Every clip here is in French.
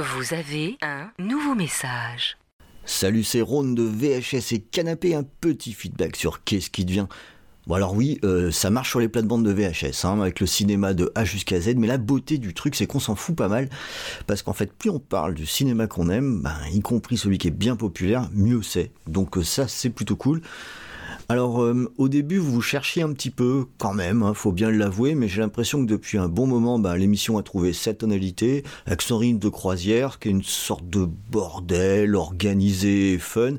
Vous avez un nouveau message. Salut, c'est Ron de VHS et Canapé. Un petit feedback sur qu'est-ce qui devient. Bon alors oui, euh, ça marche sur les plates-bandes de VHS, hein, avec le cinéma de A jusqu'à Z, mais la beauté du truc, c'est qu'on s'en fout pas mal, parce qu'en fait, plus on parle du cinéma qu'on aime, ben, y compris celui qui est bien populaire, mieux c'est. Donc euh, ça, c'est plutôt cool. Alors euh, au début vous cherchiez un petit peu quand même, hein, faut bien l'avouer, mais j'ai l'impression que depuis un bon moment ben, l'émission a trouvé cette tonalité, avec son rythme de croisière, qui est une sorte de bordel organisé et fun.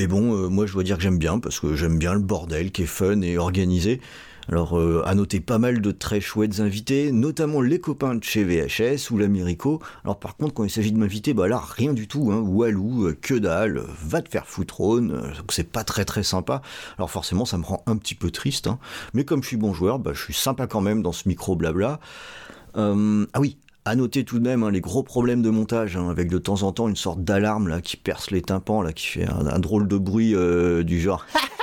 Et bon, euh, moi je dois dire que j'aime bien, parce que j'aime bien le bordel qui est fun et organisé. Alors, euh, à noter pas mal de très chouettes invités, notamment les copains de chez VHS ou l'Américo. Alors, par contre, quand il s'agit de m'inviter, bah là, rien du tout, hein. Walou, euh, que dalle, va te faire foutrone, euh, donc c'est pas très très sympa. Alors, forcément, ça me rend un petit peu triste, hein. mais comme je suis bon joueur, bah, je suis sympa quand même dans ce micro blabla. Euh, ah oui, à noter tout de même hein, les gros problèmes de montage, hein, avec de temps en temps une sorte d'alarme là qui perce les tympans, là qui fait un, drôle de bruit du genre.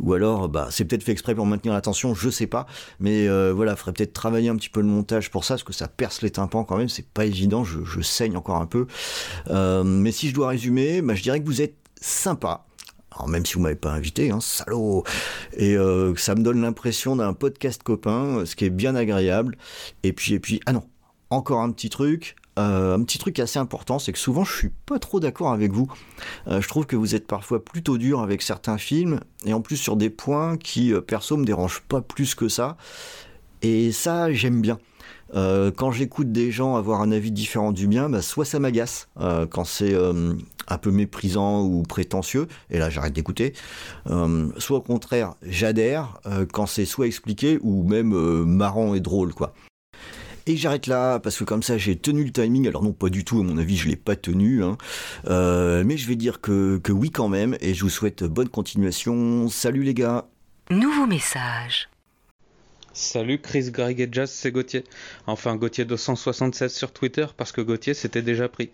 Ou alors, bah, c'est peut-être fait exprès pour maintenir l'attention, je sais pas. Mais euh, voilà, faudrait peut-être travailler un petit peu le montage pour ça, parce que ça perce les tympans quand même, c'est pas évident, je, saigne encore un peu. Euh, mais si je dois résumer, bah, je dirais que vous êtes sympa. Alors même si vous m'avez pas invité, hein, salaud. Et euh, ça me donne l'impression d'un podcast copain, ce qui est bien agréable. Et puis, et puis, ah non, encore un petit truc. Euh, un petit truc assez important, c'est que souvent je suis pas trop d'accord avec vous. Euh, je trouve que vous êtes parfois plutôt dur avec certains films, et en plus sur des points qui, euh, perso, me dérangent pas plus que ça. Et ça, j'aime bien. Quand j'écoute des gens avoir un avis différent du mien, bah, soit ça m'agace quand c'est un peu méprisant ou prétentieux, et là j'arrête d'écouter, soit au contraire j'adhère quand c'est soit expliqué ou même marrant et drôle quoi. Et j'arrête là, parce que comme ça j'ai tenu le timing, alors non pas du tout, à mon avis je l'ai pas tenu, hein. euh, mais je vais dire que, que oui quand même, et je vous souhaite bonne continuation. Salut les gars Nouveau message. Salut Chris, Greg et Jazz, c'est Gauthier. Enfin Gauthier 276 sur Twitter parce que Gauthier s'était déjà pris.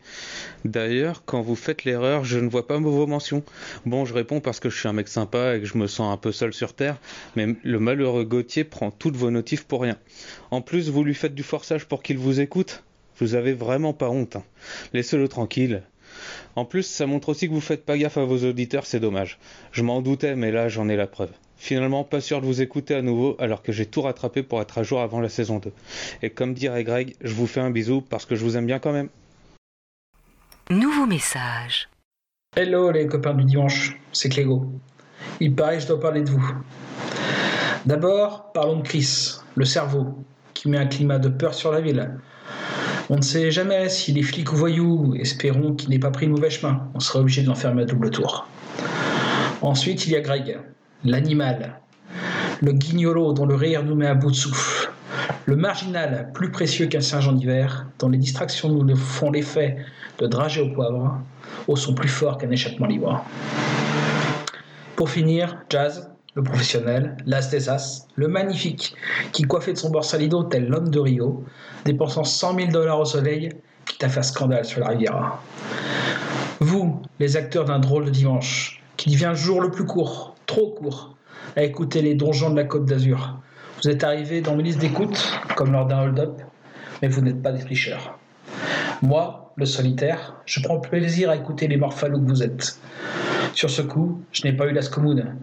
D'ailleurs, quand vous faites l'erreur, je ne vois pas vos mentions. Bon, je réponds parce que je suis un mec sympa et que je me sens un peu seul sur Terre, mais le malheureux Gauthier prend toutes vos notifs pour rien. En plus, vous lui faites du forçage pour qu'il vous écoute Vous avez vraiment pas honte. Hein. Laissez-le tranquille. En plus, ça montre aussi que vous faites pas gaffe à vos auditeurs, c'est dommage. Je m'en doutais, mais là j'en ai la preuve. Finalement, pas sûr de vous écouter à nouveau alors que j'ai tout rattrapé pour être à jour avant la saison 2. Et comme dirait Greg, je vous fais un bisou parce que je vous aime bien quand même. Nouveau message. Hello les copains du dimanche, c'est Clégo. Il paraît que je dois parler de vous. D'abord, parlons de Chris, le cerveau, qui met un climat de peur sur la ville. On ne sait jamais s'il est flic ou voyou, espérons qu'il n'ait pas pris le mauvais chemin. On serait obligé de l'enfermer à double tour. Ensuite, il y a Greg, l'animal, le guignolo dont le rire nous met à bout de souffle, le marginal plus précieux qu'un sergent d'hiver, dont les distractions nous font l'effet de dragées au poivre, ou sont plus forts qu'un échappement libre. Pour finir, Jazz, le professionnel, l'as des as, le magnifique, qui coiffait de son borsalido tel l'homme de Rio, dépensant 100 000 dollars au soleil, quitte à faire scandale sur la Riviera. Vous, les acteurs d'un drôle de dimanche, qui devient jour le plus court, trop court, à écouter les donjons de la Côte d'Azur. Vous êtes arrivés dans mes listes d'écoute, comme lors d'un hold-up, mais vous n'êtes pas des tricheurs. Moi, le solitaire, je prends plaisir à écouter les morphalous que vous êtes. Sur ce coup, je n'ai pas eu l'as commune,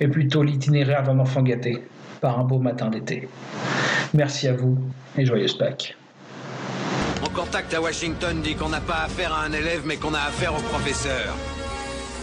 mais plutôt l'itinéraire d'un enfant gâté, par un beau matin d'été. Merci à vous et joyeuse Pâques. Mon contact à Washington dit qu'on n'a pas affaire à un élève, mais qu'on a affaire au professeur.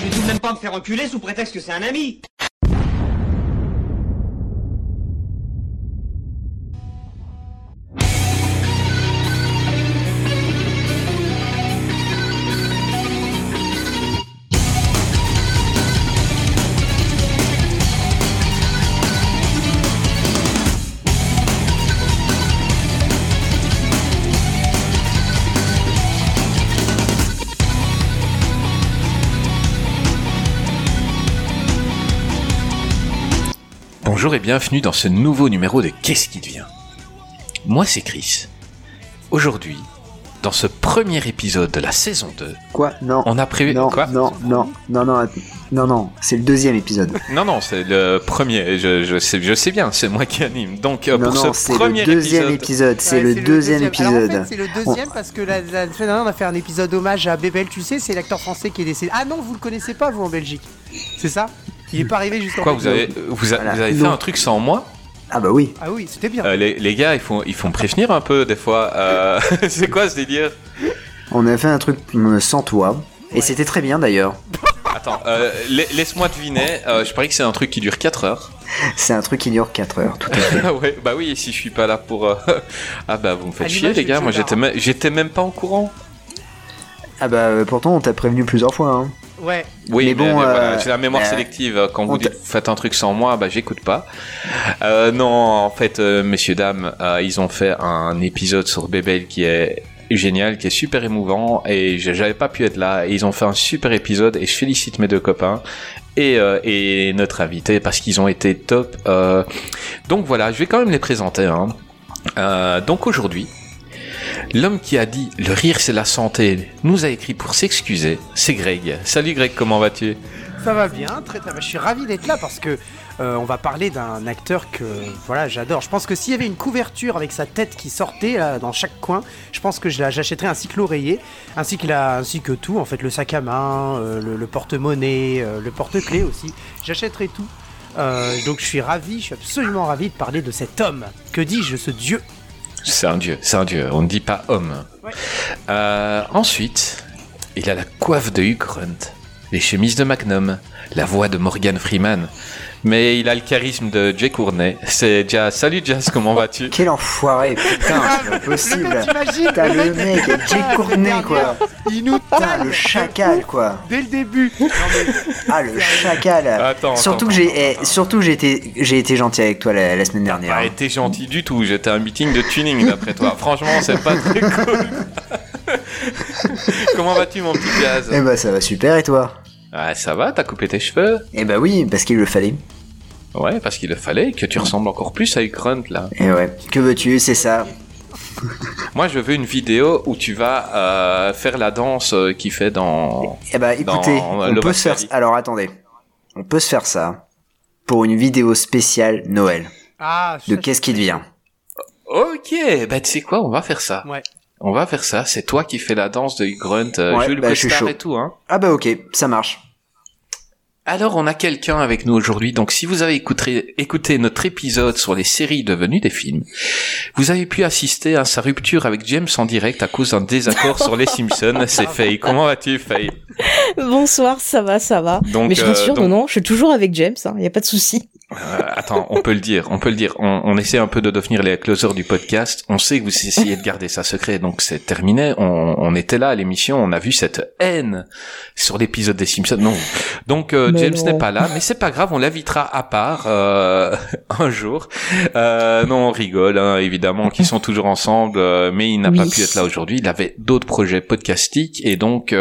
Je vais tout même pas me faire enculer sous prétexte que c'est un ami. Bonjour et bienvenue dans ce nouveau numéro de Qu'est-ce qui devient? Moi c'est Chris. Aujourd'hui, dans ce premier épisode de la saison 2, Quoi? Non. on a prévu... non, Quoi? non, non, non, non, non, non, c'est le deuxième épisode. Non, non, c'est le premier, je, je, sais, je sais bien, c'est moi qui anime. Donc euh, non, pour non, ce c'est premier le deuxième épisode... épisode. C'est Ouais, le deuxième Alors, épisode. en fait, c'est le deuxième parce que la, la semaine dernière, on a fait un épisode hommage à Bébel, tu sais, c'est l'acteur français qui est décédé. Ah non, vous le connaissez pas, vous, en Belgique. C'est ça? Il est pas arrivé jusqu'en Quoi, vous avez, vous, a- Voilà. vous avez fait Non. un truc sans moi Ah bah oui. Ah oui, c'était bien. Euh, les, les gars, ils font, ils font prévenir un peu des fois. Euh, c'est quoi ce délire On a fait un truc sans toi. Et c'était très bien d'ailleurs. Attends, euh, la- laisse-moi deviner. euh, je parie que c'est un truc qui dure 4 heures. C'est un truc qui dure 4 heures, tout à fait. Ah ouais, bah oui, si je suis pas là pour. euh, Ah bah vous me faites chier les gars, moi j'étais, me- j'étais même pas au courant. Ah bah pourtant on t'a prévenu plusieurs fois. Hein. Ouais. Oui, mais, Mais bon, euh, j'ai la mémoire euh, sélective. Quand vous dites faites un truc sans moi, bah j'écoute pas. Euh, non, en fait, euh, messieurs dames, euh, ils ont fait un épisode sur Bébel qui est génial, qui est super émouvant, et j'avais pas pu être là. Et ils ont fait un super épisode, et je félicite mes deux copains. Et, euh, et notre invité parce qu'ils ont été top. Euh, donc voilà, je vais quand même les présenter. Hein. Euh, donc aujourd'hui, l'homme qui a dit le rire c'est la santé nous a écrit pour s'excuser, c'est Greg. Salut Greg, comment vas-tu? Ça va bien, très très bien. Je suis ravi d'être là parce que euh, on va parler d'un acteur que voilà j'adore. Je pense que s'il y avait une couverture avec sa tête qui sortait dans chaque coin, je pense que j'achèterais ainsi que l'oreiller, ainsi que la, ainsi que tout en fait, le sac à main, euh, le, porte-monnaie, euh, le porte-clés aussi. J'achèterais tout. Donc je suis ravi, je suis absolument ravi de parler de cet homme. Que dis-je, ce dieu? C'est un dieu, c'est un dieu, on ne dit pas homme. Ouais. Euh, ensuite, il a la coiffe de Hugh Grant, les chemises de Magnum, la voix de Morgan Freeman, mais il a le charisme de Jay Courtney. C'est Jazz. Salut Jazz, comment vas-tu? Quel enfoiré, putain, c'est pas possible. T'imagines Putain, le mec, il- Jay Courtney, la quoi. Il nous Putain, le chacal quoi. dès le début. Non, mais Ah le chacal. Attends, Surtout attends, que j'ai, eh, surtout j'ai été, j'ai été gentil avec toi la, la semaine dernière. Pas hein. été gentil du tout, j'étais à un meeting de tuning d'après toi. Franchement, c'est pas très cool. comment vas-tu mon petit Jazz? Eh bah ça va super et toi? Ah, ça va, t'as coupé tes cheveux? Eh bah oui, parce qu'il le fallait. Ouais, parce qu'il le fallait, que tu ressembles encore plus à Grant là. Et ouais, que veux-tu, c'est ça. Moi, je veux une vidéo où tu vas euh, faire la danse euh, qu'il fait dans. Eh bah écoutez, Dans, on le peut se faire. Alors attendez, on peut se faire ça pour une vidéo spéciale Noël. Ah, De qu'est-ce qui devient Ok, bah tu sais quoi, on va faire ça. Ouais. On va faire ça. C'est toi qui fais la danse de Hugh Grunt, euh, Ouais, Jules bah, Costard et tout, hein. Ah bah ok, ça marche. Alors, on a quelqu'un avec nous aujourd'hui. Donc, si vous avez écouté, écouté notre épisode sur les séries devenues des films, vous avez pu assister à sa rupture avec James en direct à cause d'un désaccord sur les Simpsons. C'est Faye. Comment vas-tu, Faye? Bonsoir, ça va, ça va. Donc, Mais je euh, rassure, donc- non, non, je suis toujours avec James, il y a pas de souci. Euh, attends, on peut le dire, on peut le dire. On, on essaie un peu de devenir les closers du podcast. On sait que vous essayez de garder ça secret, donc c'est terminé. On, on était là à l'émission, on a vu cette haine sur l'épisode des Simpsons. Non, donc euh, James n'est pas là, mais c'est pas grave, on l'invitera à part euh, un jour. Euh, non, on rigole, hein, évidemment, qu'ils sont toujours ensemble, euh, mais il n'a pas pu être là aujourd'hui. Il avait d'autres projets podcastiques et donc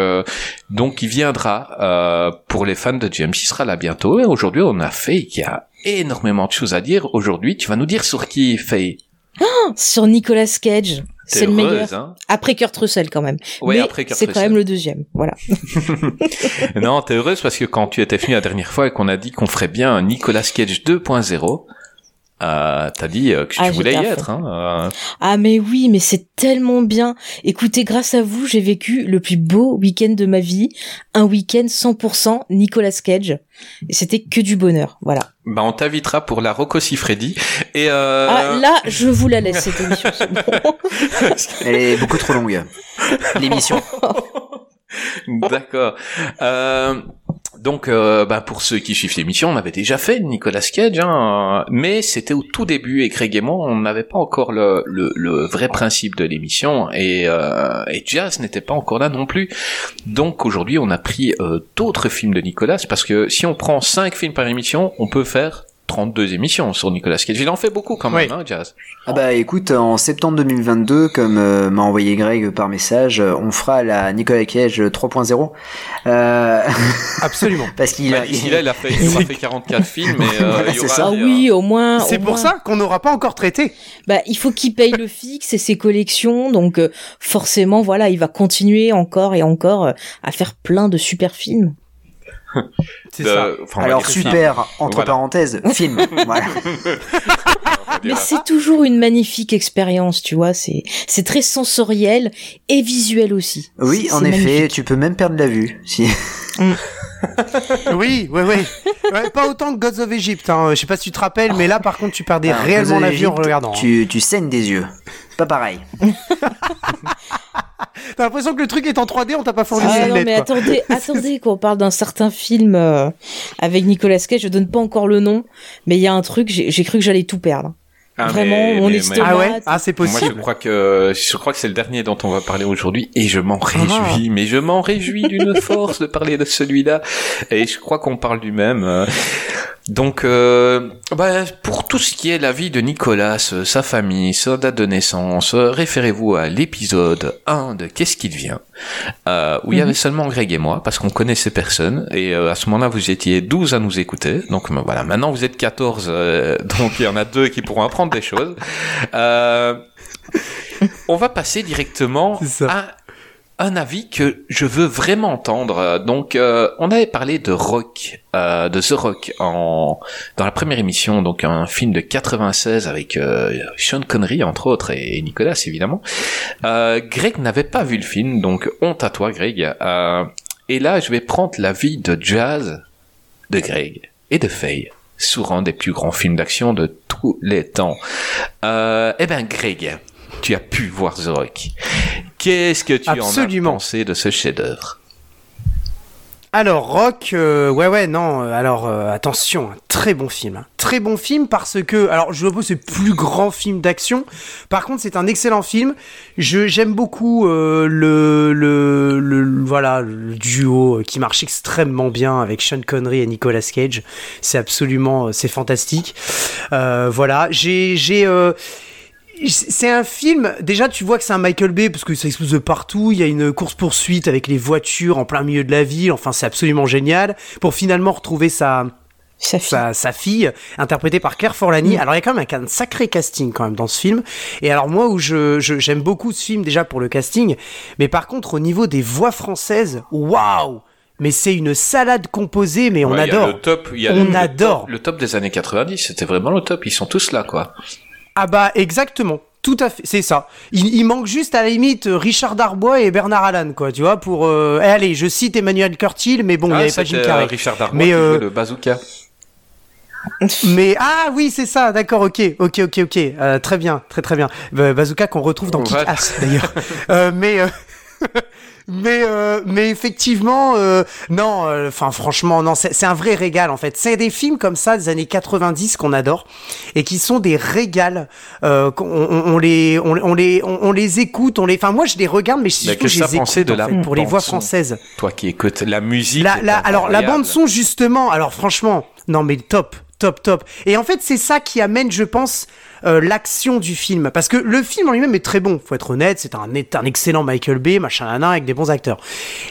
donc il viendra euh, pour les fans de James. Il sera là bientôt. Et aujourd'hui, on a fait qu'il y a énormément de choses à dire. Aujourd'hui, tu vas nous dire sur qui Faye. Sur Nicolas Cage, c'est le meilleur. hein Après Kurt Russell quand même. Ouais, Mais après Kurt c'est quand Russell. même le deuxième, voilà. Non, t'es heureuse parce que quand tu étais venu la dernière fois et qu'on a dit qu'on ferait bien un Nicolas Cage 2.0, euh, t'as dit euh, que Ah, tu voulais y être. Hein, euh. Ah mais oui, mais c'est tellement bien. Écoutez, grâce à vous, j'ai vécu le plus beau week-end de ma vie, un week-end 100% Nicolas Cage, et c'était que du bonheur, voilà. Bah, on t'invitera pour la Rocco Siffredi. Et euh... Ah là, je vous la laisse cette émission. bon. Elle est beaucoup trop longue. L'émission. D'accord. Euh, donc, euh, bah, pour ceux qui suivent l'émission, on avait déjà fait Nicolas Cage, hein, mais c'était au tout début et Craig et moi, on n'avait pas encore le, le, vrai principe de l'émission et, euh, et Jazz n'était pas encore là non plus. Donc aujourd'hui, on a pris euh, d'autres films de Nicolas parce que si on prend cinq films par émission, on peut faire 32 émissions sur Nicolas Cage. Il en fait beaucoup quand même, hein, Jazz. Ah bah écoute, en septembre 2022, comme euh, m'a envoyé Greg par message, euh, on fera la Nicolas Cage 3.0. Euh... Absolument. Parce qu'il Bah, a... D'ici là, il a fait, il aura fait 44 films et euh, il y aura Ah des- oui, au moins. C'est au pour moins. ça qu'on n'aura pas encore traité. Bah, il faut qu'il paye le fixe et ses collections, donc euh, forcément, voilà, il va continuer encore et encore euh, à faire plein de super films. C'est de- ça. enfin, Alors super, film. entre Voilà. parenthèses, film. voilà. Mais c'est toujours une magnifique expérience, tu vois. C'est c'est très sensoriel et visuel aussi. Oui, C'est- en c'est effet, magnifique. tu peux même perdre la vue. Si... Oui, oui, oui. Ouais, pas autant que Gods of Egypt. Hein. Je sais pas si tu te rappelles, mais là, par contre, tu perdais Alors, réellement la vue en regardant. hein. Tu, tu saignes des yeux. Pas pareil. T'as l'impression que le truc est en 3D, on t'a pas fourni Ah non, mais quoi. attendez, attendez, quand on parle d'un certain film euh, avec Nicolas Cage, je donne pas encore le nom, mais il y a un truc, j'ai j'ai cru que j'allais tout perdre. Ah, Vraiment, mais- mon mais- estomac. Ah ouais Ah, c'est Moi, je possible. crois que je crois que c'est le dernier dont on va parler aujourd'hui et je m'en réjouis. Mais je m'en réjouis d'une force de parler de celui-là et je crois qu'on parle du même. Donc, euh, bah, pour tout ce qui est la vie de Nicolas, euh, sa famille, sa date de naissance, euh, référez-vous à l'épisode 1 de Qu'est-ce qui devient, euh, où il y avait seulement Greg et moi, parce qu'on connaissait personne, et euh, à ce moment-là, vous étiez 12 à nous écouter, donc voilà, maintenant vous êtes 14, euh, donc il y en a deux qui pourront apprendre des choses. Euh, on va passer directement à un avis que je veux vraiment entendre. Euh, Donc, euh, on avait parlé de Rock, euh, de The Rock en dans la première émission, donc un film de 96 avec euh, Sean Connery entre autres et Nicolas évidemment. Euh, Greg n'avait pas vu le film, donc honte à toi, Greg. Euh, et là, je vais prendre l'avis de Jazz, de Greg et de Faye sous rang des plus grands films d'action de tous les temps. Eh ben, Greg, tu as pu voir The Rock. Qu'est-ce que tu en as pensé de ce chef-d'œuvre Alors, Rock, euh, ouais, ouais, non, euh, alors euh, attention, un très bon film. hein. Très bon film parce que, alors je vois c'est le plus grand film d'action. Par contre, c'est un excellent film. Je J'aime beaucoup euh, le, le, le, voilà, le duo qui marche extrêmement bien avec Sean Connery et Nicolas Cage. C'est absolument, c'est fantastique. Voilà, j'ai... j'ai c'est un film, déjà tu vois que c'est un Michael Bay parce que ça explose de partout, il y a une course-poursuite avec les voitures en plein milieu de la ville, enfin c'est absolument génial, pour finalement retrouver sa, Sa fille. sa, sa fille, interprétée par Claire Forlani. Alors il y a quand même un, un sacré casting quand même dans ce film. Et alors moi où je je- j'aime beaucoup ce film déjà pour le casting, mais par contre au niveau des voix françaises, waouh Mais c'est une salade composée, mais on Ouais, il y a adore. le top, il y a On le, le adore. top- Le top des années 90, c'était vraiment le top. Ils sont tous là, quoi. Ah bah exactement. Tout à fait, c'est ça. Il, il manque juste à la limite euh, Richard Darbois et Bernard Allan, quoi, tu vois, pour... Euh... eh, allez, je cite Emmanuel Curtil, mais bon, il n'y Ah, avait pas Jim c'était, Carrey. euh, Richard Darbois Mais, qui euh, le bazooka. Mais ah oui, c'est ça, d'accord, ok, ok, ok, ok, Euh, très bien, très très bien. Bah, Bazooka qu'on retrouve dans Voilà. Kick-Ass d'ailleurs. Euh, mais euh, mais euh, mais effectivement, euh, non, enfin franchement, non, c'est c'est un vrai régal en fait. C'est des films comme ça des années 90 qu'on adore et qui sont des régals. Euh, qu'on- on, on les on, on les on, on les écoute, on les, enfin moi je les regarde, mais surtout je les écoute de la fait, pour les voix françaises. Toi qui écoutes la musique. La, la, alors la bande son justement, alors franchement, non mais top, top, top. Et en fait c'est ça qui amène, je pense, euh, l'action du film, parce que le film en lui-même est très bon. Faut être honnête, c'est un, un excellent Michael Bay, machin, nana, avec des bons acteurs.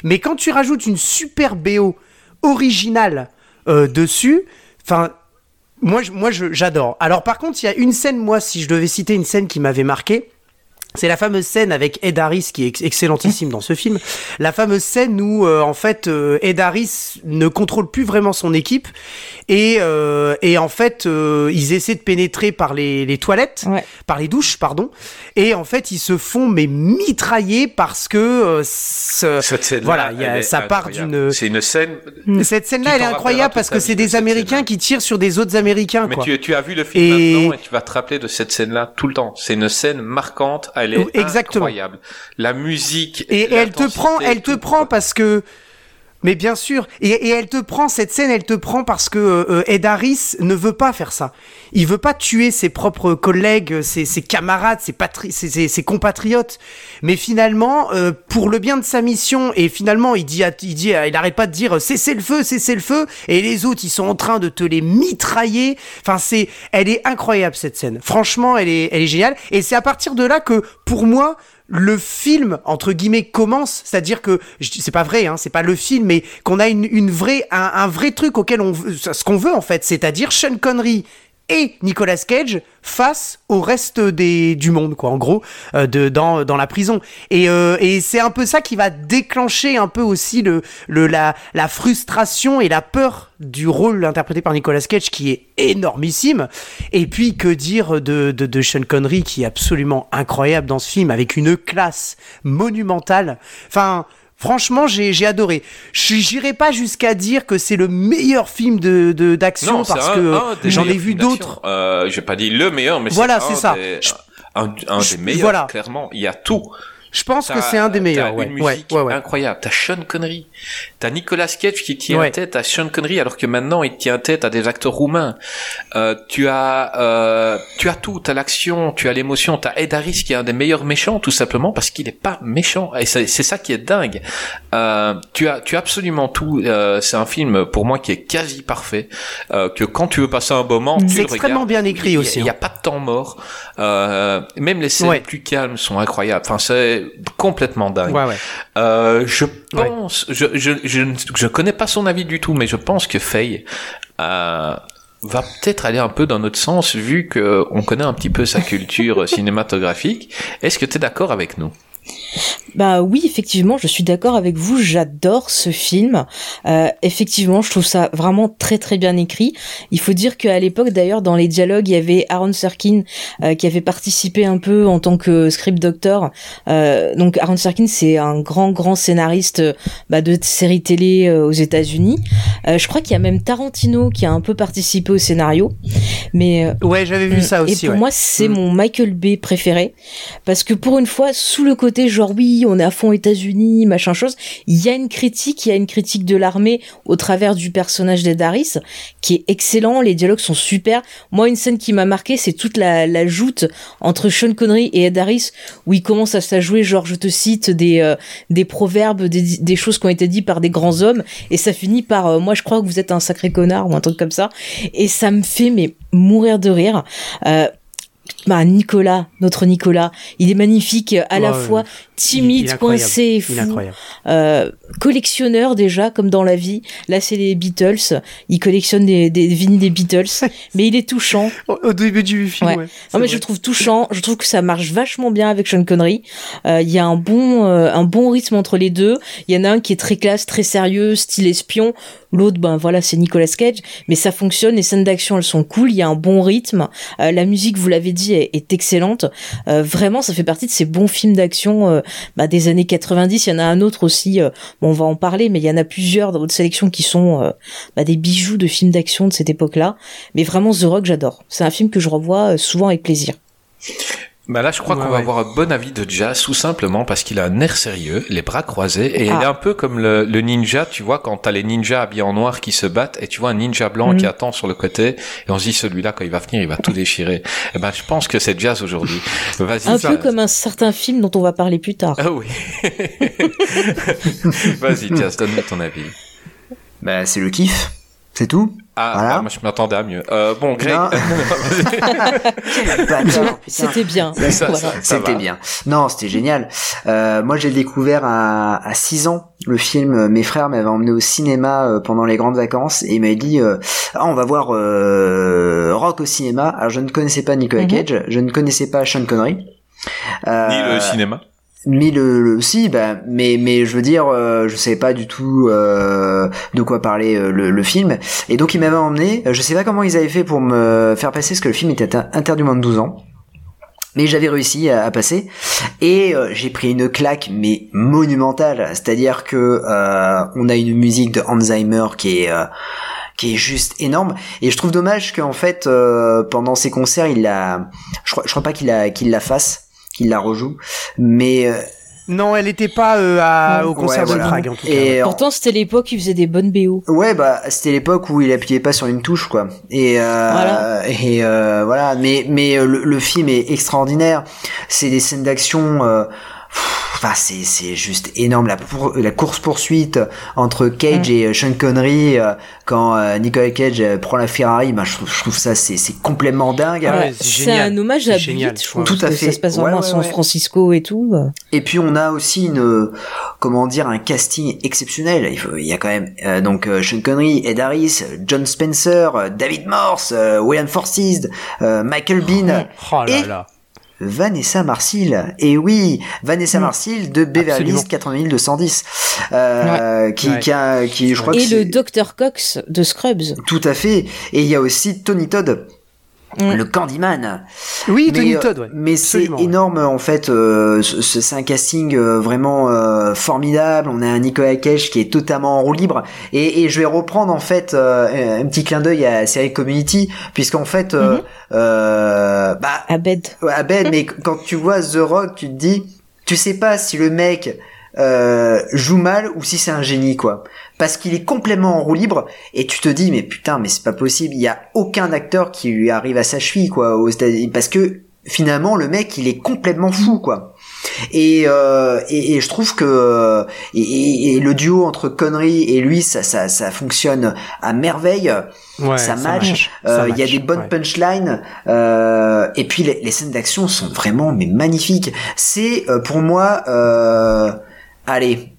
Mais quand tu rajoutes une super BO originale euh, dessus, enfin. Moi, moi, j'adore. Alors, par contre, il y a une scène, moi, si je devais citer une scène qui m'avait marqué, c'est la fameuse scène avec Ed Harris qui est ex- excellentissime dans ce film. La fameuse scène où euh, en fait euh, Ed Harris ne contrôle plus vraiment son équipe et euh, et en fait ils essaient de pénétrer par les, les toilettes, Ouais. par les douches pardon et en fait ils se font mais mitrailler parce que euh, ce- Cette voilà il y a- ça part d'une C'est une scène. cette scène-là elle est incroyable parce que c'est des Américains qui tirent sur des autres Américains Mais quoi. tu, tu as vu le film Et- maintenant et tu vas te rappeler de cette scène-là tout le temps. C'est une scène marquante, elle est Exactement. incroyable. La musique et, elle te prend, elle te prend parce que Mais bien sûr, et, elle te prend cette scène, elle te prend parce que euh, Ed Harris ne veut pas faire ça. Il veut pas tuer ses propres collègues, ses, camarades, ses, patri ses, ses, compatriotes. Mais finalement, euh, pour le bien de sa mission, et finalement, il dit, il dit, il arrête pas de dire cessez le feu, cessez le feu, et les autres, ils sont en train de te les mitrailler. Enfin, c'est, elle est incroyable cette scène. Franchement, elle est, elle est géniale. Et c'est à partir de là que, pour moi, le film entre guillemets commence, c'est-à-dire que c'est pas vrai, hein, c'est pas le film, mais qu'on a une, vraie, un, un, vrai truc auquel on ce qu'on veut en fait, c'est-à-dire Sean Connery et Nicolas Cage face au reste des, du monde, quoi, en gros, euh, de, dans, dans la prison. Et, euh, et c'est un peu ça qui va déclencher un peu aussi le, le, la, la frustration et la peur du rôle interprété par Nicolas Cage qui est énormissime. Et puis, que dire de, de, de Sean Connery qui est absolument incroyable dans ce film avec une classe monumentale. Enfin, Franchement, j'ai adoré. J'irai pas jusqu'à dire que c'est le meilleur film de d'action parce un, que j'en ai vu d'autres. Euh, J'ai pas dit le meilleur, mais voilà, c'est ça. Des, un, un des meilleurs. Voilà. Clairement, il y a tout. Je pense que c'est un des meilleurs. Ouais. Une musique ouais, ouais, incroyable. T'as Sean Connery. T'as Nicolas Cage qui tient tête à Sean Connery alors que maintenant il tient tête à des acteurs roumains. Euh, tu as, euh, tu as tout. T'as l'action, tu as l'émotion. T'as Ed Harris qui est un des meilleurs méchants tout simplement parce qu'il est pas méchant. Et c'est ça qui est dingue. Euh, tu as, tu as absolument tout. Euh, c'est un film pour moi qui est quasi parfait. Euh, que quand tu veux passer un moment, C'est extrêmement bien écrit aussi. Il n'y a, pas de temps mort. Euh, même les scènes plus calmes sont incroyables. Enfin, c'est complètement dingue. Ouais, ouais. Euh, je pense, je, je, je, je connais pas son avis du tout, mais je pense que Faye euh, va peut-être aller un peu dans notre sens vu que on connaît un petit peu sa culture cinématographique. Est-ce que tu es d'accord avec nous? Bah oui, effectivement, je suis d'accord avec vous. J'adore ce film. Euh, effectivement, je trouve ça vraiment très très bien écrit. Il faut dire qu'à l'époque, d'ailleurs, dans les dialogues, il y avait Aaron Sorkin euh, qui avait participé un peu en tant que script doctor. Euh, donc Aaron Sorkin, c'est un grand grand scénariste bah, de séries télé aux États-Unis. je crois qu'il y a même Tarantino qui a un peu participé au scénario. Mais ouais, j'avais vu ça aussi. Et pour ouais. moi, c'est mm. mon Michael Bay préféré parce que pour une fois, sous le côté genre oui on est à fond États-Unis, machin chose. Il y a une critique, il y a une critique de l'armée au travers du personnage d'Ed Harris qui est excellent. Les dialogues sont super. Moi, une scène qui m'a marqué, c'est toute la, joute entre Sean Connery et Ed Harris où il commence à s'ajouer, genre, je te cite des euh, proverbes, des, des choses qui ont été dites par des grands hommes, et ça finit par, euh, moi, je crois que vous êtes un sacré connard ou un truc comme ça. Et ça me fait mais mourir de rire. Euh, bah Nicolas, notre Nicolas, il est magnifique à la fois timide, coincé fou, euh, collectionneur déjà comme dans la vie. Là c'est les Beatles, il collectionne des, des vinyles des Beatles, mais il est touchant. Au, début du film, Ouais. ouais. Non mais vrai. je trouve touchant, je trouve que ça marche vachement bien avec Sean Connery. Euh, Il y a un bon euh, un bon rythme entre les deux. Il y en a un qui est très classe, très sérieux, style espion. L'autre ben voilà, c'est Nicolas Cage, mais ça fonctionne, les scènes d'action elles sont cool, il y a un bon rythme. Euh, la musique, vous l'avez dit, est, excellente. Euh, vraiment, ça fait partie de ces bons films d'action euh, bah, des années 90, il y en a un autre aussi, euh, on va en parler, mais il y en a plusieurs dans votre sélection qui sont bah, des bijoux de films d'action de cette époque-là. Mais vraiment, The Rock, j'adore. C'est un film que je revois souvent avec plaisir. Bah là, je crois Ouais, qu'on va ouais. avoir un bon avis de Jazz, tout simplement parce qu'il a un air sérieux, les bras croisés, et il Ah. est un peu comme le, le ninja, tu vois, quand t'as les ninjas habillés en noir qui se battent, et tu vois un ninja blanc Mhm. qui attend sur le côté, et on se dit celui-là, quand il va venir, il va tout déchirer. Et ben, je pense que c'est Jazz aujourd'hui. Vas-y. Un Jazz. peu comme un certain film dont on va parler plus tard. Ah oui. Vas-y, Jazz, donne-nous ton avis. Bah, c'est le kiff. C'est tout. Ah, Voilà. bah, moi je m'attendais à mieux. Euh, bon, Greg. C'était bien. Voilà. C'était bien. Non, c'était génial. Euh, moi, j'ai découvert à, à 6 ans le film. euh, Mes frères m'avaient emmené au cinéma pendant les grandes vacances et ils m'avaient dit euh, ah, on va voir euh, Rock au cinéma. Alors, je ne connaissais pas Nicolas Mhm. Cage, je ne connaissais pas Sean Connery. Euh, Ni le cinéma. Mais le, le si bah mais mais je veux dire euh, je savais pas du tout euh, de quoi parlait euh, le, le film. Et donc ils m'avaient emmené Euh, je sais pas comment ils avaient fait pour me faire passer parce que le film était inter- interdit moins de 12 ans. Mais j'avais réussi à, à passer. Et euh, j'ai pris une claque mais monumentale. C'est-à-dire que on a une musique de Zimmer qui est qui est juste énorme. Et je trouve dommage qu'en fait pendant ses concerts il la je crois je crois pas qu'il la qu'il la fasse qu'il la rejoue mais euh, Non, elle était pas euh, à- au Ouais, concert voilà. de Prague en tout cas. Et Pourtant, c'était l'époque où il faisait des bonnes BO. Ouais, bah c'était l'époque où il appuyait pas sur une touche, quoi. Et euh, Voilà. et euh, voilà. Mais mais euh, le, le film est extraordinaire. C'est des scènes d'action. Enfin, c'est c'est juste énorme la pour- la course poursuite entre Cage Mm. et euh, Sean Connery euh, quand euh, Nicolas Cage euh, prend la Ferrari. Bah, je trouve, je trouve ça c'est c'est complètement dingue. Ouais, c'est un hommage à Bullitt, je je trouve. Tout à fait. Ça se passe Ouais, vraiment à San. Francisco et tout. Et puis on a aussi une comment dire un casting exceptionnel. Il, faut- il y a quand même euh, donc Sean Connery, Ed Harris, John Spencer, David Morse, euh, William Forsythe, euh, Michael Bean, Oh là Et- là. Vanessa Marcil. Et oui, Vanessa Mm. Marcil de Beverly. Hills 8210, euh, qui Ouais. qui a qui je crois que Et le Dr Cox de Scrubs. tout à fait. Et il y a aussi Tony Todd. Le Candyman. Oui, Mais, Tony euh, Todd, ouais. Mais c'est ouais. énorme en fait. euh, ce- ce- c'est un casting euh, vraiment euh, formidable. On a un Nicolas Cage qui est totalement en roue libre. Et, et je vais reprendre en fait euh, un petit clin d'œil à la série Community, puisqu'en fait, euh, bah, Abed. Ben, mais quand tu vois The Rock, tu te dis, tu sais pas si le mec euh, joue mal ou si c'est un génie, quoi. Parce qu'il est complètement en roue libre et tu te dis, mais putain, mais c'est pas possible. Il y a aucun acteur qui lui arrive à sa cheville, quoi, aux États-Unis. Parce que finalement, le mec, il est complètement fou, quoi. Et, euh, et, et je trouve que euh, et, et- et le duo entre Connery et lui, ça, ça, ça fonctionne à merveille. Ouais, ça match. Euh, Il y a des bonnes ouais. punchlines. euh, et puis les, les scènes d'action sont vraiment mais magnifiques. C'est euh, pour moi, euh, allez,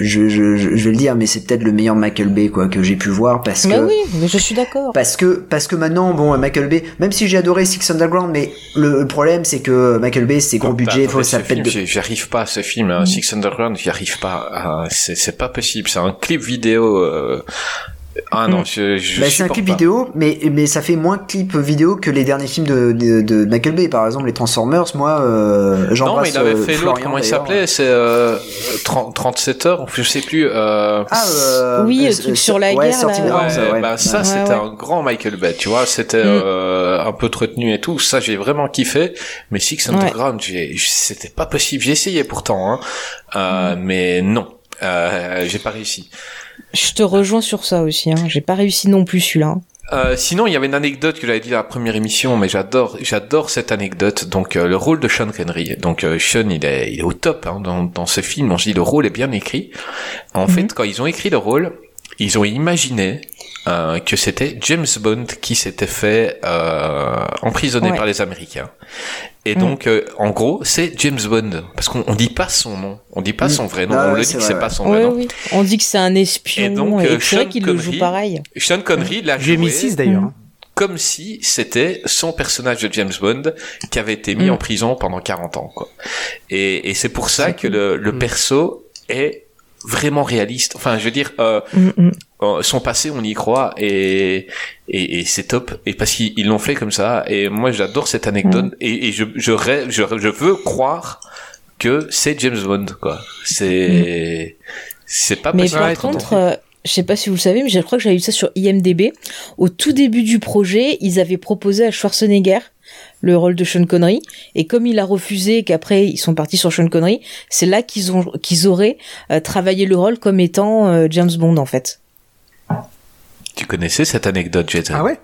je, je, je je vais le dire, mais c'est peut-être le meilleur Michael Bay quoi que j'ai pu voir parce Mais que. oui, mais je suis d'accord. Parce que parce que maintenant bon Michael Bay même si j'ai adoré Six Underground mais le, le problème c'est que Michael Bay c'est gros budget attendez, faut ça pète film, de j'y- J'arrive pas à ce film, hein. Six Underground, j'y arrive pas. C'est c'est pas possible. C'est un clip vidéo. euh, Ah non, je, je Bah, c'est un clip pas. vidéo, mais mais ça fait moins clip vidéo que les derniers films de, de, de Michael Bay. Par exemple, les Transformers, moi, euh, Non, j'embrasse mais il avait euh, fait l'autre, comment il s'appelait C'est euh, 30 37 heures, je sais plus. Euh... Ah, euh, Oui, le euh, truc euh, sur la ouais, guerre, là. Ouais, ouais. bah ça Ouais, c'était ouais. un grand Michael Bay, tu vois, c'était Mm. euh, un peu retenu et tout, ça j'ai vraiment kiffé, mais Six. Underground, j'ai c'était pas possible, j'ai essayé pourtant, hein, euh, Mm. mais non, euh, j'ai pas réussi. Je te rejoins sur ça aussi. Hein. J'ai pas réussi non plus celui-là. Euh, sinon, il y avait une anecdote que j'avais dit dans la première émission, mais j'adore, j'adore cette anecdote. Donc, euh, le rôle de Sean Connery. Donc, euh, Sean, il est, il est au top hein, dans, dans ce film. On se dit le rôle est bien écrit. En Mhm. fait, quand ils ont écrit le rôle, ils ont imaginé euh, que c'était James Bond qui s'était fait euh, emprisonner Ouais. par les Américains. Et Mhm. donc, euh, en gros, c'est James Bond parce qu'on on dit pas son nom, on dit pas Mhm. son vrai nom, Ah on le dit que c'est pas ouais. son vrai nom. oui. On dit que c'est un espion. Et donc, et euh, c'est vrai Sean qu'il le joue Connery- pareil. Sean Connery l'a J'ai joué mis 6 d'ailleurs. hein. comme si c'était son personnage de James Bond qui avait été mis Mm. en prison pendant 40 ans. Quoi. Et, et c'est pour ça que le, le Mm. perso est vraiment réaliste. Enfin, je veux dire, euh, Mm, mm. Son passé, on y croit et, et, et c'est top. Et parce qu'ils ils l'ont fait comme ça. Et moi, j'adore cette anecdote. Mm. Et, et je, je rêve, je, je veux croire que c'est James Bond. Quoi. C'est, c'est pas Mais possible. par contre, euh, je sais pas si vous le savez, mais je crois que j'avais vu ça sur IMDB. Au tout début du projet, ils avaient proposé à Schwarzenegger le rôle de Sean Connery, et comme il a refusé, et qu'après ils sont partis sur Sean Connery, c'est là qu'ils ont qu'ils auraient euh, travaillé le rôle comme étant euh, James Bond en fait. Tu connaissais cette anecdote, Jason? Ah ouais?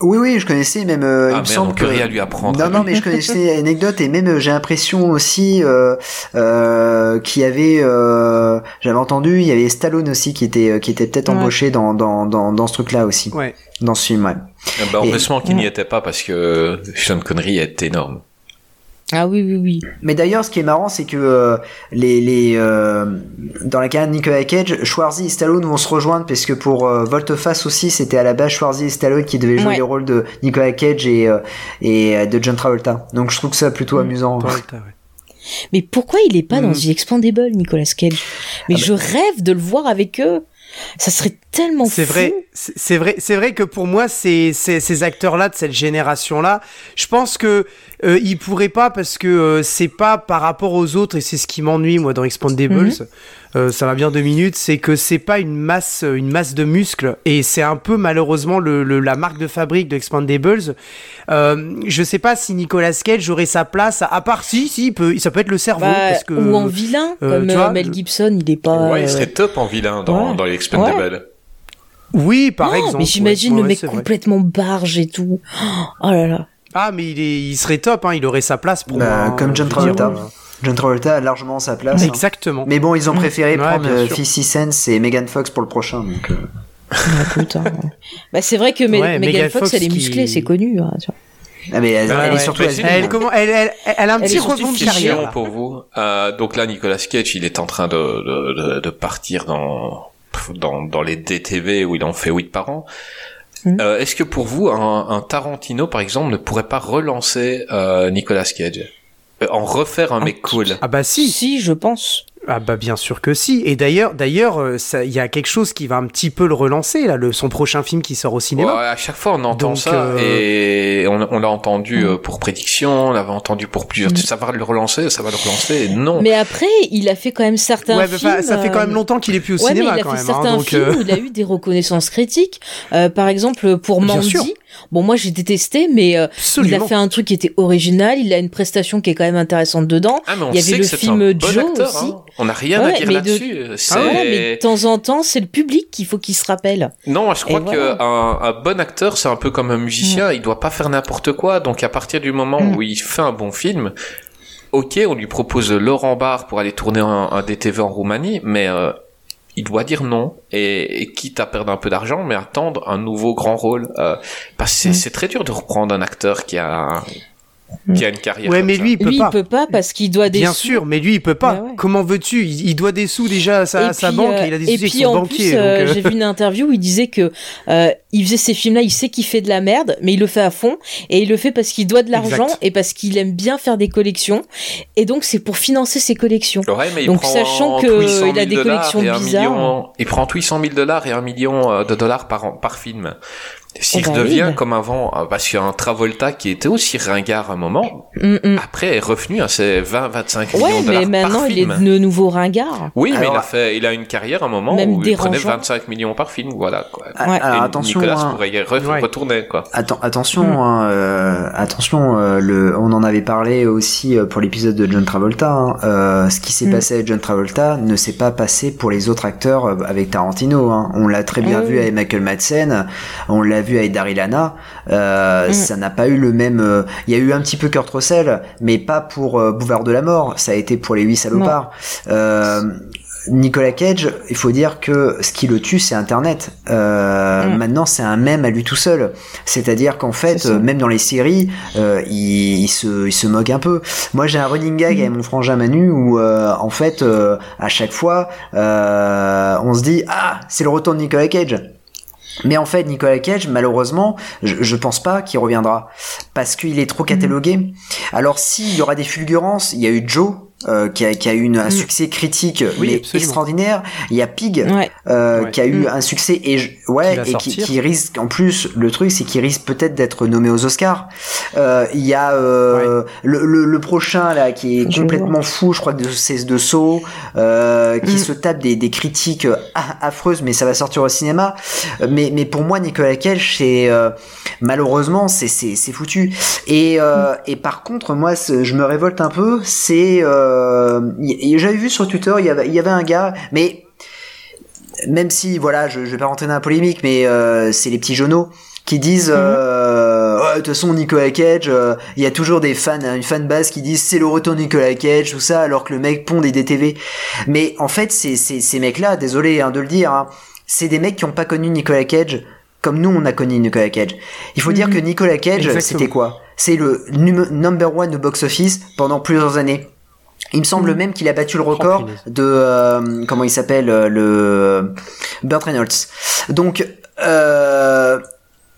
Oui, oui, je connaissais même. euh, il Ah me merde, semble on peut que rien lui apprendre. Non, non, mais je connaissais l'anecdote et même euh, j'ai l'impression aussi euh, euh, qu'il y avait, euh, j'avais entendu, il y avait Stallone aussi qui était, qui était peut-être Ouais. embauché dans dans dans, dans ce truc-là aussi, Ouais. dans ce film. Ouais. Ah bah, Et- heureusement qu'il n'y était pas parce que Sean Connery est énorme. Ah oui oui oui. Mais d'ailleurs, ce qui est marrant, c'est que euh, les les euh, dans la carrière de Nicolas Cage, Schwarzy et Stallone vont se rejoindre parce que pour euh, Volteface aussi, c'était à la base Schwarzy et Stallone qui devaient jouer Ouais. les rôles de Nicolas Cage et euh, et de John Travolta. Donc je trouve que ça plutôt amusant. Travolta, ouais. Mais pourquoi il est pas dans Mm. The Expandable, Nicolas Cage? Mais Ah bah- je rêve de le voir avec eux. Ça serait tellement C'est vrai, c'est vrai, c'est vrai que pour moi, ces, ces, ces acteurs-là de cette génération-là, je pense que euh, ils pourraient pas parce que euh, c'est pas par rapport aux autres et c'est ce qui m'ennuie moi dans Expandables. Mhm. Euh, ça va bien deux minutes, c'est que c'est pas une masse, une masse de muscles et c'est un peu malheureusement le, le- la marque de fabrique de Expandables. Euh, je sais pas si Nicolas Cage aurait sa place, à, à part si, si, il peut, ça peut être le cerveau Bah, parce que ou en vilain, euh, comme tu euh, vois, Mel Gibson, il est pas. Ouais, il euh, serait top en vilain dans, ouais. dans les Expendables. Oui, par non, exemple. mais j'imagine ouais, le ouais, mec complètement barge et tout. Oh là là. Ah, mais il, est, il serait top, hein, il aurait sa place pour Bah, moi. comme John Travolta. John Travolta a largement sa place. hein. Exactement. Mais bon, ils ont préféré Ouais, prendre bien euh, sûr. 50 Cent et Megan Fox pour le prochain. Donc, euh, Ah, putain, ouais. Bah, c'est vrai que Me- Ouais, Megan Megan Fox, Fox elle est qui- musclée, c'est connu. hein, tu vois. Ah, mais elle, Ouais, elle est ouais. surtout. Elle- c'est- Elle, comment, elle, elle, elle a un Elle petit rebond de carrière. Question là. pour vous. Euh, donc là, Nicolas Cage, il est en train de, de, de, de partir dans, dans, dans les DTV où il en fait 8 par an. Euh, Est-ce que pour vous, un, un Tarantino, par exemple, ne pourrait pas relancer euh, Nicolas Cage? En refaire un mec cool Ah bah si. Si, je pense. Ah bah bien sûr que si. Et d'ailleurs, d'ailleurs, euh, ça- il y a quelque chose qui va un petit peu le relancer là, le, son prochain film qui sort au cinéma. Ouais, à chaque fois, on entend Donc, ça euh, et on, on l'a entendu euh, pour prédiction, on l'avait entendu pour plusieurs. Mm. Ça va le relancer, ça va le relancer. Non. Mais après, il a fait quand même certains Ouais, films. ça fait quand même longtemps qu'il est plus au ouais, mais cinéma il a quand fait même. hein, certains donc, films où il a eu des reconnaissances critiques. Euh, par exemple, pour Bien Mandy. sûr. Bon, moi j'ai détesté, mais euh, il a fait un truc qui était original. Il a une prestation qui est quand même intéressante dedans. Ah, mais on il y avait sait le que film un bon Joe acteur, aussi. hein. On n'a rien à dire mais de- là-dessus. C'est- Ah ouais, mais de temps en temps, c'est le public qu'il faut qu'il se rappelle. Non, je crois voilà. qu'un un bon acteur, c'est un peu comme un musicien, il doit pas faire n'importe quoi. Donc à partir du moment Mm. où il fait un bon film, ok, on lui propose Laurent Barre pour aller tourner un, un DTV en Roumanie, mais euh, il doit dire non, et, et quitte à perdre un peu d'argent, mais attendre un nouveau grand rôle. euh, parce que c'est Mm. c'est très dur de reprendre un acteur qui a, qui a une carrière. Ouais, comme mais ça. lui, il peut Lui, pas. il peut pas parce qu'il doit des Bien sous. sûr, mais lui, il peut pas. Ouais, ouais. Comment veux-tu? Il, il doit des sous déjà à sa, banque euh, et il a des et avec puis, son en banquier. plus, euh, euh, j'ai vu une interview où il disait que euh, il faisait ces films-là, il sait qu'il fait de la merde, mais il le fait à fond et il le fait parce qu'il doit de l'argent et parce qu'il aime bien faire des collections et donc c'est pour financer ses collections. Ouais, mais il Donc, prend sachant que 800 000 il a des dollars collections et un bizarres. million- il prend 800 000 dollars et un million euh, de dollars par, an- par film. S'il Eh ben redevient oui, bah. comme avant, euh, parce qu'il y a un Travolta qui était aussi ringard à un moment, Mm, mm. après est revenu à ses 20-25 millions Ouais, de dollars mais maintenant par il est film. de nouveau ringard. Oui, mais il a fait, il a une carrière à un moment Même où il prenait dérangeant. 25 millions par film, voilà quoi. Ah, Ouais. Alors Et attention. Nicolas hein. pourrait Ouais. retourner quoi. Atten- attention, Mm. hein, euh, attention. euh, le, on en avait parlé aussi euh, pour l'épisode de John Travolta. hein. Euh, ce qui s'est Mm. passé avec John Travolta ne s'est pas passé pour les autres acteurs avec Tarantino. hein. On l'a très bien Ah vu avec Michael Madsen, on l'a vu avec Daryl Hannah. Euh, Mm. Ça n'a pas eu le même. euh, Il y a eu un petit peu Kurt Russell, mais pas pour euh, Bouvard de la mort. Ça a été pour les huit salopards. Nicolas Cage, il faut dire que ce qui le tue, c'est Internet. Euh, Mm. Maintenant, c'est un même à lui tout seul. C'est-à-dire qu'en fait, euh, même dans les séries, euh, il, il se, il se moque un peu. Moi, j'ai un running gag Mm. avec mon frangin Manu où, en fait, à chaque fois, on se dit ah, c'est le retour de Nicolas Cage. Mais en fait, Nicolas Cage, malheureusement, je, je pense pas qu'il reviendra parce qu'il est trop catalogué. Alors, s'il y aura des fulgurances, il y a eu Joe. Euh, qui, a, qui a eu une- un Mm. succès critique Oui, mais absolument. extraordinaire. Il y a Pig Ouais. euh, Ouais. qui a eu Mm. un succès et je- ouais Qui et qui, risque en plus le truc c'est qu'il risque peut-être d'être nommé aux Oscars. Euh, Il y a euh, le, le, le prochain là qui est complètement fou, je crois que c'est de Saw, euh, qui Mm. se tape des, des critiques a- affreuses, mais ça va sortir au cinéma. Mais mais pour moi Nicolas Cage c'est euh, malheureusement c'est c'est foutu. Et euh, et par contre moi je me révolte un peu, c'est euh, j'avais vu sur Twitter il y avait il y avait un gars mais même si voilà je, je vais pas rentrer dans la polémique mais euh, c'est les petits jeuneaux qui disent euh, Ouais, de toute façon Nicolas Cage euh, il y a toujours des fans une fan base qui disent c'est le retour de Nicolas Cage tout ça alors que le mec pond des DTV mais en fait c'est ces mecs là désolé hein, de le dire hein, c'est des mecs qui ont pas connu Nicolas Cage comme nous on a connu Nicolas Cage. Il faut dire que Nicolas Cage c'était quoi? C'est le num- number one au box office pendant plusieurs années il me semble même qu'il a battu le record de euh, comment il s'appelle euh, le Burt Reynolds. Donc euh,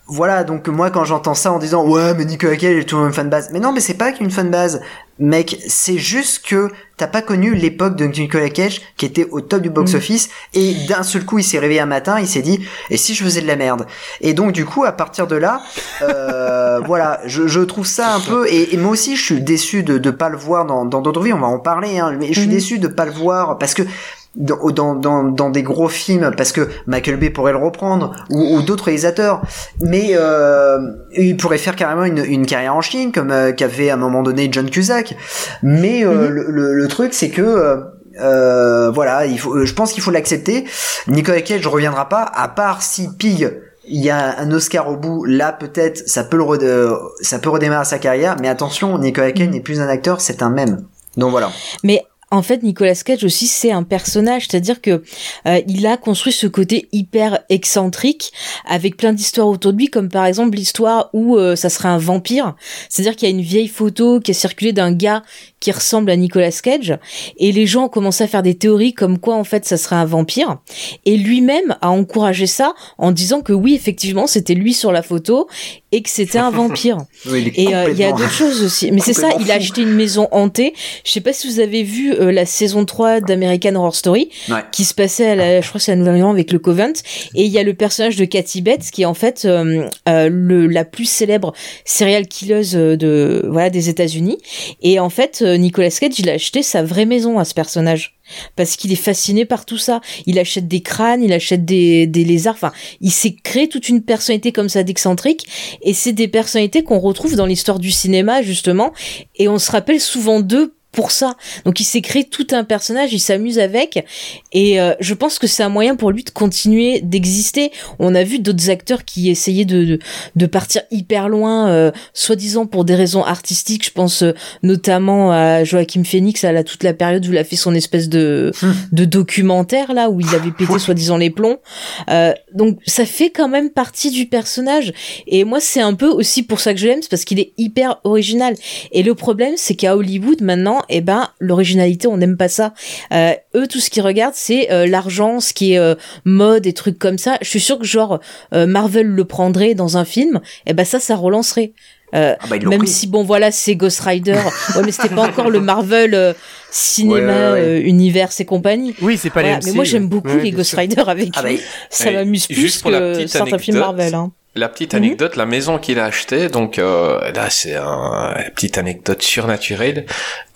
voilà, donc moi quand j'entends ça en disant ouais mais Nicolas Cage est toujours une fanbase, mais non mais c'est pas qu'une fanbase. Mec, c'est juste que t'as pas connu l'époque de Nicolas Cage qui était au top du box-office et d'un seul coup il s'est réveillé un matin, il s'est dit et si je faisais de la merde? Et donc du coup à partir de là, euh, voilà, je, je trouve ça un peu et, et moi aussi je suis déçu de de pas le voir dans dans d'autres vies, on va en parler, hein, mais je suis déçu de pas le voir parce que dans, dans, dans, dans des gros films parce que Michael Bay pourrait le reprendre ou, ou d'autres réalisateurs. Mais euh, il pourrait faire carrément une, une carrière en Chine comme euh, qu'avait à un moment donné John Cusack. Mais euh, le, le, le truc c'est que euh, euh, voilà il faut je pense qu'il faut l'accepter. Nicolas Cage reviendra pas à part si Pig il y a un Oscar au bout, là peut-être ça peut le euh, ça peut redémarrer sa carrière, mais attention, Nicolas Cage n'est plus un acteur, c'est un mème. Donc voilà. Mais en fait, Nicolas Cage aussi, c'est un personnage, c'est-à-dire que euh, il a construit ce côté hyper excentrique avec plein d'histoires autour de lui, comme par exemple l'histoire où euh, ça serait un vampire. C'est-à-dire qu'il y a une vieille photo qui a circulé d'un gars qui ressemble à Nicolas Cage, et les gens ont commencé à faire des théories comme quoi en fait ça serait un vampire. Et lui-même a encouragé ça en disant que oui, effectivement, c'était lui sur la photo et que c'était un vampire. Oui, il est Et euh, il y a d'autres choses aussi. Mais c'est ça, il a acheté une maison hantée. Je sais pas si vous avez vu euh, la saison 3 d'American Horror Story, Ouais. qui se passait à la, je crois c'est à Nouvelle-Orléans avec le Covent. Et il y a le personnage de Cathy Bates, qui est en fait euh, le, la plus célèbre serial killeuse de, voilà, des États-Unis. Et en fait, Nicolas Cage, il a acheté sa vraie maison à ce personnage. Parce qu'il est fasciné par tout ça. Il achète des crânes, il achète des, des lézards. Enfin, il s'est créé toute une personnalité comme ça d'excentrique. Et c'est des personnalités qu'on retrouve dans l'histoire du cinéma, justement. Et on se rappelle souvent d'eux pour ça. Donc il s'est créé tout un personnage, il s'amuse avec. Et euh, je pense que c'est un moyen pour lui de continuer d'exister. On a vu d'autres acteurs qui essayaient de, de, de partir hyper loin, euh, soi-disant pour des raisons artistiques. Je pense euh, notamment à Joachim Phoenix, à la, toute la période où il a fait son espèce de, de documentaire, là, où il avait pété soi-disant les plombs. Euh, donc ça fait quand même partie du personnage. Et moi, c'est un peu aussi pour ça que je l'aime, c'est parce qu'il est hyper original. Et le problème, c'est qu'à Hollywood, maintenant, eh ben, l'originalité, on n'aime pas ça. Euh, eux, tout ce qu'ils regardent, c'est euh, l'argent, ce qui est euh, mode et trucs comme ça. Je suis sûre que genre euh, Marvel le prendrait dans un film, et ben ça, ça relancerait. Euh, Ah bah, même pris. si bon voilà c'est Ghost Rider ouais mais c'était pas encore le Marvel euh, cinéma Ouais, ouais, ouais. euh, univers et compagnie Oui, c'est pas Voilà, les mais moi j'aime beaucoup Ouais, les Ghost sûr. Rider avec Ah bah, lui ça m'amuse plus pour que certains films Marvel hein. La petite Mhm. anecdote, la maison qu'il a achetée, donc euh, là c'est un, une petite anecdote surnaturelle.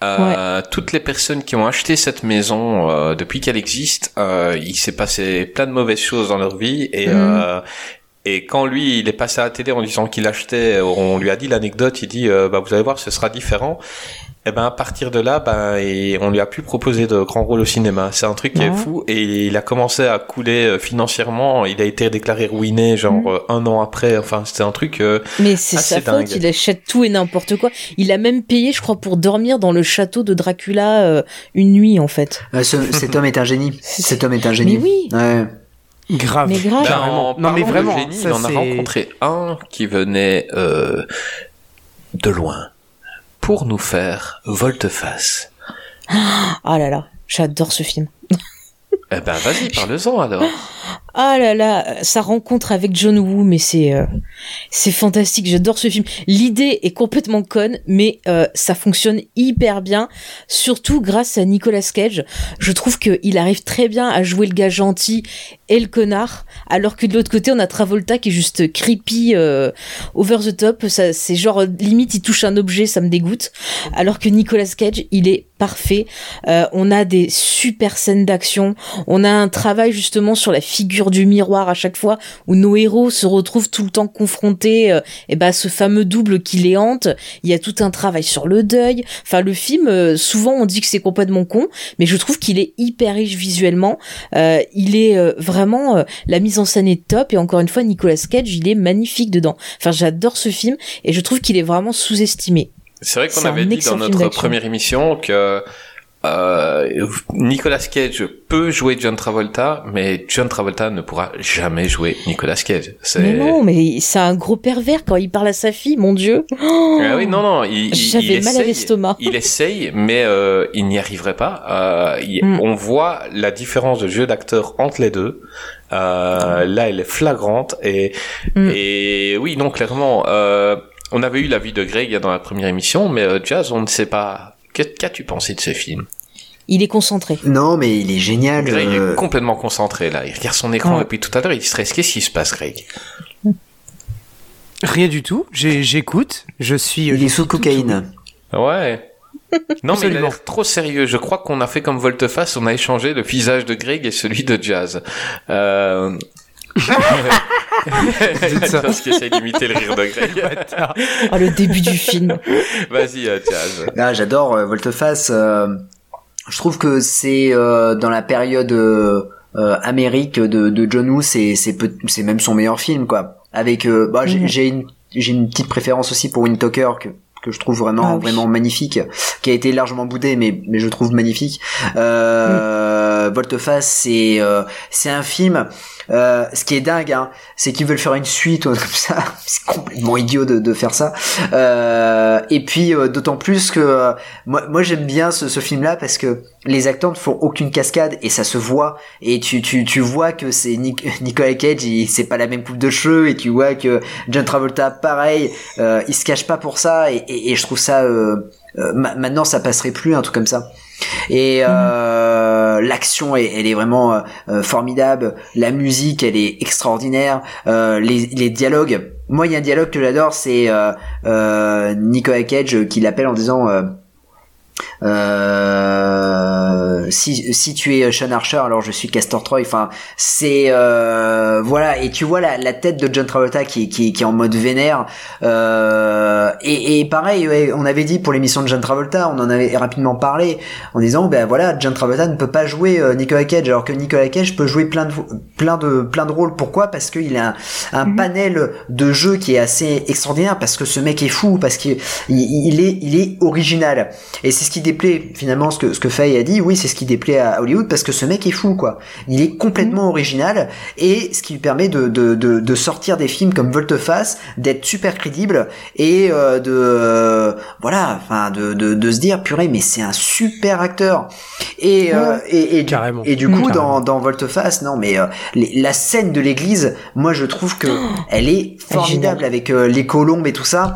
Euh, Toutes les personnes qui ont acheté cette maison euh, depuis qu'elle existe, euh, il s'est passé plein de mauvaises choses dans leur vie et Mhm. euh, et quand lui il est passé à la télé en disant qu'il achetait, on lui a dit l'anecdote, il dit euh, bah vous allez voir ce sera différent. Et ben à partir de là, ben et on lui a pu proposer de grands rôles au cinéma. C'est un truc qui est fou et il a commencé à couler euh, financièrement. Il a été déclaré ruiné genre Mhm. euh, un an après. Enfin c'était un truc. euh, mais c'est Ah, sa dingue. faute il achète tout et n'importe quoi il a même payé je crois pour dormir dans le château de Dracula euh, une nuit en fait Euh, ce- cet homme est un génie. Cet homme est un génie. mais oui Ouais. Grave. Mais grave. Ben, en Non, mais de vraiment, génie, ça, il en a rencontré un qui venait euh, de loin pour nous faire volte-face. ah là là j'adore ce film Eh ben vas-y, parle-en alors. Ah là là, sa rencontre avec John Woo, mais c'est euh, fantastique. J'adore ce film. L'idée est complètement conne, mais euh, ça fonctionne hyper bien, surtout grâce à Nicolas Cage. Je trouve qu'il arrive très bien à jouer le gars gentil et le connard, alors que de l'autre côté, on a Travolta qui est juste creepy, euh, over the top. Ça, c'est genre limite, il touche un objet, ça me dégoûte. Alors que Nicolas Cage, il est parfait. On a des super scènes d'action. On a un travail justement sur la figure du miroir à chaque fois où nos héros se retrouvent tout le temps confrontés euh, et ben à ce fameux double qui les hante. Il y a tout un travail sur le deuil. Enfin le film, euh, souvent on dit que c'est complètement con, mais je trouve qu'il est hyper riche visuellement. Euh, il est vraiment la mise en scène est top et encore une fois Nicolas Cage il est magnifique dedans. Enfin j'adore ce film et je trouve qu'il est vraiment sous-estimé. C'est vrai qu'on avait dit dans notre première émission que euh, Nicolas Cage peut jouer John Travolta, mais John Travolta ne pourra jamais jouer Nicolas Cage. Mais non, mais c'est un gros pervers quand il parle à sa fille, mon dieu. Ah oui, non, non, il, J'avais mal à l'estomac. Il essaye, mais euh, il n'y arriverait pas. Euh, il- Mm. On voit la différence de jeu d'acteur entre les deux. Là, elle est flagrante et Mm. et oui, non, clairement. On avait eu la vie de Greg dans la première émission, mais Jazz, on ne sait pas. Qu'as-tu pensé de ce film? Il est concentré. Non, mais il est génial. Greg euh, est complètement concentré là. Il regarde son écran Ouais. depuis tout à l'heure. Il stresse. Qu'est-ce qui se passe, Greg Rien du tout. J'écoute. Je suis. il est sous cocaïne. Ouais. Non, mais il a l'air trop sérieux. Je crois qu'on a fait comme volte-face, on a échangé le visage de Greg et celui de Jazz. Euh... ça. Parce qu'il essaie d'imiter le rire de Greg. Oh, le début du film. Vas-y, euh, Jazz. Ah, j'adore euh, Volteface. euh, je trouve que c'est euh, dans la période Amérique de, de John Woo, c'est c'est peut- c'est même son meilleur film quoi. Avec euh, bah, j'ai j'ai une j'ai une petite préférence aussi pour Wind Tucker que que je trouve vraiment Ah oui. vraiment magnifique, qui a été largement boudé mais mais je trouve magnifique. Euh, Volteface c'est euh, c'est un film. Euh, ce qui est dingue, hein, c'est qu'ils veulent faire une suite ou truc comme ça. C'est complètement idiot de, faire ça. Euh, et puis euh, d'autant plus que euh, moi, moi j'aime bien ce, film-là parce que les acteurs ne font aucune cascade et ça se voit. Et tu tu tu vois que c'est Nic- Nicolas Cage, c'est pas la même coupe de cheveux et tu vois que John Travolta, pareil, euh, il se cache pas pour ça. Et, je trouve ça euh, euh, ma- maintenant ça passerait plus un truc comme ça. Et euh, l'action, elle, est vraiment euh, euh, formidable. La musique, elle est extraordinaire. Les, les dialogues. Moi, il y a un dialogue que j'adore, c'est Nicolas Cage qui l'appelle en disant. Euh, si, si tu es Sean Archer, alors je suis Castor Troy. Enfin, c'est euh, voilà. Et tu vois la, la tête de John Travolta qui, qui, qui est en mode vénère. Euh, et, et pareil, ouais, on avait dit pour l'émission de John Travolta, on en avait rapidement parlé en disant ben voilà, John Travolta ne peut pas jouer Nicolas Cage, alors que Nicolas Cage peut jouer plein de plein de plein de rôles. Pourquoi? Parce qu'il a un, un panel de jeux qui est assez extraordinaire. Parce que ce mec est fou, parce qu'il il, il est il est original. Et c'est ce qui déplaît finalement ce que ce que Faye a dit. Oui, c'est ce qui déplaît à Hollywood parce que ce mec est fou quoi. Il est complètement original et ce qui lui permet de de de, de sortir des films comme Volteface, d'être super crédible et euh, de euh, voilà, enfin de, de de se dire purée mais c'est un super acteur. Et euh, et et du, Carrément. et du Mmh, coup carrément. dans dans Volteface non mais euh, les- la scène de l'église, moi je trouve que elle est formidable avec euh, les colombes et tout ça.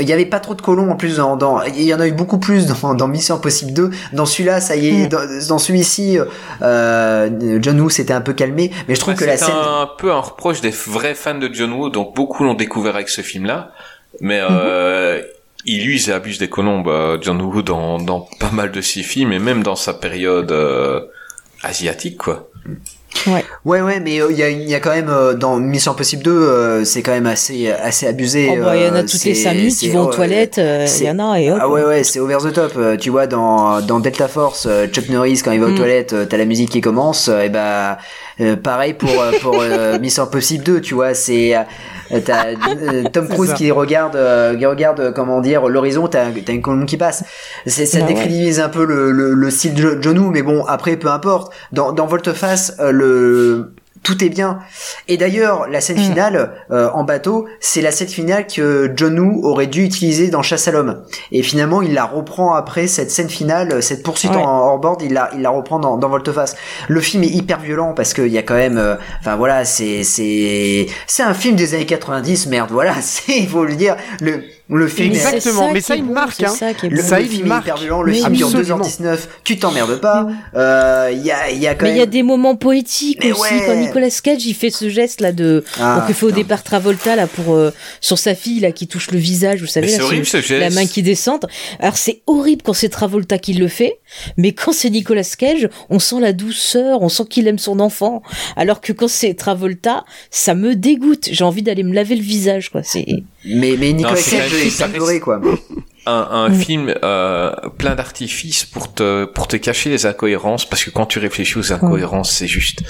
Il y avait pas trop de colons en plus dans, dans il y en a eu beaucoup plus dans, dans Mission Impossible 2 dans celui-là ça y est Mm. dans, dans celui-ci euh, John Woo s'était un peu calmé mais je trouve que la c'est scène un peu un reproche des vrais fans de John Woo, donc beaucoup l'ont découvert avec ce film-là, mais euh, il use et abuse des colombes, euh, John Woo, dans, dans pas mal de ses films, et même dans sa période euh, asiatique, quoi. Ouais ouais mais euh, il y, a, il y a quand même euh, dans Mission Impossible 2 euh, c'est quand même assez assez abusé Oh, bah, il y en a euh, toutes les c'est- 5 minutes qui vont aux ouais, toilettes, euh, il y en a et hop. Ah ouais ouais c'est over the top tu vois dans dans Delta Force Chuck Norris quand il va aux Mm. toilettes t'as la musique qui commence et bah euh, pareil pour pour Mission Impossible 2 tu vois c'est euh, t'as euh, Tom Cruise qui regarde euh, qui regarde euh, comment dire l'horizon t'as t'as une colombe qui passe. C'est ça Bah ouais. décrédibilise un peu le le, le style de John Woo mais bon après peu importe. Dans dans Volteface euh, le tout est bien. Et d'ailleurs, la scène Mm. finale euh, en bateau, c'est la scène finale que John Woo aurait dû utiliser dans Chasse à l'homme. Et finalement, il la reprend après cette scène finale, cette poursuite Ouais. en hors-board, il la, il la reprend dans, dans Volteface. Le film est hyper violent parce qu'il y a quand même, euh, enfin voilà, c'est c'est c'est un film des années 90, merde, voilà, c'est il faut le dire. Le le film Exactement, ça mais qui ça, il marque, c'est hein. ça qui est le. Ça, le il film est hyper violent, le Mais film dure absolument. 2h19, tu t'emmerdes pas. Euh, Il y a il y a quand Mais il y a des moments poétiques Mais aussi ouais. quand Nicolas Cage il fait ce geste là de Ah, donc il fait au départ Travolta là pour euh, sur sa fille là qui touche le visage vous savez là, sur- horrible ce geste. la main qui descend alors c'est horrible quand c'est Travolta qui le fait mais quand c'est Nicolas Cage on sent la douceur on sent qu'il aime son enfant alors que quand c'est Travolta ça me dégoûte j'ai envie d'aller me laver le visage quoi c'est mais mais Nicolas c'est Cage quand même- est ça reste- adoré quoi. un, un Mm. film euh, plein d'artifices pour te pour te cacher les incohérences parce que quand tu réfléchis aux incohérences c'est juste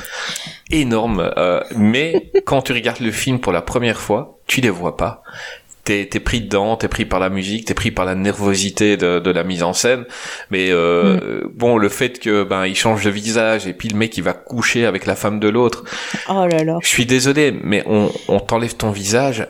énorme euh, mais quand tu regardes le film pour la première fois tu les vois pas. T'es t'es pris dedans t'es pris par la musique t'es pris par la nervosité de, de la mise en scène mais euh, bon le fait que ben il change de visage et puis le mec il va coucher avec la femme de l'autre. Oh là là. Je suis désolé mais on on t'enlève ton visage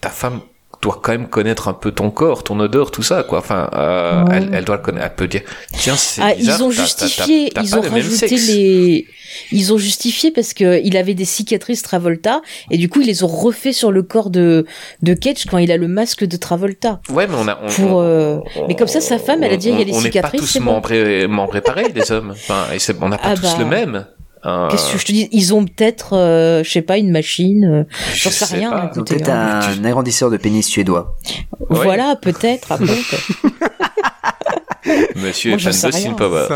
ta femme doit quand même connaître un peu ton corps, ton odeur, tout ça, quoi. Enfin, euh, Ouais. elle, elle doit le connaître. Elle peut dire, tiens, c'est Ah, bizarre, ils ont t'as- justifié, t'as- t'as ils ont le rajouté les, ils ont justifié parce que il avait des cicatrices Travolta et du coup ils les ont refait sur le corps de de Cage quand il a le masque de Travolta. Ouais, mais on a. On, Pour, euh, on- mais comme ça, sa femme, elle a dit, il y a les on n'est pas cicatrices, tous bon. membrés, membrés pareils, les hommes. Enfin, et c'est- on n'a pas Ah tous bah. le même. Euh, Qu'est-ce que je te dis? Ils ont peut-être, euh, je sais pas, une machine. euh, je J'en sais sais rien. peut-être hein. un, agrandisseur de pénis suédois. Ouais. Voilà, peut-être. Après, Monsieur Moi, est fan sais de rien, Steel Power.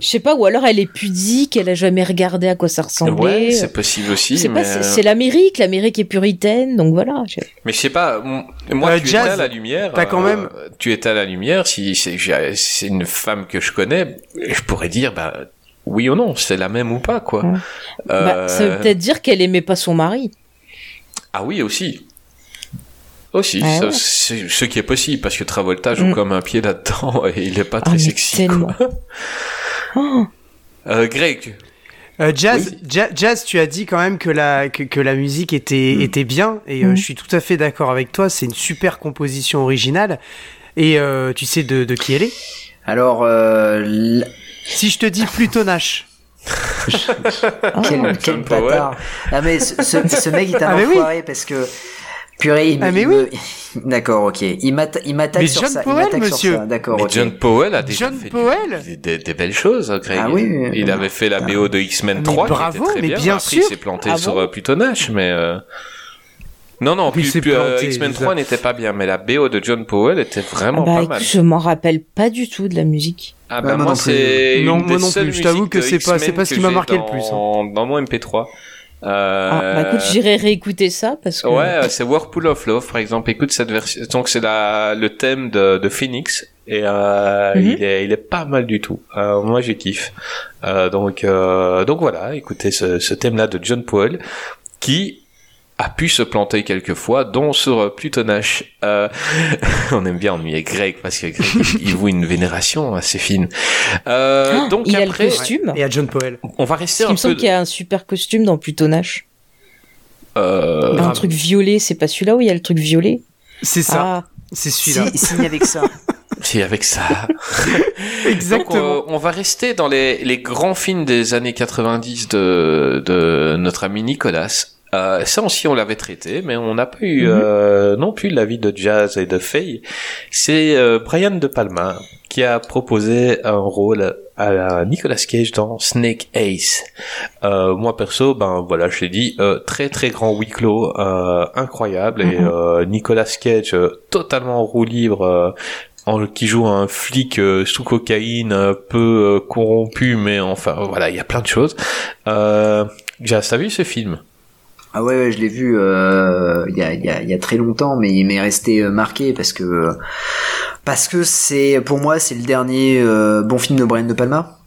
je sais pas. Ou alors elle est pudique, elle a jamais regardé à quoi ça ressemblait. Ouais, c'est possible aussi, C'est mais, pas, c'est- c'est l'Amérique, l'Amérique est puritaine, donc voilà. je- mais je sais pas. Moi, Euh, tu Jazz, étais à la lumière. t'as quand euh, même- Tu étais à la lumière. Si c'est j'ai- c'est une femme que je connais, je pourrais dire, bah, oui ou non, c'est la même ou pas, quoi. Ouais. Bah, ça veut Euh, peut-être dire qu'elle aimait pas son mari. Ah oui, aussi. Aussi, Ah ça, ouais. c'est ce qui est possible, parce que Travolta joue Mm. comme un pied là-dedans et il est pas Ah, très mais sexy. tellement. Quoi. Oh, Euh, Greg, Euh, Jazz, Ja- Jazz, tu as dit quand même que la, que, que la musique était, était bien, et euh, Mm. je suis tout à fait d'accord avec toi, c'est une super composition originale, et euh, tu sais de, de qui elle est? Alors, euh, Si je te dis Pluto Nash. quel, oh. quel John Powell. bâtard. Ah mais ce, ce, ce mec il est un Ah, mais oui. enfoiré parce que purée il Ah, mais il me- D'accord, ok. Il m'atta- il m'attaque sur John ça. il Powell, m'attaque sur monsieur. ça. D'accord, mais ok. John Powell a déjà John fait Powell des, des- des belles choses, hein, Greg. Ah oui, oui, il oui. avait fait la BO de X-Men Mais 3, bravo, qui était très mais bien. bien Après, sûr. il s'est planté Ah sur bon euh, Pluto Nash, mais... euh, Non, non, plus, plus, euh, X-Men ça. 3 n'était pas bien, mais la BO de John Powell était vraiment bah pas écoute, mal. je m'en rappelle pas du tout de la musique. Ah Ouais, bah moi c'est Non, moi non plus. Je t'avoue que c'est pas- c'est pas ce qui m'a marqué le plus, hein. Dans mon MP3. Euh... Ah, bah écoute, j'irai réécouter ça parce que. Ouais, euh, c'est Whirlpool of Love, par exemple. Écoute cette version. Donc c'est la le thème de, de Phoenix et euh, Mhm. il est il est pas mal du tout. Euh, moi je kiffe. Euh, donc euh, donc voilà, écoutez ce, ce thème-là de John Powell qui a pu se planter quelques fois, dont sur Pluto Nash. Euh, on aime bien ennuyer Greg parce que Greg il voue une vénération assez fine. Euh, Ah, donc il a le après, costume. Et à John Powell. on va rester Parce un me semble qu'il y a un super costume dans Pluto Nash. Euh, un truc violet, c'est pas celui-là où il y a le truc violet? C'est ça, Ah, c'est celui-là. signe avec ça. c'est avec ça. Exactement. Donc, euh, on va rester dans les, les grands films des années 90 de, de notre ami Nicolas. Euh, ça aussi, on l'avait traité, mais on n'a pas eu Mhm. euh, non plus l'avis de Jazz et de Faye. C'est euh, Brian De Palma qui a proposé un rôle à Nicolas Cage dans Snake Ace. Euh, moi perso, ben voilà, je l'ai dit, euh, très très grand huis clos, euh, incroyable, et Mhm. euh, Nicolas Cage euh, totalement en roue libre. euh, en- qui joue un flic euh, sous cocaïne, un peu euh, corrompu, mais enfin voilà, il y a plein de choses. Euh, Jazz, t'as vu ce film? Ah ouais, ouais, je l'ai vu euh, il y, a, y, a, y a très longtemps, mais il m'est resté euh, marqué parce que parce que c'est pour moi c'est le dernier euh, bon film de Brian De Palma.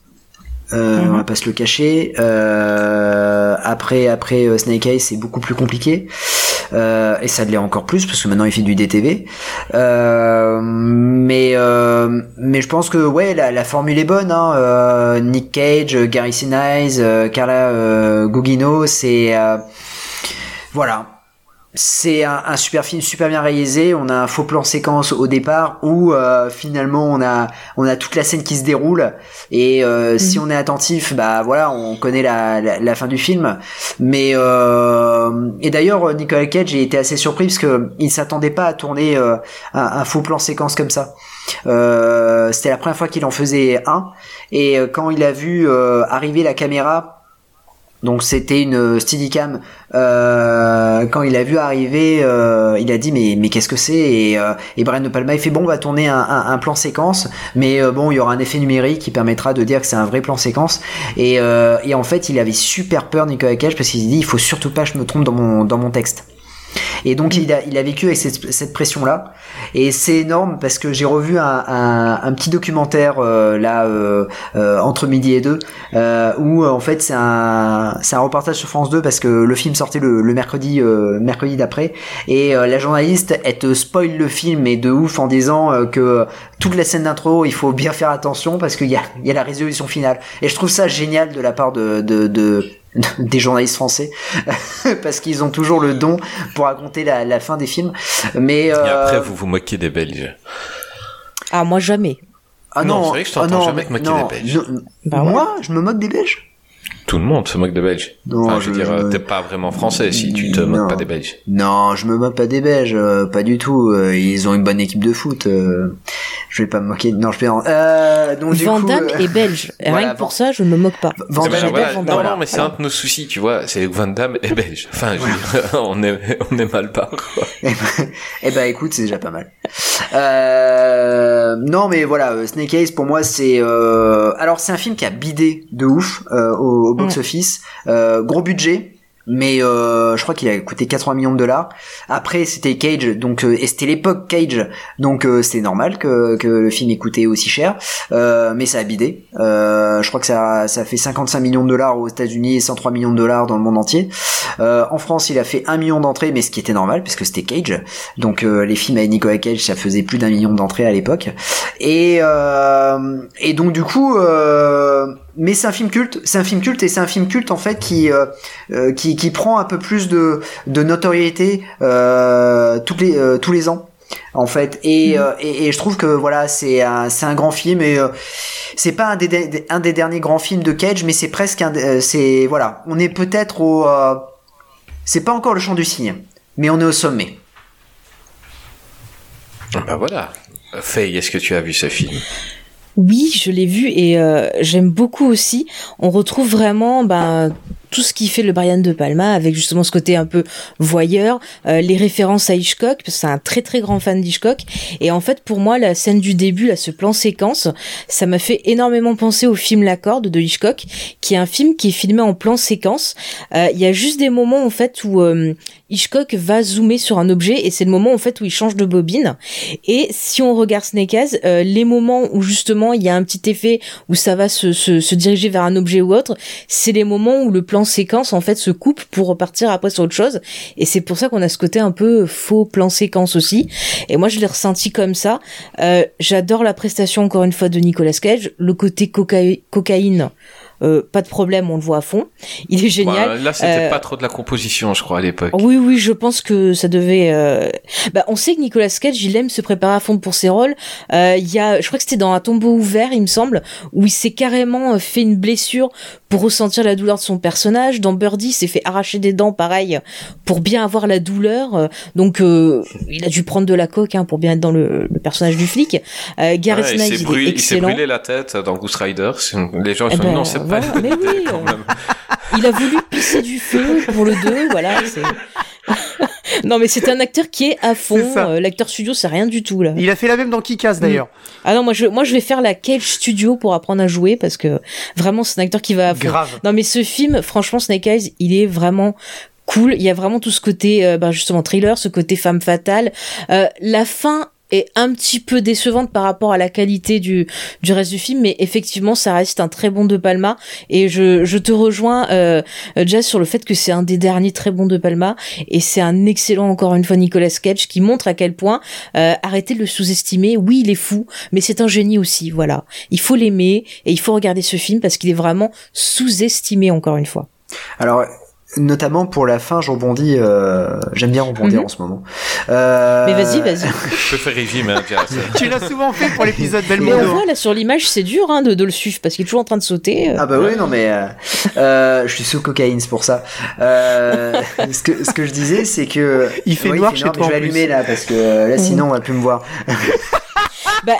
Euh, Mhm. On va pas se le cacher. Euh, après après euh, Snake Eyes c'est beaucoup plus compliqué Euh, et ça l'est encore plus parce que maintenant il fait du DTV. Euh, mais euh, mais je pense que ouais la, la formule est bonne. Hein. Euh, Nick Cage, Gary Sinise, Carla Gugino, c'est euh, voilà. C'est un, un super film, super bien réalisé. On a un faux plan séquence au départ où euh, finalement on a on a toute la scène qui se déroule et euh, si on est attentif, bah voilà, on connaît la, la, la fin du film. Mais euh, et d'ailleurs Nicolas Cage j'ai été assez surpris parce que il s'attendait pas à tourner un, un faux plan séquence comme ça. C'était la première fois qu'il en faisait un et quand il a vu arriver la caméra donc c'était une Steadicam. Euh, quand il a vu arriver, euh, il a dit mais mais qu'est-ce que c'est? Et, euh, Brian De Palma il fait bon on va tourner un, un, un plan séquence, mais euh, bon il y aura un effet numérique qui permettra de dire que c'est un vrai plan séquence. Et, euh, en fait il avait super peur Nicolas Cage parce qu'il dit il faut surtout pas que je me trompe dans mon dans mon texte. Et donc il a, il a vécu avec cette, cette pression-là. Et c'est énorme parce que j'ai revu un, un, un petit documentaire euh, là euh, euh, entre midi et deux euh, où euh, en fait c'est un, c'est un reportage sur France 2 parce que le film sortait le, le mercredi euh, mercredi d'après et euh, la journaliste elle te spoil le film mais de ouf en disant que toute la scène d'intro il faut bien faire attention parce qu'il y a, il y a la résolution finale. Et je trouve ça génial de la part de, de, de des journalistes français parce qu'ils ont toujours le don pour raconter la, la fin des films. Mais Et euh, après, vous vous moquez des Belges. Ah, moi jamais. ah Non, non, c'est vrai que je ah t'entends non, jamais te moquer non, des Belges. non, Bah ouais. moi, je me moque des Belges. Tout le monde se moque des Belges. Non, Enfin, je veux dire, je- t'es pas vraiment français si tu te Non. moques pas des Belges. Non, je me moque pas des Belges, euh, pas du tout. euh, ils ont une bonne équipe de foot. euh, je vais pas me moquer. Non, je plaisante. Euh, donc du Van coup, Damme euh, est belge. Et voilà, Rien que pour Van- ça, je ne me moque pas. Van Eh ben, Damme, voilà. Van Non, non, mais c'est un de nos soucis, tu vois. C'est que Van Damme est belge. Enfin, je veux dire, on est, on est mal barre, quoi. Eh ben écoute, c'est déjà pas mal. Euh, non mais voilà, Snake Eyes pour moi c'est euh, alors c'est un film qui a bidé de ouf euh, au, au box office, Euh, gros budget. Mais euh, je crois qu'il a coûté 80 millions de dollars. Après, c'était Cage, donc euh, et c'était l'époque Cage, donc euh, c'était normal que, que le film ait coûté aussi cher. Euh, mais ça a bidé. Euh, je crois que ça, ça fait 55 millions de dollars aux États-Unis et 103 millions de dollars dans le monde entier. Euh, en France, il a fait un million d'entrées, mais ce qui était normal puisque c'était Cage. Donc euh, les films avec Nicolas Cage, ça faisait plus d'un million d'entrées à l'époque. Et euh, et donc du coup, euh, mais c'est un film culte. C'est un film culte et c'est un film culte en fait qui euh, euh, qui, qui prend un peu plus de de notoriété euh, tous les euh, tous les ans en fait et, euh, et, et je trouve que voilà c'est un c'est un grand film et euh, c'est pas un des, un des derniers grands films de Cage mais c'est presque un c'est voilà on est peut-être au euh, c'est pas encore le chant du cygne mais on est au sommet Bah voilà. Faye, est-ce que tu as vu ce film? Oui, je l'ai vu et euh, j'aime beaucoup aussi. On retrouve vraiment ben, tout ce qui fait le Brian De Palma avec justement ce côté un peu voyeur, euh, les références à Hitchcock, parce que c'est un très très grand fan d'Hitchcock. Et en fait, pour moi, la scène du début, là, ce plan séquence, ça m'a fait énormément penser au film La Corde de Hitchcock, qui est un film qui est filmé en plan séquence. Euh, Il y a juste des moments en fait où euh, Hitchcock va zoomer sur un objet et c'est le moment en fait où il change de bobine. Et si on regarde Snake les moments où justement il y a un petit effet où ça va se, se, se diriger vers un objet ou autre, c'est les moments où le plan séquence en fait se coupe pour repartir après sur autre chose. Et c'est pour ça qu'on a ce côté un peu faux plan séquence aussi. Et moi je l'ai ressenti comme ça. Euh, J'adore la prestation encore une fois de Nicolas Cage, le côté coca- cocaïne. Euh, pas de problème, on le voit à fond. Il est génial. Bah, Là, c'était Euh, pas trop de la composition, je crois, à l'époque. oui, oui, je pense que ça devait. euh, Bah, on sait que Nicolas Cage, il aime se préparer à fond pour ses rôles. Euh, Il y a, je crois que c'était dans un tombeau ouvert, il me semble, où il s'est carrément euh, fait une blessure pour ressentir la douleur de son personnage. Dans Birdie, il s'est fait arracher des dents, pareil, pour bien avoir la douleur. Donc, euh, il a dû prendre de la coke hein, pour bien être dans le, le personnage du flic. Euh, Gary Ouais, il s'est il brûlé, est il s'est brûlé la tête dans Ghost Rider. Les gens ils Eh sont ben, non, pas mais oui, euh. Il a voulu pisser du feu pour le 2, voilà. non, mais c'est un acteur qui est à fond. Euh, L'acteur studio, c'est rien du tout là. Il a fait la même dans Kick-Ass d'ailleurs. Ah non, moi je, moi je vais faire la Cage Studio pour apprendre à jouer parce que vraiment c'est un acteur qui va à fond. Grave. Non mais ce film, franchement Snake Eyes, il est vraiment cool. Il y a vraiment tout ce côté, euh, ben, justement thriller, ce côté femme fatale. Euh, la fin est un petit peu décevante par rapport à la qualité du, du reste du film, mais effectivement ça reste un très bon De Palma et je, je te rejoins euh, Jazz sur le fait que c'est un des derniers très bons De Palma et c'est un excellent encore une fois Nicolas Cage qui montre à quel point euh, arrêtez de le sous-estimer. Oui, il est fou, mais c'est un génie aussi. Voilà, il faut l'aimer et il faut regarder ce film parce qu'il est vraiment sous-estimé encore une fois. Alors, notamment pour la fin, je rebondis. euh, J'aime bien rebondir Mhm. en ce moment. Euh, Mais vas-y, vas-y. Je peux faire régime, hein. Tu l'as souvent fait pour l'épisode Mais on Belmondo. voit là sur l'image, c'est dur hein, de, de le suivre parce qu'il est toujours en train de sauter. euh. Ah bah oui, non mais euh, euh, je suis sous cocaïne, c'est pour ça. Euh, ce, que, ce que je disais, c'est que... Il fait Oui, noir chez mais toi, Je vais allumer là, parce que là, sinon on va plus me voir. Bah,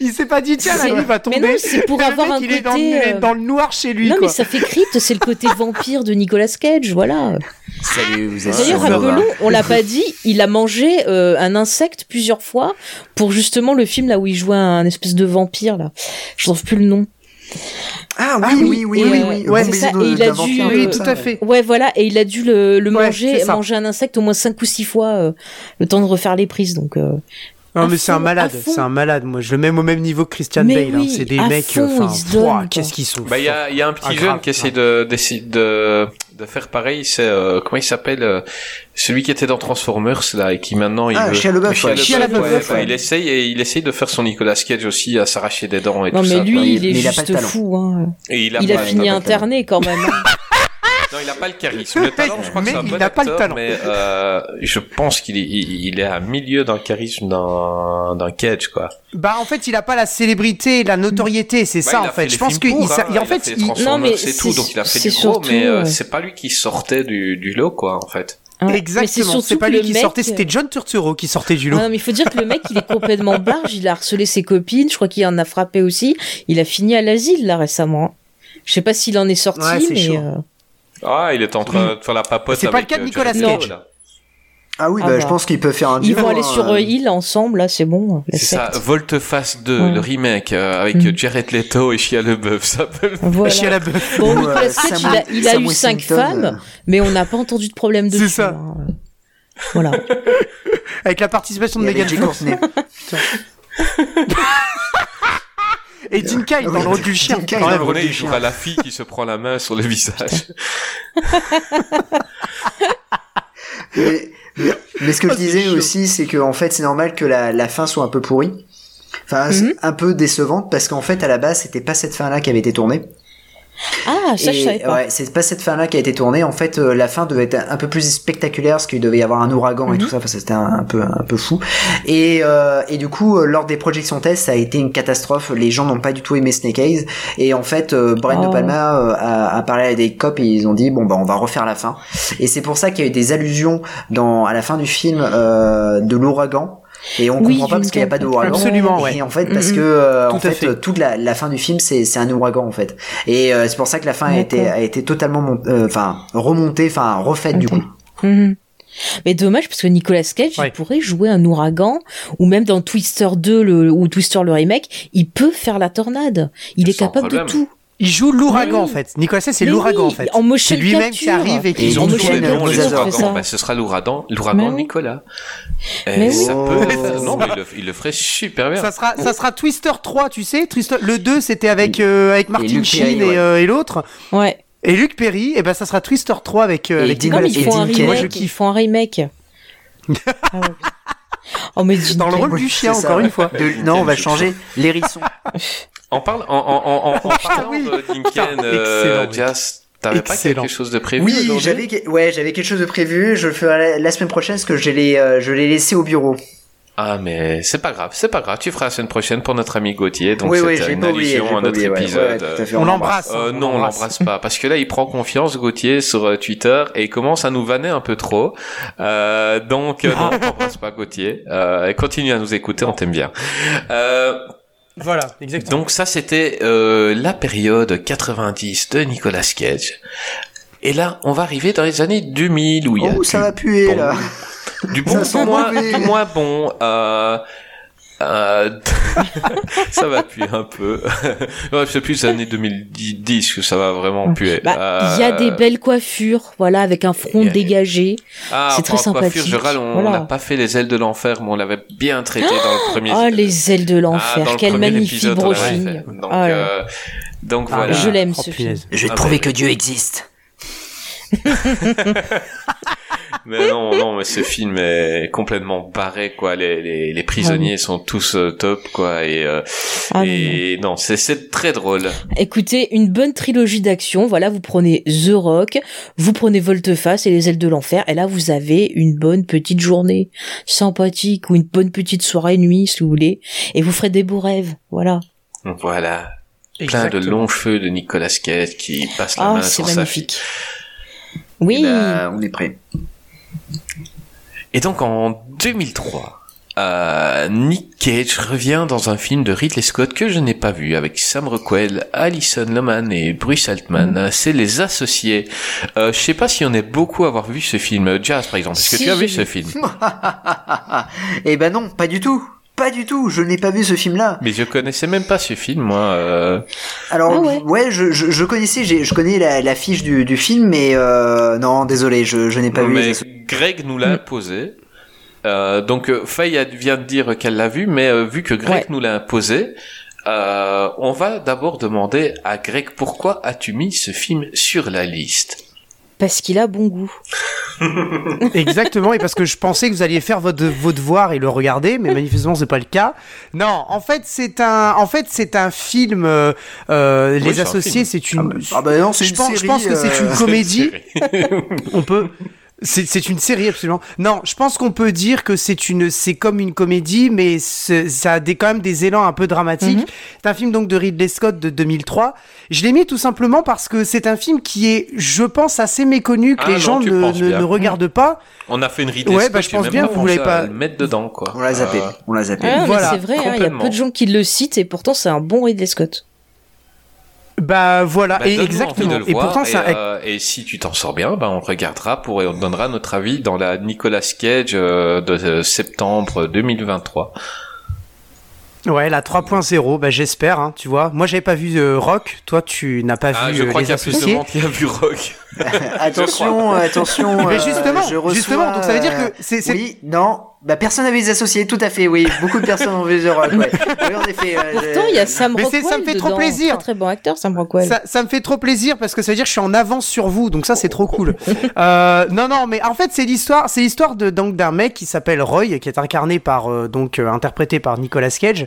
Il s'est pas dit tiens la nuit va tomber. mais non, c'est pour avoir mec, un il est dans, côté, il est euh, dans le noir chez lui non quoi. mais ça fait crypte, c'est le côté vampire de Nicolas Cage, voilà. Salut, vous êtes D'ailleurs, rappelons, on l'a pas dit, il a mangé euh, un insecte plusieurs fois pour justement le film là où il jouait un espèce de vampire là. Je trouve plus le nom. Ah oui, Ah oui, oui, oui, oui, oui. ouais, c'est ça, et il a dû, oui, tout à fait. Ouais, voilà, et il a dû le, le Ouais, manger, manger un insecte au moins cinq ou six fois, euh, le temps de refaire les prises. Donc, euh, Non mais c'est un malade, c'est un malade. Moi je le mets au même niveau que Christian Mais Bale. hein. C'est des mecs. Enfin, qu'est-ce qu'ils sont. Bah, il y a, il y a un petit Ah, jeune grave, qui essaie de, d'essayer de, de faire pareil. C'est, euh, comment il s'appelle, euh, celui qui était dans Transformers, là, et qui maintenant, il Ah, veut... Ouais. Ouais, ouais. ouais, Il essaye, et il essaye de faire son Nicolas Cage aussi, à s'arracher des dents et non tout mais ça. lui, il est mais il a pas juste fou. Hein. Et il a, Il fini interné quand même. Non, il n'a pas le charisme. Le talent, je crois Mais que c'est un il bon n'a pas le talent. Mais euh, je pense qu'il est, il il est à milieu d'un charisme d'un d'un Cage, quoi. Bah en fait, il a pas la célébrité, la notoriété, c'est Bah, ça en fait. Je pense que films il, pour, sa- hein, il- en fait, fait il- Transformers, Non, mais c'est tout, donc il a fait du gros, surtout, mais euh, ouais. c'est pas lui qui sortait du, du lot, quoi, en fait. Ouais. Exactement. C'est pas lui qui mec- sortait, c'était John Turturro qui sortait du lot. Non, mais il faut dire que le mec, il est complètement barge. Il a harcelé ses copines. Je crois qu'il en a frappé aussi. Il a fini à l'asile, là, récemment. Je sais pas s'il en est sorti, Ouais, mais. chaud. euh, Ah, il est en train de faire la papote C'est pas le cas de euh, Nicolas Cage. Ah oui, Ah bah, bah. je pense qu'ils peuvent faire un Ils duo, vont aller hein, sur euh. euh, Hill ensemble, là, c'est bon. C'est ça. Volte-Face 2, Ouais. le remake, euh, avec Mm. Jared Leto et Shia LeBeouf, ça peut Voilà. Chier à la bœuf. Bon, Nicolas Cage, il a, il eu cinq Washington, femmes, mais on n'a pas entendu de problème dessus. C'est ça. hein. Voilà. Avec la participation de Megan Fox. Et Jim Kyle dans Oui, le rôle du chien. Kyle Dans dans le le rôle René, du il chien. jouera la fille qui se prend la main sur le visage. mais, mais- mais ce que je disais aussi, c'est que en fait, c'est normal que la, la fin soit un peu pourrie. Enfin, Mhm. un peu décevante parce qu'en fait, à la base, c'était pas cette fin-là qui avait été tournée. Ah, ça, je Et, savais pas. Ouais, c'est pas cette fin-là qui a été tournée. En fait, euh, la fin devait être un peu plus spectaculaire parce qu'il devait y avoir un ouragan et Mhm. tout ça. Enfin, c'était un, un peu un peu fou. Et euh, et du coup, euh, lors des projections tests, ça a été une catastrophe. Les gens n'ont pas du tout aimé Snake Eyes. Et en fait, euh, Brian Oh. De Palma euh, a, a parlé à des cops et ils ont dit bon bah on va refaire la fin. Et c'est pour ça qu'il y a eu des allusions dans à la fin du film euh, de l'ouragan. Et on Oui, comprend pas parce qu'il n'y a pas d'ouragan. Absolument, ouais. Et en fait, parce que euh, Tout en fait, fait. toute la, la fin du film, c'est c'est un ouragan en fait. Et euh, c'est pour ça que la fin a été a été totalement euh, enfin remontée, enfin refaite du coup. Mhm. Mais dommage parce que Nicolas Cage, Ouais. il pourrait jouer un ouragan ou même dans Twister 2 le, ou Twister le remake, il peut faire la tornade. Il est capable problème. de tout. Il joue l'ouragan Oui. en fait. Nicolas Cage, c'est Mais l'ouragan oui, en fait. en motion C'est lui-même qui arrive et Et qui ouragans, ça. bah, ce sera l'ouragan, l'ouragan Mais oui. Nicolas. Et Mais ça oui. peut Oh. être- non, mais il le, il le ferait super bien. Ça sera, ça sera Twister 3, tu sais. Twister, le 2, c'était avec, euh, avec Martin Sheen et, ouais. euh, et l'autre. Ouais. Et Luc Perry, et ben ça sera Twister 3 avec, euh, Et avec et Carrey. Moi, je remake. kiffe. Ils font un remake. Ah ouais. Oh, mais Dans le rôle du chien, ça, encore ouais. une fois. De- non, on va changer l'hérisson. En, parle, en, en, en, en, parlant oui. de Dinken, Putain, euh, t'avais pas quelque chose de prévu Oui, j'avais ouais, j'avais quelque chose de prévu. Je le ferai la, la semaine prochaine parce que je l'ai euh, je l'ai laissé au bureau. Ah, mais c'est pas grave, c'est pas grave. Tu feras la semaine prochaine pour notre ami Gauthier. Donc, oui, oui, c'était une oublié. allusion à notre oublié, épisode. ouais, fait, On l'embrasse. l'embrasse. Euh, on non, on l'embrasse. l'embrasse pas parce que là il prend confiance Gauthier sur euh, Twitter et il commence à nous vanner un peu trop. Euh, donc euh, non, on t'embrasse pas Gauthier. Euh, et continue à nous écouter, on t'aime bien. Euh, Voilà, exactement. donc ça c'était euh, la période 90 de Nicolas Cage. Et là, on va arriver dans les années 2000 où il y a Oh, ça va puer bon, là. Du bon, Ça du moins, du moins bon. Euh, euh, ça va puer un peu. ouais, c'est plus les années 2010 que ça va vraiment puer. Bah, il y a Euh, des belles coiffures, voilà, avec un front a- dégagé. Ah, c'est très de coiffure, sympathique. je râle, on Voilà. n'a pas fait les ailes de l'enfer, mais on l'avait bien traité dans le premier. Oh, les ailes de Ah, l'enfer, quel magnifique épisode, fait. Donc, Ah là. euh, donc Ah, voilà. Je l'aime Oh, ce film. Je vais te Ah, prouver mais- que Dieu existe. Mais non, non, mais ce film est complètement barré, quoi. Les, les, les prisonniers sont tous euh, top, quoi. Et, euh, Ah, et non, c'est, c'est très drôle. Écoutez, une bonne trilogie d'action. Voilà, vous prenez The Rock, vous prenez Volteface et les ailes de l'enfer, et là vous avez une bonne petite journée sympathique ou une bonne petite soirée nuit, si vous voulez, et vous ferez des beaux rêves. Voilà. Voilà. Plein de longs cheveux de Nicolas Cage qui passe la Ah, main sur sa fille. magnifique. Oui. Eh ben, on est prêt. Et donc en 2003, euh, Nick Cage revient dans un film de Ridley Scott que je n'ai pas vu avec Sam Rockwell, Alison Lohman et Bruce Altman. C'est Les Associés. Euh, je sais pas si on est beaucoup à avoir vu ce film. Jazz par exemple, est-ce que tu as vu ce film? Eh ben non, pas du tout. Pas du tout. Je n'ai pas vu ce film-là. Mais je connaissais même pas ce film, moi. euh. Alors Ah ouais. ouais, je, je, je connaissais, je connais la, la fiche du, du film, mais euh, non, désolé, je, je n'ai pas vu. mais Greg nous l'a imposé. Euh, donc Faye vient de dire qu'elle l'a vu, mais euh, vu que Greg Ouais. nous l'a imposé, euh, on va d'abord demander à Greg pourquoi as-tu mis ce film sur la liste? Parce qu'il a bon goût. Exactement, et parce que je pensais que vous alliez faire votre, vos devoirs et le regarder, mais manifestement c'est pas le cas. Non, en fait c'est un, en fait c'est un film. euh, euh, Oui, les c'est un associés, c'est une. Ah bah non, c'est je une pense, série, je pense que c'est euh, une comédie. On peut. C'est c'est une série absolument. Non, je pense qu'on peut dire que c'est une, c'est comme une comédie, mais ça a des, quand même des élans un peu dramatiques. Mhm. C'est un film donc de Ridley Scott de 2003. Je l'ai mis tout simplement parce que c'est un film qui est, je pense, assez méconnu que Ah les non, gens ne, regardent pas. On a fait une Ridley Ouais, Scott, bah, je pense même bien, pas vous voulez pas- le mettre dedans, quoi. On l'a zappé. Euh, On l'a zappé. Ah, mais Voilà, c'est vrai, hein, il y a peu de gens qui le citent et pourtant c'est un bon Ridley Scott. Bah voilà, Bah, et exactement. le et voir, pourtant, et, c'est un- euh, et si tu t'en sors bien, bah, on regardera pour et on donnera notre avis dans la Nicolas Cage euh, de euh, septembre 2023. Ouais, la 3.0, bah j'espère, hein, tu vois. Moi, j'avais pas vu euh, Rock, toi, tu n'as pas Ah, vu je euh, crois les qu'il y a plus de monde qui a vu Rock. attention, attention. Mais justement, je reçois, justement, donc ça veut dire que c'est- c'est- Oui, non. Bah personne n'a vu les associés, tout à fait, oui. Beaucoup de personnes ont vu The Rock, ouais. Oui, en effet. euh, Pourtant, il y a Sam Mais c'est- Rockwell ça me fait trop plaisir. Très très bon acteur, Sam Rockwell. Ça, ça me fait trop plaisir parce que ça veut dire que je suis en avance sur vous, donc ça c'est trop cool. Euh, non, non, mais en fait c'est l'histoire, c'est l'histoire de donc d'un mec qui s'appelle Roy, qui est incarné par euh, donc euh, interprété par Nicolas Cage,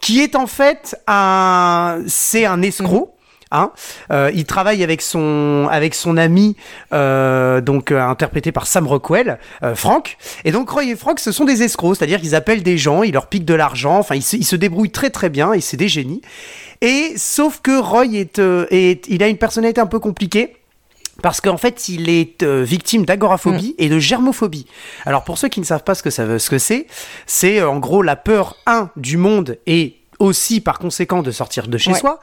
qui est en fait un, c'est un escroc. Hein Euh, il travaille avec son avec son ami euh, donc euh, interprété par Sam Rockwell, Frank. Et donc Roy et Frank, ce sont des escrocs, c'est-à-dire qu'ils appellent des gens, ils leur piquent de l'argent. Enfin, ils se, ils se débrouillent très très bien et c'est des génies. Et sauf que Roy est, est il a une personnalité un peu compliquée. Parce qu'en fait, il est euh, victime d'agoraphobie et de germophobie. Alors, pour ceux qui ne savent pas ce que ça veut, ce que c'est, c'est euh, en gros la peur un du monde et aussi par conséquent de sortir de chez Ouais. soi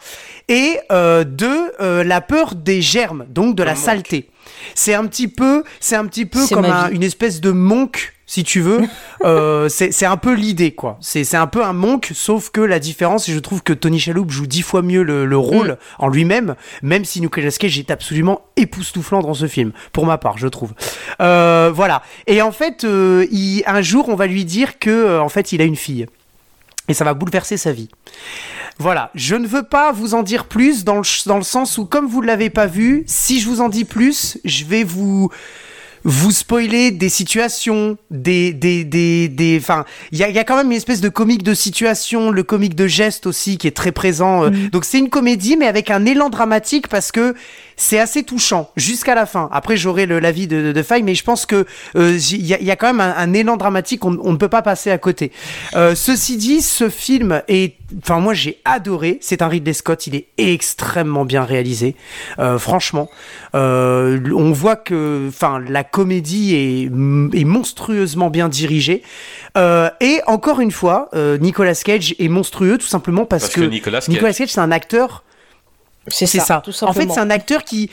et euh, deux euh, la peur des germes, donc de la saleté. C'est un petit peu, c'est un petit peu comme un- une espèce de monk, si tu veux. Euh, c'est c'est un peu l'idée, quoi. C'est c'est un peu un monk, sauf que la différence, et je trouve que Tony Shalhoub joue dix fois mieux le, le rôle en lui-même, même si Nicolas Cage est absolument époustouflant dans ce film, pour ma part, je trouve. Euh, voilà. Et en fait, euh, il- un jour, on va lui dire que, en fait, il a une fille. Et ça va bouleverser sa vie. Voilà, je ne veux pas vous en dire plus dans le, dans le sens où, comme vous ne l'avez pas vu, si je vous en dis plus, je vais vous vous spoiler des situations, des des des des. Enfin, il y a, il y a quand même une espèce de comique de situation, le comique de geste aussi qui est très présent. euh. Donc c'est une comédie, mais avec un élan dramatique parce que c'est assez touchant jusqu'à la fin. Après, j'aurai l'avis de, de, de Faye, mais je pense que euh, il y, a, il y a quand même un, un élan dramatique. On, on ne peut pas passer à côté. Euh, ceci dit, ce film est, enfin moi j'ai adoré. C'est un Ridley Scott. Il est extrêmement bien réalisé. Euh, franchement, on voit que, enfin la comédie est, est monstrueusement bien dirigée. Et encore une fois, Nicolas Cage est monstrueux tout simplement parce, Parce que Nicolas Cage- Nicolas Cage c'est un acteur C'est ça, ça. tout En fait, c'est un acteur qui.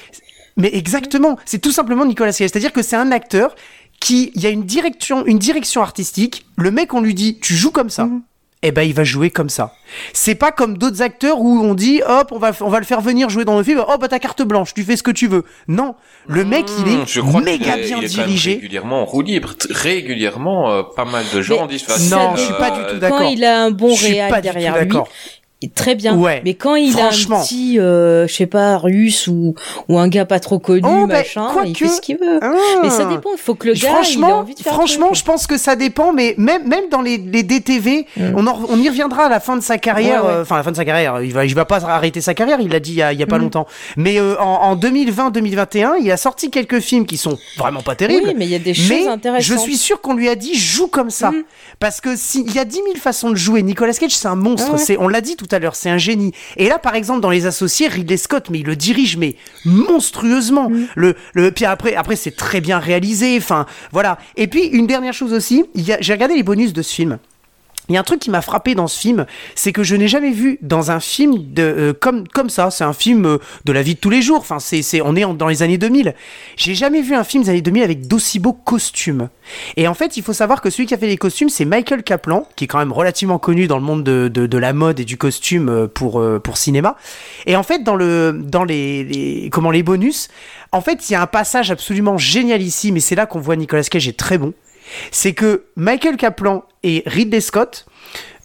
Mais exactement, c'est tout simplement Nicolas Cage. C'est-à-dire que c'est un acteur qui, il y a une direction, une direction artistique. Le mec, on lui dit, tu joues comme ça. Mhm. Eh ben, il va jouer comme ça. C'est pas comme d'autres acteurs où on dit, hop, on va, on va le faire venir jouer dans le film. Oh, bah, ta carte blanche, tu fais ce que tu veux. Non. Le mec, il je est crois méga est- bien il est quand même dirigé. régulièrement en roue libre. Régulièrement, euh, pas mal de gens Mais disent ça Non, je suis pas du tout euh, d'accord. Quand il a un bon Je suis pas réal du tout derrière lui, il très bien. Ouais. Mais quand il a un petit, euh, je sais pas, russe ou, ou un gars pas trop connu, Oh, bah, machin, il quoique- fait ce qu'il veut. Ah. Mais ça dépend, il faut que le gars, il franchement, envie de faire franchement, je pense que ça dépend, mais même même dans les, les DTV, Mm. on, en- on y reviendra à la fin de sa carrière. Ouais, ouais. Enfin, à la fin de sa carrière, il va il va pas arrêter sa carrière. Il l'a dit il y a, il y a pas Mm. longtemps. Mais euh, en, en 2020-2021, il a sorti quelques films qui sont vraiment pas terribles. Oui, mais il y a des choses mais intéressantes. je suis sûr qu'on lui a dit joue comme ça. Mhm. Parce que s'il y a 10 000 façons de jouer, Nicolas Cage c'est un monstre. Ah. C'est, on l'a dit tout à l'heure, c'est un génie. Et là, par exemple, dans Les Associés, Ridley Scott, mais il le dirige mais monstrueusement. Mhm. Le, le, puis après, après c'est très bien réalisé. Enfin, voilà. Et puis une dernière chose aussi, j'ai regardé les bonus de ce film. Il y a un truc qui m'a frappé dans ce film, c'est que je n'ai jamais vu dans un film de euh, comme comme ça. C'est un film euh, de la vie de tous les jours. Enfin, c'est c'est on est dans les années 2000. J'ai jamais vu un film des années 2000 avec d'aussi beaux costumes. Et en fait, il faut savoir que celui qui a fait les costumes, c'est Michael Kaplan, qui est quand même relativement connu dans le monde de, de, de la mode et du costume euh, pour euh, pour cinéma. Et en fait, dans le dans les, les comment les bonus, en fait, il y a un passage absolument génial ici, mais c'est là qu'on voit Nicolas Cage est très bon c'est que Michael Kaplan et Ridley Scott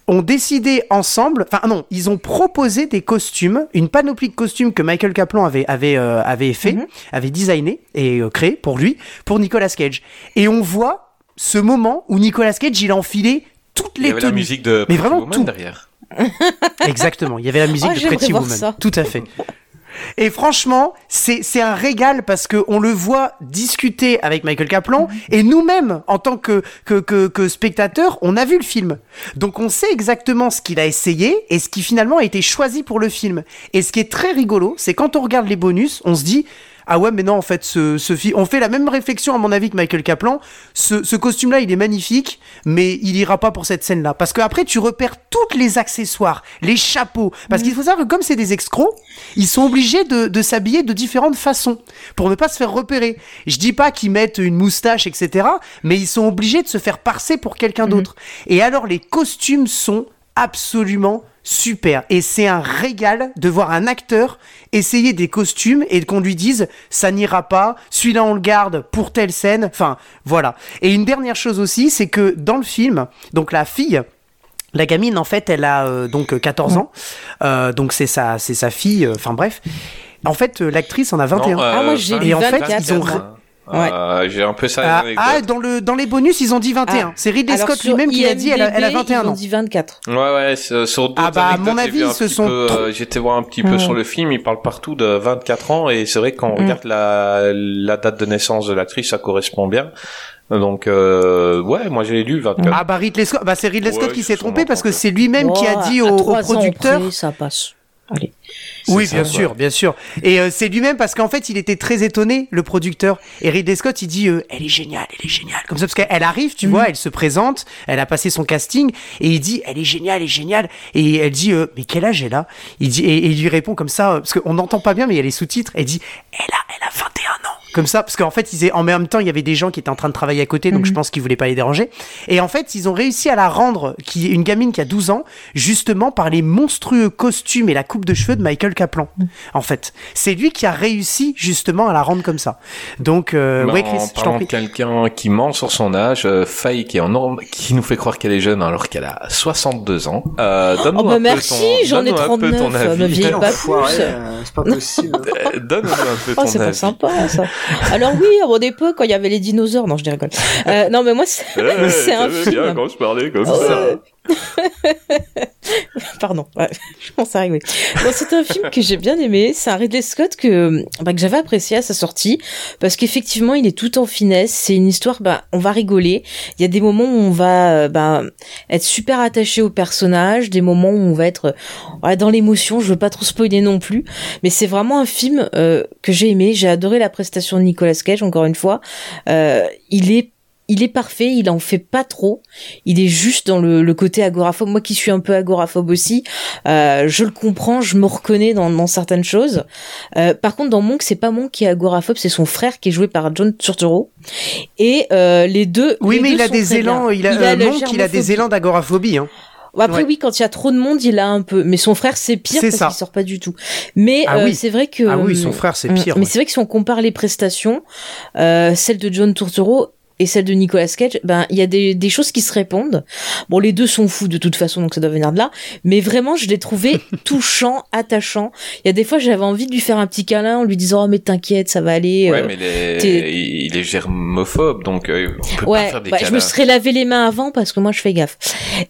ont décidé ensemble, enfin non, ils ont proposé des costumes, une panoplie de costumes que Michael Kaplan avait avait euh, avait fait, Mhm. avait designé et euh, créé pour lui, pour Nicolas Cage. Et on voit ce moment où Nicolas Cage il a enfilé toutes Il y les avait la musique de Mais Pretty vraiment Woman tout. derrière. Exactement, il y avait la musique Ah, de Pretty Woman. ça. Tout à fait. Et franchement, c'est c'est un régal parce que on le voit discuter avec Michael Kaplan et nous-mêmes en tant que que que, que spectateurs, on a vu le film. Donc on sait exactement ce qu'il a essayé et ce qui finalement a été choisi pour le film. Et ce qui est très rigolo, c'est quand on regarde les bonus, on se dit ah ouais mais non en fait ce, ce film on fait la même réflexion à mon avis que Michael Kaplan. Ce, ce costume là il est magnifique mais il ira pas pour cette scène là parce que après tu repères tous les accessoires les chapeaux. Parce qu'il faut savoir que comme c'est des escrocs ils sont obligés de, de s'habiller de différentes façons pour ne pas se faire repérer. Je dis pas qu'ils mettent une moustache etc mais ils sont obligés de se faire parser pour quelqu'un d'autre. Et alors les costumes sont absolument super. Et c'est un régal de voir un acteur essayer des costumes et qu'on lui dise ça n'ira pas, celui-là on le garde pour telle scène. Enfin, voilà. Et une dernière chose aussi, c'est que dans le film, donc la fille, la gamine, en fait, elle a euh, donc 14 ans. Euh, donc c'est sa, c'est sa fille. euh, Enfin bref. En fait, euh, l'actrice en a 21. Non, euh, Ah, moi, j'ai Et en fait, 24, ils ont. moi. Euh, J'ai un peu ça. Ah, ah, dans, le, dans les bonus, ils ont dit 21. Ah. C'est Ridley Scott lui-même qui a dit elle a, elle a IMDb, 21 ils ont ans. dit 24. Ouais, ouais, c'est- sur d'autres Ah bah, à mon avis, ce sont peu, trop- euh, J'étais voir un petit peu Mm. sur le film, il parle partout de 24 ans, et c'est vrai que quand on Mm. regarde la, la date de naissance de l'actrice, ça correspond bien. Donc, euh, ouais, moi j'ai lu 24. Ah bah Ridley Scott, bah c'est Ridley Ouais, Scott qui s'est trompé parce que c'est lui-même qui a dit au, au producteur. près, ça passe. Allez. Oui, bien sûr, bien sûr. Et euh, c'est lui-même parce qu'en fait, il était très étonné, le producteur. Et Ridley Scott, il dit, euh, elle est géniale, elle est géniale. Comme ça, parce qu'elle arrive, tu Mhm. vois, elle se présente, elle a passé son casting, et il dit, elle est géniale, elle est géniale. Et elle dit, euh, mais quel âge elle a? Il dit, et, et il lui répond comme ça, euh, parce qu'on n'entend pas bien, mais il y a les sous-titres. Elle dit, elle a, elle a 21 ans. Comme ça, parce qu'en fait, ils, en même temps, il y avait des gens qui étaient en train de travailler à côté, donc Mhm. je pense qu'ils voulaient pas les déranger. Et en fait, ils ont réussi à la rendre, qui une gamine qui a 12 ans, justement par les monstrueux costumes et la coupe de cheveux de Michael Kaplan. En fait, c'est lui qui a réussi justement à la rendre comme ça. Donc, euh, ouais, en Chris, je t'en prie. quelqu'un qui ment sur son âge, euh, Faye qui est en norme- qui nous fait croire qu'elle est jeune alors qu'elle a 62 ans. Euh, donne-nous Oh un bah peu merci, ton- j'en ai donne-nous un peu 39, ton avis. me pas plus. euh, c'est pas possible. Euh, Donne-nous un peu Oh, ton c'est pas avis. sympa ça. Alors oui, à mon époque, quand il y avait les dinosaures, non, je rigole. Euh, non, mais moi, c'est Eh, c'est un film. bien quand je parlais comme Oh, ça. Pardon, ouais, je commence à. Bon, c'est un film que j'ai bien aimé. C'est un Ridley Scott que, bah, que j'avais apprécié à sa sortie parce qu'effectivement, il est tout en finesse. C'est une histoire, bah, on va rigoler. Il y a des moments où on va, euh, bah, être super attaché au personnage, des moments où on va être dans l'émotion. Je veux pas trop spoiler non plus, mais c'est vraiment un film euh, que j'ai aimé. J'ai adoré la prestation de Nicolas Cage. Encore une fois, euh, il est il est parfait, il en fait pas trop. Il est juste dans le, le côté agoraphobe. Moi qui suis un peu agoraphobe aussi, euh, je le comprends, je me reconnais dans, dans certaines choses. Euh, par contre, dans Monk, c'est pas Monk qui est agoraphobe, c'est son frère qui est joué par John Turturro. Et euh, les deux. Oui, les mais deux il a des élans, il a, la euh, Monk, il a des élans d'agoraphobie. Hein. Après Ouais. oui, quand il y a trop de monde, il a un peu. Mais son frère, c'est pire C'est parce ça. qu'il sort pas du tout. Mais Ah euh, oui. c'est vrai que. Ah oui, son frère, c'est pire. Mais ouais. c'est vrai que si on compare les prestations, euh, celle de John Turturro et celle de Nicolas Cage, ben il y a des, des choses qui se répondent. Bon, les deux sont fous de toute façon, donc ça doit venir de là. Mais vraiment, je l'ai trouvé touchant, attachant. Il y a des fois, j'avais envie de lui faire un petit câlin en lui disant oh mais t'inquiète, ça va aller. Ouais, euh, mais il est, t'es- il est germophobe, donc euh, on peut pas faire des bah, je me câlins. serais lavé les mains avant parce que moi je fais gaffe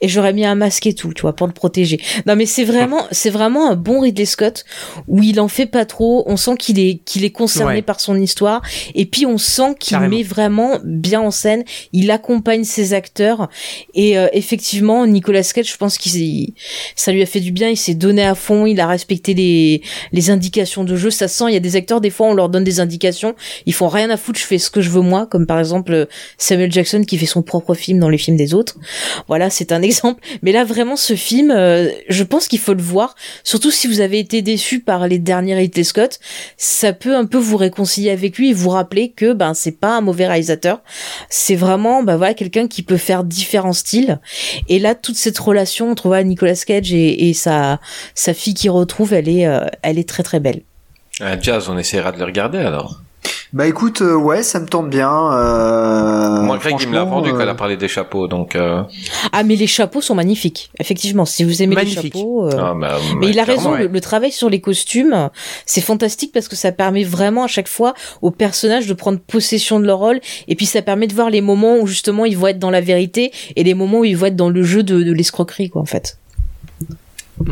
et j'aurais mis un masque et tout, tu vois, pour le protéger. Non mais c'est vraiment, c'est vraiment un bon Ridley Scott où il en fait pas trop. On sent qu'il est qu'il est concerné Ouais. par son histoire et puis on sent qu'il met vraiment bien en scène. Il accompagne ses acteurs et euh, effectivement Nicolas Cage, je pense qu'il ça lui a fait du bien. Il s'est donné à fond, il a respecté les indications de jeu. Ça sent. Il y a des acteurs des fois on leur donne des indications, ils font rien à foutre. Je fais ce que je veux moi, comme par exemple Samuel Jackson qui fait son propre film dans les films des autres. Voilà, c'est un exemple. Mais là, vraiment, ce film, euh, je pense qu'il faut le voir. Surtout si vous avez été déçu par les derniers Ridley Scott, ça peut un peu vous réconcilier avec lui et vous rappeler que ben c'est pas un mauvais réalisateur. C'est vraiment ben voilà quelqu'un qui peut faire différents styles. Et là, toute cette relation entre Nicolas Cage et, sa sa fille qui retrouve, elle est euh, elle est très très belle. Ah, Jazz, on essaiera de le regarder alors. Bah écoute, euh, ouais, ça me tente bien. Euh, Moi, Greg, il me l'a vendu quand euh, elle a parlé des chapeaux, donc. euh, Ah, mais les chapeaux sont magnifiques. Effectivement, si vous aimez Magnifique. les chapeaux. euh, ah, bah, Mais il a raison, le, le travail sur les costumes, c'est fantastique parce que ça permet vraiment à chaque fois aux personnages de prendre possession de leur rôle et puis ça permet de voir les moments où justement ils vont être dans la vérité et les moments où ils vont être dans le jeu de, de l'escroquerie, quoi, en fait.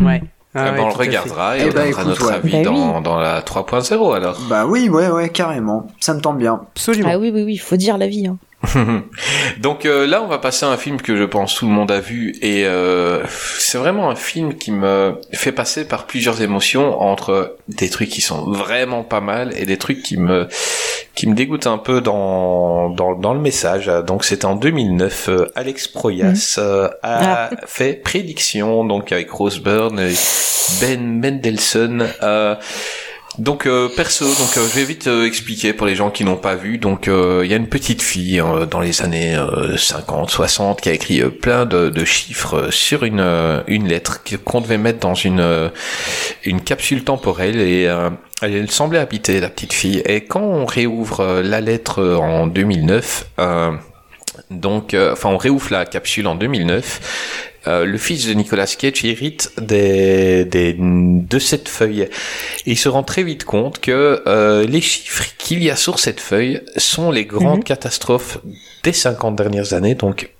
Ouais. Eh Ah ben, ouais, on le regardera et Eh on ben, donnera écoute, notre ouais. avis Bah dans, dans la 3.0 alors. Bah oui, ouais, ouais, carrément. Ça me tente bien. Absolument. Ah oui, oui, oui, faut dire la vie. Hein. Donc euh, là, on va passer à un film que je pense tout le monde a vu et euh, c'est vraiment un film qui me fait passer par plusieurs émotions entre des trucs qui sont vraiment pas mal et des trucs qui me qui me dégoûtent un peu dans dans, dans le message. Donc c'était en 2009, euh, Alex Proyas euh, a fait Prédiction donc avec Rose Byrne, et Ben Mendelssohn. Euh, donc euh, perso, donc euh, je vais vite euh, expliquer pour les gens qui n'ont pas vu. Donc euh, il y a une petite fille euh, dans les années euh, 50, 60 qui a écrit euh, plein de, de chiffres euh, sur une euh, une lettre qu'on devait mettre dans une euh, une capsule temporelle et euh, elle semblait habiter la petite fille. Et quand on réouvre euh, la lettre euh, en 2009, euh, donc euh, enfin on réouvre la capsule en 2009. Euh, le fils de Nicolas Cage hérite des, des, de cette feuille. Et il se rend très vite compte que euh, les chiffres qu'il y a sur cette feuille sont les grandes Mhm. catastrophes des 50 dernières années. Donc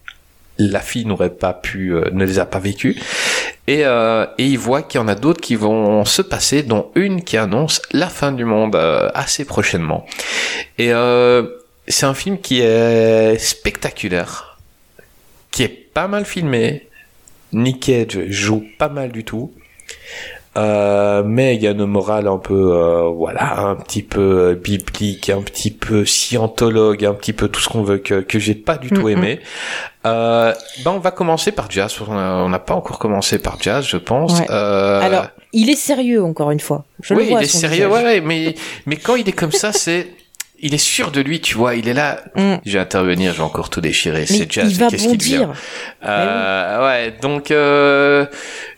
la fille n'aurait pas pu, euh, ne les a pas vécues. Et, euh, et il voit qu'il y en a d'autres qui vont se passer, dont une qui annonce la fin du monde euh, assez prochainement. Et euh, c'est un film qui est spectaculaire, qui est pas mal filmé. Nick Cage joue pas mal du tout. Euh, mais il y a une morale un peu, euh, voilà, un petit peu euh, biblique, un petit peu scientologue, un petit peu tout ce qu'on veut que, que j'ai pas du tout aimé. Euh, ben on va commencer par Jazz. On n'a pas encore commencé par Jazz, je pense. Ouais. Euh, Alors, il est sérieux encore une fois. Je oui, le vois. il est sérieux, ouais, ouais, mais mais quand il est comme ça, c'est il est sûr de lui, tu vois. Il est là. Mm. Je vais intervenir, je vais encore tout déchirer. Mais C'est Jazz. il va qu'est-ce qu'il devient bondir. euh, ouais, donc euh,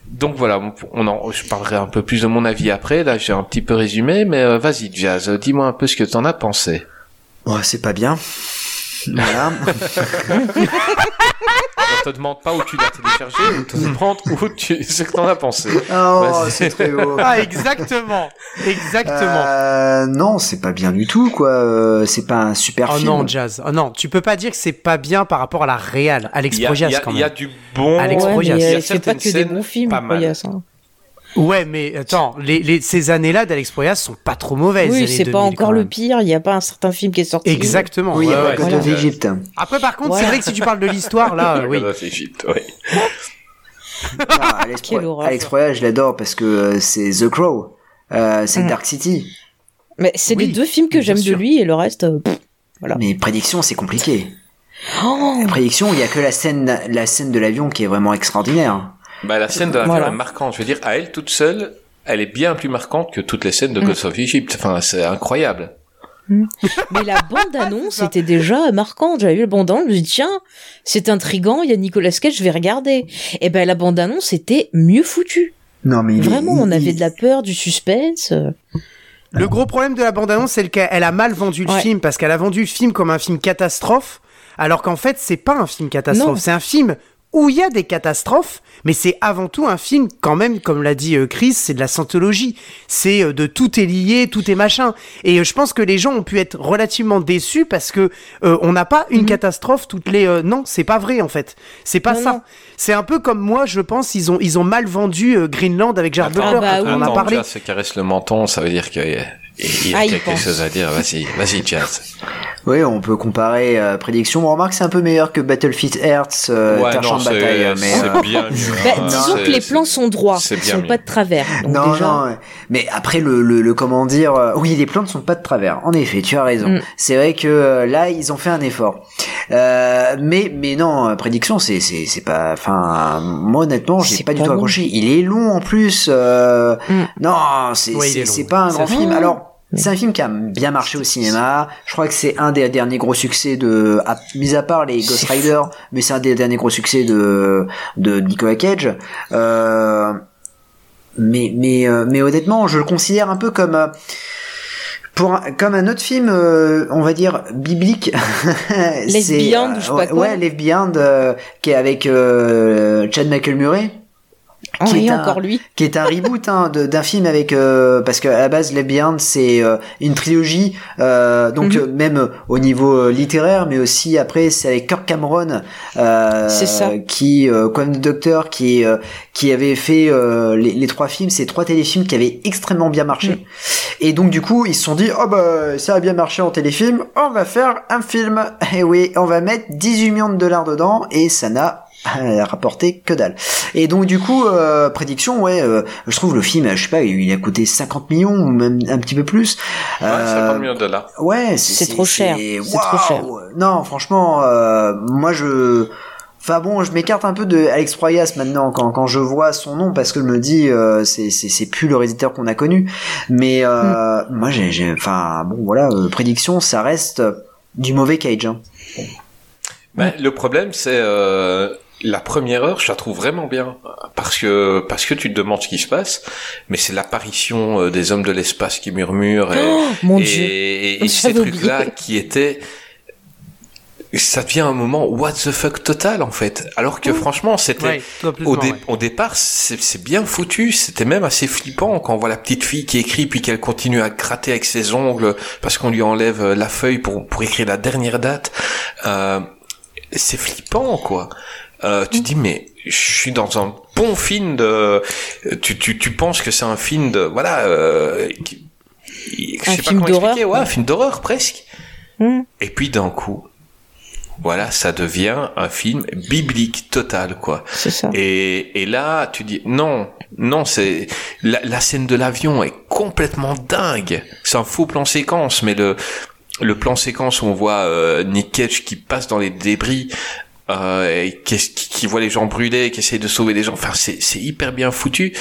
donc voilà, on en, je parlerai un peu plus de mon avis après. Là, j'ai un petit peu résumé, mais euh, vas-y, Jazz, dis-moi un peu ce que t'en as pensé. Ouais, c'est pas bien. Voilà. On te demande pas où tu l'as téléchargé, on te demande où tu, ce que t'en as pensé. oh, c'est très beau. Ah, exactement. Exactement. Euh, non, c'est pas bien du tout, quoi. Euh, c'est pas un super Oh film. non, Jazz. Oh non, tu peux pas dire que c'est pas bien par rapport à la réal. Alex y a, Proyas, il y a- quand y a même. du bon. Alex Ouais, Proyas. mais Il y a euh, il fait pas que des scènes bons films, pas mal. Proyas, hein. Ouais, mais attends, les, les, ces années-là d'Alex Proyas sont pas trop mauvaises. Oui, c'est pas 2000, encore le pire. Il y a pas un certain film qui est sorti. Exactement. Oui, il y a ouais, pas ouais. voilà. de l'Égypte. Après, par contre, Voilà. c'est vrai que si tu parles de l'histoire, là, euh, oui. Égypte, oui. Non, Alex, Pro-. Alex Proyas, je l'adore parce que euh, c'est The Crow. Euh, c'est Mm. Dark City. Mais c'est Oui, les deux films que j'aime de lui et le reste. euh, pff. Voilà. Mais prédiction, c'est compliqué. Oh Prédiction, il y a que la scène, la scène de l'avion qui est vraiment extraordinaire. Bah, la scène de la Voilà. est marquante. Je veux dire, à elle toute seule, elle est bien plus marquante que toutes les scènes de Mm. Ghost of Egypt. Enfin, c'est incroyable. Mais la bande-annonce était déjà marquante. J'avais vu la bande-annonce, je me suis dit, tiens, c'est intrigant, il y a Nicolas Cage, je vais regarder. Et ben la bande-annonce était mieux foutue. Non, mais Vraiment, il- on avait il- de la peur, du suspense. Le gros problème de la bande-annonce, c'est qu'elle elle a mal vendu le Ouais. film parce qu'elle a vendu le film comme un film catastrophe, alors qu'en fait, c'est pas un film catastrophe. Non. C'est un film où il y a des catastrophes, mais c'est avant tout un film, quand même, comme l'a dit euh, Chris, c'est de la scientologie. C'est euh, de tout est lié, tout est machin. Et euh, je pense que les gens ont pu être relativement déçus parce que euh, on n'a pas une Mhm. catastrophe toutes les. euh, non, c'est pas vrai en fait. C'est pas Non, ça. C'est un peu comme moi, je pense, ils ont ils ont mal vendu euh, Greenland avec Jared Butler bah on en a parlé. Se caresse le menton, ça veut dire qu'il a, il y a Ah, quelque pense. chose à dire. Vas-y, vas-y, Jazz. Oui, on peut comparer euh, prédiction. On remarque que c'est un peu meilleur que Battlefield Earth, euh, ouais, non, de bataille. Mais, euh, bien mieux. Bah, hein. disons que les plans sont droits, ils sont mieux. pas de travers. Donc non, déjà, non, mais après le, le, le comment dire, euh, oui, les plans ne sont pas de travers. En effet, tu as raison. Mm. C'est vrai que euh, là, ils ont fait un effort. Euh, mais mais non, euh, prédiction, c'est c'est c'est pas. Enfin, moi honnêtement, j'ai pas du tout accroché. Il est long en plus. euh, Mm. Non, c'est c'est pas un grand film. Alors. C'est un film qui a bien marché au cinéma. Je crois que c'est un des derniers gros succès de, à, mis à part les Ghost Rider, mais c'est un des derniers gros succès de de Nicolas Cage. Euh, mais mais euh, mais honnêtement, je le considère un peu comme euh, pour un- comme un autre film, euh, on va dire biblique. C'est, Beyond, je sais pas ouais, quoi. Ouais, Left Beyond, euh, qui est avec Chad Michael Qui est un- encore lui. qui est un reboot hein, d'un film avec euh, parce qu'à la base Left Behind c'est euh, une trilogie euh, donc Mhm. euh, même euh, au niveau euh, littéraire mais aussi après c'est avec Kirk Cameron euh, C'est ça. qui euh, comme docteur qui euh, qui avait fait euh, les, les trois films ces trois téléfilms qui avaient extrêmement bien marché Mhm. et donc du coup ils se sont dit oh bah ça a bien marché en téléfilm on va faire un film et oui on va mettre 18 millions de dollars dedans et ça n'a euh, rapporté que dalle. Et donc du coup, euh, prédiction, ouais, euh, je trouve le film, je sais pas, il a coûté 50 millions ou même un petit peu plus. Ouais, 50 millions de dollars. Ouais, C'est trop cher. c'est- C'est trop cher. Non, franchement, euh, moi je. Enfin bon, je m'écarte un peu de Alex Proyas maintenant quand, quand je vois son nom parce que je me dis euh, c'est c'est c'est plus le réalisateur qu'on a connu. Mais euh, Hmm. moi j'ai enfin bon voilà euh, prédiction ça reste du mauvais Cage. Hein. Ben, le problème, c'est euh, la première heure, je la trouve vraiment bien parce que parce que tu te demandes ce qui se passe, mais c'est l'apparition euh, des hommes de l'espace qui murmurent et, Oh, mon et, Dieu. et- et ces trucs-là qui étaient ça devient un moment what the fuck total en fait. Alors que franchement, c'était au, dé- ouais. au départ, c'est c'est bien foutu. C'était même assez flippant quand on voit la petite fille qui écrit puis qu'elle continue à gratter avec ses ongles parce qu'on lui enlève euh, la feuille pour pour écrire la dernière date. Euh, c'est flippant quoi. Euh, tu dis mais je suis dans un bon film de. Tu tu tu penses que c'est un film de voilà. Euh, qui- je Un sais pas film comment expliquer. Ouais, un film d'horreur presque. Hmm. Et puis d'un coup, voilà, ça devient un film biblique total, quoi. C'est ça. Et, et là, tu dis non, non, c'est la, la scène de l'avion est complètement dingue. C'est un faux plan séquence, mais le le plan séquence où on voit euh, Nick Cage qui passe dans les débris. Euh, et qui, qui, voit les gens brûler, qui essaye de sauver des gens. Enfin, c'est c'est hyper bien foutu.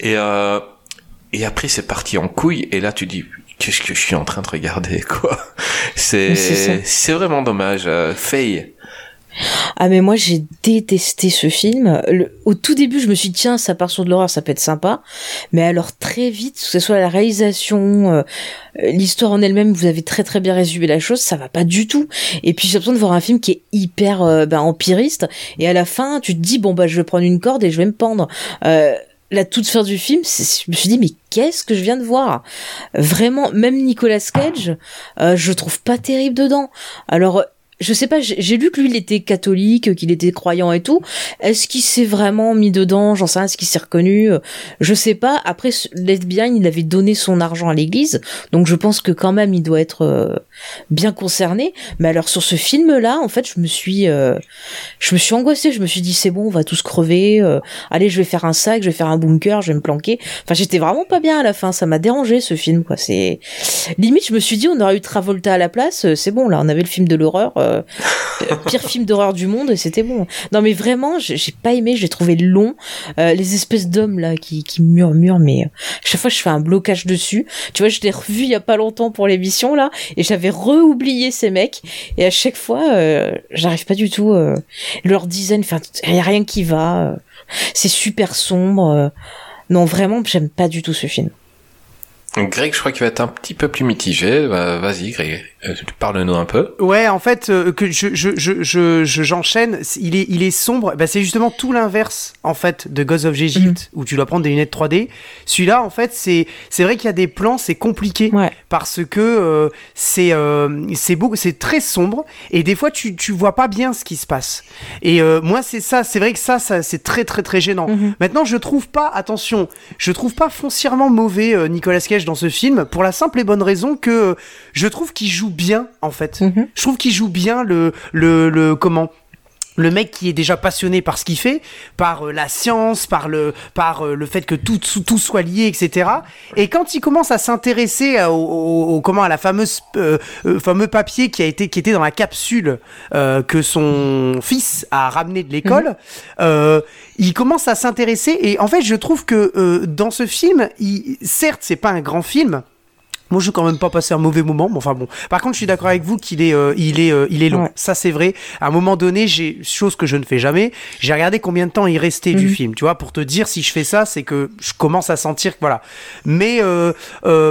Et euh, et après, c'est parti en couille. Et là, tu dis, qu'est-ce que je suis en train de regarder, quoi? C'est c'est c'est vraiment dommage. Euh, Faye. Ah mais moi j'ai détesté ce film. Au tout début je me suis dit tiens ça part sur de l'horreur ça peut être sympa. Mais alors très vite que ce soit la réalisation, euh, l'histoire en elle-même vous avez très très bien résumé la chose ça va pas du tout. Et puis j'ai l'impression de voir un film qui est hyper euh, ben, empiriste et à la fin tu te dis bon bah je vais prendre une corde et je vais me pendre. Euh, la toute fin du film, je me suis dit mais qu'est-ce que je viens de voir? Vraiment, même Nicolas Cage, je trouve pas terrible dedans. Alors je sais pas, j'ai lu que lui il était catholique, qu'il était croyant et tout. Est-ce qu'il s'est vraiment mis dedans? J'en sais rien, est-ce qu'il s'est reconnu? Je sais pas. Après, Lesbian, il avait donné son argent à l'église, donc je pense que quand même il doit être euh, bien concerné. Mais alors sur ce film-là, en fait, je me suis, euh, je me suis angoissée. Je me suis dit c'est bon, on va tous crever. euh, allez, je vais faire un sac, je vais faire un bunker, je vais me planquer. Enfin, j'étais vraiment pas bien à la fin. Ça m'a dérangé ce film, quoi. C'est limite, je me suis dit on aurait eu Travolta à la place. C'est bon, là, on avait le film de l'horreur. Euh, pire film d'horreur du monde et c'était bon. Non mais vraiment, j'ai pas aimé, j'ai trouvé long. Euh, les espèces d'hommes là qui, murmurent, mais euh, chaque fois je fais un blocage dessus. Tu vois, je l'ai revu il y a pas longtemps pour l'émission là et j'avais re-oublié ces mecs et à chaque fois j'arrive pas du tout leur design, enfin y a rien qui va. c'est super sombre. non vraiment, j'aime pas du tout ce film. Greg, je crois qu'il va être un petit peu plus mitigé. Bah, Vas-y, Greg, euh, parle-nous un peu. Ouais, en fait, euh, que je je je je je- j'enchaîne. il est il est sombre. Bah, c'est justement tout l'inverse en fait de Ghost of Egypt où tu dois prendre des lunettes 3D. Celui-là, en fait, c'est c'est vrai qu'il y a des plans, c'est compliqué Ouais. parce que euh, c'est euh, c'est beau, c'est très sombre et des fois tu tu vois pas bien ce qui se passe. Et euh, moi, c'est ça. C'est vrai que ça, ça c'est très très très gênant. Mhm. Maintenant, je trouve pas, attention, je trouve pas foncièrement mauvais euh, Nicolas Cage dans ce film pour la simple et bonne raison que euh, je trouve qu'il joue bien en fait. Mhm. Je trouve qu'il joue bien le le le comment le mec qui est déjà passionné par ce qu'il fait, par euh, la science, par le par euh, le fait que tout tout soit lié, etc. Et quand il commence à s'intéresser au, au- au- comment à la fameuse euh, euh, fameux papier qui a été qui était dans la capsule euh, que son fils a ramené de l'école, euh, il commence à s'intéresser et en fait je trouve que euh, dans ce film, il, certes c'est pas un grand film. Moi, je vais quand même pas passer un mauvais moment, mais enfin bon. Par contre, je suis d'accord avec vous qu'il est, euh, il est, euh, il est long. Ouais. Ça, c'est vrai. À un moment donné, j'ai chose que je ne fais jamais. J'ai regardé combien de temps il restait du Mhm. film. Tu vois, pour te dire si je fais ça, c'est que je commence à sentir que voilà. Mais, euh,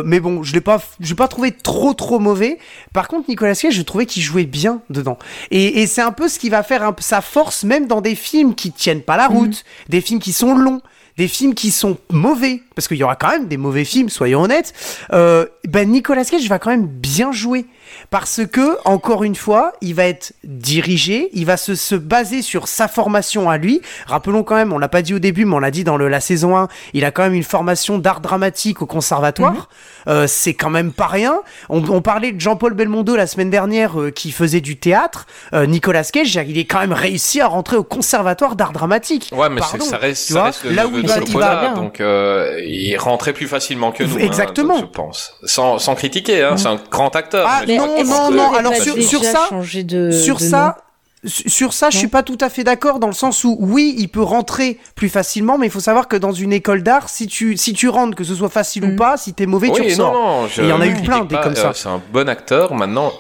mais bon, je l'ai pas, je l'ai pas trouvé trop, trop mauvais. Par contre, Nicolas Cage, je trouvais qu'il jouait bien dedans. Et, et c'est un peu ce qui va faire un sa force, même dans des films qui tiennent pas la route, des films qui sont longs des films qui sont mauvais, parce qu'il y aura quand même des mauvais films, soyons honnêtes, euh, ben Nicolas Cage va quand même bien jouer. Parce que, encore une fois, il va être dirigé, il va se, se baser sur sa formation à lui. Rappelons quand même, on l'a pas dit au début, mais on l'a dit dans le, la saison 1, il a quand même une formation d'art dramatique au conservatoire. Euh, c'est quand même pas rien. On, on parlait de Jean-Paul Belmondo la semaine dernière euh, qui faisait du théâtre. Euh, Nicolas Cage, il est quand même réussi à rentrer au conservatoire d'art dramatique. Ouais, mais c'est- Pardon, ça reste, tu ça vois, reste le là où il de va, il va bien. donc euh, il rentrait plus facilement que nous. hein, Exactement. donc, je pense. Sans, sans critiquer, hein, c'est un grand acteur. Ah, mais non, non, non, alors sur, sur ça, de, sur de ça, su- sur ça, je suis pas tout à fait d'accord dans le sens où oui, il peut rentrer plus facilement, mais il faut savoir que dans une école d'art, si tu si tu rentres, que ce soit facile ou pas, si t'es mauvais, tu Oui, ressors. non, non, je Et il y en a eu plein des pas, comme euh, ça. c'est un bon acteur. Maintenant,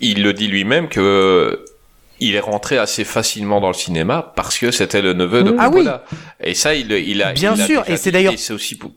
il le dit lui-même que euh, il est rentré assez facilement dans le cinéma parce que c'était le neveu de Ah oui. Coppola. Et ça, il, il a. Bien il a sûr, et c'est d'ailleurs- c'est aussi pour-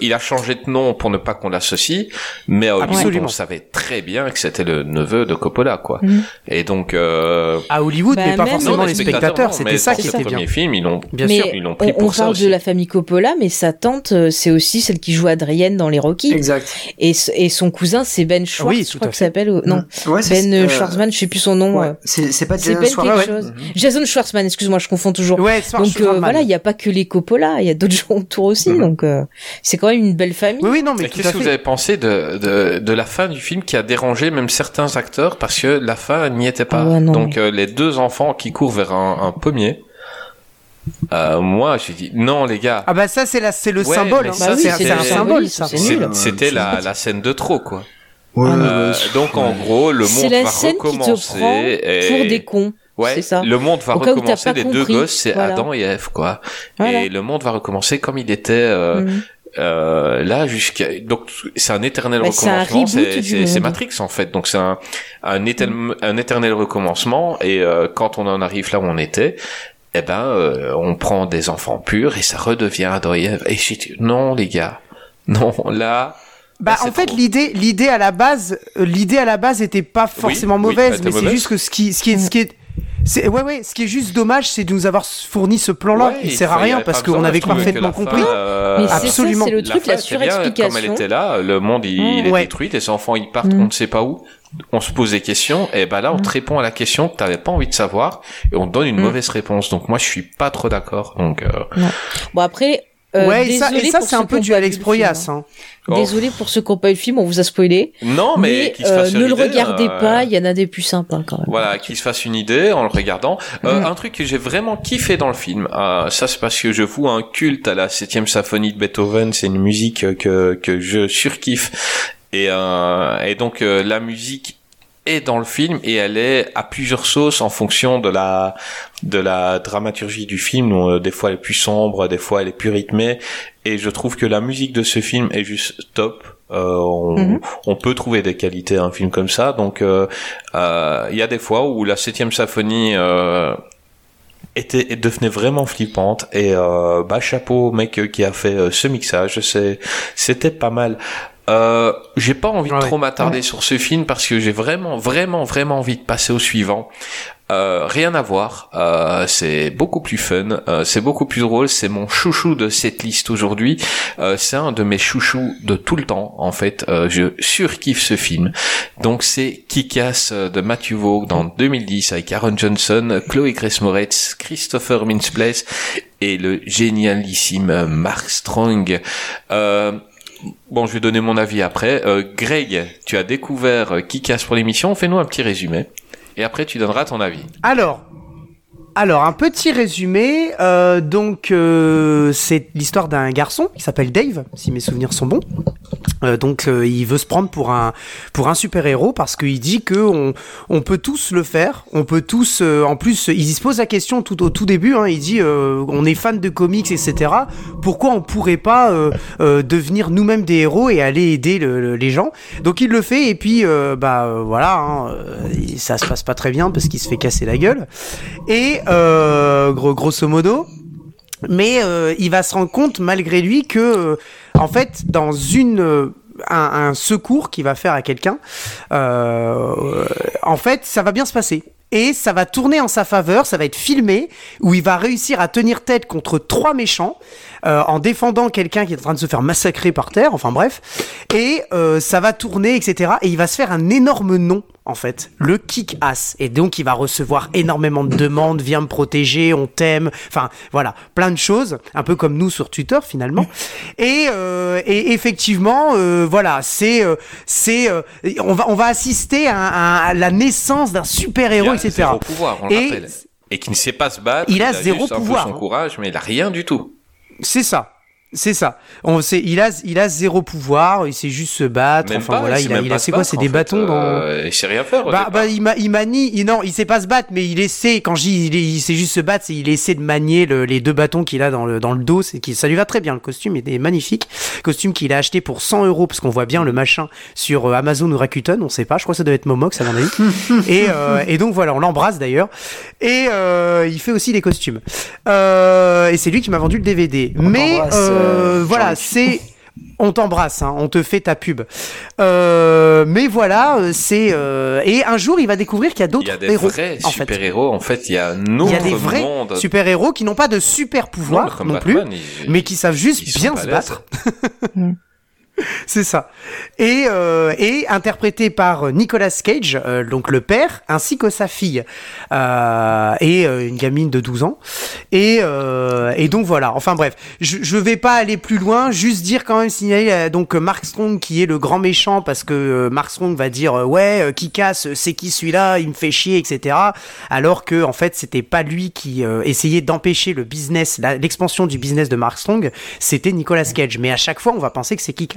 Il a changé de nom pour ne pas qu'on l'associe, mais à Hollywood, Absolument. on savait très bien que c'était le neveu de Coppola, quoi. Mhm. Et donc, euh... À Hollywood, mais pas forcément Non, les spectateurs, c'était ça qui était bien. premiers films, ils l'ont, Bien mais sûr. ils l'ont on, pris on pour ça parle aussi. de la famille Coppola, mais sa tante, euh, c'est aussi celle qui joue Adrienne dans les Rocky. Exact. Et, son cousin, c'est Ben Schwartz, Oui, je crois ça s'appelle. ou- Non, Ouais, c'est- Ben euh, Schwartzman, je sais plus son nom. ouais. euh. C'est pas Jason Ben Schwartzman. chose. Jason Schwartzman, excuse-moi, je confonds toujours. Donc euh, voilà, il n'y a pas que les Coppola, il y a d'autres gens autour aussi, donc euh, c'est quand même une belle famille. Oui, oui, non, mais qu'est-ce que vous avez pensé de, de, de la fin du film qui a dérangé même certains acteurs parce que la fin n'y était pas. Ah ouais, non. Donc euh, les deux enfants qui courent vers un, un pommier. Euh, moi, j'ai dit non les gars. Ah bah ça c'est la c'est le Ouais, symbole, hein. c'est un symbole ça. C'est- C'était la, la scène de trop quoi. Ouais, Euh, ouais. donc en gros, le C'est monde la va scène qui te recommencer. prend et- pour des cons. Ouais, ça. le monde va Au recommencer. Les deux gosses, c'est voilà. Adam et Ève, quoi. Voilà. Et le monde va recommencer comme il était euh, Mhm. Euh, là jusqu'à. Donc c'est un éternel Bah, recommencement. C'est. Matrix en fait. Donc c'est un un, éternel, un éternel recommencement. Et euh, quand on en arrive là où on était. Eh ben, euh, on prend des enfants purs et ça redevient Adam et Ève. Et non les gars, non là. Bah en fait l'idée l'idée à la base euh, l'idée à la base était pas forcément oui, mauvaise mais c'est juste que ce qui ce qui est ce qui est c'est ouais ouais ce qui est juste dommage c'est de nous avoir fourni ce plan là Ouais, il sert à rien parce qu'on avait parfaitement la fin, compris euh, Mais c'est ça, absolument c'est le truc, la bien, surexplication. Comme elle était là, le monde il, il est Ouais. détruit, les enfants ils partent, Mm. on ne sait pas où. On se pose des questions, et ben là on te répond à la question que t'avais pas envie de savoir, et on te donne une Mm. mauvaise réponse. Donc moi je suis pas trop d'accord. Donc euh, Bon après. Euh, ouais et ça et désolé ça pour c'est un peu du Alex Proyas hein. oh. Désolé pour ceux qui n'ont pas eu le film, on vous a spoilé. non mais, euh, ne le regardez euh, pas, il y en a des plus sympas quand même. Voilà, qu'il se fasse une idée en le regardant. Euh, Mm. Un truc que j'ai vraiment kiffé dans le film, euh, ça c'est parce que je voue un culte à la septième symphonie de Beethoven. C'est une musique que que je surkiffe et euh, et donc euh, la musique est dans le film et elle est à plusieurs sauces en fonction de la de la dramaturgie du film. Donc, euh, des fois elle est plus sombre, des fois elle est plus rythmée. Et je trouve que la musique de ce film est juste top. Euh, on, Mhm. on peut trouver des qualités à un film comme ça. Donc euh, euh, il y a des fois où la septième symphonie était devenait vraiment flippante et euh, bah chapeau au mec qui a fait euh, ce mixage c'est c'était pas mal euh, j'ai pas envie de trop m'attarder sur ce film parce que j'ai vraiment vraiment vraiment envie de passer au suivant. Euh, rien à voir, euh, c'est beaucoup plus fun, euh, c'est beaucoup plus drôle, c'est mon chouchou de cette liste aujourd'hui, euh, c'est un de mes chouchous de tout le temps en fait, euh, je surkiffe ce film. Donc c'est Kick-Ass de Matthew Vaughn dans 2010 avec Aaron Johnson, Chloé Grace Moretz, Christopher Mintz-Plasse et le génialissime Mark Strong. Euh, Bon, je vais donner mon avis après. Euh, Greg, tu as découvert euh, Kick-Ass pour l'émission. Fais-nous un petit résumé. Et après, tu donneras ton avis. Alors, alors un petit résumé. euh, donc, c'est l'histoire d'un garçon qui s'appelle Dave, si mes souvenirs sont bons. Euh, donc euh, il veut se prendre pour un super héros parce qu'il dit que on, on peut tous le faire, on peut tous euh, en plus il se pose la question tout au tout début, hein, il dit on est fan de comics etc. Pourquoi on pourrait pas devenir nous-mêmes des héros et aller aider le- le- les gens? Donc il le fait et puis bah voilà hein, ça se passe pas très bien parce qu'il se fait casser la gueule. Et gros, grosso modo mais euh, il va se rendre compte malgré lui que euh, en fait dans euh, un, un secours qu'il va faire à quelqu'un en fait ça va bien se passer. Et ça va tourner en sa faveur, ça va être filmé, où il va réussir à tenir tête contre trois méchants, euh, en défendant quelqu'un qui est en train de se faire massacrer par terre, enfin bref, et euh, ça va tourner, etc. Et il va se faire un énorme nom, en fait, le kick-ass. Et donc il va recevoir énormément de demandes, viens me protéger, on t'aime, enfin voilà, plein de choses, un peu comme nous sur Twitter finalement. Et, euh, et effectivement, voilà, c'est, c'est, on va, on va assister à, à- à la naissance d'un super héros, Il a etc. zéro pouvoir, on Et-. Et qui ne sait pas se battre. Il a zéro juste un peu pouvoir, son hein. courage, mais il a rien du tout. C'est ça. C'est ça. On sait, il a, il a zéro pouvoir. Il sait juste se battre. Même enfin pas, voilà, il a, il a, c'est quoi, c'est des fait. bâtons dans. Euh, il sait rien faire. Bah, bah, il, ma- il manie, il- non, il sait pas se battre, mais il essaie, quand je dis il, il sait juste se battre, c'est il essaie de manier le- les deux bâtons qu'il a dans le, dans le dos, c'est qui, ça lui va très bien, le costume est, est magnifique. Costume qu'il a acheté pour 100 euros, parce qu'on voit bien le machin sur euh, Amazon ou Rakuten, on sait pas, je crois que ça doit être Momox à mon avis. et, euh, et donc voilà, on l'embrasse d'ailleurs. Et euh, il fait aussi les costumes. Euh, et c'est lui qui m'a vendu le DVD. mais t'embrasse, euh, voilà, c'est on t'embrasse, hein, on te fait ta pub. Euh, mais voilà, euh, c'est euh, et un jour il va découvrir qu'il y a Il d'autres y a des héros. vrais en fait. super-héros. En fait, il y a un Il autre y a des vrais monde. super héros qui n'ont pas de super pouvoir Non, plus, Batman, ils- mais qui savent juste bien se battre. C'est ça. Et, euh, et interprété par Nicolas Cage, euh, donc le père, ainsi que sa fille, euh, et une gamine de 12 ans. Et, et donc voilà. Enfin bref, je, je vais pas aller plus loin, juste dire quand même signaler donc Mark Strong qui est le grand méchant parce que Mark Strong va dire ouais qui casse, c'est qui celui-là, il me fait chier, etc. Alors que en fait c'était pas lui qui essayait d'empêcher le business, l'expansion du business de Mark Strong, c'était Nicolas Cage. Mais à chaque fois on va penser que c'est qui.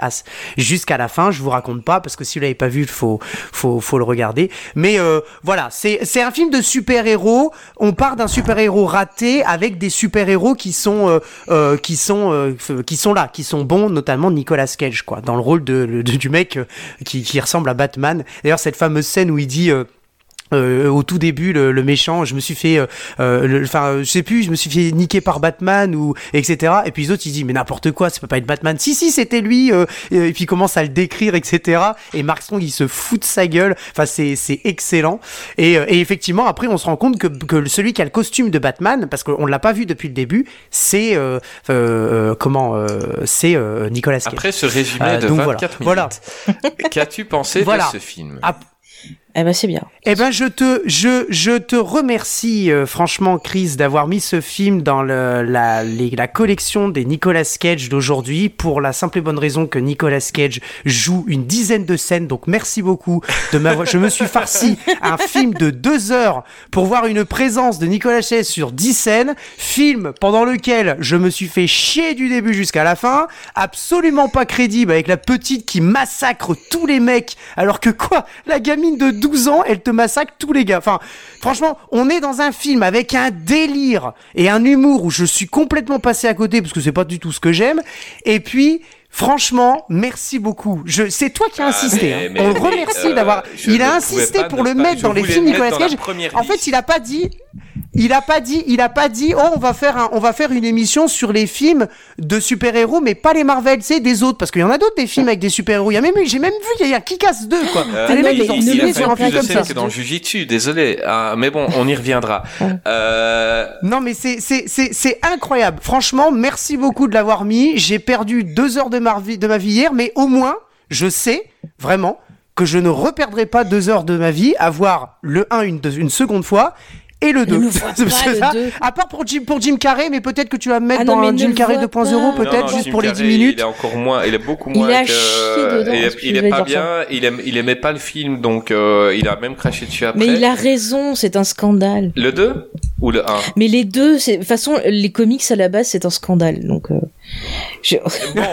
Jusqu'à la fin, je vous raconte pas parce que si vous l'avez pas vu, faut faut faut le regarder. Mais euh, voilà, c'est c'est un film de super héros. On part d'un super héros raté avec des super héros qui sont euh, euh, qui sont euh, qui sont là, qui sont bons, notamment Nicolas Cage quoi, dans le rôle de, de- du mec euh, qui qui ressemble à Batman. D'ailleurs cette fameuse scène où il dit euh, au tout début, le, le méchant, je me suis fait, euh, euh, le- enfin, euh, je sais plus, je me suis fait niquer par Batman ou etc. Et puis les autres, ils disent mais n'importe quoi, ça peut pas être Batman. Si si, c'était lui. euh, et puis il commence à le décrire, etc. Et Mark Strong, il se fout de sa gueule. Enfin, c'est c'est excellent. Et, euh, et effectivement, après, on se rend compte que, que celui qui a le costume de Batman, parce qu'on l'a pas vu depuis le début, c'est euh, euh, euh, comment, euh, c'est euh, Nicolas Cage. Après ce résumé de donc 24 voilà. minutes, qu'as-tu pensé Voilà. de ce film? Eh ben c'est bien. Eh ben, je te, je, je te remercie, euh, franchement, Chris, d'avoir mis ce film dans le, la, la collection des Nicolas Cage d'aujourd'hui pour la simple et bonne raison que Nicolas Cage joue une dizaine de scènes. Donc, merci beaucoup de m'avoir, je me suis farci un film de deux heures pour voir une présence de Nicolas Cage sur dix scènes. Film pendant lequel je me suis fait chier du début jusqu'à la fin. Absolument pas crédible avec la petite qui massacre tous les mecs alors que quoi? La gamine de 12 ans, elle te massacre tous les gars. Enfin, franchement, on est dans un film avec un délire et un humour où je suis complètement passé à côté parce que c'est pas du tout ce que j'aime. Et puis, franchement, merci beaucoup. Je, c'est toi qui as insisté. mais- hein. mais- on le remercie euh, d'avoir. Il a insisté pour le mettre dans les films Nicolas Cage. En fait, il a pas dit. Il a pas dit, il a pas dit, oh, on va faire un, on va faire une émission sur les films de super-héros, mais pas les Marvel, c'est des autres, parce qu'il y en a d'autres des films avec des super-héros. Il y a même eu, j'ai même vu, il y a qui casse deux, quoi. Euh, les non, mecs, ils ont il- il sur un film comme ça. que dans Jujitsu, désolé. Ah, mais bon, on y reviendra. Euh, Non, mais c'est, c'est, c'est, c'est incroyable. Franchement, merci beaucoup de l'avoir mis. J'ai perdu deux heures de ma vie, de ma vie hier, mais au moins, je sais, vraiment, que je ne reperdrai pas deux heures de ma vie à voir le 1 une, une seconde fois et le 2. Ne le vois C'est pas, ça. le 2. À part pour Jim, pour Jim Carrey, mais peut-être que tu vas me mettre Ah non, dans un Jim Carrey vois 2.0, pas. peut-être, Non, non, juste Jim pour les 10 Carrey, minutes. Il est encore moins, il est beaucoup Il moins a que. chié dedans, il, il est pas ça bien. Il aime, il aimait pas le film, donc euh, il a même craché dessus après. Mais il a raison, c'est un scandale. Le 2 ou le 1 Mais les deux, c'est- de toute façon, les comics à la base, c'est un scandale. Donc, euh, je- Bon,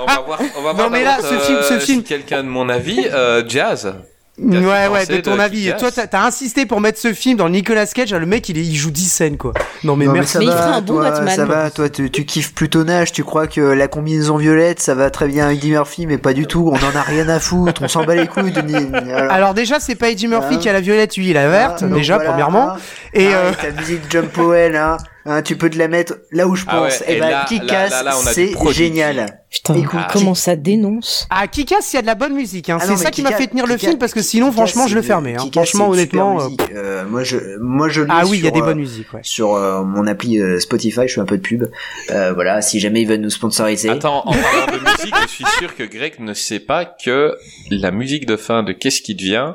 on va voir. On va Non, mais là, ce film- ce euh, film- si quelqu'un de mon avis, euh, Jazz. Ouais, ouais, de ton de avis. Toi, t'as t'as insisté pour mettre ce film dans Nicolas Cage. Le mec, il, est- il joue 10 scènes, quoi. Non, mais Non, merci. ça Mais il va, ferait un bon toi, Batman. Ça va, toi, tu, tu kiffes plutôt Nage, tu crois que la combinaison violette, ça va très bien avec Eddie Murphy, mais pas du tout, on en a rien à foutre, on s'en bat les couilles, Denis. Alors, Alors, déjà, c'est pas Eddie Murphy Hein qui a la violette, lui, il a la verte, ah, déjà, voilà, premièrement. hein. Et, Ah, euh, ta musique Jump Powell, hein, hein, tu peux te la mettre là où je Ah ouais, pense. et et ben, là- Kick-Ass, là- là, on a du c'est génial. putain, Écoute, comment ça dénonce? À Kikas, il y a de la bonne musique. Hein. Ah c'est ça qui m'a fait tenir le film, parce que sinon, franchement, je le fermais. Hein. Franchement, honnêtement. euh. Euh, moi, je, moi, je lis Ah oui, il y a sur, des euh, bonnes musiques, ouais. Sur euh, mon appli euh, Spotify, je fais un peu de pub. Euh, voilà, si jamais ils veulent nous sponsoriser. Attends, en parlant de musique, je suis sûr que Greg ne sait pas que la musique de fin de Qu'est-ce qui devient,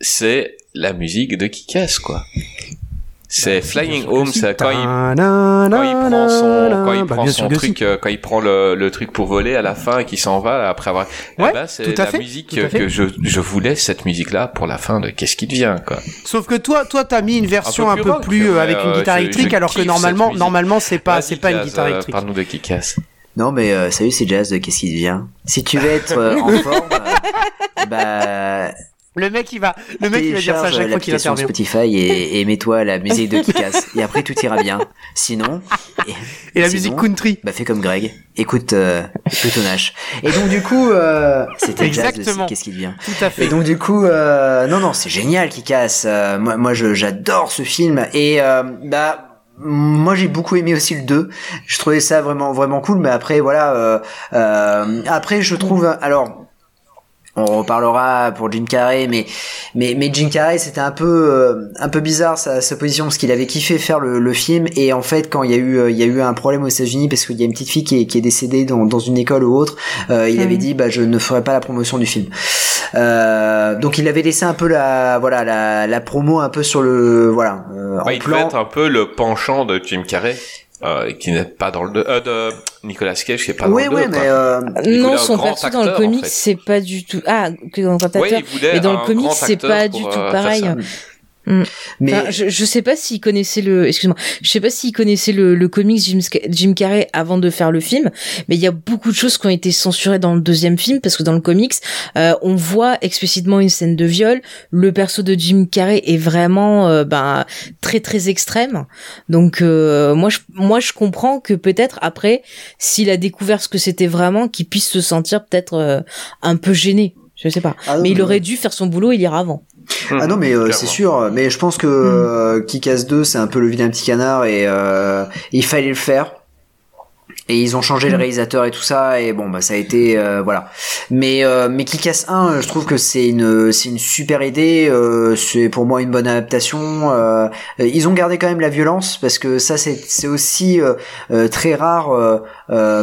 c'est la musique de Kick-Ass, quoi. C'est Flying Home, c'est quand il, quand il prend son, quand il Bah, prend son truc, euh, quand il prend le, le truc pour voler à la fin et qu'il s'en va après avoir. Eh Ouais, ben, c'est tout à la fait, musique que je, je voulais cette musique-là pour la fin de Qu'est-ce qui devient, quoi. Sauf que toi, toi, t'as mis une version Un un peu plus euh, avec une euh, guitare électrique, je alors que normalement, normalement, c'est pas, c'est pas une guitare euh, électrique. Parle-nous de Kick-Ass. Non, mais euh, salut, c'est Jazz de Qu'est-ce qui devient Si tu veux être euh, en forme, euh, bah, Le mec, il va, le mec, il va dire ça à chaque fois qu'il l'application intervient. Spotify et, et mets-toi la musique de Kick-Ass. et après, tout ira bien. Sinon, et, Et la sinon, musique country. Bah, fais comme Greg. Écoute euh, Pluto Nash. Et donc, du coup, euh, c'était Exactement. Qu'est-ce qui devient Tout à fait. Et donc du coup, euh, non non, c'est génial casse. Euh, moi, moi, j'adore ce film et euh, bah. Moi j'ai beaucoup aimé aussi le 2. Je trouvais ça vraiment vraiment cool mais après voilà euh, euh, après je trouve alors on reparlera pour Jim Carrey mais mais mais Jim Carrey c'était un peu euh, un peu bizarre sa, sa position parce qu'il avait kiffé faire le, le film. Et en fait quand il y a eu euh, il y a eu un problème aux États-Unis parce qu'il y a une petite fille qui est, qui est décédée dans, dans une école ou autre euh, il Mhm. avait dit bah je ne ferai pas la promotion du film. Euh, donc il avait laissé un peu la voilà la, la promo un peu sur le voilà euh, Ouais, en il plan. être un peu le penchant de Jim Carrey, euh, qui n'est pas dans le 2, euh, de Nicolas Cage qui est pas dans le 2. ouais mais euh, Non, son perso dans le acteur, en comic, fait. c'est pas du tout. Ah, que dans le il voulait Mais dans un le comic, c'est pas du euh, tout pareil. Ça. mais Enfin, je, je sais pas s'il connaissait le, excuse-moi, je sais pas s'il connaissait le, le comics Jim, Carrey avant de faire le film, mais il y a beaucoup de choses qui ont été censurées dans le deuxième film parce que dans le comics, euh, on voit explicitement une scène de viol. Le perso de Jim Carrey est vraiment, euh, ben, très très extrême. Donc euh, moi, je, moi, je comprends que peut-être après, s'il a découvert ce que c'était vraiment, qu'il puisse se sentir peut-être euh, un peu gêné. Je sais pas. Ah mais il aurait dû faire son boulot il ira avant. Ah non mais euh, c'est sûr, mais je pense que euh, Kick-Ass 2 c'est un peu le vilain petit canard et euh, il fallait le faire. Et ils ont changé le réalisateur et tout ça et bon bah ça a été euh, voilà. Mais euh, mais Kick-Ass 1, je trouve que c'est une c'est une super idée, euh, c'est pour moi une bonne adaptation. euh, ils ont gardé quand même la violence parce que ça c'est c'est aussi euh, euh, très rare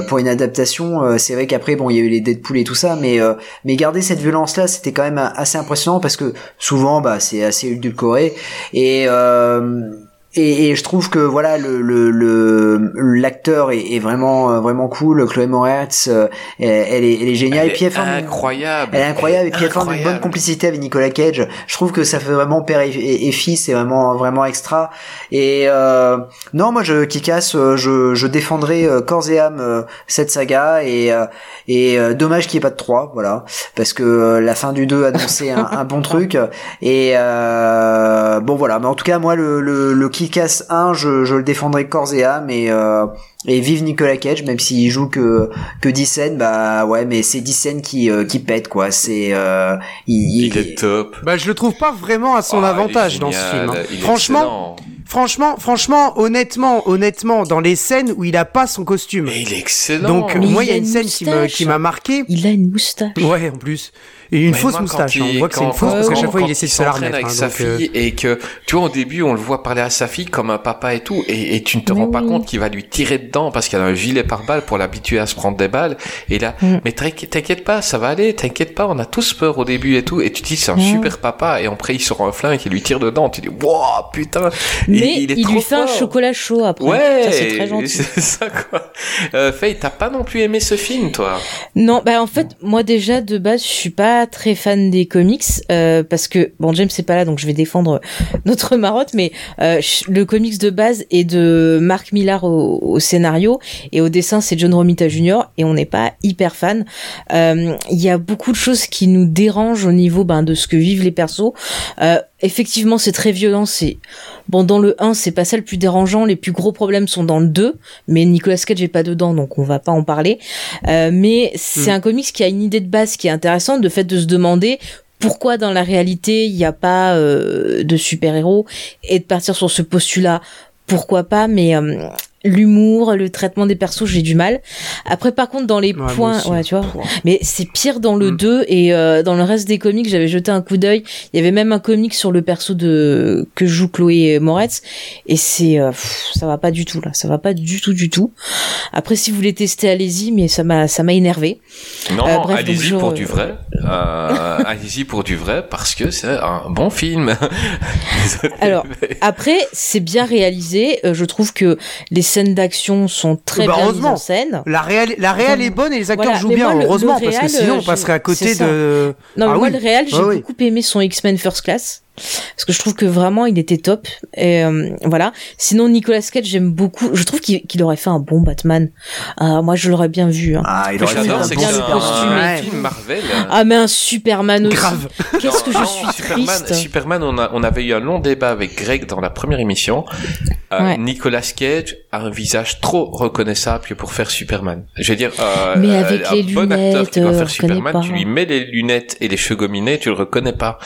pour une adaptation. Euh, c'est vrai qu'après bon il y a eu les Deadpool et tout ça, mais euh, mais garder cette violence là c'était quand même assez impressionnant parce que souvent bah c'est assez édulcoré et euh, et, et je trouve que voilà le le le- l'acteur est, est vraiment euh, vraiment cool. Chloé Moretz euh, elle est elle est géniale. Elle et puis elle forme incroyable. elle est incroyable. Et puis elle forme une bonne complicité avec Nicolas Cage. Je trouve que ça fait vraiment père et, et- et fils, c'est vraiment vraiment extra. Et euh, non, moi je qui casse, je je défendrai euh, corps et âme euh, cette saga. Et euh, et euh, dommage qu'il n'y ait pas de 3, voilà, parce que euh, la fin du 2 annonçait un, un bon truc. Et euh, bon voilà, mais en tout cas moi le le, le Kick-Ass 1, je, je le défendrai corps et âme et euh, et vive Nicolas Cage, même s'il joue que que 10 scènes, bah ouais, mais c'est 10 scènes qui euh, qui pètent quoi. C'est euh, il, Il est top. Bah, je le trouve pas vraiment à son Ah, avantage dans ce film. hein. Franchement, franchement, franchement, honnêtement, honnêtement, dans les scènes où il a pas son costume. Mais il est excellent. Donc Mais moi, il y a une une scène qui me moustache. qui m'a marqué. Il a une moustache. Ouais, en plus. Et une Mais fausse moustache. hein. il- On voit que c'est une fausse parce qu'à chaque fois, il essaie de se la remettre. avec hein, sa donc, euh, fille et que, tu vois, au début, on le voit parler à sa fille comme un papa et tout, et, et tu ne te Mais rends pas compte qu'il va lui tirer dedans parce qu'il a un gilet par balle pour l'habituer à se prendre des balles. Et là, Mm. mais t'inquiète pas, ça va aller, t'inquiète pas, on a tous peur au début et tout, et tu dis c'est un Ouais. super papa, et après il sort un flingue et lui tire dedans, tu dis wow putain. Mais Et il, est lui trop fait un chocolat chaud après. Ouais, Ça, c'est très gentil. c'est ça quoi. Euh, Faye, t'as pas non plus aimé ce film, toi? Non, bah en fait, moi déjà de base, je suis pas très fan des comics euh, parce que bon, James c'est pas là, donc je vais défendre notre marotte, mais euh, le comics de base est de Mark Millar au, scénario et au dessin c'est John Romita Jr. et on n'est pas hyper fan. Euh, Il y a beaucoup de choses qui nous dérangent au niveau ben, de ce que vivent les persos. Effectivement, c'est très violent. C'est bon dans le 1, c'est pas ça le plus dérangeant. Les plus gros problèmes sont dans le 2, mais Nicolas Cage est pas dedans, donc on va pas en parler. Euh, mais c'est Mm. un comics qui a une idée de base qui est intéressante, de fait de se demander pourquoi dans la réalité il n'y a pas euh, de super-héros et de partir sur ce postulat. Pourquoi pas, mais euh, l'humour, le traitement des persos, j'ai du mal. Après, par contre, dans les Ouais, points, aussi. ouais, tu vois, mais c'est pire dans le Mm. 2 et euh, dans le reste des comics, j'avais jeté un coup d'œil. Il y avait même un comic sur le perso de que joue Chloé Moretz et c'est euh, pff, ça va pas du tout là, ça va pas du tout du tout. Après si vous voulez tester, allez-y, mais ça m'a ça m'a énervé. Non, Euh, non, bref, allez-y donc, pour du vrai. Euh, allez-y pour du vrai parce que c'est un bon film. Alors, Après, c'est bien réalisé. Euh, je trouve que les scènes d'action sont très Bah, bien mises en scène. La réelle, la réelle est bonne et les acteurs Voilà, jouent mais bien, moi, heureusement, parce que sinon on passerait à côté de. Non, mais Ah moi, oui. le réel, j'ai oui. beaucoup aimé son X-Men First Class. Parce que je trouve que vraiment, il était top. Et euh, voilà. Sinon, Nicolas Cage, j'aime beaucoup. Je trouve qu'il qu'il aurait fait un bon Batman. Ah, moi, je l'aurais bien vu. hein. Ah, il aurait fait un bien c'est le un, costume un et film Marvel. Ah, mais un Superman aussi. Grave. Qu'est-ce que je Non, suis Superman, triste. Superman, on, a, on avait eu un long débat avec Greg dans la première émission. Euh, Ouais. Nicolas Cage a un visage trop reconnaissable pour faire Superman. Je veux dire, euh, Mais avec un les bon acteur qui lunettes, doit faire Superman, pas. tu lui mets les lunettes et les cheveux gominés, tu le reconnais pas.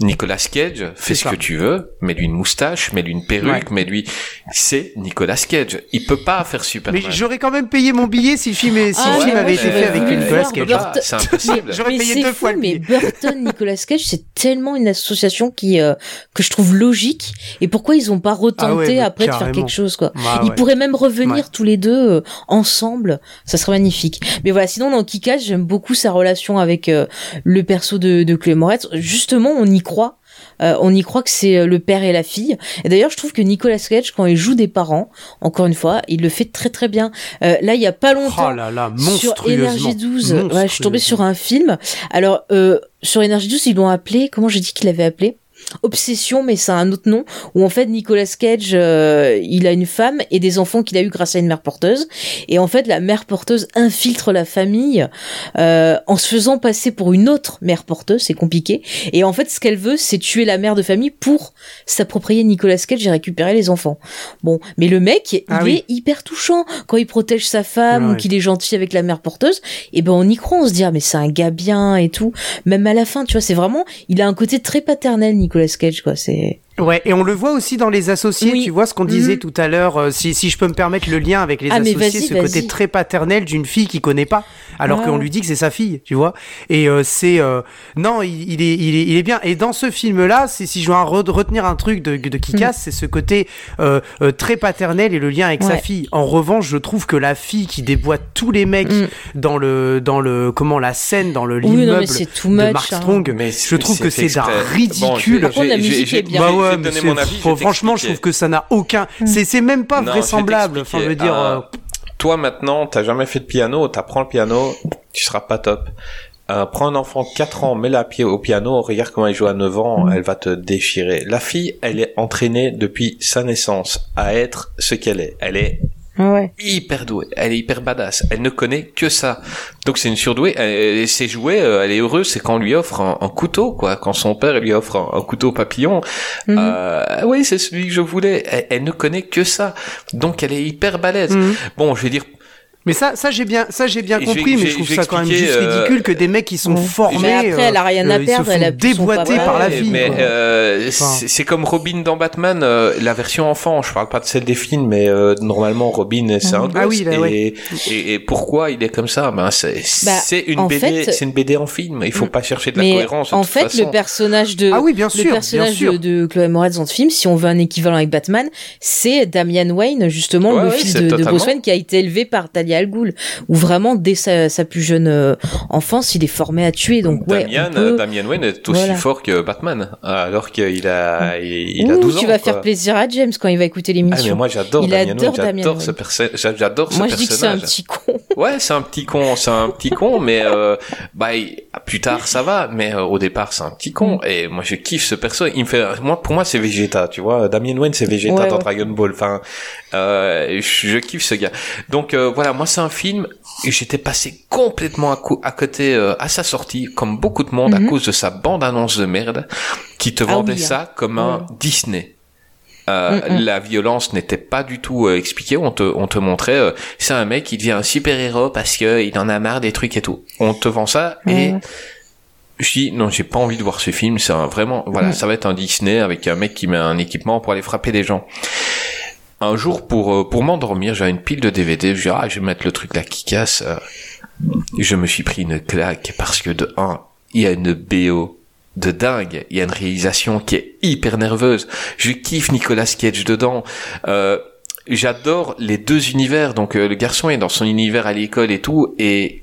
Nicolas Cage, fais ce ça. que tu veux, mets-lui une moustache, mets-lui une perruque, Ouais. mets-lui... C'est Nicolas Cage. Il peut pas faire Superman. Mais j'aurais quand même payé mon billet si le film, est- si Ah, le film mais avait été fait avec Nicolas Cage. Burton- Ah, c'est impossible. J'aurais payé deux fou, fois le mais. Burton Nicolas Cage c'est tellement une association qui euh, que je trouve logique et pourquoi ils ont pas retenté Ah ouais, après de faire quelque chose quoi Bah ils ouais. pourraient même revenir Ouais. tous les deux euh, ensemble ça serait magnifique mais voilà sinon dans Kika j'aime beaucoup sa relation avec euh, le perso de, de Chloé Moretz justement on y croit Euh, on y croit que c'est euh, le père et la fille. Et d'ailleurs, je trouve que Nicolas Cage, quand il joue des parents, encore une fois, il le fait très très bien. Euh, là, il y a pas longtemps, Oh là là, sur. Énergie 12, ouais, je suis tombée sur un film. Alors, euh, sur Énergie 12, ils l'ont appelé, comment j'ai dit qu'il l'avait appelé? Obsession, mais c'est un autre nom, où en fait Nicolas Cage, euh, il a une femme et des enfants qu'il a eu grâce à une mère porteuse. Et en fait, la mère porteuse infiltre la famille euh, en se faisant passer pour une autre mère porteuse, c'est compliqué. Et en fait, ce qu'elle veut, c'est tuer la mère de famille pour s'approprier Nicolas Cage et récupérer les enfants. Bon, mais le mec, il Ah oui. est hyper touchant quand il protège sa femme ou qu'il est gentil avec la mère porteuse. Et ben on y croit, on se dit ah mais c'est un gars bien et tout. Même à la fin, tu vois, c'est vraiment, il a un côté très paternel Nicolas Cage quoi. C'est Ouais, et on le voit aussi dans les associés, Oui. tu vois ce qu'on disait Mhm. tout à l'heure, euh, si, si je peux me permettre le lien avec les Ah, associés, ce côté très paternel d'une fille qui connaît pas, alors Ouais. qu'on lui dit que c'est sa fille, tu vois. Et euh, c'est... euh, non, il, il est, il, est, il est bien. Et dans ce film-là, c'est si je dois re- retenir un truc de, de Kikas, c'est ce côté euh, euh, très paternel et le lien avec sa fille. En revanche, je trouve que la fille qui déboîte tous les mecs Mm. dans le... dans le comment la scène, dans le Oui, l'immeuble de Mark hein. Strong, Mais je trouve que c'est ridicule. Bon, Par contre, la j'ai- j'ai- musique j'ai- est bien. Bah j'ai- ouais, mon avis, je franchement, je trouve que ça n'a aucun. C'est c'est même pas Non, vraisemblable. Enfin, je veux t'expliquer. dire. Euh, euh, Toi maintenant, t'as jamais fait de piano, t'apprends le piano, tu seras pas top. Euh, prends un enfant de 4 ans, mets-la au piano, regarde comment elle joue à 9 ans, Mm. elle va te déchirer. La fille, elle est entraînée depuis sa naissance à être ce qu'elle est. Elle est ouais. hyper douée, elle est hyper badass, elle ne connaît que ça. Donc c'est une surdouée, elle, elle sait jouer, euh, elle est heureuse, c'est quand on lui offre un, un couteau, quoi. Quand son père lui offre un, un couteau papillon, euh, oui, c'est celui que je voulais. Elle, elle ne connaît que ça, donc elle est hyper balèze. Mhm. Bon, je vais dire, Mais ça, ça j'ai bien, ça j'ai bien Et compris, mais je trouve ça quand même juste euh, ridicule que des mecs qui sont Ouais. formés, Mais après, elle a rien à euh, ils perdre, se elle font déboîter par la vie. mais euh, Enfin. c'est comme Robin dans Batman, euh, la version enfant. Je parle pas de celle des films, mais euh, normalement Robin c'est un gosse. Ah oui, là, et, ouais. et, et pourquoi il est comme ça? Ben c'est Bah, c'est une BD, fait- c'est une BD en film. Il faut pas chercher de la Mais cohérence. en fait, façon. le personnage de Ah oui, bien sûr, le personnage bien sûr. de, de Chloé Moretz dans ce film, si on veut un équivalent avec Batman, c'est Damian Wayne, justement, le fils de. Bruce Wayne qui a été élevé par Talia Al Ghul, où vraiment dès sa, sa plus jeune euh, enfance, il est formé à tuer. Donc ouais, Damian, on peut- Damian Wayne est aussi Voilà. fort que Batman, alors qu'il a, il, il a Ouh, 12 ans. tu vas quoi. faire plaisir à James quand il va écouter Ah, l'émission. mais moi j'adore Damian Wayne, j'adore ce, Wayne. perso- j'adore ce Moi, je dis que c'est un personnage. petit con. Ouais, c'est un petit con, c'est un petit con, mais euh, bah plus tard ça va, mais euh, au départ c'est un petit Mm. con et moi je kiffe ce perso. Il me fait, moi pour moi c'est Vegeta, tu vois. Damien Wayne c'est Vegeta Ouais, dans ouais. Dragon Ball. Enfin, euh, je, je kiffe ce gars. Donc euh, voilà, moi c'est un film et j'étais passé complètement à, co- à côté euh, à sa sortie, comme beaucoup de monde Mhm. à cause de sa bande annonce de merde qui te Ah vendait oui, hein. ça comme un Ouais. Disney. Euh, Mm, mm. La violence n'était pas du tout euh, expliquée. On te, on te montrait, euh, c'est un mec qui devient un super héros parce que il en a marre des trucs et tout. On te vend ça et je dis non, j'ai pas envie de voir ce film. C'est vraiment, voilà, Mm. ça va être un Disney avec un mec qui met un équipement pour aller frapper des gens. Un jour, pour euh, pour m'endormir, j'avais une pile de DVD. Je dis ah, je vais mettre le truc là qui casse. euh. Je me suis pris une claque parce que de un, il y a une BO de dingue. Il y a une réalisation qui est hyper nerveuse. Je kiffe Nicolas Cage dedans. Euh, J'adore les deux univers. Donc euh, le garçon est dans son univers à l'école et tout, et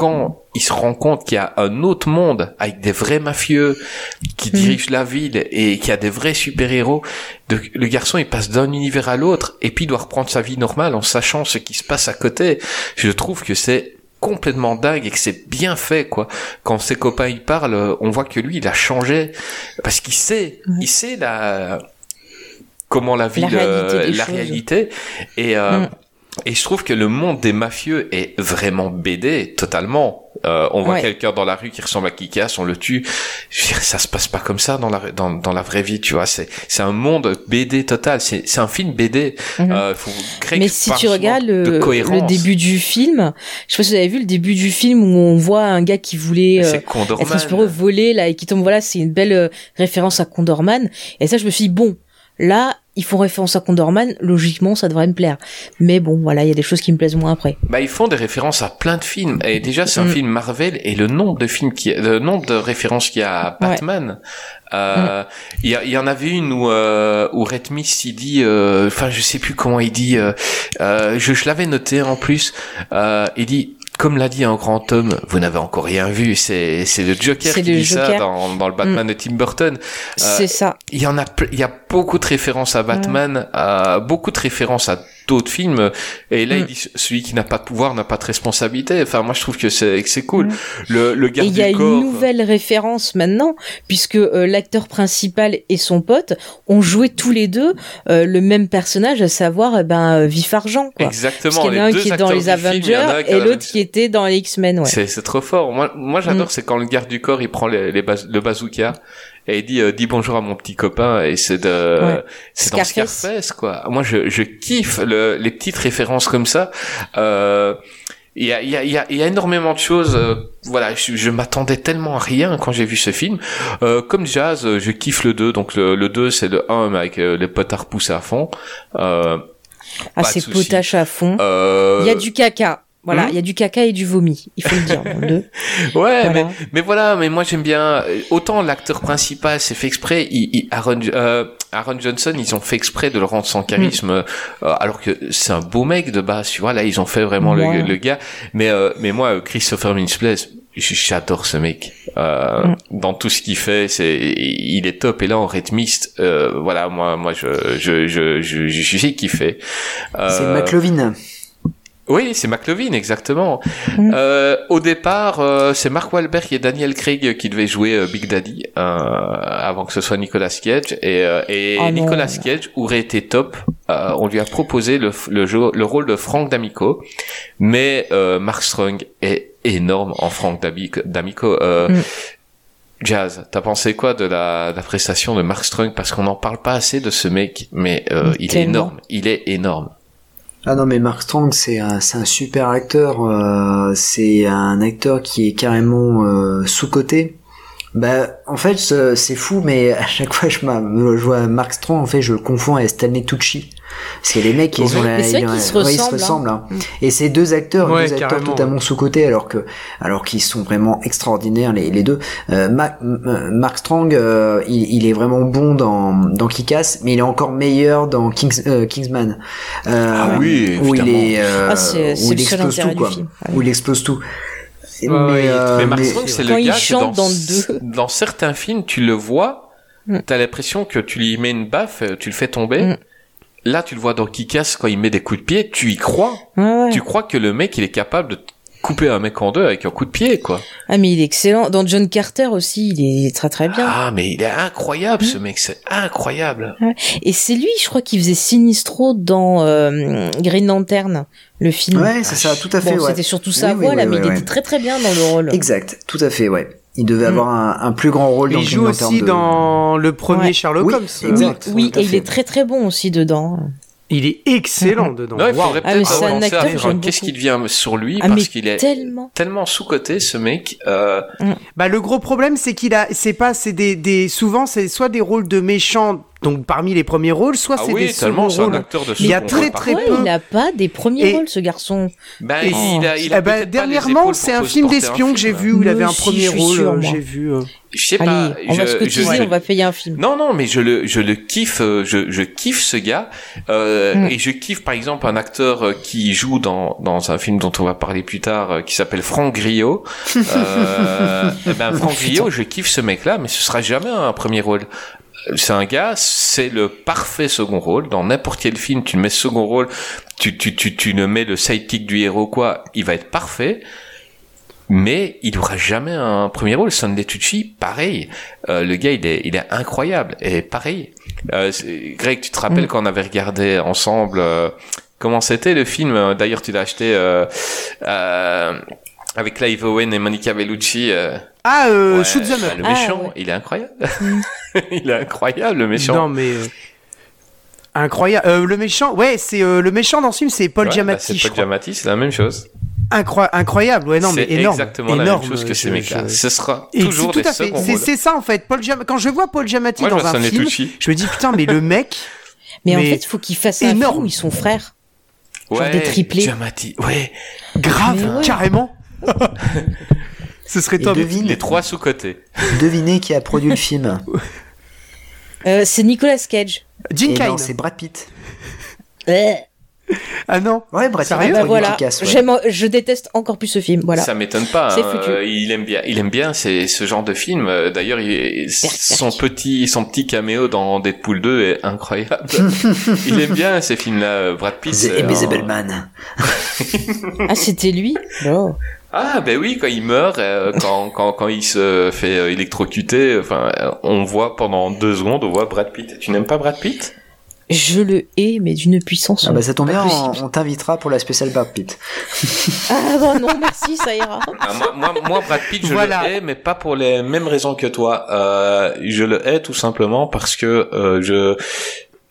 quand il se rend compte qu'il y a un autre monde avec des vrais mafieux qui dirigent la ville et qu'il y a des vrais super-héros, de- le garçon il passe d'un univers à l'autre et puis il doit reprendre sa vie normale en sachant ce qui se passe à côté. Je trouve que c'est complètement dingue et que c'est bien fait quoi. Quand ses copains y parlent, euh, on voit que lui il a changé parce qu'il sait, il sait la comment la ville, réalité euh, la choses. réalité et euh, Mm. Et je trouve que le monde des mafieux est vraiment BD, totalement. Euh, on voit Ouais. quelqu'un dans la rue qui ressemble à Kikas, on le tue. Je veux dire, ça se passe pas comme ça dans la dans, dans la vraie vie, tu vois. C'est c'est un monde BD total. C'est c'est un film BD. Mhm. Euh, faut Mais si tu regardes de le, le début du film, je sais pas si vous avez vu le début du film où on voit un gars qui voulait euh, être un super volé là et qui tombe voilà, c'est une belle euh, référence à Condorman et ça je me suis dit bon, là ils font référence à Condorman, logiquement ça devrait me plaire. Mais bon, voilà, il y a des choses qui me plaisent moins après. Bah, ils font des références à plein de films. Et déjà, c'est un Mm. film Marvel et le nombre de films qui, le nombre de références qu'il y a à Batman. Euh, il y, en avait une où, euh, où Red Mist, il dit, euh, enfin, je sais plus comment il dit, euh, euh, je, je l'avais noté en plus, euh, il dit, comme l'a dit un grand homme, vous n'avez encore rien vu, c'est, c'est le Joker qui le dit ça dans, dans le Batman de Tim Burton. Euh, c'est ça. il y en a, il y a beaucoup de références à Batman, à beaucoup de références à d'autres films. Et là, Mm. il dit celui qui n'a pas de pouvoir n'a pas de responsabilité. Enfin, moi, je trouve que c'est cool. Mm. Le le Et garde il y a une nouvelle référence maintenant, puisque euh, l'acteur principal et son pote ont joué tous les deux euh, le même personnage, à savoir eh ben, euh, Vif Argent. Quoi. Exactement. Parce qu'il y en a un qui est dans les film, Avengers et la l'autre qui était dans les X-Men. Ouais. C'est c'est trop fort. Moi, moi j'adore, Mm. c'est quand le garde du corps il prend les, les baz- le bazooka et il dit euh, dis bonjour à mon petit copain et c'est de Ouais. c'est dans Scarface. Quoi. Moi je je kiffe le, les petites références comme ça. Euh, il y a, y, a, y, a, y a énormément de choses. euh, voilà, je, je m'attendais tellement à rien quand j'ai vu ce film. Euh, comme Jazz, euh, je kiffe le 2. Donc le, le 2, c'est le 1 mais avec euh, les potards poussés à fond. Euh, Ah, c'est potache à fond. euh, Il y a du caca. Voilà, Hmm il y a du caca et du vomi, il faut le dire. Ouais, Voilà. mais, mais voilà, mais moi j'aime bien. euh, Autant l'acteur principal, c'est fait exprès. Il, il- Aaron, euh, Aaron Johnson, ils ont fait exprès de le rendre sans charisme, euh, alors que c'est un beau mec de base, tu vois. Là, ils ont fait vraiment Ouais. le, le gars. Mais, euh, mais moi, Christopher Mintz-Plasse, j'adore ce mec. Euh, Mm. Dans tout ce qu'il fait, c'est, il est top. Et là, en Red Mist, euh, voilà, moi, moi, je, je, je, je, je, j'ai kiffé. C'est Euh, McLovin. Oui, c'est McLovin, exactement. Mm. Euh, au départ, euh, c'est Mark Wahlberg et Daniel Craig qui devaient jouer euh, Big Daddy euh, avant que ce soit Nicolas Cage. Et, euh, et Oh non. Nicolas Cage aurait été top. Euh, on lui a proposé le, le, jeu, le rôle de Frank D'Amico, mais euh, Mark Strong est énorme en Frank D'Amico. Euh, Mm. Jazz, t'as pensé quoi de la, de la prestation de Mark Strong? Parce qu'on n'en parle pas assez de ce mec, mais euh, il est énorme. Il est énorme. Ah non mais Mark Strong c'est un, un super acteur, euh, c'est un acteur qui est carrément euh, sous-coté. Bah en fait c'est c'est fou mais à chaque fois je, m'a- je vois Mark Strong en fait je le confonds avec Stanley Tucci. Parce que les mecs ils ont la, ils qu'ils se ouais, ils se ressemblent, ressemblent. hein. hein. Et ces deux acteurs, Ouais, deux acteurs carrément, totalement sous-cotés alors que alors qu'ils sont vraiment extraordinaires les, les deux. Euh, Ma- M- Mark Strong euh, il, il est vraiment bon dans dans Kick-Ass mais il est encore meilleur dans Kings, euh, Kingsman. Euh, Ah oui, où il est euh, Ah, où le il seul explose tout quoi. Où il explose tout. Ouais, ouais, euh, mais Mark mais- Strong, c'est Quand le il gars que dans, deux. dans certains films, tu le vois, Mm. t'as l'impression que tu lui mets une baffe, euh, tu le fais tomber. Mm. Là, tu le vois dans Kick-Ass quand il met des coups de pied, tu y crois. Ouais, ouais. Tu crois que le mec, il est capable de couper un mec en deux avec un coup de pied, quoi. Ah mais il est excellent. Dans John Carter aussi, il est très très bien. Ah, mais il est incroyable, ce mec, c'est incroyable. Et c'est lui, je crois, qui faisait Sinistro dans euh, Green Lantern, le film. Ouais, c'est ça, tout à fait. Bon, ouais. c'était surtout sa voix oui, là, oui, mais il ouais. était très très bien dans le rôle. Exact, tout à fait, ouais. Il devait Mm. avoir un, un plus grand rôle Mais dans il Green joue aussi 2. dans le premier Ouais. Sherlock Oui, Holmes. exact. Oui, oui et il est très très bon aussi dedans. Il est excellent dedans. Non, il Waouh. faudrait Ah, mais peut-être à qu'est-ce qui devient sur lui, Ah, parce qu'il est tellement. tellement sous-coté, ce mec. Euh, Bah le gros problème c'est qu'il a c'est pas c'est des, des souvent c'est soit des rôles de méchants donc parmi les premiers rôles soit ah c'est oui, des seconds c'est un rôles. acteur de Il y a très, très peu. il a pas des premiers Et- rôles, ce garçon. Ben, Et- il a, il a Eh ben, dernièrement, c'est un film d'espion que j'ai film. vu où il avait un premier rôle. euh. J'ai vu. euh, Je sais Allez, pas. on va se je- cotiser, je- on va payer un film. Non, non, mais je le, je le kiffe, euh, je, je kiffe ce gars, euh, Mm. et je kiffe par exemple un acteur qui joue dans, dans un film dont on va parler plus tard, qui s'appelle Franck Griot. Euh, eh ben, Franck Griot, je kiffe ce mec-là, mais ce sera jamais un premier rôle. C'est un gars, c'est le parfait second rôle. Dans n'importe quel film, tu le mets second rôle, tu, tu, tu, tu le mets le sidekick du héros, quoi, il va être parfait. Mais il n'aura jamais un premier rôle. Stanley Tucci, pareil. Euh, le gars, il est, il est incroyable. Et pareil. Euh, Greg, tu te rappelles Mm. quand on avait regardé ensemble euh, comment c'était le film euh, D'ailleurs, tu l'as acheté euh, euh, avec Clive Owen et Monica Bellucci. Ah euh, ouais, Shoot 'em bah, up. le Ah, méchant, ouais. il est incroyable. Mm. il est incroyable, le méchant. Non mais euh, incroyable. Euh, le méchant, ouais, c'est euh, le méchant dans ce film, c'est Paul Ouais, bah, Giamatti. c'est je Paul. Giamatti, c'est la même chose. Incroy- incroyable, ouais, non mais c'est énorme. exactement la énorme, même chose que ces mecs-là. je- Ce sera Et toujours c'est des tout à fait. C'est c'est ça en fait. Paul Giam- Quand je vois Paul Giamatti Moi, dans un film, Tucci. je me dis putain, mais le mec, Mais, en Mais fait, il faut qu'il fasse un énorme. film où ils sont frères. Genre Ouais, des triplés. Giamatti, ouais. grave, ouais. carrément. Ce serait top. devine, Les trois sous-côtés. devinez qui a produit le film. Euh, c'est Nicolas Cage. Jim Kane. non, c'est Brad Pitt. Euh, Ah non. Ouais, Brad Pitt Sérieux bah voilà, Kick-Ass, ouais. J'aime- je déteste encore plus ce film. Voilà. Ça m'étonne pas. C'est hein, foutu. euh, il aime bien. Il aime bien c'est ce genre de film. D'ailleurs, il- son petit son petit caméo dans Deadpool 2 est incroyable. il aime bien ces films-là. Brad Pitt. The euh, Invisible Man. Ah, c'était lui? Oh. Ah ben oui, quand il meurt, euh, quand, quand quand il se fait euh, électrocuter, enfin, euh, on voit pendant deux secondes, on voit Brad Pitt. Tu n'aimes pas Brad Pitt? Je le hais, mais d'une puissance. Ah bah ça tombe bien, on, t'invitera pour la spéciale Brad Pitt. Ah bah non, merci, ça ira. Ah, moi, moi, moi, Brad Pitt, je Voilà. le hais, mais pas pour les mêmes raisons que toi. Euh, je le hais tout simplement parce que euh, je,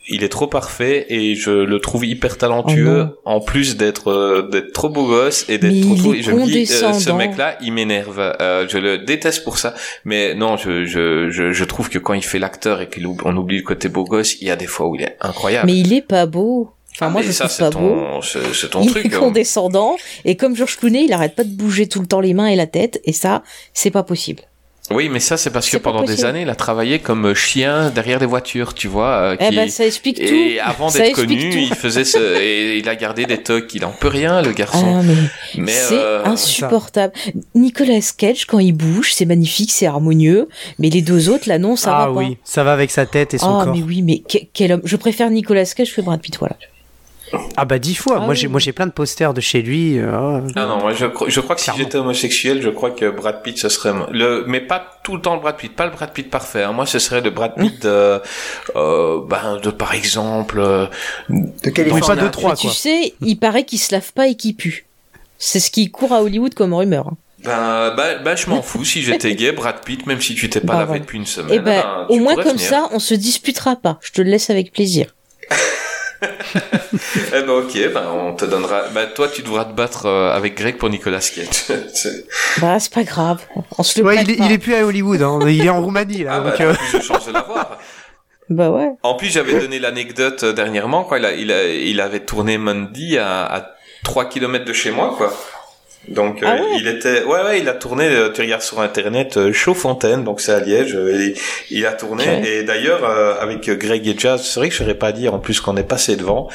il est trop parfait et je le trouve hyper talentueux. Oh en plus d'être euh, d'être trop beau gosse et d'être trop il et je me dis, euh, ce condescendant. mec-là, il m'énerve. Euh, je le déteste pour ça. Mais non, je, je, je, je trouve que quand il fait l'acteur et qu'on oublie le côté beau gosse, il y a des fois où il est incroyable. Mais il est pas beau. Enfin, Ah, moi, je ça, trouve c'est pas beau. ton, c'est c'est ton il truc. est hein. condescendant. Et comme Georges Clooney, il arrête pas de bouger tout le temps les mains et la tête. Et ça, c'est pas possible. Oui, mais ça, c'est parce que pendant des années, il a travaillé comme chien derrière des voitures, tu vois. euh, Eh ben, ça explique tout. Et avant d'être connu, tout. il faisait ce, et il a gardé des tocs. Il en peut rien, le garçon. Ah, mais mais c'est euh, insupportable. Nicolas Cage, quand il bouge, c'est magnifique, c'est harmonieux. Mais les deux autres, là, non, ça ah va pas. oui, ça va avec sa tête et son Ah, corps. mais oui, mais que- quel homme. Je préfère Nicolas Cage que Brad Pitt, voilà. Ah bah dix fois. Ah moi oui. j'ai moi j'ai plein de posters de chez lui. euh, non, non, moi, je, je crois que si j'étais homosexuel, je crois que Brad Pitt, ce serait le, mais pas tout le temps le Brad Pitt, pas le Brad Pitt parfait. hein. Moi, ce serait le Brad Pitt de, euh, ben, de par exemple, euh, De Californie. pas deux trois Mais tu sais, il paraît qu'il se lave pas et qu'il pue. C'est ce qui court à Hollywood comme rumeur. hein. ben, ben, ben, je m'en fous. Si j'étais gay, Brad Pitt, même si tu t'es pas Bah, lavé depuis une semaine, Eh ben, ben, au moins comme venir. ça, on se disputera pas. Je te le laisse avec plaisir. Eh ben, ok, ben, on te donnera. Ben, toi, tu devras te battre euh, avec Greg pour Nicolas Cage. Bah, c'est pas grave. On se le Ouais, prête il, est, pas. il est plus à Hollywood, hein. il est en Roumanie là. ah, bah, donc, euh, plus, je change de la voix. Bah ouais. En plus, j'avais donné l'anecdote euh, dernièrement, quoi. Il, a, il, a- il avait tourné Mandy à, à 3 km de chez moi, quoi. Donc, Ah euh, il était, ouais, ouais, il a tourné, euh, tu regardes sur internet, euh, Chaudfontaine, donc c'est à Liège, euh, et il a tourné, et d'ailleurs, euh, avec Greg et Jazz, c'est vrai que je n'aurais pas dit, en plus qu'on est passé devant,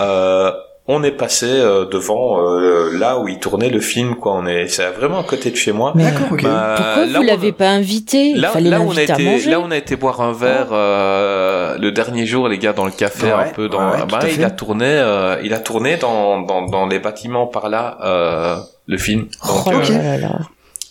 euh, on est passé euh, devant euh, là où il tournait le film, quoi. On est, c'est vraiment à côté de chez moi. D'accord, ok. Bah, pourquoi là vous l'avez pas invité? Il Là, fallait là, on a l'inviter à été, manger. là, on a été boire un verre euh, le dernier jour, les gars, dans le café, Ouais, un peu dans. ouais, ah bah, il a tourné, euh, il a tourné dans, dans, dans les bâtiments par là, euh, le film. Donc, Oh là euh, là là.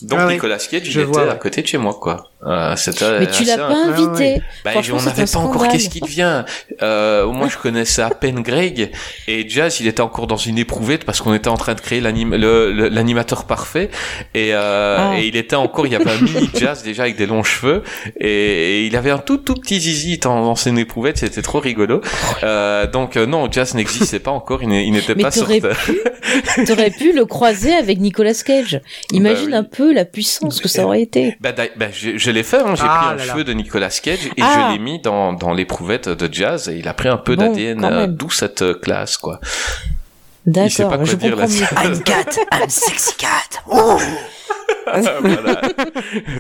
donc Ah Nicolas Cage, il était vois, à côté de chez moi, quoi. Euh, Mais tu l'as pas invité. Bah, on n'avait pas encore qu'est-ce qui devient. Euh, moi, je connaissais à peine Greg et Jazz, il était encore dans une éprouvette parce qu'on était en train de créer l'animateur parfait et, euh, Ah. et il était encore, il y avait un mini Jazz déjà avec des longs cheveux et, et il avait un tout tout petit zizi dans, dans son éprouvette, c'était trop rigolo. Euh, donc euh, non, Jazz n'existait pas encore, il n'était pas sur t'aurais Terre. T'aurais pu le croiser avec Nicolas Cage. Imagine Bah oui. un peu la puissance que ça aurait été. Bah, d'ailleurs, bah, je, je l'ai fait, hein, j'ai Ah pris un là là. cheveu de Nicolas Cage et Ah. je l'ai mis dans, dans l'éprouvette de jazz et il a pris un peu Bon, d'ADN, euh, d'où cette euh, classe, quoi. D'accord, quoi je dire, comprends là. mieux. I'm cat, I'm sexy cat. Oh Voilà.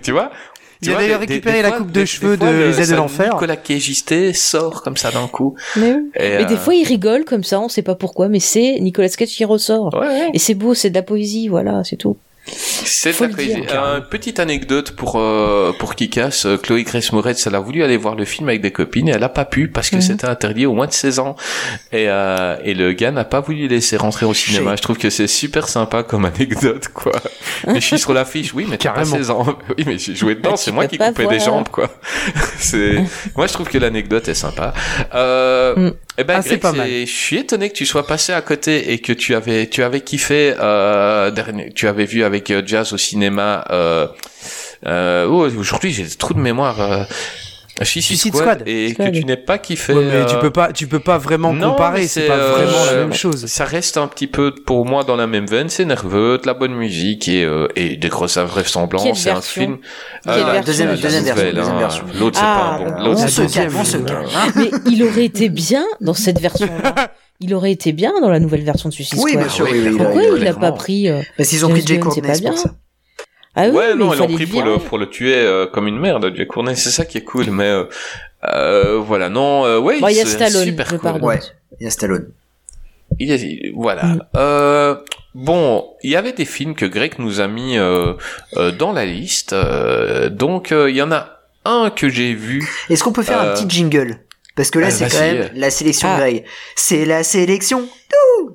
tu vois? Il Tu vois, des- récupéré des la fois- coupe de des- des cheveux fois, de le- Les de l'Enfer. Nicolas Cageisté sort comme ça d'un coup. Mais, oui. Et, Mais des euh, fois, il rigole comme ça, on sait pas pourquoi, mais c'est Nicolas Cage qui ressort. Ouais, ouais. Et c'est beau, c'est de la poésie, voilà, c'est tout. C'est. Euh, petite anecdote pour euh, pour Kikas, euh, Chloé Grace Moretz, elle a voulu aller voir le film avec des copines et elle a pas pu parce que Mhm. c'était interdit au moins de 16 ans et euh, et le gars n'a pas voulu laisser rentrer au cinéma. Je trouve que c'est super sympa comme anecdote quoi. Mais je suis sur l'affiche, oui, mais t'as pas Carrément. 16 ans. Oui, mais j'ai joué dedans, Bah, c'est moi qui coupais des jambes quoi. c'est moi je trouve que l'anecdote est sympa. Euh, Mm. Eh ben, Ah, c'est Greg, pas mal. c'est- je suis étonné que tu sois passé à côté et que tu avais, tu avais kiffé, euh, dernier, tu avais vu avec euh, Jazz au cinéma. Euh, euh, oh, aujourd'hui, j'ai trop de mémoire. Euh, Suicide, Suicide Squad, Squad. et Squad. que tu n'es pas kiffé. Ouais, mais tu euh, peux pas, tu peux pas vraiment non, comparer, c'est pas euh, vraiment la même chose. Ça reste un petit peu pour moi dans la même veine. C'est nerveux, de la bonne musique et, euh, et des grosses invraisemblances. C'est un version film. Euh, version deuxième- la deuxième version, hein. version. L'autre c'est Ah, pas bon. bah, L'autre On c'est se pas calme, bon. on se calme. hein. Mais il aurait été bien dans cette version-là. Il aurait été bien dans la nouvelle version de Suicide Oui, Squad. bien sûr, oui, oui, oui, Pourquoi il a- l'a pas pris euh, Parce qu'ils ont pris Jay c'est Courtney, pas c'est pour bien. Ah oui, ouais, mais non, il ils l'ont pris pour le, pour le tuer euh, comme une merde, Jack Courtney. C'est ça qui est cool, mais euh, euh, voilà, non, euh, ouais, Bon, il y a c'est Stallone, super cool. pardonne. Ouais, il y a Stallone. Il y a- il- voilà. Mm. Euh, bon, il y avait des films que Greg nous a mis euh, euh, dans la liste. euh, donc, euh, il y en a un que j'ai vu. Est-ce qu'on peut faire un petit jingle? Parce que là, euh, c'est quand vas-y. même la sélection Ah. Greg. C'est la sélection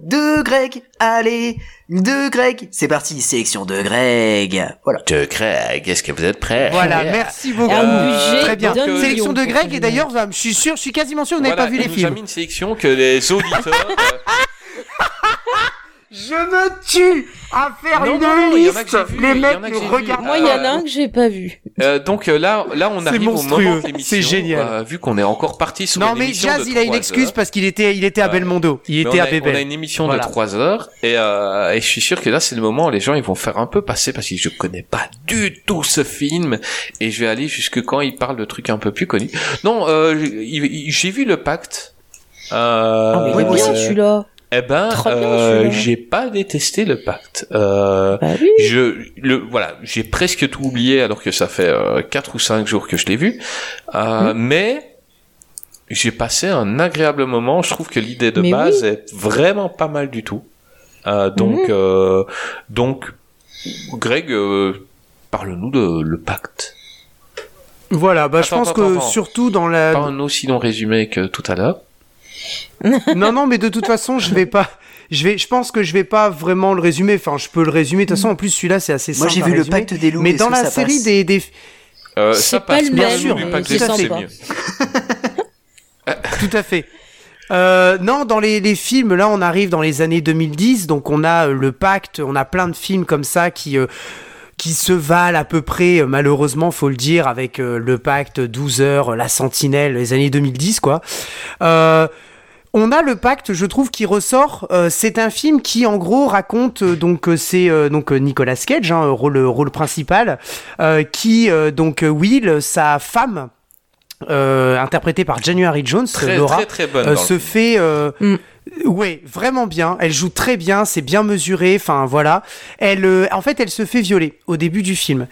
de Greg. Allez, de Greg. C'est parti, sélection de Greg. Voilà. De Greg, est-ce que vous êtes prêts? Voilà, merci beaucoup. Budget Très bien. Sélection de Greg et d'ailleurs, je suis sûr, je suis quasiment sûr que vous n'avez Voilà, pas vu les films. mis une sélection que les auditeurs. Je me tue à faire Non, une non, non, il y en a que liste. vu, les mecs nous regardent. Moi, il y en a Euh, un que j'ai pas vu. euh, donc euh, là, là, on arrive au moment de l'émission. c'est génial. euh, vu qu'on est encore parti sur Non une mais Jazz, de il a une excuse heures. parce qu'il était, il était à. Belmondo. Il était à a, Bébel. on a une émission Voilà. de 3 heures et, euh, et je suis sûr que là c'est le moment où les gens ils vont faire un peu passer parce que je connais pas du tout ce film et je vais aller jusque quand il parle de trucs un peu plus connus. Non, euh, j'ai vu le Pacte. Euh, Ah, mais il oui, bien celui-là. Eh ben, euh, j'ai pas détesté le Pacte. Euh, Bah oui. je le voilà, j'ai presque tout oublié alors que ça fait euh, quatre ou cinq jours que je l'ai vu. Euh, Mais j'ai passé un agréable moment. Je trouve que l'idée de Mais base est vraiment pas mal du tout. Euh, donc euh, donc Greg, euh, parle-nous de le Pacte. Voilà, bah je pense attends, que attends. surtout dans la. Pas un aussi long résumé que tout à l'heure. Non, non, mais de toute façon, je vais pas. Je vais, je pense que je vais pas vraiment le résumer. Enfin, je peux le résumer. De toute façon, en plus, celui-là, c'est assez Moi, simple. j'ai à vu le résumer. pacte des loups. Mais dans la série des, des, Euh, C'est ça pas passe bien même, sûr, mais Pacte c'est des Loups, c'est sympa. mieux. Tout à fait. Euh, non, dans les, les films, là, on arrive dans les années 2010, donc on a euh, le Pacte, on a plein de films comme ça qui euh, qui se valent à peu près, euh, malheureusement, faut le dire, avec euh, le Pacte, 12 heures, La Sentinelle, les années 2010, quoi. On a le pacte, je trouve, qui ressort. Euh, c'est un film qui, en gros, raconte euh, donc euh, c'est donc Nicolas Cage, hein, rôle rôle principal, qui donc Will, sa femme. Euh, interprétée par January Jones, Très, Laura, très, très bonne euh, se fait, euh, Mm. ouais, vraiment bien. Elle joue très bien, c'est bien mesuré. Enfin voilà, elle, euh, en fait, elle se fait violer au début du film.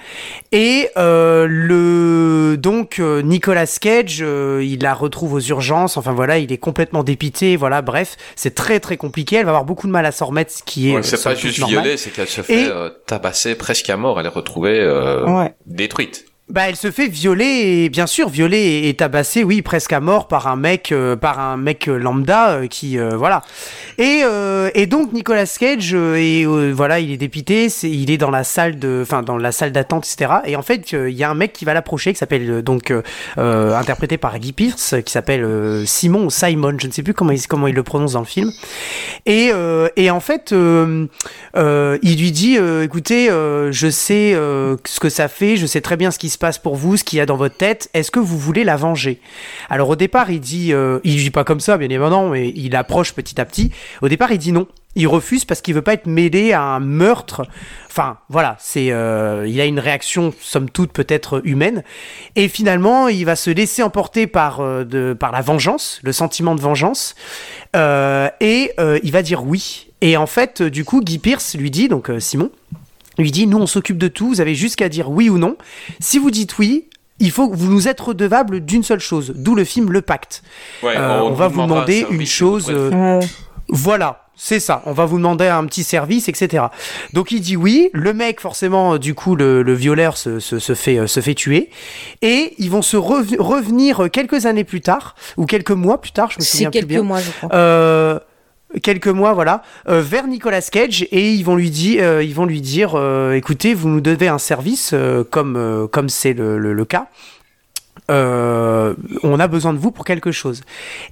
Et euh, le donc euh, Nicolas Cage, euh, il la retrouve aux urgences. Enfin voilà, il est complètement dépité. Voilà, bref, c'est très très compliqué. Elle va avoir beaucoup de mal à s'en remettre, ce qui est. Ouais, c'est pas juste violée, c'est qu'elle se fait Et- euh, tabasser presque à mort. Elle est retrouvée euh, Ouais. détruite. Bah, elle se fait violer, bien sûr, violer et, tabasser, oui, presque à mort par un mec, euh, par un mec euh, lambda euh, qui, voilà. Et, et donc Nicolas Cage, et voilà, il est dépité, il est dans la salle de, enfin dans la salle d'attente, etc. Et en fait, il y a un mec qui va l'approcher, qui s'appelle donc interprété par Guy Pearce, qui s'appelle Simon Simon, je ne sais plus comment il, comment il le prononce dans le film. Et, et en fait, il lui dit, écoutez, je sais ce que ça fait, je sais très bien ce qui se passe pour vous, ce qu'il y a dans votre tête. Est-ce que vous voulez la venger? Alors au départ, il dit, euh, il dit pas comme ça, bien évidemment, mais il approche petit à petit. Au départ, il dit non. Il refuse parce qu'il veut pas être mêlé à un meurtre. Enfin, voilà, c'est, euh, il a une réaction somme toute peut-être humaine. Et finalement, il va se laisser emporter par euh, de, par la vengeance, le sentiment de vengeance, et il va dire oui. Et en fait, du coup, Guy Pierce lui dit, donc Simon, lui dit, nous on s'occupe de tout, vous avez juste qu'à dire oui ou non. Si vous dites oui, il faut que vous nous êtes redevable d'une seule chose, d'où le film Le Pacte. Ouais, Euh, on, va vous demander une chose. euh, voilà, c'est ça. On va vous demander un petit service, etc. Donc il dit oui. Le mec, forcément, euh, du coup, le, le violeur se, se, se fait, se fait tuer. Et ils vont se rev- revenir quelques années plus tard, ou quelques mois plus tard, je me C'est souviens plus quelques mois, je crois. Euh, quelques mois, voilà, euh, vers Nicolas Cage et ils vont lui dire, euh, ils vont lui dire, euh, écoutez, vous nous devez un service comme comme c'est le, le, le cas. On a besoin de vous pour quelque chose.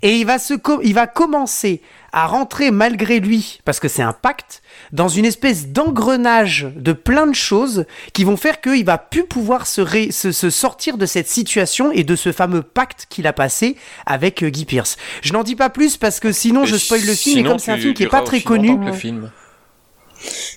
Et il va se, il va commencer à rentrer malgré lui, parce que c'est un pacte, dans une espèce d'engrenage de plein de choses qui vont faire qu'il va plus pouvoir se, ré- se, se sortir de cette situation et de ce fameux pacte qu'il a passé avec euh, Guy Pierce. Je n'en dis pas plus parce que sinon je spoil le film et Sinon, comme c'est un film qui est pas très connu. que le film.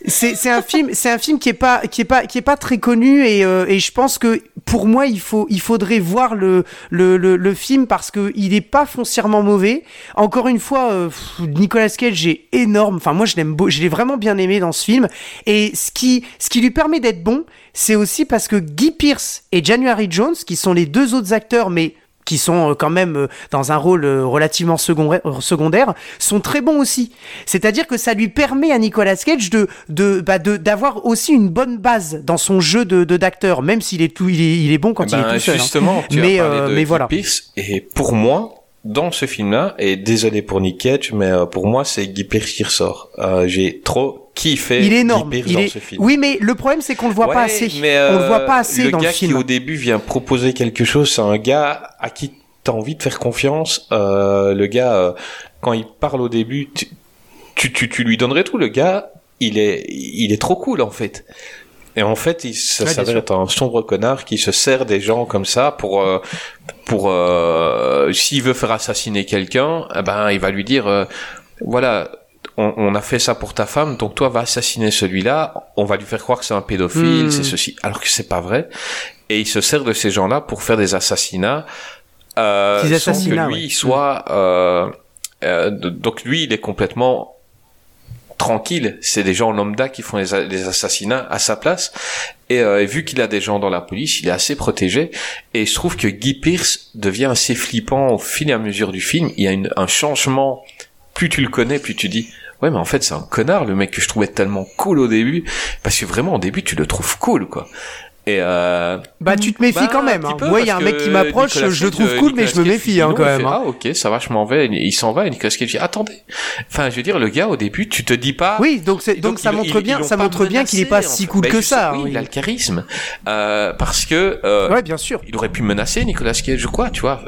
C'est un film, c'est un film qui est pas qui est pas qui est pas très connu et, euh, et je pense que pour moi il faut il faudrait voir le le, le, le film parce que il est pas foncièrement mauvais. Encore une fois, euh, Nicolas Cage est énorme. Enfin moi je l'aime je l'ai vraiment bien aimé dans ce film et ce qui ce qui lui permet d'être bon, c'est aussi parce que Guy Pearce et January Jones qui sont les deux autres acteurs mais qui sont euh, quand même euh, dans un rôle euh, relativement secondaire, sont très bons aussi. C'est-à-dire que ça lui permet à Nicolas Cage de de bah, de- d'avoir aussi une bonne base dans son jeu de de- d'acteur, même s'il est tout il est il est bon quand il Ben, est tout seul. hein. Justement, tu mais as parlé euh, de mais voilà. Pearce, et pour moi, dans ce film-là, et désolé pour Nick Cage, mais pour moi, c'est Guy Pearce qui ressort. Euh, J'ai trop kiffé Il est énorme. Il dans est... ce film. Oui, mais le problème c'est qu'on le voit pas assez. mais, On le voit euh, pas assez le dans le gars film. qui au début vient proposer quelque chose, c'est un gars à qui t'as envie de faire confiance. Euh, le gars, euh, quand il parle au début, tu, tu, tu, tu lui donnerais tout. Le gars, il est, il est trop cool en fait. Et en fait, il ça Ouais, s'avère être un sombre connard qui se sert des gens comme ça pour, euh, pour, euh, s'il veut faire assassiner quelqu'un, eh ben, il va lui dire, euh, voilà, on, on a fait ça pour ta femme, donc toi va assassiner celui-là, on va lui faire croire que c'est un pédophile, Hmm. c'est ceci, alors que c'est pas vrai. Et il se sert de ces gens-là pour faire des assassinats, euh, Des sans assassinats, que lui ouais. soit, euh, euh, de- donc lui il est complètement tranquille, c'est des gens lambda qui font les, les assassinats à sa place. Et, euh, et vu qu'il a des gens dans la police, il est assez protégé. Et je trouve que Guy Pearce devient assez flippant au fil et à mesure du film. Il y a une, un changement. Plus tu le connais, plus tu dis, ouais, mais en fait, c'est un connard, le mec que je trouvais tellement cool au début. Parce que vraiment, au début, tu le trouves cool, quoi. Et euh, Bah tu te méfies bah, quand même. hein. Moi, il y a un mec qui m'approche, je le trouve euh, cool, mais je me méfie hein, quand même. fait, hein. Ah ok, ça va, je m'en vais. Il s'en va. Et Nicolas Cage dit attendez. Enfin, je veux dire, le gars au début, tu te dis pas. Oui, donc donc, ça ils- montre ils- bien, ils ça montre bien qu'il est pas si cool Ben, que ça. Oui, hein. il a le charisme. Euh, parce que. Euh, Ouais, bien sûr. Il aurait pu menacer Nicolas Cage ou quoi, tu vois.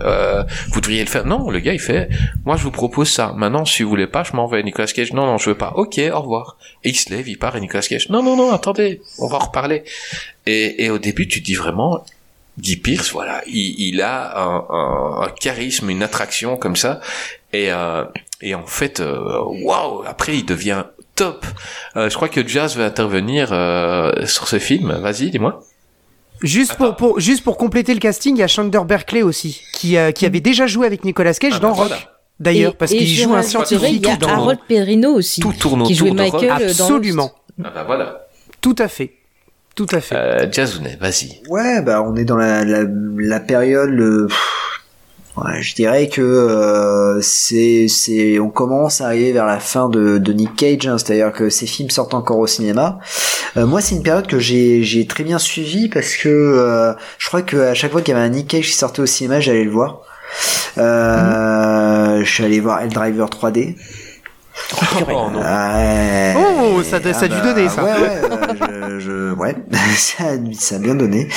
Vous devriez le faire. Non, le gars, il fait. Moi, je vous propose ça. Maintenant, si vous voulez pas, je m'en vais. Nicolas Cage. Non, non, je veux pas. Ok, au revoir. Et il se lève, il part. Et Nicolas Cage. Non, non, non, attendez. On va reparler. Et, et au début, tu te dis vraiment. Guy Pearce, voilà, il, il a un, un- un charisme, une attraction comme ça, Et, euh, et en fait, euh, waouh, après il devient top. Euh, je crois que Jazz va intervenir euh, sur ce film. Vas-y, dis-moi. Juste pour, pour, juste pour compléter le casting, il y a Chandler Berkeley aussi, qui, euh, qui avait déjà joué avec Nicolas Cage Ah, dans bah, Rock. D'ailleurs, parce qu'il joue un scientifique Il y a dans Harold Perrineau aussi, Tout tourne qui autour jouait de Rock. Michael dans Absolument. Ah bah voilà. Tout à fait. Tout à fait. Euh, Jazzounet, vas-y. Ouais, bah on est dans la, la, la période. Le... Ouais, je dirais que euh, c'est c'est on commence à arriver vers la fin de, de Nick Cage, hein, c'est-à-dire que ces films sortent encore au cinéma. Euh, moi, c'est une période que j'ai j'ai très bien suivi parce que euh, je crois que à chaque fois qu'il y avait un Nick Cage qui sortait au cinéma, j'allais le voir. Euh, Je suis allé voir Driver 3D. Oh non. Ouais. Oh, ça, ça a dû donner, ça. Ouais, ouais, euh, je, je, ouais, ça, a- ça a bien donné.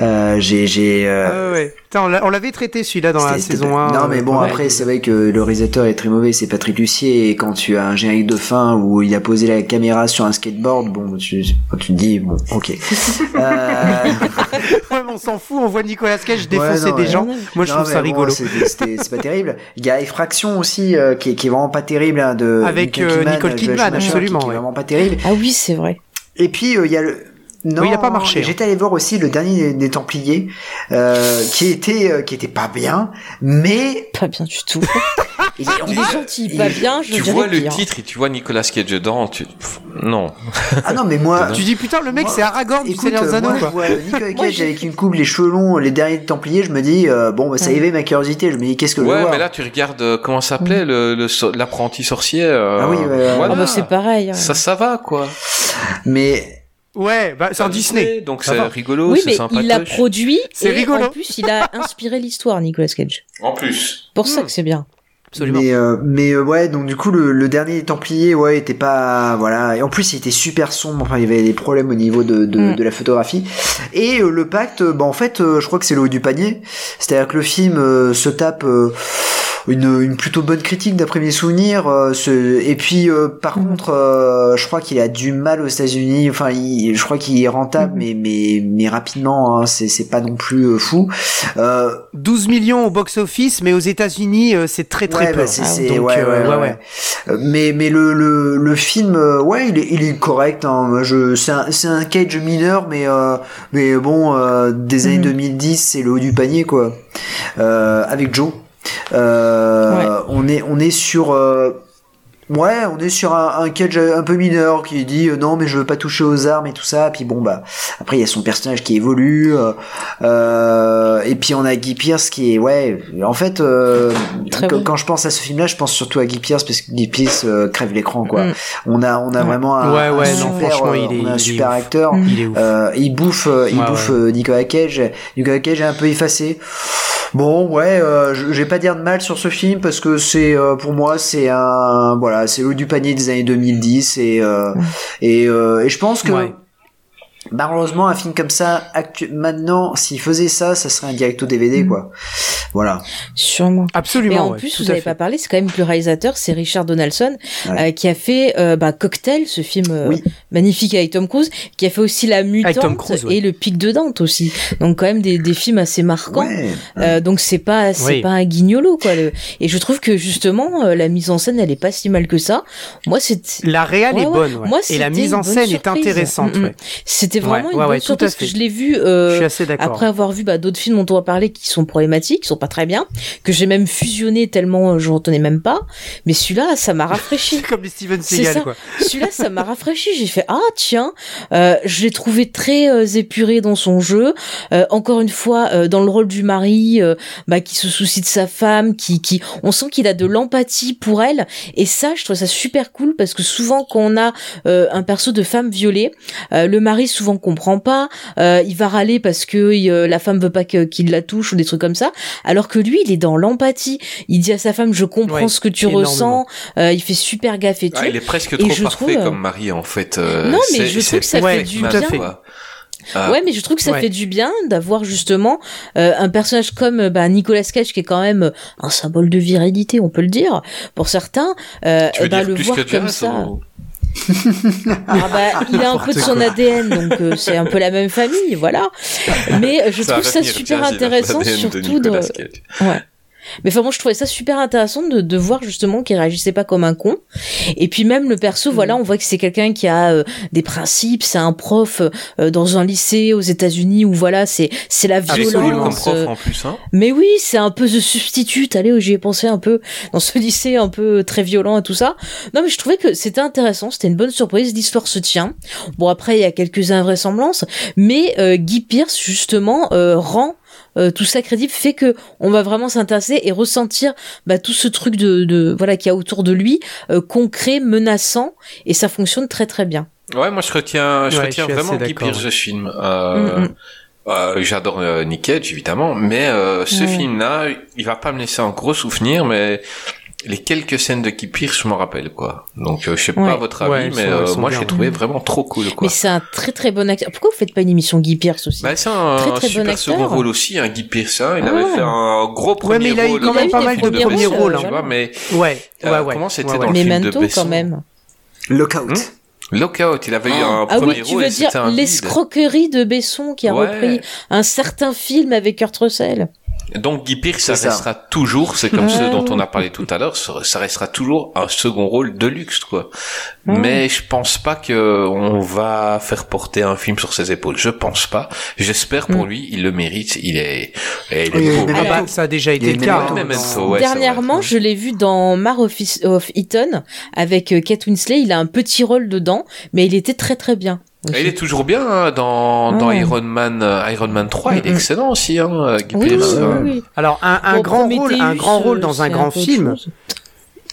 Euh, j'ai, j'ai. euh, Ah ouais. Putain, on l'a- on l'avait traité celui-là dans la saison pas- 1. Non, mais bon, ouais. après, c'est vrai que le réalisateur est très mauvais, c'est Patrick Lucier, et quand tu as un générique de fin où il a posé la caméra sur un skateboard, bon, tu, tu te dis, bon, ok. Euh, Ouais, mais on s'en fout, on voit Nicolas Cage défoncer Ouais, non, des ouais. gens. Moi, je non, trouve ça bon, rigolo. C'est pas terrible. Il y a Effraction aussi, euh, qui, est, qui est vraiment pas terrible, hein, de Avec, Nicole euh, Kidman, absolument, qui, est ouais. vraiment pas terrible. Ah oui, c'est vrai. Et puis euh, il y a le non, Oui, il a pas marché, hein. J'étais allé voir aussi le dernier des, des Templiers, euh, qui était euh, qui était pas bien, mais Pas bien du tout. il Il est gentil, pas bien, je Tu vois le pire. titre et tu vois Nicolas Cage dedans, tu... Pff, non. ah non mais moi. Tu dis putain, le mec, c'est Aragorn du Seigneur des Anneaux, moi, je vois Nicolas Cage avec une coupe, les cheveux longs, les derniers Templiers, je me dis euh, bon, bah, ça éveille ma curiosité. Je me dis qu'est-ce que je Ouais, voir. mais là tu regardes euh, comment ça s'appelait le le so- l'apprenti sorcier. euh, Ah oui, voilà. Ah bah c'est pareil. hein. Ça ça va quoi. Mais Ouais, bah, c'est un Disney. donc c'est rigolo, Oui, c'est mais sympatoche. il l'a produit C'est et rigolo. en plus il a inspiré l'histoire, Nicolas Cage. En plus. Pour ça que c'est bien. Absolument. Mais, euh, mais euh, ouais, donc du coup le, le dernier Templier, ouais, était pas voilà. Et en plus, il était super sombre. Enfin, il y avait des problèmes au niveau de de, Mm. de la photographie. Et euh, le pacte, euh, bah en fait, euh, je crois que c'est le haut du panier. C'est-à-dire que le film euh, se tape. euh, une, une plutôt bonne critique d'après mes souvenirs euh, ce- et puis euh, par Mhm. contre euh, je crois qu'il a du mal aux États-Unis enfin il- je crois qu'il est rentable Mhm. mais mais mais rapidement hein, c'est c'est pas non plus euh, fou euh, 12 millions au box-office, mais aux États-Unis, euh, c'est très très ouais, peu. c'est, c'est- donc, ouais, ouais, ouais, ouais, ouais. Mais, mais le, le, le film, euh, ouais, il est, il est correct. Hein. Je, c'est un, c'est un cage mineur, mais, euh, mais bon, euh, des années Mhm. 2010, c'est le haut du panier, quoi. Euh, avec Joe. Euh, Ouais. on est, on est sur, euh, Ouais, on est sur un, un cage un peu mineur qui dit euh, non mais je veux pas toucher aux armes et tout ça. Puis bon bah après il y a son personnage qui évolue. euh, euh, et puis on a Guy Pierce qui est ouais. En fait, euh, quand, je pense à ce film-là, je pense surtout à Guy Pierce parce que Guy Pierce euh, crève l'écran quoi. Mm. On a on a Ouais. vraiment un, Ouais, ouais, un non, super, franchement, euh, il est- on a un il est super ouf. acteur. Mm. Il est ouf. Euh, il bouffe, euh, il Ouais, bouffe ouais. euh, Nicolas Cage. Nicolas Cage est un peu effacé. Bon, ouais, euh, je vais pas dire de mal sur ce film parce que c'est euh, pour moi c'est un voilà, c'est le du panier des années 2010 et euh, et, euh, et je pense que Ouais. Malheureusement un film comme ça actu- maintenant s'il faisait ça, ça serait un directo DVD Mm. quoi. Voilà. Sûrement. Absolument. Et en ouais, plus, vous n'avez pas parlé, c'est quand même que le réalisateur, c'est Richard Donaldson, Ouais. euh, qui a fait euh, bah, Cocktail, ce film euh, Oui. magnifique avec Tom Cruise, qui a fait aussi La Mutante Tom Cruise, ouais. et Le Pic de Dante aussi. Donc quand même des, des films assez marquants. Ouais. Euh, donc c'est pas c'est Oui. pas un guignolo quoi. Le... Et je trouve que justement euh, la mise en scène elle est pas si mal que ça. Moi c'est La réal Ouais, est bonne, ouais. Moi, et la mise en scène est intéressante, Mm, mm. ouais. C'était vraiment Ouais, une ouais, bonne surprise que je l'ai vu euh, Je suis assez d'accord. après avoir vu bah, d'autres films dont on va parler qui sont problématiques, qui sont pas très bien, que j'ai même fusionné tellement euh, je retenais même pas. Mais celui-là, ça m'a rafraîchi. Comme les Steven Seagal, quoi. Celui-là, ça m'a rafraîchi. J'ai fait ah tiens, euh, je l'ai trouvé très euh, épuré dans son jeu. Euh, encore une fois, euh, dans le rôle du mari, euh, bah, qui se soucie de sa femme, qui, qui, on sent qu'il a de l'empathie pour elle. Et ça, je trouve ça super cool parce que souvent quand on a euh, un perso de femme violée, euh, le mari souvent comprend pas. euh, il va râler parce que euh, la femme veut pas qu'il la touche ou des trucs comme ça. Alors que lui, il est dans l'empathie. Il dit à sa femme, je comprends Ouais, ce que tu énormément. ressens. Euh, il fait super gaffe et tout. Ah, il est presque Et trop parfait trouve, euh, comme mari en fait. euh, Non, mais c'est- je trouve que ça fait du bien. Ah, Ouais, mais je trouve que ça Ouais. fait du bien d'avoir justement euh, un personnage comme bah, Nicolas Cage qui est quand même un symbole de virilité, on peut le dire pour certains. Euh, Tu veux bah, dire le plus voir que comme ça. ou- Ah bah, il a un peu de son ADN, donc euh, c'est un peu la même famille, voilà. Mais euh, je Ça trouve ça super intéressant, de surtout de. Cage. Ouais. Mais enfin, moi, je trouvais ça super intéressant de, de voir justement qu'il réagissait pas comme un con. Et puis même le perso, Mm. voilà, on voit que c'est quelqu'un qui a euh, des principes. C'est un prof euh, dans un lycée aux États-Unis où voilà, c'est c'est la Ah, violence. c'est cool comme prof euh, en plus, hein. mais oui, c'est un peu The Substitute. Allez, j'y ai pensé un peu dans ce lycée un peu très violent et tout ça. Non, mais je trouvais que c'était intéressant. C'était une bonne surprise. L'histoire se tient. Bon, après, il y a quelques invraisemblances, mais euh, Guy Pierce justement euh, rend euh, tout ça crédible fait que on va vraiment s'intéresser et ressentir bah, tout ce truc de, de voilà qu'il y a autour de lui euh, concret menaçant et ça fonctionne très très bien Ouais, moi je retiens, je Ouais, retiens je vraiment Guy Pearce ouais. de ce film. Euh, Mm, mm. euh, J'adore euh, Nick Cage évidemment, mais euh, ce Ouais. film-là, il va pas me laisser un gros souvenir, mais les quelques scènes de Guy Pearce, je m'en rappelle quoi. Donc euh, je sais pas votre avis, Ouais, mais sont- euh, moi je l'ai trouvé vraiment trop cool quoi. mais c'est un très très bon acteur pourquoi vous faites pas une émission Guy Pierce aussi? Bah, c'est un Très, très bon super acteur. second rôle aussi, un Guy Pearce. hein. Il Ah avait fait un gros premier Ouais, mais il a eu rôle. quand même pas mal de premiers rôles, tu hein. vois, mais Ouais, euh, ouais, ouais. comment c'était Ouais, dans le film de Besson quand même Lockout. Hmm? Lockout, il avait eu un ah premier oui tu rôle veux et dire c'était un bide. l'escroquerie de Besson qui a repris un certain film avec Kurt Russell? Donc Guy Pearce, ça restera toujours, c'est comme ceux dont on a parlé tout à l'heure, ça restera toujours un second rôle de luxe, quoi. Mais je pense pas que on va faire porter un film sur ses épaules. Je pense pas. J'espère pour Mm. lui, il le mérite. Il est, et il est Oui, beau. Ah bah, ça a déjà été le cas. hein, Memento, ouais, Dernièrement, je l'ai vu dans Mar of, of Eaton avec euh, Kate Winslet. Il a un petit rôle dedans, mais il était très très bien. Il est toujours bien hein, dans, dans. Iron Man, euh, Iron Man 3. Il est excellent aussi, hein, euh, Guy Oui, oui, oui, oui. Alors un, un Bon, grand rôle, un grand rôle dans un grand film.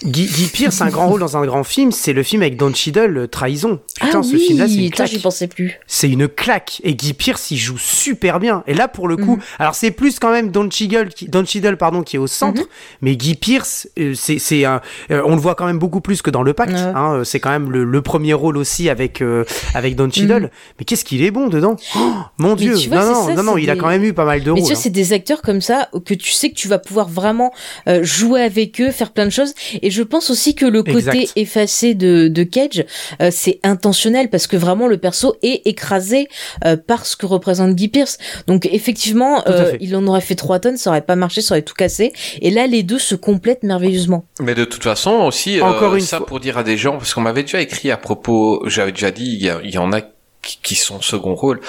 Guy, Guy Pearce, un grand rôle dans un grand film, c'est le film avec Don Cheadle, euh, Trahison. Putain, ah ce oui, film-là, c'est une claque. j'y pensais plus. C'est une claque. Et Guy Pearce, il joue super bien. Et là, pour le coup, Mhm. alors c'est plus quand même Don Cheadle, qui, Don Cheadle pardon, qui est au centre. Mhm. Mais Guy Pearce, euh, c'est, un, euh, on le voit quand même beaucoup plus que dans le Pacte. Ouais. hein. C'est quand même le, le premier rôle aussi avec euh, avec Don Cheadle. Mhm. Mais qu'est-ce qu'il est bon dedans? Oh, Mon Mais Dieu. vois, non, non, ça, non, non, il a quand même eu pas mal de Mais rôles. tu vois, hein. c'est des acteurs comme ça que tu sais que tu vas pouvoir vraiment euh, jouer avec eux, faire plein de choses. Et je pense aussi que le côté Exact. effacé de, de Cage, euh, c'est intentionnel parce que vraiment le perso est écrasé euh, par ce que représente Guy Pearce. Donc effectivement, euh, il en aurait fait trois tonnes, ça aurait pas marché, ça aurait tout cassé. Et là, les deux se complètent merveilleusement. Mais de toute façon aussi, euh, Encore une ça fois. pour dire à des gens, parce qu'on m'avait déjà écrit à propos, j'avais déjà dit, il y, a- il y en a qui, qui sont second rôle.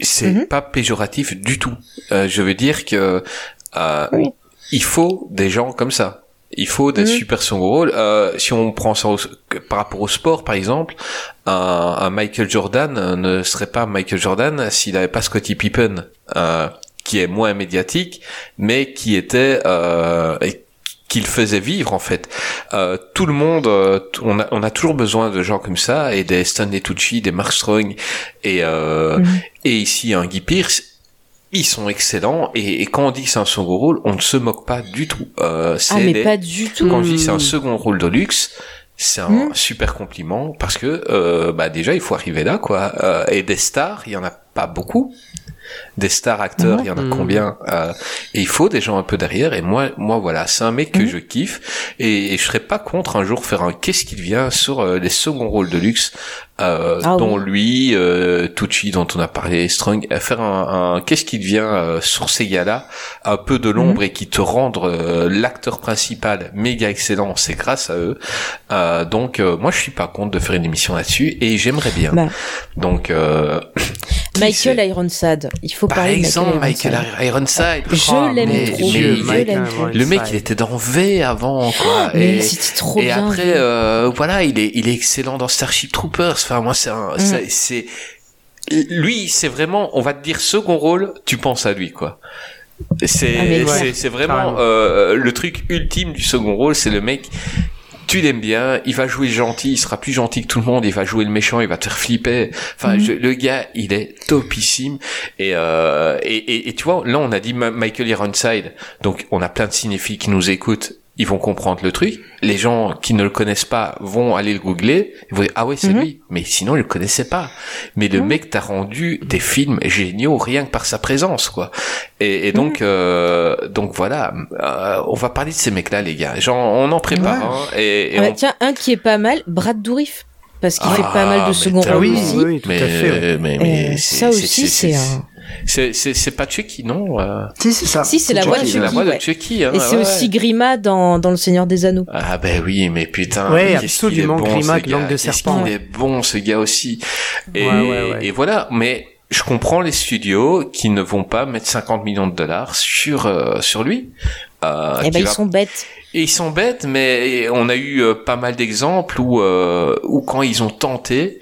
C'est Mhm. pas péjoratif du tout. Euh, je veux dire que euh, Oui. il faut des gens comme ça. Il faut des Mhm. super rôles. Euh, si on prend ça au- par rapport au sport, par exemple, un, un Michael Jordan euh, ne serait pas Michael Jordan s'il n'avait pas Scottie Pippen, euh, qui est moins médiatique, mais qui était euh, et qu'il faisait vivre en fait. Euh, tout le monde, euh, on, a, on a toujours besoin de gens comme ça et des Stanley Tucci, des Mark Strong et euh, Mhm. et ici un Guy Pearce. Ils sont excellents et, et quand on dit que c'est un second rôle, on ne se moque pas du tout. Euh, Ah mais pas du tout. quand je dis c'est un second rôle de luxe, c'est un Mm. super compliment parce que euh, bah déjà il faut arriver là quoi. Euh, et des stars, il y en a pas beaucoup. Des stars acteurs, il y en a Mm. combien euh, Et il faut des gens un peu derrière. Et moi, moi voilà, c'est un mec que Mm. je kiffe et, et je serais pas contre un jour faire un qu'est-ce qu'il vient sur euh, les seconds rôles de luxe, euh, Ah dont oui. lui, euh, Tucci dont on a parlé, Strong, à faire un, un qu'est-ce qu'il vient euh, sur ces gars-là, un peu de l'ombre et qui te rendent euh, l'acteur principal méga excellent, c'est grâce à eux. Euh, donc euh, moi je suis pas contre de faire une émission là-dessus et j'aimerais bien. Bah. Donc euh, Michael Ironside. Il faut par parler exemple de Michael, Michael Ironside. Ironside. Je Oh, l'aime trop. mais- Je. Ironside. le mec, il était dans V avant, quoi. Mais et, c'était trop et bien. après, euh, voilà, il est, il est excellent dans Starship Troopers. Enfin, moi, c'est un, Mm. c'est- c'est, lui, c'est vraiment, on va te dire second rôle, tu penses à lui, quoi. C'est, Ah, c'est, ouais. vraiment euh, le truc ultime du second rôle, c'est le mec. Tu l'aimes bien, il va jouer gentil, il sera plus gentil que tout le monde, il va jouer le méchant, il va te faire flipper. Enfin, Mhm. je- le gars, il est topissime. Et, euh, et, et, et tu vois, là, on a dit Michael Ironside, donc on a plein de cinéphiles qui nous écoutent, ils vont comprendre le truc. Les gens qui ne le connaissent pas vont aller le googler, ils vont dire ah ouais c'est Mhm. lui, mais sinon ils le connaissaient pas. Mais le Mhm. mec t'a rendu des films géniaux rien que par sa présence quoi. Et, et donc euh, donc voilà, euh, on va parler de ces mecs là les gars. Genre, on en prépare Ouais. hein, et, et Ah bah, on tiens, un qui est pas mal, Brad Dourif. Parce qu'il Ah, fait pas mal de mais second rôle oui, aussi. oui, tout mais, à fait. ouais. mais, Euh, mais ça aussi, c'est un- C'est c'est c'est pas Chucky non euh... Si c'est ça. Si, c'est la voix de la Chucky. voix de ouais. Chucky. Hein, Et c'est ouais. aussi Grima dans, dans Le Seigneur des Anneaux. Ah ben oui, mais putain, Ouais, absolument, bon, Grima, langue de serpent. qu'il est bon ce gars aussi? Et, Ouais, ouais, ouais. et voilà, mais je comprends les studios qui ne vont pas mettre 50 millions de dollars sur euh, sur lui. Euh, Eh ben, ils va- sont bêtes. Et ils sont bêtes, mais on a eu euh, pas mal d'exemples où, euh, où quand ils ont tenté,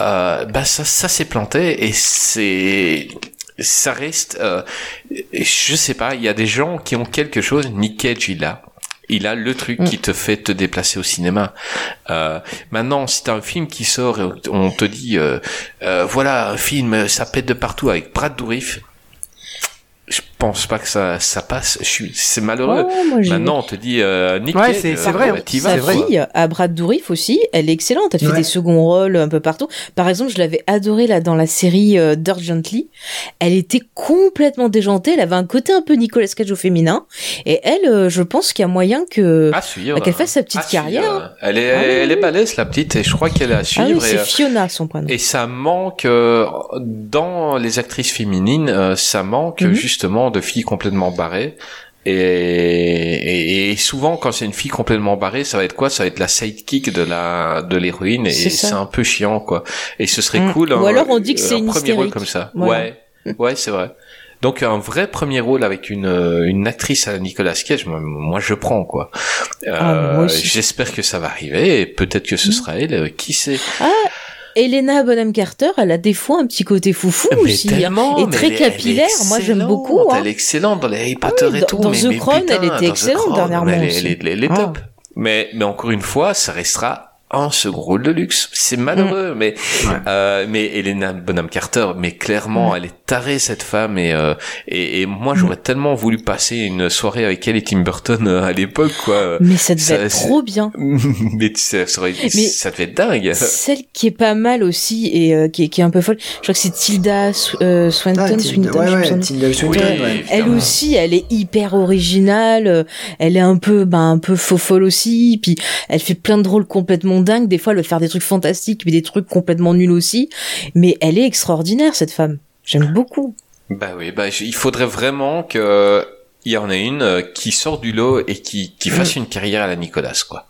euh, bah ça, ça s'est planté et c'est ça reste. Euh, je sais pas, il y a des gens qui ont quelque chose. Nick Cage, il a. Il a le truc Mm. qui te fait te déplacer au cinéma. Euh, maintenant, si t'as un film qui sort et on te dit, euh, euh, voilà, un film, ça pète de partout avec Brad Dourif, je pense pas que ça, ça passe. Je suis, c'est malheureux. Oh, moi, Maintenant, on te dit euh, Nick Ouais, c'est- c'est euh, vrai, bah, Sa vas, fille, à Brad Dourif aussi, elle est excellente. Elle fait des seconds rôles un peu partout. Par exemple, je l'avais adorée là dans la série euh, Dirt Gently. Elle était complètement déjantée. Elle avait un côté un peu Nicolas Cage au féminin. Et elle, euh, je pense qu'il y a moyen que À suivre. bah, qu'elle fasse sa petite carrière. Elle est, Ah oui, elle est oui. balèze la petite et je crois qu'elle est à Ah oui, suivre. c'est et, euh, Fiona son prénom. et ça manque euh, dans les actrices féminines, euh, ça manque Mhm. justement de filles complètement barrées. Et, et, et souvent, quand c'est une fille complètement barrée, ça va être quoi? Ça va être la sidekick de la de l'héroïne et C'est un peu chiant, quoi. Et ce serait Mm. cool. Ou un- alors on dit que c'est un une premier rôle comme ça. Voilà. Ouais, ouais, c'est vrai. Donc un vrai premier rôle avec une euh, une actrice à Nicolas Cage, moi, moi je prends quoi. Euh, Ah, aussi. J'espère que ça va arriver et peut-être que ce Mm. sera elle. euh, Qui sait? Elena Bonham Carter, elle a des fois un petit côté foufou Mais aussi. tellement, et très elle elle capillaire. Moi, j'aime beaucoup. hein. Elle est excellente dans les Harry Potter oui, et dans- tout. dans mais, The mais Crown, putain, elle était excellente dernièrement Elle, elle est- est Ah. top. Mais, mais encore une fois, ça restera un second rôle de luxe. C'est malheureux, mais euh, mais Elena Bonham Carter, mais clairement, Mm. elle est tarée cette femme et euh, et, et moi j'aurais tellement voulu passer une soirée avec elle et Tim Burton euh, à l'époque quoi. Mais ça devait Ça- être c'est- trop bien. mais ça, ça aurait- Mais- ça devait être dingue. Celle qui est pas mal aussi et euh, qui, est, qui est un peu folle, je crois que c'est Tilda Sw- euh, Swinton. Ah, Swinton, ouais, ouais. Tilda Swinton, Oui. Elle aussi, elle est hyper originale. Elle est un peu, ben, un peu faux folle aussi. Puis elle fait plein de rôles complètement dingues. Des fois, elle veut faire des trucs fantastiques, mais des trucs complètement nuls aussi. Mais elle est extraordinaire cette femme. J'aime beaucoup. Bah oui, bah il faudrait vraiment que il y en ait une euh, qui sort du lot et qui qui fasse une carrière à la Nicolas quoi.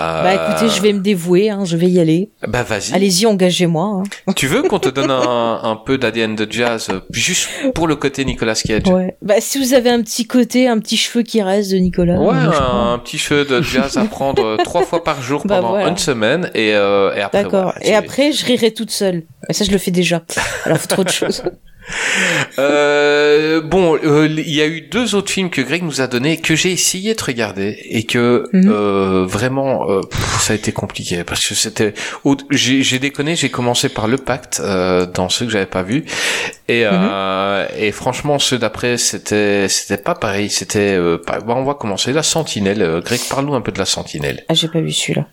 Euh, Bah écoutez, je vais me dévouer. Hein, je vais y aller. Bah vas-y. Allez-y, engagez-moi. hein. Tu veux qu'on te donne un, un peu d'ADN de jazz euh, juste pour le côté Nicolas Cage? Ouais. Bah si vous avez un petit côté, un petit cheveu qui reste de Nicolas. Ouais, prends. un, petit cheveu de jazz à prendre euh, trois fois par jour Bah, pendant voilà. une semaine et, euh, et après. D'accord. Et après, je rirai toute seule. Et ça, je le fais déjà. Alors, faut trop de choses. Euh, bon, euh, il y a eu deux autres films que Greg nous a donnés que j'ai essayé de regarder et que Mhm. euh, vraiment euh, pff, ça a été compliqué parce que c'était j'ai déconné, j'ai commencé par Le Pacte euh, dans ceux que j'avais pas vu et euh, et franchement ceux d'après c'était c'était pas pareil, c'était euh, bon, on va commencer la Sentinelle. Greg, parle-nous un peu de la Sentinelle. Ah, j'ai pas vu celui-là.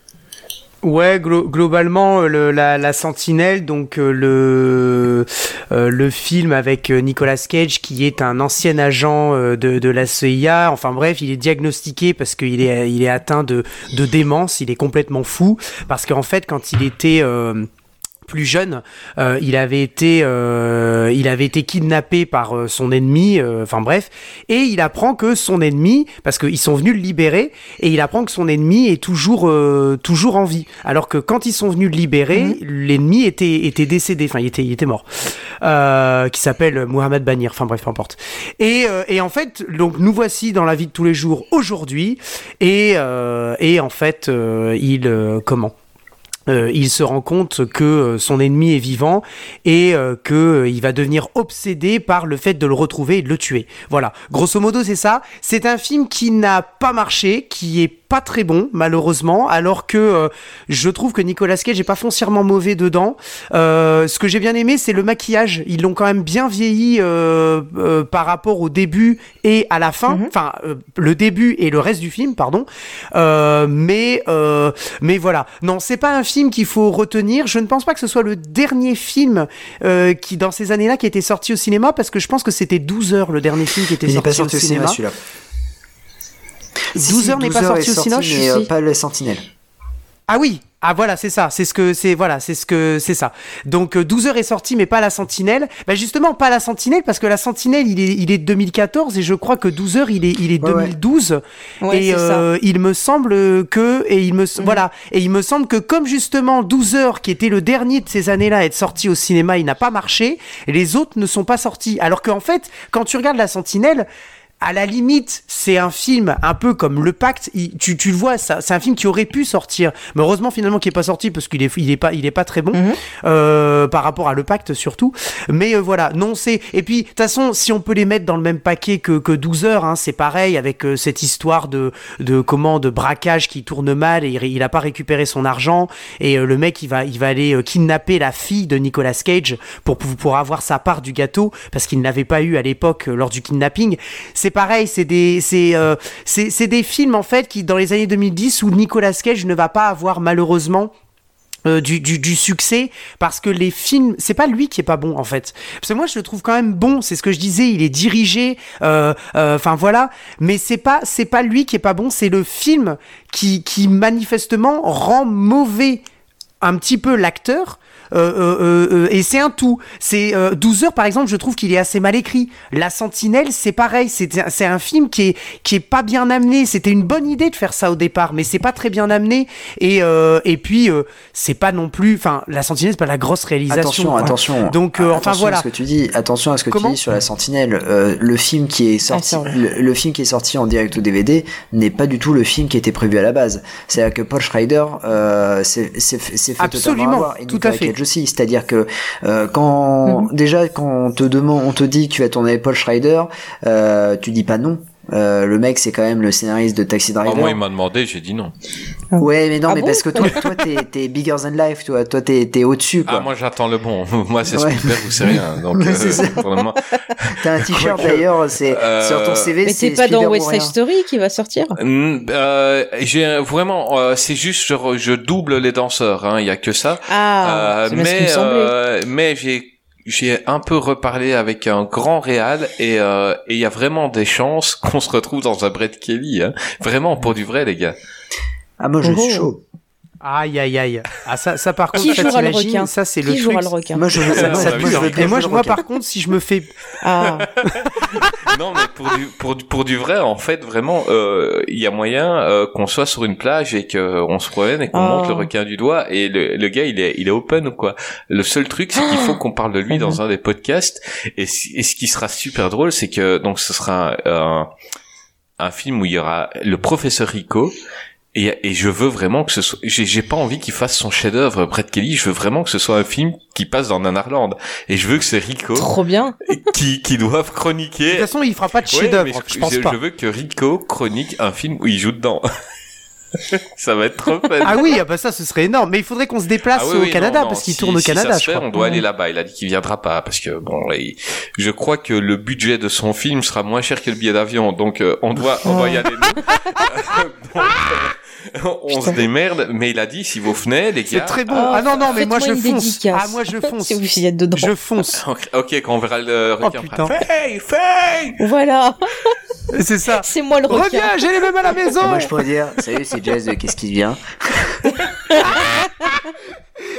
Ouais, glo- globalement, euh, le, la, la Sentinelle, donc euh, le euh, le film avec Nicolas Cage, qui est un ancien agent de, de la CIA. Enfin bref, il est diagnostiqué parce qu'il est il est atteint de de démence. Il est complètement fou parce qu'en fait, quand il était plus jeune, euh, il avait été, euh, il avait été kidnappé par euh, son ennemi. Enfin bref, et il apprend que son ennemi, parce qu'ils sont venus le libérer, et il apprend que son ennemi est toujours, toujours en vie. Alors que quand ils sont venus le libérer, l'ennemi était, était décédé. Enfin, il était, il était mort. Qui s'appelle Mohamed Banir. Enfin bref, peu importe. Et, et en fait, donc nous voici dans la vie de tous les jours aujourd'hui, et, et en fait, il comment euh, il se rend compte que euh, son ennemi est vivant et euh, que euh, il va devenir obsédé par le fait de le retrouver et de le tuer. Voilà, grosso modo c'est ça. C'est un film qui n'a pas marché, qui est pas très bon malheureusement, alors que euh, je trouve que Nicolas Cage est pas foncièrement mauvais dedans. Euh, ce que j'ai bien aimé, c'est le maquillage. Ils l'ont quand même bien vieilli euh, euh, par rapport au début et à la fin. Enfin, euh, le début et le reste du film, pardon. Euh, mais euh, mais voilà. Non, c'est pas un film qu'il faut retenir. Je ne pense pas que ce soit le dernier film euh, qui dans ces années-là qui était sorti au cinéma parce que je pense que c'était 12 heures le dernier film qui était Il sorti, pas sorti au cinéma, celui-là. 12 heures n'est pas sorti au cinéma, je mais euh, pas le Sentinelle. Ah oui, Ah voilà, c'est ça, c'est ce que c'est voilà, c'est ce que c'est ça. Donc euh, 12 heures est sorti mais pas la Sentinelle. Bah justement pas la Sentinelle parce que la Sentinelle il est il est de 2014 et je crois que 12 heures il est il est Ouais, ouais. 2012 Ouais, et euh, il me semble que et il me voilà et il me semble que comme justement 12 heures qui était le dernier de ces années-là à être sorti au cinéma, il n'a pas marché, les autres ne sont pas sortis. Alors qu'en fait, quand tu regardes la Sentinelle à la limite, c'est un film un peu comme Le Pacte. Il- tu, tu le vois, ça, c'est un film qui aurait pu sortir, mais heureusement finalement qui est pas sorti parce qu'il est, il est pas, il est pas très bon Mhm. euh, par rapport à Le Pacte surtout. Mais euh, voilà, non c'est. Et puis de toute façon, si on peut les mettre dans le même paquet que, que 12 heures, hein, c'est pareil avec euh, cette histoire de, de comment de braquage qui tourne mal et il, il a pas récupéré son argent et euh, le mec il va, il va aller kidnapper la fille de Nicolas Cage pour pour, avoir sa part du gâteau parce qu'il ne l'avait pas eu à l'époque lors du kidnapping. C'est pareil, c'est des, c'est, euh, c'est, c'est des films en fait qui dans les années 2010 où Nicolas Cage ne va pas avoir malheureusement euh, du, du, du succès parce que les films c'est pas lui qui est pas bon en fait. Parce que moi je le trouve quand même bon c'est ce que je disais il est dirigé euh, euh, enfin voilà. Mais c'est pas c'est pas lui qui est pas bon c'est le film qui qui manifestement rend mauvais un petit peu l'acteur euh, euh, euh, et c'est un tout. C'est euh, 12 heures par exemple, je trouve qu'il est assez mal écrit. La Sentinelle, c'est pareil, c'est un film qui est qui est pas bien amené. C'était une bonne idée de faire ça au départ, mais c'est pas très bien amené. Et euh, et puis euh, c'est pas non plus. Enfin, la Sentinelle, c'est pas la grosse réalisation. Attention, attention. Donc euh, enfin Attention voilà. à ce que tu dis. Attention à ce que Comment tu dis sur la Sentinelle. Euh, le film qui est sorti, Ah, vrai. le, le film qui est sorti en direct ou DVD n'est pas du tout le film qui était prévu à la base. C'est-à-dire que Paul Schrader euh, s'est fait Absolument, totalement avoir, et tout Nicolas à fait. Cage aussi. C'est-à-dire que euh, quand Mhm. déjà quand on te demande, on te dit tu vas tourner Paul Schrader, euh, tu dis pas non. Euh, le mec, c'est quand même le scénariste de Taxi Ah, Driver. moi, il m'a demandé, j'ai dit non. Ouais, mais non, Ah mais bon parce que toi, toi, t'es, t'es bigger than life, toi, toi, t'es, t'es au-dessus, quoi. Ah, moi, j'attends le bon. moi, c'est Ouais. Spielberg ou c'est rien. Donc, euh, c'est ça. pour le moment. T'as un t-shirt d'ailleurs, c'est euh, sur ton CV, Mais c'est pas dans West Side. Story qui va sortir? Mm, euh, j'ai vraiment, euh, c'est juste, je, je double les danseurs, hein, il y a que ça. Ah, Euh, mais euh, mais j'ai j'ai un peu reparlé avec un grand réal et euh, et il y a vraiment des chances qu'on se retrouve dans un Brett Kelly, hein. Vraiment pour du vrai les gars. Ah, moi, je suis Oh. chaud. Aïe aïe aïe. Ah ça ça par contre Qui ça, jouera le requin ça c'est Qui le jouera truc. le requin Moi, je veux, Ça, moi, je veux bien Et moi, je, moi par contre, si je me fais Ah, non mais pour du pour du, pour du vrai en fait vraiment euh, il y a moyen euh, qu'on soit sur une plage et que on se promène et qu'on Oh. monte le requin du doigt et le, le gars il est il est open ou quoi? Le seul truc c'est qu'il faut qu'on parle de lui dans un des podcasts et, et ce qui sera super drôle c'est que donc ce sera un, un un film où il y aura le professeur Rico et, et je veux vraiment que ce soit j'ai pas envie qu'il fasse son chef-d'œuvre Brett Kelly je veux vraiment que ce soit un film qui passe dans Nanarland et je veux que c'est Rico trop bien. qui qui doivent de chroniquer toute façon, il fera pas de Ouais, mais chef-d'œuvre, je, pense je, pas. je veux que Rico chronique un film où il joue dedans. ça va être trop fun. Ah oui, ah bah ça ce serait énorme, mais il faudrait qu'on se déplace Ah oui, au Canada non, non, parce qu'il si- tourne au si Canada, ça se je fait, crois. on doit aller là-bas. Il a dit qu'il viendra pas parce que bon, il- je crois que le budget de son film sera moins cher que le billet d'avion, donc euh, on doit, on doit y aller nous. Donc, euh, on se démerde, mais il a dit si vous venez, les C'est gars. très bon. Ah, Ah non non, mais moi je fonce. dédicace. Ah moi je fonce. Si vous y êtes dedans. Je fonce. Ok, quand on verra le Oh requin. putain. Faye, Faye Voilà, C'est ça. c'est moi le requin. Reviens, j'ai les mêmes à la maison. Et moi, je pourrais dire, salut, c'est Jazz de Qu'est-ce qui vient?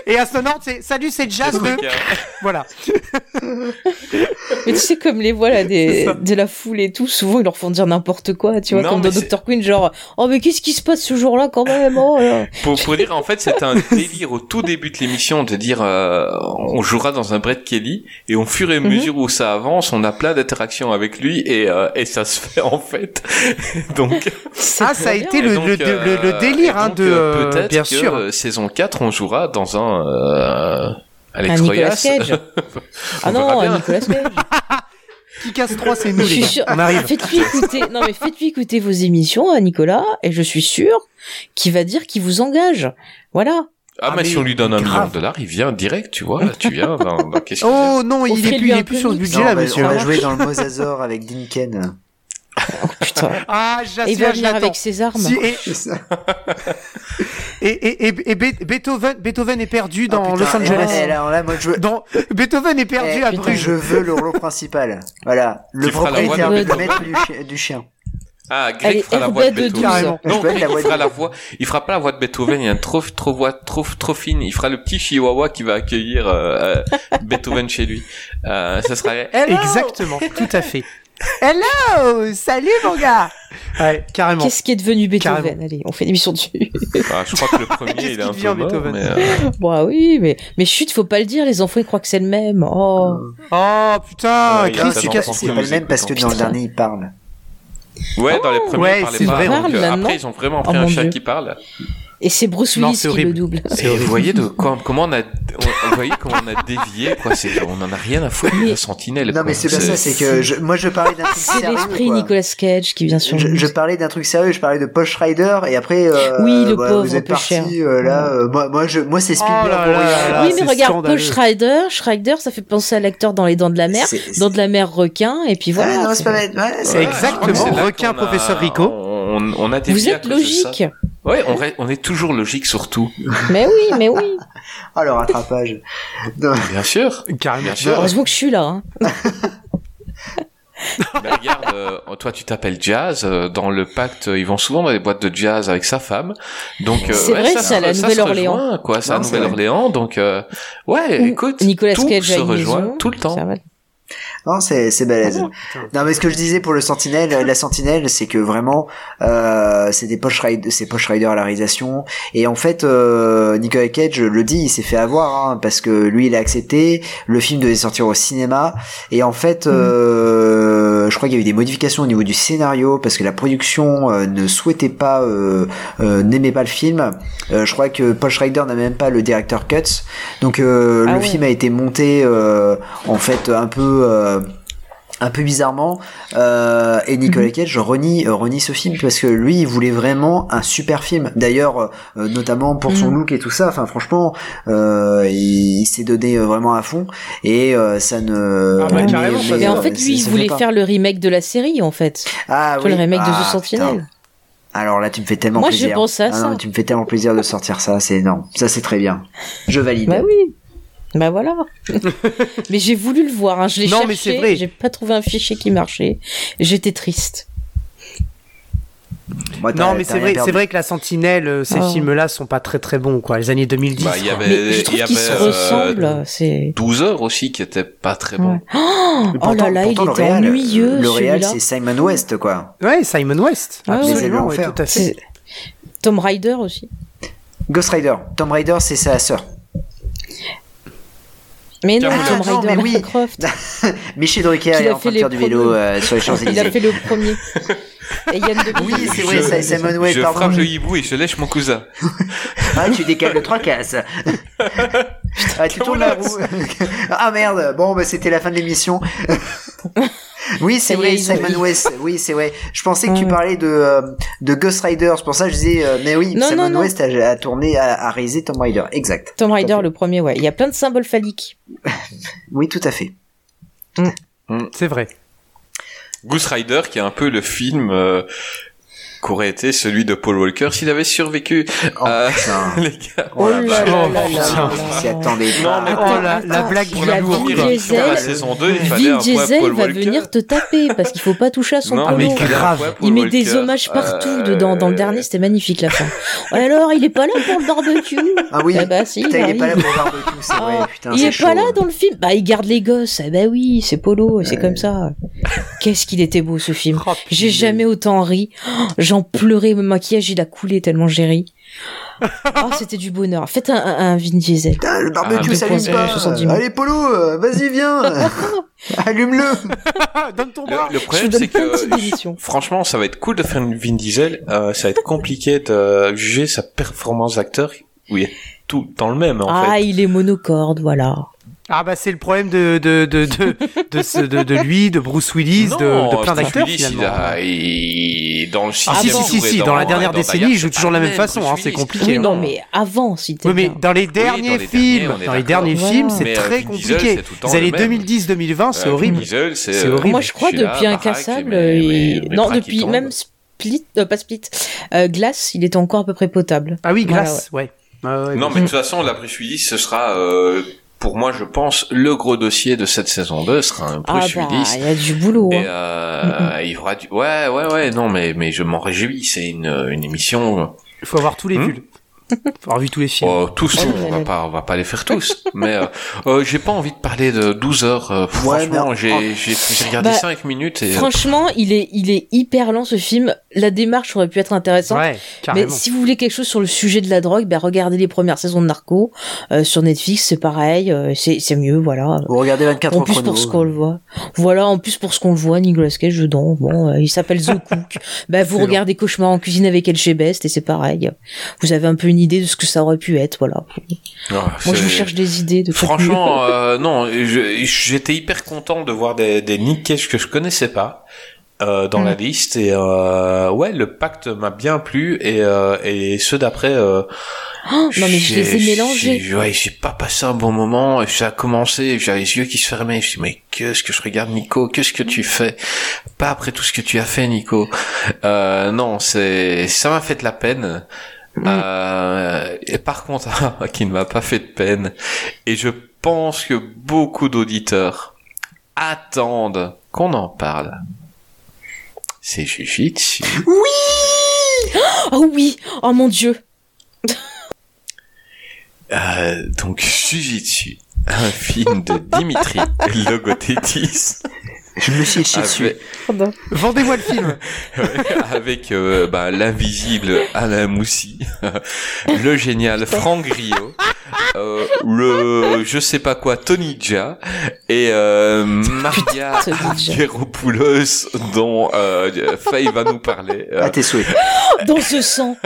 Et à Sonante, c'est salut, c'est Jazz. Voilà. Mais tu sais, comme les voix là, des, de la foule et tout, souvent ils leur font dire n'importe quoi, tu vois, Non, comme dans Dr. Queen, genre, oh mais qu'est-ce qui se passe ce jour-là quand même oh, là? Pour, pour dire, en fait, c'était un délire au tout début de l'émission de dire euh, on jouera dans un Brett Kelly et au fur et à Mhm. mesure où ça avance, on a plein d'interactions avec lui et, euh, et ça se fait en fait. donc, Ah, ça a été le, donc, le, le- le euh, délire hein, donc, de. peut-être bien que sûr. saison 4, on jouera dans un euh, Alex Un Nicolas Royas. Cage. Ah On non, un. Nicolas Cage. Qui casse 3, c'est nous, les gars. On arrive. Faites-lui écouter, non mais faites-lui écouter vos émissions à Nicolas, et je suis sûre qu'il va dire qu'il vous engage. Voilà. Ah, Ah, mais, mais si on lui donne un grave. million de dollars, il vient direct, tu vois. Tu viens dans, dans qu'est-ce Oh non, il est plus, il un est plus sur ce comics. Non, va, monsieur. on va jouer dans le Mosasaur avec Dinken. Oh putain. Ah, Et il va je venir avec ses armes. Si, et, et, et, et, et Be- Beethoven, Beethoven est perdu dans Oh, Los putain, Angeles. là, là, moi, je veux, Dans, Beethoven est perdu Eh, à putain, Bruges. je veux le rôle principal. Voilà. Le Tu propriétaire de- du maître du, chi- du chien. Ah, Greg fera la voix de Beethoven. 12. Carrément. Je Non, Greg la voix fera de- la voix. Il fera pas la voix de Beethoven. Il y a une trop, trop voix, trop, trop fine. Il fera le petit chihuahua qui va accueillir euh, euh, Beethoven chez lui. Euh, ça sera. Hello Exactement, tout à fait. Hello Salut mon gars Ouais, carrément. Qu'est-ce qui est devenu Beethoven Carrément. Allez, on fait une émission dessus. Ah, je crois que le premier il est un peu mort, Beethoven mais, euh, bon, ah oui, mais, mais chut, faut pas le dire, les enfants ils croient que c'est le même. Oh. Oh putain, Ouais, Chris, tu casses. C'est pas le même parce que dans le dernier il parle. Ouais, dans les premiers, Ouais, ils parlaient pas. vrai, donc, euh, après, ils ont vraiment pris Oh, un mon chat Dieu. qui parle. Et c'est Bruce Non, Willis c'est qui le double. C'est Et vous voyez de quoi, comment on a, on- vous voyez comment on a dévié, quoi. C'est, on en a rien à foutre de la sentinelle. Non quoi. mais c'est pas ça, c'est que je, moi je parlais d'un truc C'est sérieux. l'esprit quoi. Nicolas Cage qui vient sur Je, je parlais d'un truc sérieux, je parlais de Posh Rider et après euh, Oui, le voilà, pauvre, vous êtes peu cher. parti euh, là euh, moi moi je moi c'est Spielberg Oh là là oui, mais c'est regarde, scandaleux. Paul Schrader, Schrader, ça fait penser à l'acteur dans Les Dents de la Mer, C'est- c'est- Dents de la Mer requin, et puis Ah, voilà. non, c'est pas bête. Ouais, c'est Exactement, c'est requin, professeur Rico. On, on a Vous dévié à êtes logique. Ouais, on, est toujours logique sur tout. Mais oui, mais oui. Ah le rattrapage. Non. Bien sûr. Carrément. Bien sûr. Heureusement que je suis là. hein. Mais regarde, euh, toi tu t'appelles Jazz. euh, dans le pacte, euh, ils vont souvent dans les boîtes de jazz avec sa femme. Donc euh, C'est ouais, vrai, ça, c'est à la ça se Nouvelle-Orléans. rejoint, quoi. C'est à. Nouvelle-Orléans. Donc euh, ouais, Ou écoute, Nicolas tout Cage se rejoint maison, tout le temps. Non, c'est c'est balèze. non, mais ce que je disais pour le Sentinelle, la Sentinelle, c'est que vraiment, euh, c'était Posh Rider, c'est Posh Rider à la réalisation. Et en fait, euh, Nicolas Cage le dit, il s'est fait avoir, hein, parce que lui, il a accepté. Le film devait sortir au cinéma. Et en fait, euh, je crois qu'il y a eu des modifications au niveau du scénario, parce que la production euh, ne souhaitait pas, euh, euh, n'aimait pas le film. Euh, je crois que Posh Rider n'a même pas le directeur cuts. Donc euh, Ah le ouais. film a été monté euh, en fait un peu euh, un peu bizarrement euh, et Nicolas Mhm. Cage renie euh, renie ce film parce que lui il voulait vraiment un super film d'ailleurs euh, notamment pour son Mhm. look et tout ça enfin franchement euh, il, il s'est donné euh, vraiment à fond et euh, ça ne Ah bah, mais- en fait, lui, il voulait faire le remake de la série, en fait. ah, oui. le remake de Ah, The Sentinel. putain. alors là tu me fais tellement Moi, plaisir j'ai pensé à Ah ça. non, tu me fais tellement plaisir de sortir ça c'est non ça c'est très bien je valide Bah oui. Bah voilà. mais j'ai voulu le voir, hein. je l'ai Non, cherché, mais c'est vrai. j'ai pas trouvé un fichier qui marchait. J'étais triste. Moi, Non, mais c'est vrai, c'est vrai que la Sentinelle, euh, ces Oh. films-là sont pas très très bons, quoi. Les années 2010. Bah, il y avait, Mais je il trouve y qu'ils se avait, euh, ressemblent. C'est. 12 heures aussi qui était pas très bon. Ouais. Oh, oh là là, il était le réal- ennuyeux. Le réel, c'est Simon West, quoi. Ouais, Simon West. Ah Absolument, ouais, tout à fait. Tom Rider aussi. Ghost Rider. Tom Rider, c'est sa sœur. Mais non, Ah, Tom non, Rider, mais oui. Croft. Michel Drucker est en train de faire du vélo euh, sur les Il a Champs-Élysées. fait le premier. Et Yann de Oui, c'est vrai, ça, Simon West, je pardon. frappe le hibou et je lèche mon cousin. Ah, tu décales de trois cases. ah, tu tournes la roue. ah merde, bon, bah, c'était la fin de l'émission. oui, c'est vrai, ont- Simon West. Oui, c'est vrai. Je pensais que tu Ouais. parlais de, euh, de Ghost Rider. C'est pour ça que je disais, euh, mais oui, Non, Simon non, non. West a, a tourné, a, a réalisé Tom Rider. Exact. Tom Rider, le premier, ouais. Il y a plein de symboles phalliques. Oui, tout à fait. C'est vrai. Goose Rider, qui est un peu le film euh, qu'aurait été celui de Paul Walker s'il avait survécu. Oh, Euh, putain. les gars. Oh la là vache. là Oh, là. attendait Non, mais Oh, la, la blague du lourd, la saison 2, il fallait Vin un point Diesel Paul va Walker. venir te taper parce qu'il faut pas toucher à son Non, polo. mais grave. Il met des hommages partout Euh, dedans. Dans le dernier, c'était magnifique la fin. Ouais, alors, il est pas là pour le barbecue. Ah oui. Bah si, Putain, il est pas là pour le barbecue, c'est vrai. Ah, Putain, il est chaud. pas là dans le film. Bah, il garde les gosses. Eh bah oui, c'est Polo, c'est comme ça. Qu'est-ce qu'il était beau ce film. Oh, J'ai jamais autant ri. J'en pleurais, mon maquillage il a coulé tellement j'ai ri. Oh, c'était du bonheur. Faites un, un, un Vin Diesel. Putain, le Ah, barbecue, deux ça points, allume pas. 70 000. Allez, Polo, euh, vas-y, viens. Allume-le. Donne ton Le, bras. le problème, c'est que franchement, ça va être cool de faire une Vin Diesel. euh, ça va être compliqué de juger sa performance d'acteur. a tout dans le même en Ah, fait. il est monocorde, voilà. Ah bah c'est le problème de de de de de, ce- de, de lui, de Bruce Willis, de, de plein d'acteurs finalement. il a- il- dans le Ah si sixième si si dans la dernière dans décennie, il joue toujours de la même pas façon, hein, c'est compliqué. Oui, hein. non, mais avant, si t'es Oui, mais dans les derniers dans les films, dans les derniers Voilà. films, c'est euh, très compliqué. le même. 2010-2020, c'est Euh, horrible. C'est euh, horrible. Moi, je crois depuis Incassable, non, depuis même Split, pas Split, Glace, il était encore à peu près potable. Ah oui, glace, ouais. Ah ouais, Non, mais de toute façon, la Bruce Willis, ce sera euh, pour moi, je pense, le gros dossier de cette saison 2 sera un Ah Bruce bah, Willis. il y a du boulot. Et hein. euh, il y aura du... Ouais, ouais, ouais, non, mais, mais je m'en réjouis. C'est une, une émission... Il faut avoir tous les Hmm vues. Faut avoir vu tous les films. Oh, tous, on va pas, on va pas les faire tous. mais euh, euh, j'ai pas envie de parler de 12 heures. euh, Ouais, franchement, j'ai, regardé Bah, 5 minutes et... euh, Franchement, il est, il est hyper lent ce film. La démarche aurait pu être intéressante. Ouais, Mais si vous voulez quelque chose sur le sujet de la drogue, ben regardez les premières saisons de Narco euh, sur Netflix, c'est pareil, euh, c'est c'est mieux, voilà. Vous regardez 24 En plus chrono. pour ce qu'on le voit, voilà. En plus pour ce qu'on le voit, Nicolas Cage dedans. Bon, euh, il s'appelle The Cook. ben vous regardez Cauchemar en cuisine avec El Best et c'est pareil. Vous avez un peu une idée de ce que ça aurait pu être, voilà. ah, Moi je cherche des idées de Franchement, euh, non, j'étais hyper content de voir des, des Nick Cage que je connaissais pas euh, dans Mm. la liste et euh, ouais, le pacte m'a bien plu et euh, et ceux d'après. Euh, Oh, non mais je les ai j'ai- mélangés. j'ai- Ouais, j'ai pas passé un bon moment. et Ça a commencé, j'avais les yeux qui se fermaient. Je dis mais qu'est-ce que je regarde, Nico? Qu'est-ce que tu fais? Pas après tout ce que tu as fait, Nico. Euh, non, c'est ça m'a fait de la peine. Euh, et par contre, qui ne m'a pas fait de peine, et je pense que beaucoup d'auditeurs attendent qu'on en parle. C'est Jujitsu. Oh oui, oh mon dieu. Euh, donc Jujitsu, un film de Dimitri Logothetis. Je me suis chié dessus. Avec, Vendez-moi le film. avec euh, bah, l'invisible Alain Moussy, le génial Franck Griot, euh, le je sais pas quoi Tony Jaa et euh, Maria. Geropoulos dont euh, Faye va nous parler. Euh, À tes souhaits. Dans The Sang.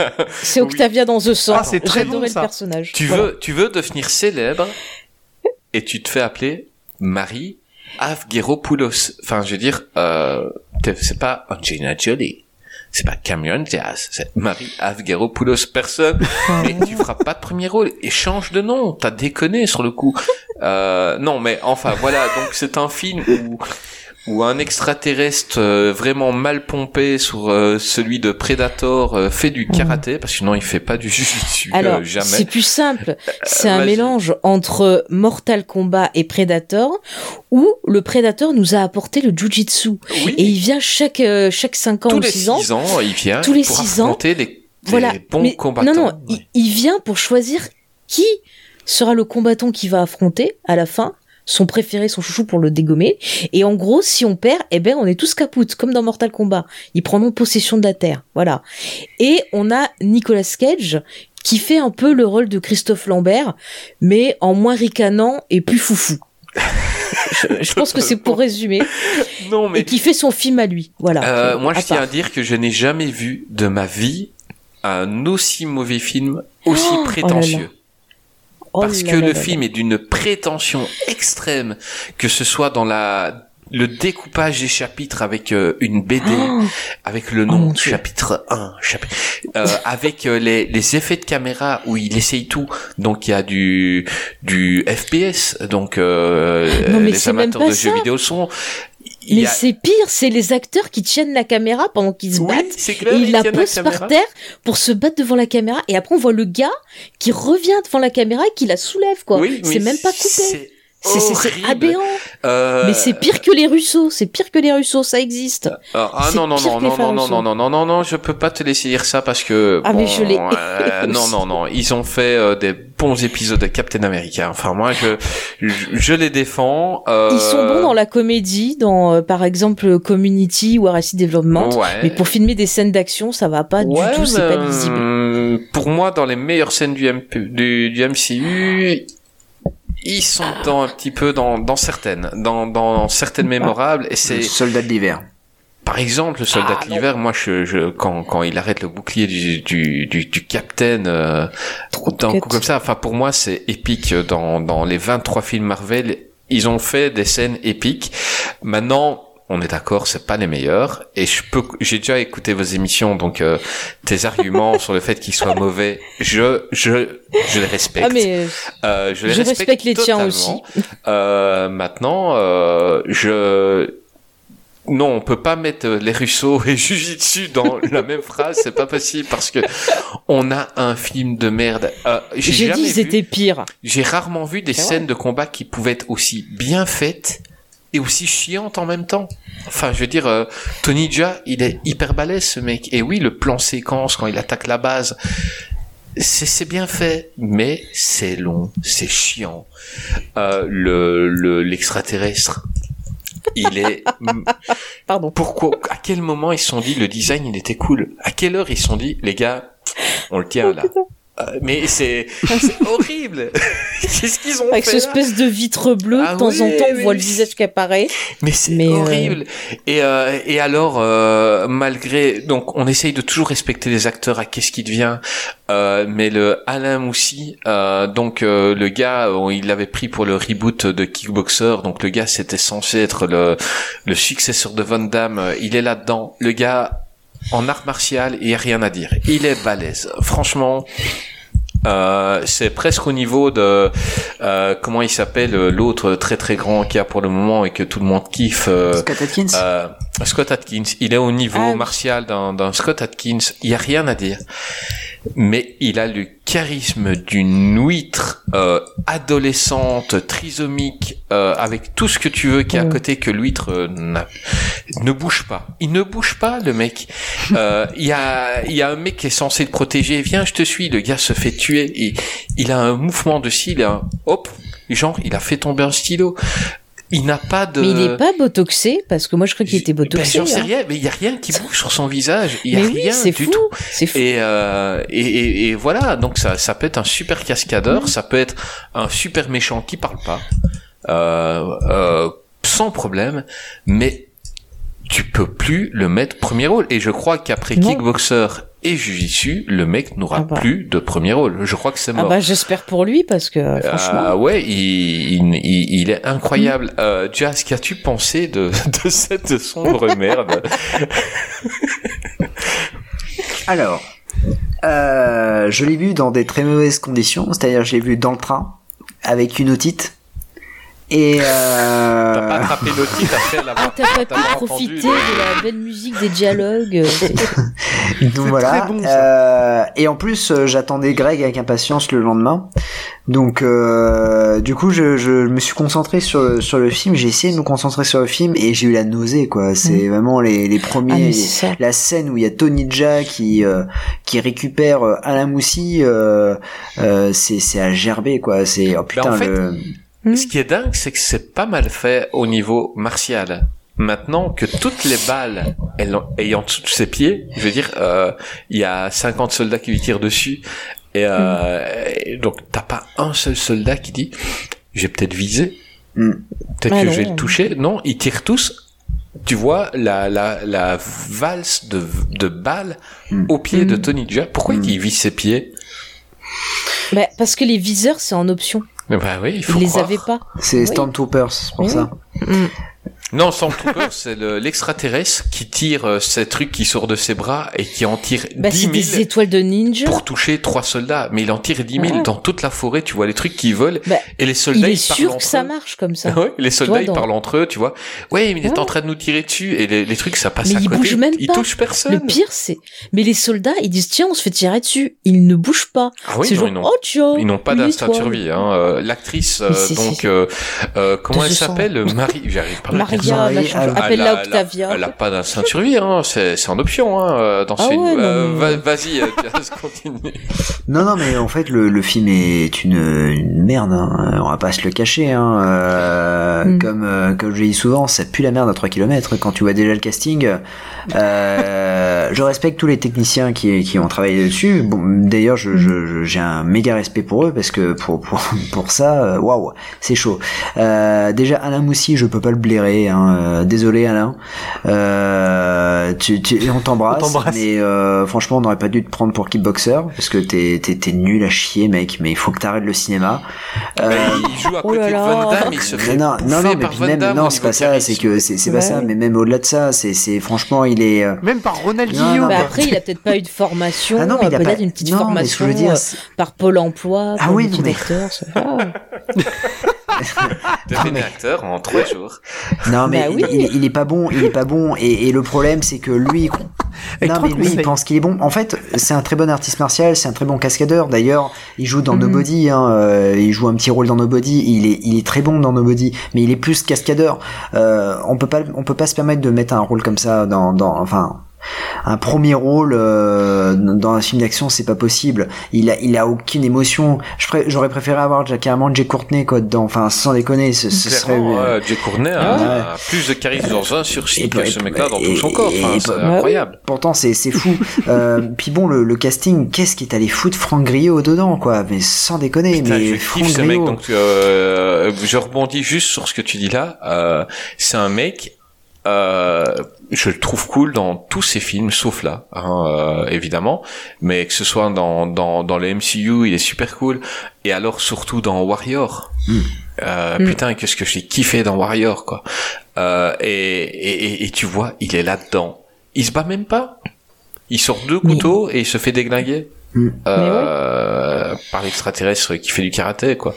C'est Octavia dans The Sang. Ah, c'est très J'adorais bon, le ça. personnage. tu Voilà. veux tu veux devenir célèbre et tu te fais appeler Marie Avgeropoulos. Enfin, je veux dire, euh, c'est pas Angelina Jolie. C'est pas Cameron Diaz, c'est Marie Avgeropoulos. Personne, mais tu feras pas de premier rôle et change de nom. T'as déconné sur le coup. Euh, non, mais enfin voilà. Donc c'est un film où où un extraterrestre euh, vraiment mal pompé sur euh, celui de Predator euh, fait du karaté parce que sinon il fait pas du jujitsu euh, Alors, jamais. c'est plus simple. C'est un mélange entre Mortal Kombat et Predator, où le Predator nous a apporté le Jujitsu. Oui. Et il vient chaque, euh, chaque 5 ans tous ou les 6 ans. six ans, il vient Tous les pour six ans. affronter les, les Voilà. bons Mais- combattants. Non, non, il, il vient pour choisir qui sera le combattant qui va affronter à la fin son préféré, son chouchou pour le dégommer. Et en gros, si on perd, eh ben, on est tous capoutes, comme dans Mortal Kombat. Ils prendront possession de la Terre. Voilà. Et on a Nicolas Cage, qui fait un peu le rôle de Christophe Lambert, mais en moins ricanant et plus foufou. je, je pense que c'est pour résumer. Non, mais Et qui fait son film à lui. Voilà. euh, moi je tiens à dire que je n'ai jamais vu de ma vie un aussi mauvais film, aussi Oh, prétentieux. Oh là que là le là film est d'une prétention extrême, que ce soit dans la le découpage des chapitres avec euh, une BD, Oh. avec le Oh nom Dieu. chapitre 1, chapitre, euh, avec euh, les, les effets de caméra où il essaye tout. Donc il y a du du FPS, donc euh, Non, les amateurs de jeux vidéo sont. Mais a- c'est pire, c'est les acteurs qui tiennent la caméra pendant qu'ils se Oui, battent. c'est clair, Et ils ils la posent par terre pour se battre devant la caméra. Et après, on voit le gars qui revient devant la caméra et qui la soulève, quoi. Oui, c'est même pas coupé. C'est aberrant. Euh, Mais c'est pire que les Russos. C'est pire que les Russos. Ça existe. Ah, ah, non non non non non non non non non non non je peux pas te laisser dire ça parce que Ah, mais bon, je l'ai euh, non non non ils ont fait euh, des bons épisodes de Captain America enfin moi je je, je les défends euh, Ils sont bons dans la comédie, dans euh, par exemple Community ou Arrested Development. Ouais. Mais pour filmer des scènes d'action, ça va pas Ouais, du tout. C'est mais, pas lisible. euh, Pour moi, dans les meilleures scènes du, MP du, du MCU, ils sont dans un petit peu dans, dans certaines, dans, dans certaines mémorables, et c'est Le soldat de l'hiver. par exemple le soldat Ah, de l'hiver. Moi, je, je quand quand il arrête le bouclier du du du, du capitaine, euh, d'un coup comme ça. Enfin, pour moi, c'est épique dans dans les 23 films Marvel. Ils ont fait des scènes épiques. Maintenant, on est d'accord, c'est pas les meilleurs. Et je peux, j'ai déjà écouté vos émissions, donc euh, tes arguments sur le fait qu'ils soient mauvais, je je je les respecte. Ah mais Euh, je les je respecte les tiens aussi. Euh, maintenant, euh, je non, on peut pas mettre les Russo et Jujitsu dans la même phrase, c'est pas possible parce que on a un film de merde. Euh, j'ai dit vu- c'était pire. J'ai rarement vu des scènes de combat qui pouvaient être aussi bien faites et aussi chiantes en même temps. Enfin, je veux dire, euh, Tony Jaa, il est hyper balèze ce mec. Et oui, le plan séquence quand il attaque la base, c'est bien fait, mais c'est long, c'est chiant. Euh, le le- l'extraterrestre, il est. Pardon. Pourquoi À quel moment ils se sont dit le design il était cool? À quelle heure ils se sont dit les gars, on le tient là? Euh, Mais c'est c'est horrible. Qu'est-ce qu'ils ont Avec fait ce là espèce de vitre bleue, Ah de temps en temps, on voit le visage qui apparaît. Mais c'est euh, horrible. Et, euh, et alors, euh, malgré, donc, on essaye de toujours respecter les acteurs à qu'est-ce qui devient. Euh, mais le Alain Moussi, euh, donc euh, le gars, il l'avait pris pour le reboot de Kickboxer. Donc le gars, c'était censé être le le successeur de Van Damme. Il est là-dedans. Le gars. En art martial, il n'y a rien à dire. Il est balèze. Franchement, euh, c'est presque au niveau de euh, comment il s'appelle euh, l'autre très très grand qu'il y a pour le moment et que tout le monde kiffe. euh, Scott Atkins euh, Scott Atkins. Il est au niveau Ah martial d'un d'un Scott Atkins. Il y a rien à dire. Mais il a le charisme d'une huître euh, adolescente, trisomique, euh, avec tout ce que tu veux qui est à côté que l'huître euh, ne bouge pas. Il ne bouge pas, le mec. Euh, Il y a, y a un mec qui est censé le protéger. Viens, je te suis. Le gars se fait tuer. Et il a un mouvement de cils. Hop, genre, il a fait tomber un stylo. Il n'a pas de. Mais il est pas botoxé, parce que moi je crois qu'il était Ben, botoxé. j'en sais hein. rien, mais il y a rien qui bouge sur son visage. Il y a oui, rien c'est du fou. tout. C'est fou. Et, euh, et, et, et voilà, donc ça, ça peut être un super cascadeur, ça peut être un super méchant qui parle pas, euh, euh, sans problème, mais tu peux plus le mettre premier rôle. Et je crois qu'après. Kickboxer et Jujitsu, le mec n'aura Ah bah. plus de premier rôle. Je crois que c'est Ah mort. bah j'espère pour lui, parce que franchement. Ah ouais, il, il, il- il est incroyable. Euh, Jazz, qu'as-tu pensé de, de cette sombre merde? Alors, euh, je l'ai vu dans des très mauvaises conditions, c'est-à-dire je l'ai vu dans le train avec une otite. Et euh, T'as pas attrapé l'otite après l'avoir Ah, t'as pas pu profiter de la belle musique des dialogues. c'est- donc voilà. Euh, et en plus, euh, j'attendais Greg avec impatience le lendemain. Donc, euh, du coup, je, je me suis concentré sur le, sur le film. J'ai essayé de me concentrer sur le film et j'ai eu la nausée, quoi. C'est vraiment les, les Ah, premiers. ça. la scène où il y a Tony Jaa qui euh, qui récupère euh, Alain Moussi, euh, euh, c'est c'est à gerber, quoi. C'est oh putain en fait, le. Ce qui est dingue, c'est que c'est pas mal fait au niveau martial. Maintenant que toutes les balles ayant de ses pieds, je veux dire, euh, il y a 50 soldats qui lui tirent dessus. Et, euh, et donc t'as pas un seul soldat qui dit j'ai peut-être visé, Mm. peut-être Ah que non. je vais le toucher. Non, ils tirent tous. Tu vois la, la, la valse de, de balles au pied de. Tony Jaa. Pourquoi Mm. il vise ses pieds? Bah, parce que les viseurs, c'est en option. Bah oui, il Ils faut les croire. avaient pas. C'est Oui. Stormtroopers, c'est pour Oui. ça. Mm. Non, Stormtrooper, c'est le- l'extraterrestre qui tire euh, ces trucs qui sortent de ses bras et qui en tire Bah, 10 c'est 000 des étoiles de ninja. pour toucher trois soldats. Mais il en tire 10 000 Ouais. dans toute la forêt. Tu vois les trucs qui volent Bah, et les Il soldats est ils parlent sûr entre que ça eux. marche comme ça. Ouais, les soldats ils parlent entre eux, tu vois. Ouais, mais il est Ouais. en train de nous tirer dessus et les, les trucs ça passe Mais à ils côté. bougent même ils pas. touchent personne. Le pire, c'est. Mais les soldats, ils disent tiens, on se fait tirer dessus. Ils ne bougent pas. Ah oui, c'est genre ils n'ont- oh tiens. Ils n'ont pas d'instinct de survie. Hein. Euh, L'actrice, euh, donc, euh, euh, comment elle s'appelle? Marie, j'arrive pas appelle-la Octavia. Elle a pas d'instinct de survie, hein. c'est c'est en option hein, euh, dans ce Ah ouais, non, Euh, va- Vas-y, euh, continue. Non, non, mais en fait, le, le film est une, une merde. Hein. On va pas se le cacher. Hein. Euh, Mm. Comme euh, comme je dis souvent, ça pue la merde à 3 km. Quand tu vois déjà le casting, euh, je respecte tous les techniciens qui, qui ont travaillé dessus. Bon, D'ailleurs, je- je- je- j'ai un méga respect pour eux parce que pour pour, pour ça, waouh, c'est chaud. Euh, déjà, Alain Moussi, je peux pas le blairer. Hein. Euh, Désolé, Alain. Euh, tu, tu, on t'embrasse. Mais euh, franchement, on n'aurait pas dû te prendre pour kickboxer parce que t'es t'es t'es nul à chier, mec. Mais il faut que t'arrêtes le cinéma. Euh, il joue à Oh côté là de. Van Damme, il se fait non, non, mais par puis Van même, Damme non, c'est pas ça, c'est que c'est c'est pas ça, mais même au-delà de ça, c'est c'est franchement, il est. euh, Même par Ronaldinho. Non, non, Bah mais- après, il a peut-être pas eu de formation, Ah non, mais il a pas- peut-être une petite non, mais ce que formation je veux dire, c'est- par Pôle Emploi, Ah oui, non, mais- ça. Devenez acteur en trois jours. Non mais Bah oui. il, il- il est pas bon, il est pas bon et, et le problème c'est que lui Avec non trois mais lui il pense qu'il est bon. En fait, c'est un très bon artiste martial, c'est un très bon cascadeur. D'ailleurs, il joue dans Mhm. Nobody, hein, euh, il joue un petit rôle dans Nobody. Il est il est très bon dans Nobody, mais il est plus cascadeur. Euh, on peut pas on peut pas se permettre de mettre un rôle comme ça dans dans enfin un premier rôle euh, dans un film d'action c'est pas possible il a il a aucune émotion j'aurais préféré avoir déjà carrément Jay Courtney quoi dedans enfin sans déconner ce, ce serait euh, Jay Courtney a plus de charisme dans un que et- ce mec-là dans et- tout son corps. Enfin, c'est incroyable. Pourtant, c'est c'est fou. euh, puis bon, le, le casting, qu'est-ce qu'il est allé foutre Franck Griot dedans, quoi Mais sans déconner, Putain, mais je Franck ce mec. Donc, euh, je rebondis juste sur ce que tu dis là. Euh, c'est un mec. Euh, je le trouve cool dans tous ses films, sauf là, hein, euh, évidemment. Mais que ce soit dans dans dans le MCU, il est super cool. Et alors surtout dans Warrior. Euh, Mm. Putain, qu'est-ce que j'ai kiffé dans Warrior, quoi. Euh, et, et, et, et tu vois, il est là-dedans. Il se bat même pas. Il sort deux couteaux et il se fait déglinguer. Euh, par l'extraterrestre qui fait du karaté, quoi.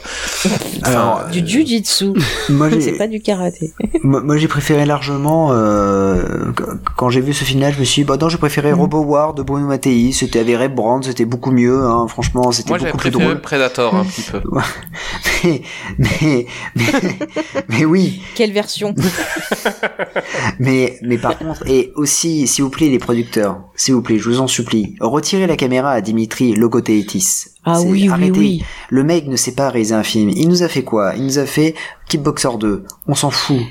Alors, Du jujitsu. moi, j'ai- C'est pas du karaté. moi, moi, j'ai préféré largement euh, qu- quand j'ai vu ce film-là, je me suis dit, bah non, j'ai préféré Mm. Robo War de Bruno Mattei. C'était avec Ray Brand, c'était beaucoup mieux. Hein, franchement, c'était Moi, j'avais beaucoup plus préféré drôle. Predator un petit peu. mais, mais, mais, mais oui. Quelle version? Mais, mais par contre, et aussi, s'il vous plaît, les producteurs, s'il vous plaît, je vous en supplie, retirez la caméra à Dimitri Logothetis. Ah oui, oui, arrêtez. oui. Le mec ne sait pas réaliser un film. Il nous a fait quoi? Il nous a fait Kickboxer 2. On s'en fout.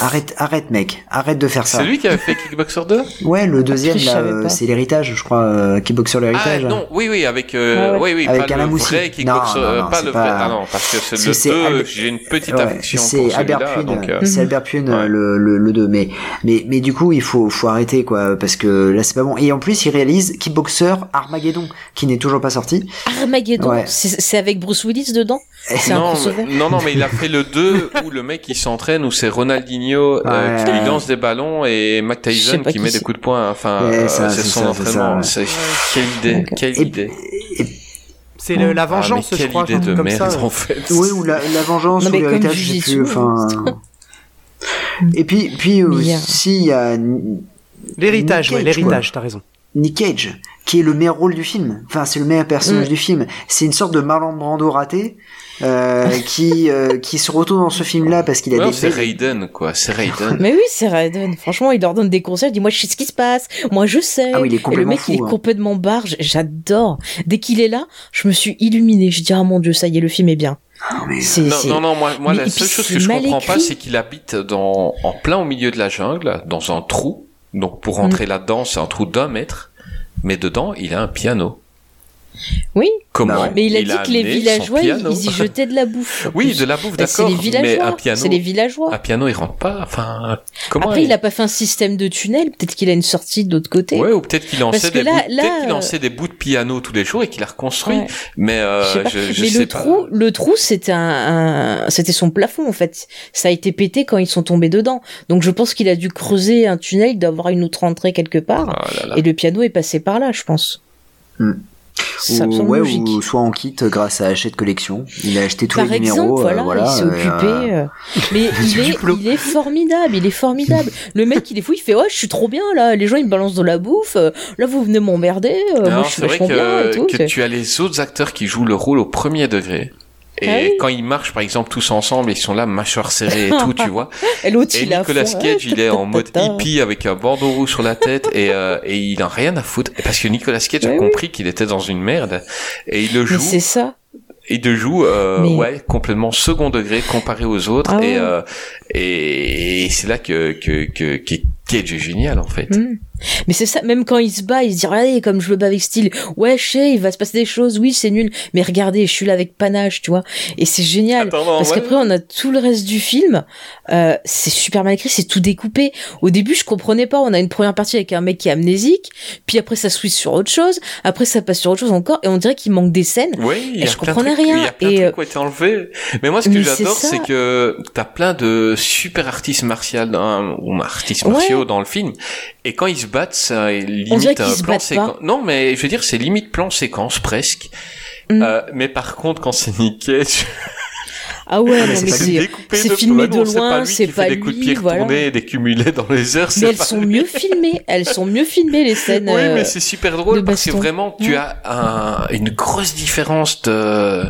Arrête, arrête, mec. Arrête de faire ça. C'est lui qui avait fait Kickboxer 2 Ouais, le deuxième, je là, c'est l'héritage, je crois. Euh, Kickboxer Ah l'héritage. non, oui, oui, avec, euh, Ouais, ouais. oui, oui, Avec pas Alain le vrai Kickboxer, Non, non, euh, non, pas c'est le pas- vrai. Ah non, parce que c'est le c'est 2, Albert- j'ai une petite Ouais, affection pour c'est Albert celui-là, euh, c'est Albert Pune Ouais. le, le, le 2 mais, mais mais du coup il faut faut arrêter quoi parce que là c'est pas bon et en plus il réalise Kickboxer Armageddon qui n'est toujours pas sorti Armageddon, Ouais. c'est avec Bruce Willis dedans? C'est un non, non, non, mais il a fait le 2 où le mec il s'entraîne, où c'est Ronaldinho euh, Ouais. qui lui lance des ballons et Mac Je sais Tyson qui qui met des coups de poing. Enfin, Ouais, euh, c'est son entraînement. ça, C'est quelle idée, quelle Et- idée. C'est le- la Ah, mais vengeance, je quelle crois, idée de comme merde ça. en fait. oui ou la, la vengeance Non, ou l'héritage je sais plus enfin et puis puis aussi il y a L'héritage, ouais, l'héritage, t'as raison. Nick Cage qui est le meilleur rôle du film enfin c'est le meilleur personnage Mm. du film c'est une sorte de Marlon Brando raté euh, qui euh, qui se retrouve dans ce film là parce qu'il a Non, des c'est Raiden, quoi. C'est Raiden. Mais oui, c'est Raiden. Franchement, il leur donne des conseils. Il dit, moi, je sais ce qui se passe. Moi, je sais. Ah oui, il est Et le complètement mec, il est hein. complètement barre. J'adore. Dès qu'il est là, je me suis illuminée. Je dis, ah mon dieu, ça y est, le film est bien. Ah, Non, non, non, moi, moi Mais- la seule chose que je comprends pas, c'est qu'il habite dans, en plein au milieu de la jungle, dans un trou. Donc, pour rentrer là-dedans, c'est un trou d'un mètre. Mais dedans, il a un piano. Oui. Comment Bah. Mais il a dit que les villageois, ils, y jetaient de la bouffe. Oui, de la bouffe, Bah, c'est d'accord. les Mais villageois. un piano, C'est les villageois. un piano, il rentre pas. Enfin, comment Après, il a pas fait un système de tunnel. Peut-être qu'il a une sortie de l'autre côté. Ouais, ou peut-être qu'il lançait des là- bouts, là, peut-être qu'il euh, lançait des bouts de piano tous les jours et qu'il a reconstruit. Ouais. Mais euh, Je sais pas. je, je mais sais le pas. trou, le trou, c'était un, un- c'était son plafond en fait. Ça a été pété quand ils sont tombés dedans. Donc je pense qu'il a dû creuser un tunnel, d'avoir une autre entrée quelque part. Ah là là. Et le piano est passé par là, je pense. Hmm. Ou, ouais, ou soit en kit grâce à Hachette Collection. Il a acheté tous Par les exemple, numéros. euh, voilà, voilà, il s'est euh, occupé. euh, Mais il est, il est formidable, il est formidable. Le mec, il est fou, il fait ouais, je suis trop bien là. Les gens ils me balancent de la bouffe. Là, vous venez m'emmerder. euh, moi, je suis vrai vachement bien et tout. que tu as les autres acteurs qui jouent le rôle au premier degré. Et Ah oui. quand ils marchent, par exemple, tous ensemble, ils sont là, mâchoire serrée et tout, tu vois. Et l'autre, il Nicolas Cage, il est en mode hippie avec un bandeau rouge sur la tête et, euh, et il a rien à foutre. Parce que Nicolas Cage a compris qu'il était dans une merde et il le joue. c'est ça. Il le joue, euh, Mais- ouais, complètement second degré comparé aux autres. Ah ouais. Et, euh, et, et c'est là que, que, que, que Cage est génial, en fait. Mm. Mais c'est ça, même quand il se bat, il se dit regardez comme je me bats avec style. Ouais, je sais, il va se passer des choses. Oui, c'est nul, mais regardez, je suis là avec panache, tu vois. Et c'est génial Attends, non, parce ouais. qu'après on a tout le reste du film. Euh, c'est super mal écrit, c'est tout découpé. Au début, je comprenais pas. On a une première partie avec un mec qui est amnésique, puis après ça switch sur autre chose, après ça passe sur autre chose encore, et on dirait qu'il manque des scènes. Oui, Et a je de comprenais trucs- rien. Il y a plein de Et, été enlevés. Mais moi, ce que j'adore, c'est que t'as plein de super artistes martiaux, ou artistes Ouais. martiaux dans le film. Et quand ils se battent, ça est dirait limite se plan battent séquence. pas. Non, mais je veux dire, c'est limite plan séquence presque. Mm. Euh, mais par contre, quand c'est Nick Cage, Ah ouais, non, mais C'est c'est découpé c'est de- filmé de c'est pas loin, lui c'est pas fait des coups de pied lui, voilà. retournés, des cumulés dans les airs. Mais c'est elles pas sont lui. mieux filmées, elles sont mieux filmées les scènes. Oui, euh, mais c'est super drôle parce que vraiment, tu Ouais. as un- une grosse différence de,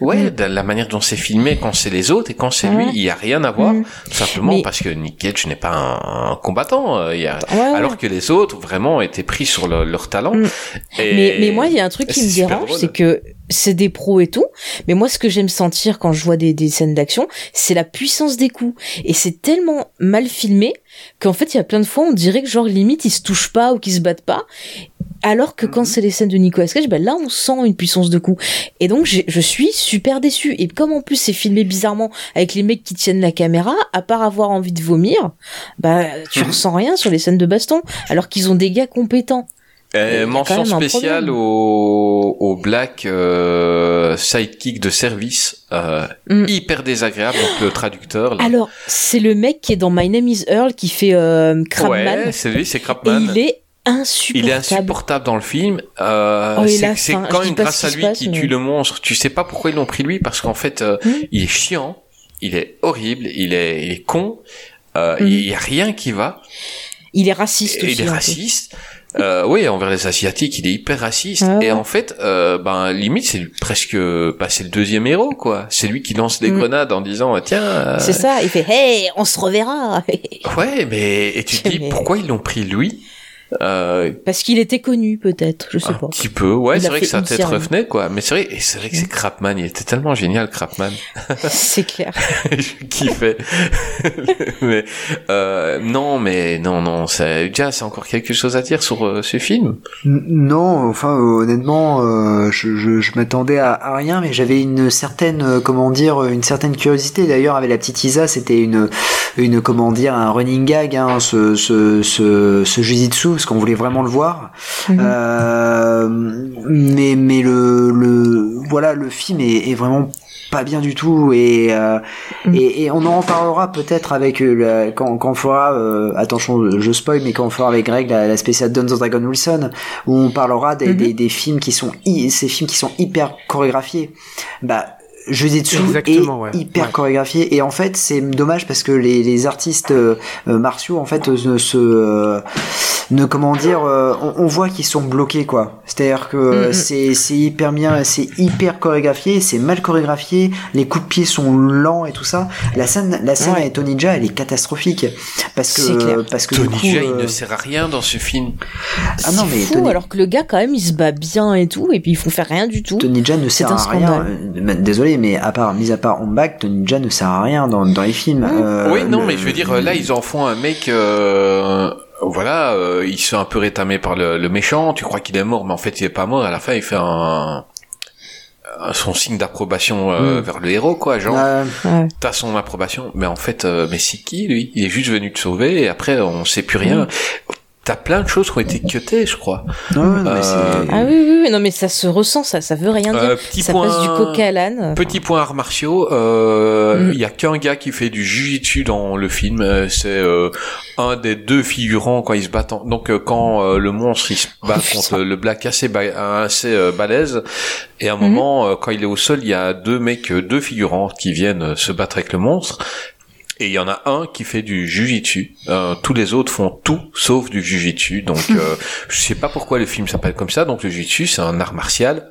ouais, Mm. de la manière dont c'est filmé quand c'est les autres et quand c'est lui, Ouais. il y a rien à voir. Mm. Tout simplement Mais- parce que Nick Cage n'est pas un, un combattant. euh, il y a- Ouais, ouais. Alors que les autres vraiment étaient pris sur le- leur talent. Mm. Et- Mais, mais moi, il y a un truc qui me dérange, c'est que c'est des pros et tout. Mais moi, ce que j'aime sentir quand je vois des, des scènes d'action, c'est la puissance des coups. Et c'est tellement mal filmé qu'en fait, il y a plein de fois, on dirait que genre limite, ils se touchent pas ou qu'ils se battent pas. Alors que Mhm. quand c'est les scènes de Nicolas Cage, ben là, on sent une puissance de coup. Et donc, je suis super déçue. Et comme en plus, c'est filmé bizarrement avec les mecs qui tiennent la caméra, à part avoir envie de vomir, bah, tu Mhm. ressens rien sur les scènes de baston. Alors qu'ils ont des gars compétents. Euh, mention spéciale au, au Black euh, sidekick de service, euh, Mm. hyper désagréable, donc le traducteur. là. Alors, c'est le mec qui est dans My Name is Earl qui fait euh, Crabman. ouais, c'est lui, c'est et Crapman. il est insupportable. Il est insupportable dans le film. Euh, Oh, c'est fin, quand même grâce ce à lui passe, qui mais- tue le monstre. Tu sais pas pourquoi ils l'ont pris lui parce qu'en fait, euh, Mm. il est chiant, il est horrible, il est, il est con. Euh. Il y a rien qui va. Il est raciste Et aussi. il est raciste. Euh, oui, envers les asiatiques, il est hyper raciste. Ah ouais. Et en fait, euh, ben limite, c'est presque, bah, c'est le deuxième héros, quoi. C'est lui qui lance des Mm. grenades en disant, tiens. euh, C'est ça, il fait Hey, on se reverra Ouais, mais et tu te dis Mais- pourquoi ils l'ont pris lui? Euh, Parce qu'il était connu, peut-être, je sais un pas. petit peu, ouais, c'est vrai que sa tête série. revenait, quoi. Mais c'est vrai, et c'est vrai que c'est Crapman, il était tellement génial, Crapman. C'est clair. je kiffais. mais euh, non, mais non, non, ça, déjà, c'est encore quelque chose à dire sur euh, ce film. N- Non, enfin euh, honnêtement, euh, je, je, je m'attendais à, à rien, mais j'avais une certaine, euh, comment dire, une certaine curiosité. D'ailleurs, avec la petite Isa, c'était une, une, comment dire, un running gag, hein, ce, ce, ce, ce jujitsu, parce qu'on voulait vraiment le voir. Mhm. Euh, mais, mais le, le, voilà, le film est, est vraiment pas bien du tout et, euh, Mm. et, et on en reparlera peut-être avec euh, la- quand, quand on fera euh, attention je spoil mais quand on fera avec Greg la, la spéciale Dungeons Dragon Wilson où on parlera des, Mhm. des, des films qui sont ces films qui sont hyper chorégraphiés bah Jujitsu Exactement, est ouais. hyper Ouais. chorégraphié et en fait c'est dommage parce que les, les artistes euh, euh, martiaux en fait ne se euh, ne comment dire euh, on, on voit qu'ils sont bloqués quoi c'est à dire que euh, c'est c'est hyper bien c'est hyper chorégraphié c'est mal chorégraphié les coups de pied sont lents et tout ça la scène la scène Ouais. avec Tony Jaa elle est catastrophique parce C'est clair. que parce que Tony du coup, Jaa, euh, il ne sert à rien dans ce film. ah non C'est mais fou, Tony, alors que le gars, quand même, il se bat bien et tout, et puis ils font faire rien du tout. Tony Jaa ne sert à rien. scandale. Désolé, mais à part, mis à part On Back, Tony Jaa ne sert à rien dans, dans les films. Euh, oui, non, le- mais je veux dire, là, ils en font un mec. euh, voilà, euh, il se fait un peu rétamer par le, le méchant. Tu crois qu'il est mort, mais en fait, il est pas mort. À la fin, il fait un, un- son signe d'approbation euh, Mm. vers le héros, quoi. Genre, Euh, Ouais. t'as son approbation, mais en fait, euh, mais c'est qui lui? Il est juste venu te sauver et après, on sait plus rien. T'as plein de choses qui ont été cutées, je crois. non, non, mais Euh, c'est- Ah oui, oui, oui, non, mais ça se ressent, ça, ça veut rien dire. Euh, petit ça point- passe du coq à l'âne. Petit point arts martiaux, euh, il Mm. y a qu'un gars qui fait du jujitsu dans le film. euh, C'est euh, un des deux figurants quand ils se battent. en- Donc euh, quand euh, le monstre il se bat Oh, contre putain. le black assez, ba- assez euh, balèze, et à un Mhm. moment euh, quand il est au sol, il y a deux mecs, euh, deux figurants qui viennent euh, se battre avec le monstre. Et il y en a un qui fait du jujitsu. Euh, tous les autres font tout sauf du jujitsu. Donc euh, je sais pas pourquoi le film s'appelle comme ça. Donc le jujitsu c'est un art martial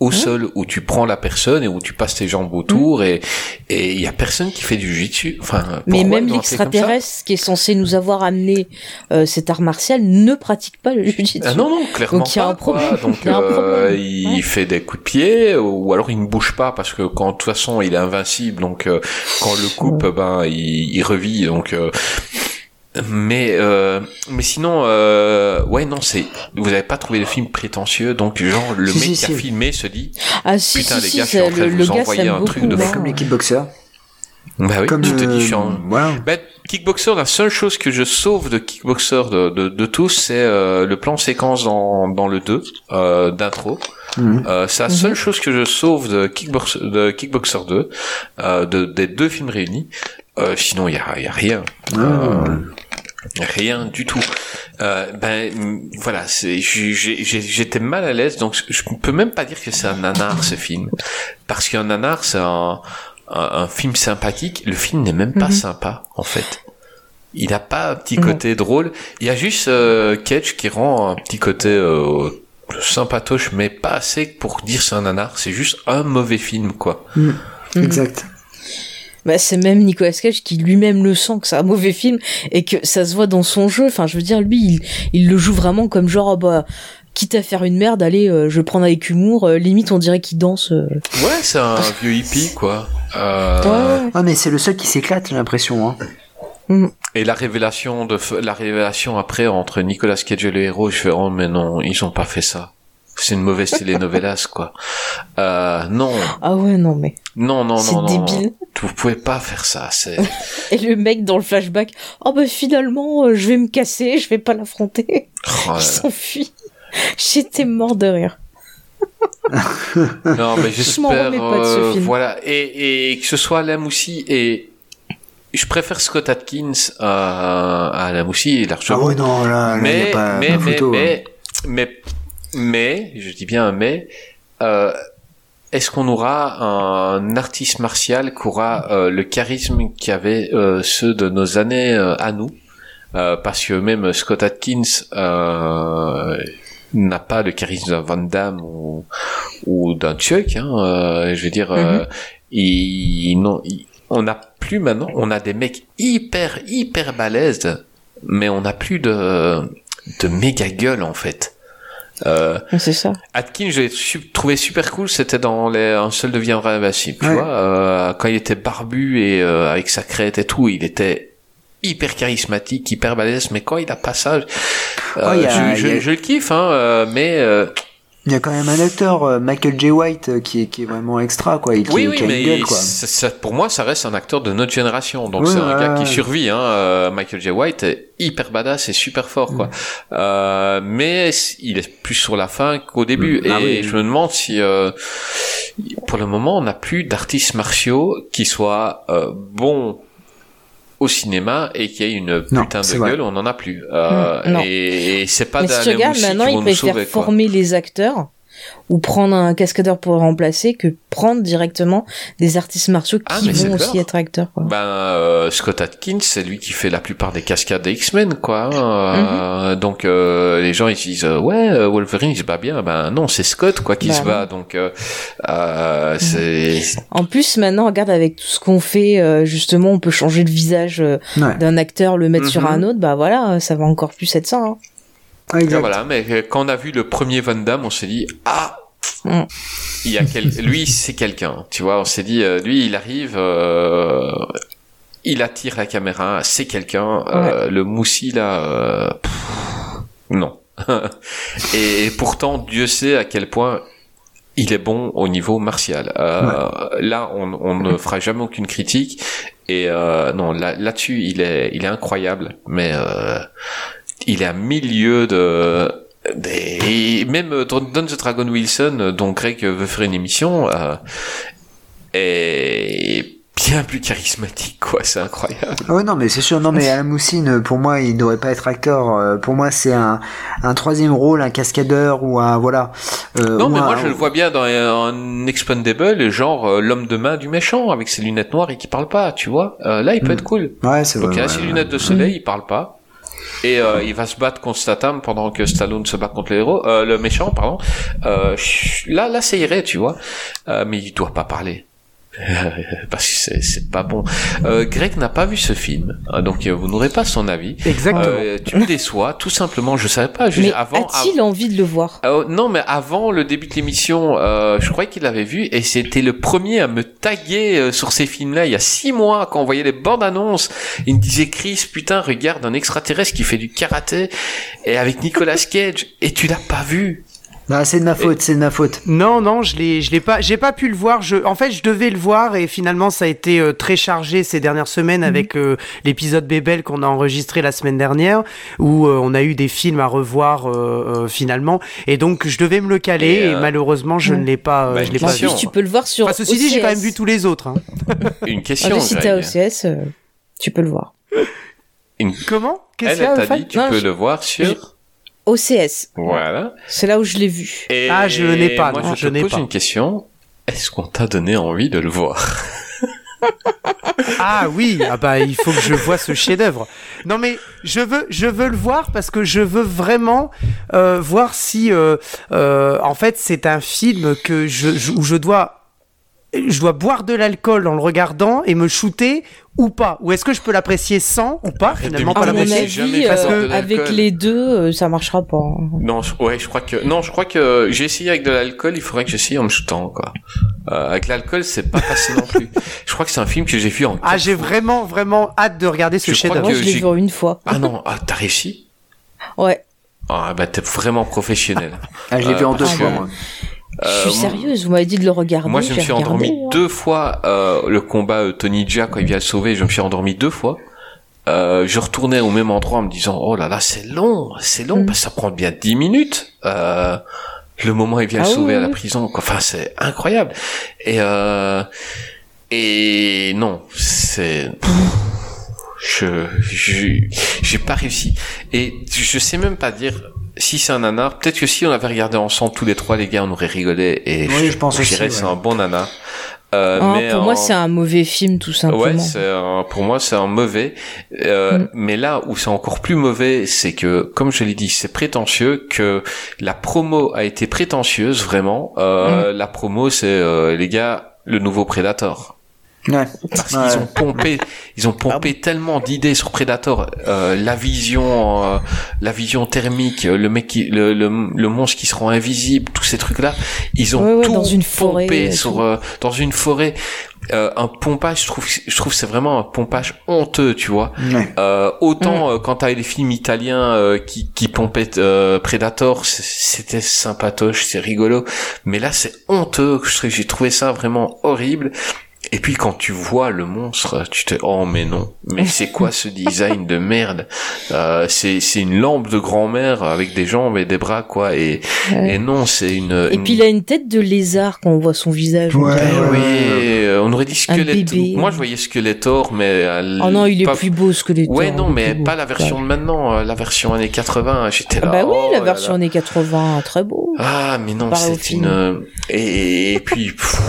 au sol où tu prends la personne et où tu passes tes jambes autour et et il y a personne qui fait du jujitsu. Enfin Mais même l'extraterrestre qui est censé nous avoir amené euh, cet art martial ne pratique pas le jujitsu. Ah non non clairement Donc, il y a pas, un problème. Donc Il euh, il Ouais. fait des coups de pied ou alors il ne bouge pas parce que quand de toute façon il est invincible donc euh, quand on le coupe ben il, il revit donc euh, mais euh, mais sinon euh, ouais non c'est vous avez pas trouvé le film prétentieux donc genre le Si, mec si, qui a si. filmé se dit Ah si, Putain, si, les si, gars, je suis en train de vous envoyer un truc de fou. comme les kickboxers. bah oui comme tu te dis je suis en- voilà. Ben, Kickboxer, la seule chose que je sauve de Kickboxer de, de, de tous, c'est euh, le plan séquence dans, dans le 2 euh, d'intro. Mhm. Euh, c'est la Mhm. seule chose que je sauve de Kickboxer, de Kickboxer 2, euh, de, des deux films réunis. Euh, sinon, il y a, y a rien. Ah. Rien du tout. Euh, ben voilà, j'étais mal à l'aise, donc je peux même pas dire que c'est un nanar ce film, parce qu'un nanar c'est un un, un film sympathique, le film n'est même pas Mhm. sympa en fait. Il n'a pas un petit Non. côté drôle. Il y a juste euh, Cage qui rend un petit côté euh, sympatoche, mais pas assez pour dire c'est un nanar. C'est juste un mauvais film, quoi. Mhm. Exact. Bah, c'est même Nicolas Cage qui lui-même le sent que c'est un mauvais film et que ça se voit dans son jeu. Enfin, je veux dire, lui, il, il le joue vraiment comme genre, ah bah, quitte à faire une merde, allez, euh, je prends avec humour. euh, limite, on dirait qu'il danse. euh. Ouais, c'est un vieux hippie, quoi. Euh, Ouais, ouais. Ah mais c'est le seul qui s'éclate, j'ai l'impression. Hein. Et la révélation de f- la révélation après entre Nicolas Cage et le héros, je fais oh mais non, ils ont pas fait ça. C'est une mauvaise telenovelas quoi. Euh, non, Ah ouais, non, mais. non, non, C'est non, non. débile. Vous pouvez pas faire ça. C'est Et le mec dans le flashback, oh bah finalement, euh, je vais me casser, je vais pas l'affronter. Oh là Il s'enfuit. J'étais mort de rire. non mais Je m'en j'espère remets pas de ce euh, film. voilà et, et que ce soit Alain Moussi et je préfère Scott Atkins à, à Alain Moussi Ah largement. ouais non là, là, y mais, a pas, mais, pas mais, photo. hein. mais, mais, mais, je dis bien mais, euh, est-ce qu'on aura un artiste martial qui aura euh, le charisme qu'avaient euh, ceux de nos années euh, à nous? Euh, Parce que même Scott Atkins euh, n'a pas le charisme d'un Van Damme ou, ou d'un Chuck. Hein, euh, je veux dire, euh, il- non, il- on n'a plus maintenant, on a des mecs hyper hyper balèzes, mais on n'a plus de de méga gueule en fait. Euh, C'est ça. Atkin, je l'ai su- trouvé super cool, c'était dans les, un seul deviendra invincible, tu Ouais. vois, euh, quand il était barbu et euh, avec sa crête et tout, il était hyper charismatique, hyper balèze, mais quand il a pas ça, euh, Oh, a- je, je- a- le kiffe, hein, euh, mais euh, Il y a quand même un acteur, euh, Michael J. White, euh, qui est, qui est vraiment extra, quoi. Il, qui, oui, oui, qui a une mais gueule, quoi. ça- ça- pour moi, ça reste un acteur de notre génération. Donc Ouais, c'est un ouais, gars ouais. qui survit. Hein. euh, Michael J. White est hyper badass et super fort, quoi. Euh, mais il est plus sur la fin qu'au début. Mm. Ah et oui. je me demande si, euh, pour le moment, on n'a plus d'artistes martiaux qui soient euh, bons au cinéma et qui aient une Non, putain de vrai. gueule, on n'en a plus. Euh, Mm, non. et, et c'est pas Mais si tu regardes, maintenant, ils préfèrent sauver, former les acteurs ou prendre un cascadeur pour le remplacer que prendre directement des artistes martiaux qui Ah, c'est vont aussi clair. être acteurs. Quoi. Ben, euh, Scott Atkins, c'est lui qui fait la plupart des cascades des X-Men, quoi. hein. Euh, Donc, euh, les gens, ils se disent, euh, ouais, Wolverine, il se bat bien. Ben, non, c'est Scott, quoi, qui Bah se bat. Donc, euh, euh, c'est... En plus, maintenant, regarde, avec tout ce qu'on fait, euh, justement, on peut changer le visage euh, Ouais. d'un acteur, le mettre sur Mhm. un autre, bah voilà, ça va encore plus être ça. hein. Ah, exact. Voilà, mais euh, quand on a vu le premier Van Damme, on s'est dit, ah, Mm. il y a quel... lui, c'est quelqu'un, tu vois. On s'est dit, euh, lui, il arrive, euh, il attire la caméra, c'est quelqu'un. Euh, le moussi, là, euh, non. et pourtant, Dieu sait à quel point il est bon au niveau martial. Euh, Là, on, on ne fera jamais aucune critique. Et euh, non, là- là-dessus, il est, il est incroyable. Mais euh, il est à milieu de... et même euh, Don the Dragon Wilson, euh, dont Greg veut faire une émission, euh, est bien plus charismatique, quoi. C'est incroyable. Ouais, non, mais c'est sûr. Non, mais Alain Moussine, pour moi, il ne devrait pas être acteur. Pour moi, c'est un, un troisième rôle, un cascadeur ou un, voilà. Euh, Non, mais un- moi je le vois bien dans un Expendable, genre l'homme de main du méchant avec ses lunettes noires et qui parle pas, tu vois. Euh, là, il peut Hmm. être cool. Ouais, c'est Donc vrai. il a ouais, ses ouais. lunettes de soleil, il parle pas. Et euh, il va se battre contre Statham pendant que Stallone se bat contre le héros, euh, le méchant, pardon. Euh, là, là, ça irait, tu vois. Euh, mais il doit pas parler. Parce que c'est- c'est pas bon. Euh, Greg n'a pas vu ce film, hein, donc euh, vous n'aurez pas son avis. Exactement. Euh, tu me déçois, tout simplement. Je savais pas. Je, Mais avant, a-t-il envie de le voir? Euh, non, mais avant le début de l'émission, euh, je croyais qu'il l'avait vu et c'était le premier à me taguer euh, sur ces films-là il y a six mois quand on voyait les bandes annonces. Il me disait Chris, putain, regarde un extraterrestre qui fait du karaté et avec Nicolas Cage et tu l'as pas vu. Bah, c'est de ma faute, c'est de ma faute. Non, non, je l'ai, je l'ai pas, j'ai pas pu le voir. Je, en fait, je devais le voir et finalement, ça a été euh, très chargé ces dernières semaines avec euh, l'épisode Bébel qu'on a enregistré la semaine dernière, où euh, on a eu des films à revoir euh, euh, finalement, et donc je devais me le caler Et, et, euh, malheureusement, je ne l'ai pas, euh, bah, je l'ai pas vu. tu peux le voir sur Enfin, ceci dit, j'ai quand même vu tous les autres. hein. Une En question. si t'as. OCS, euh, tu peux le voir. Une- Comment? Qu'est-ce dit, tu Non, peux je- le voir sur. OCS, Voilà. c'est là où je l'ai vu. Et Ah, je l'ai pas, Moi, non, je je te pose pas. une question. Est-ce qu'on t'a donné envie de le voir? Ah oui, ah bah il faut que je vois ce chef-d'œuvre. Non mais je veux, je veux le voir parce que je veux vraiment euh, voir si, euh, euh, en fait, c'est un film que je, je- où je dois, je dois boire de l'alcool en le regardant et me shooter ou pas? Ou est-ce que je peux l'apprécier sans ou pas Finalement, pas À mon l'apprécier. euh, avec les deux, euh, ça marchera pas. hein. Non, je, ouais, je crois que non, je crois que j'ai essayé avec de l'alcool. Il faudrait que j'essaye en me shootant quoi. Euh, avec l'alcool, c'est pas passé non plus. Je crois que c'est un film que j'ai vu en. ah, j'ai vraiment, vraiment hâte de regarder ce. Moi, que je l'ai vu une fois. Ah non, ah, t'as réussi? Ouais. Ah bah t'es vraiment professionnel. Ah, je l'ai vu en deux fois, que, moi. Euh, je suis sérieuse, vous m'avez dit de le regarder. Moi, je me suis regardé, endormi hein. deux fois euh, le combat euh, Tony Jaa quand il vient le sauver. Je me suis endormi deux fois. Euh, je retournais au même endroit en me disant oh là là c'est long, c'est long Mm. parce que ça prend bien dix minutes. Euh, le moment où il vient Ah le sauver oui, à la prison, quoi. enfin c'est incroyable. Et euh, et non, c'est je je- j'ai pas réussi. Et je sais même pas dire si c'est un nanar. Peut-être que si on avait regardé ensemble tous les trois les gars, on aurait rigolé. Et Oui, je pense aussi, dirais ouais. c'est un bon nanar. Euh, Ah, mais pour moi, c'est un mauvais film, tout simplement. Ouais, c'est un- pour moi c'est un mauvais. Euh, Mm. Mais là où c'est encore plus mauvais, c'est que, comme je l'ai dit, c'est prétentieux. Que la promo a été prétentieuse vraiment. Mm. Euh, La promo, c'est euh, les gars, le nouveau Predator. Ouais. Parce Ouais. qu'ils ont pompé, ils ont pompé tellement d'idées sur Predator, euh, la vision, euh, la vision thermique, euh, le mec qui, le, le, le monstre qui se rend invisible, tous ces trucs-là, ils ont Ouais, ouais, tout dans une forêt pompé sur, tout. euh, dans une forêt. Euh, un pompage, je trouve, je trouve que c'est vraiment un pompage honteux, tu vois. Ouais. Euh, autant quand t'as les films italiens euh, qui, qui pompaient euh, Predator, c'était sympatoche, c'est rigolo. Mais là, c'est honteux. J'ai trouvé ça vraiment horrible. Et puis quand tu vois le monstre, tu te oh mais non, mais c'est quoi ce design de merde? Euh, C'est c'est une lampe de grand-mère avec des jambes et des bras quoi. Et, Ouais. et non, c'est une. Et une- puis il a une tête de lézard quand on voit son visage. Ouais, oui, euh, on aurait dit Skeletor. bébé. Moi, je voyais Skeletor, mais elle- Oh non, il est pas- plus beau ce que les Ouais, non, mais pas la version de maintenant, euh, la version années 80. J'étais Ah là. bah oui, oh la là version là. années 80, très beau. Ah, mais non, c'est une. euh, Et, et puis, pff,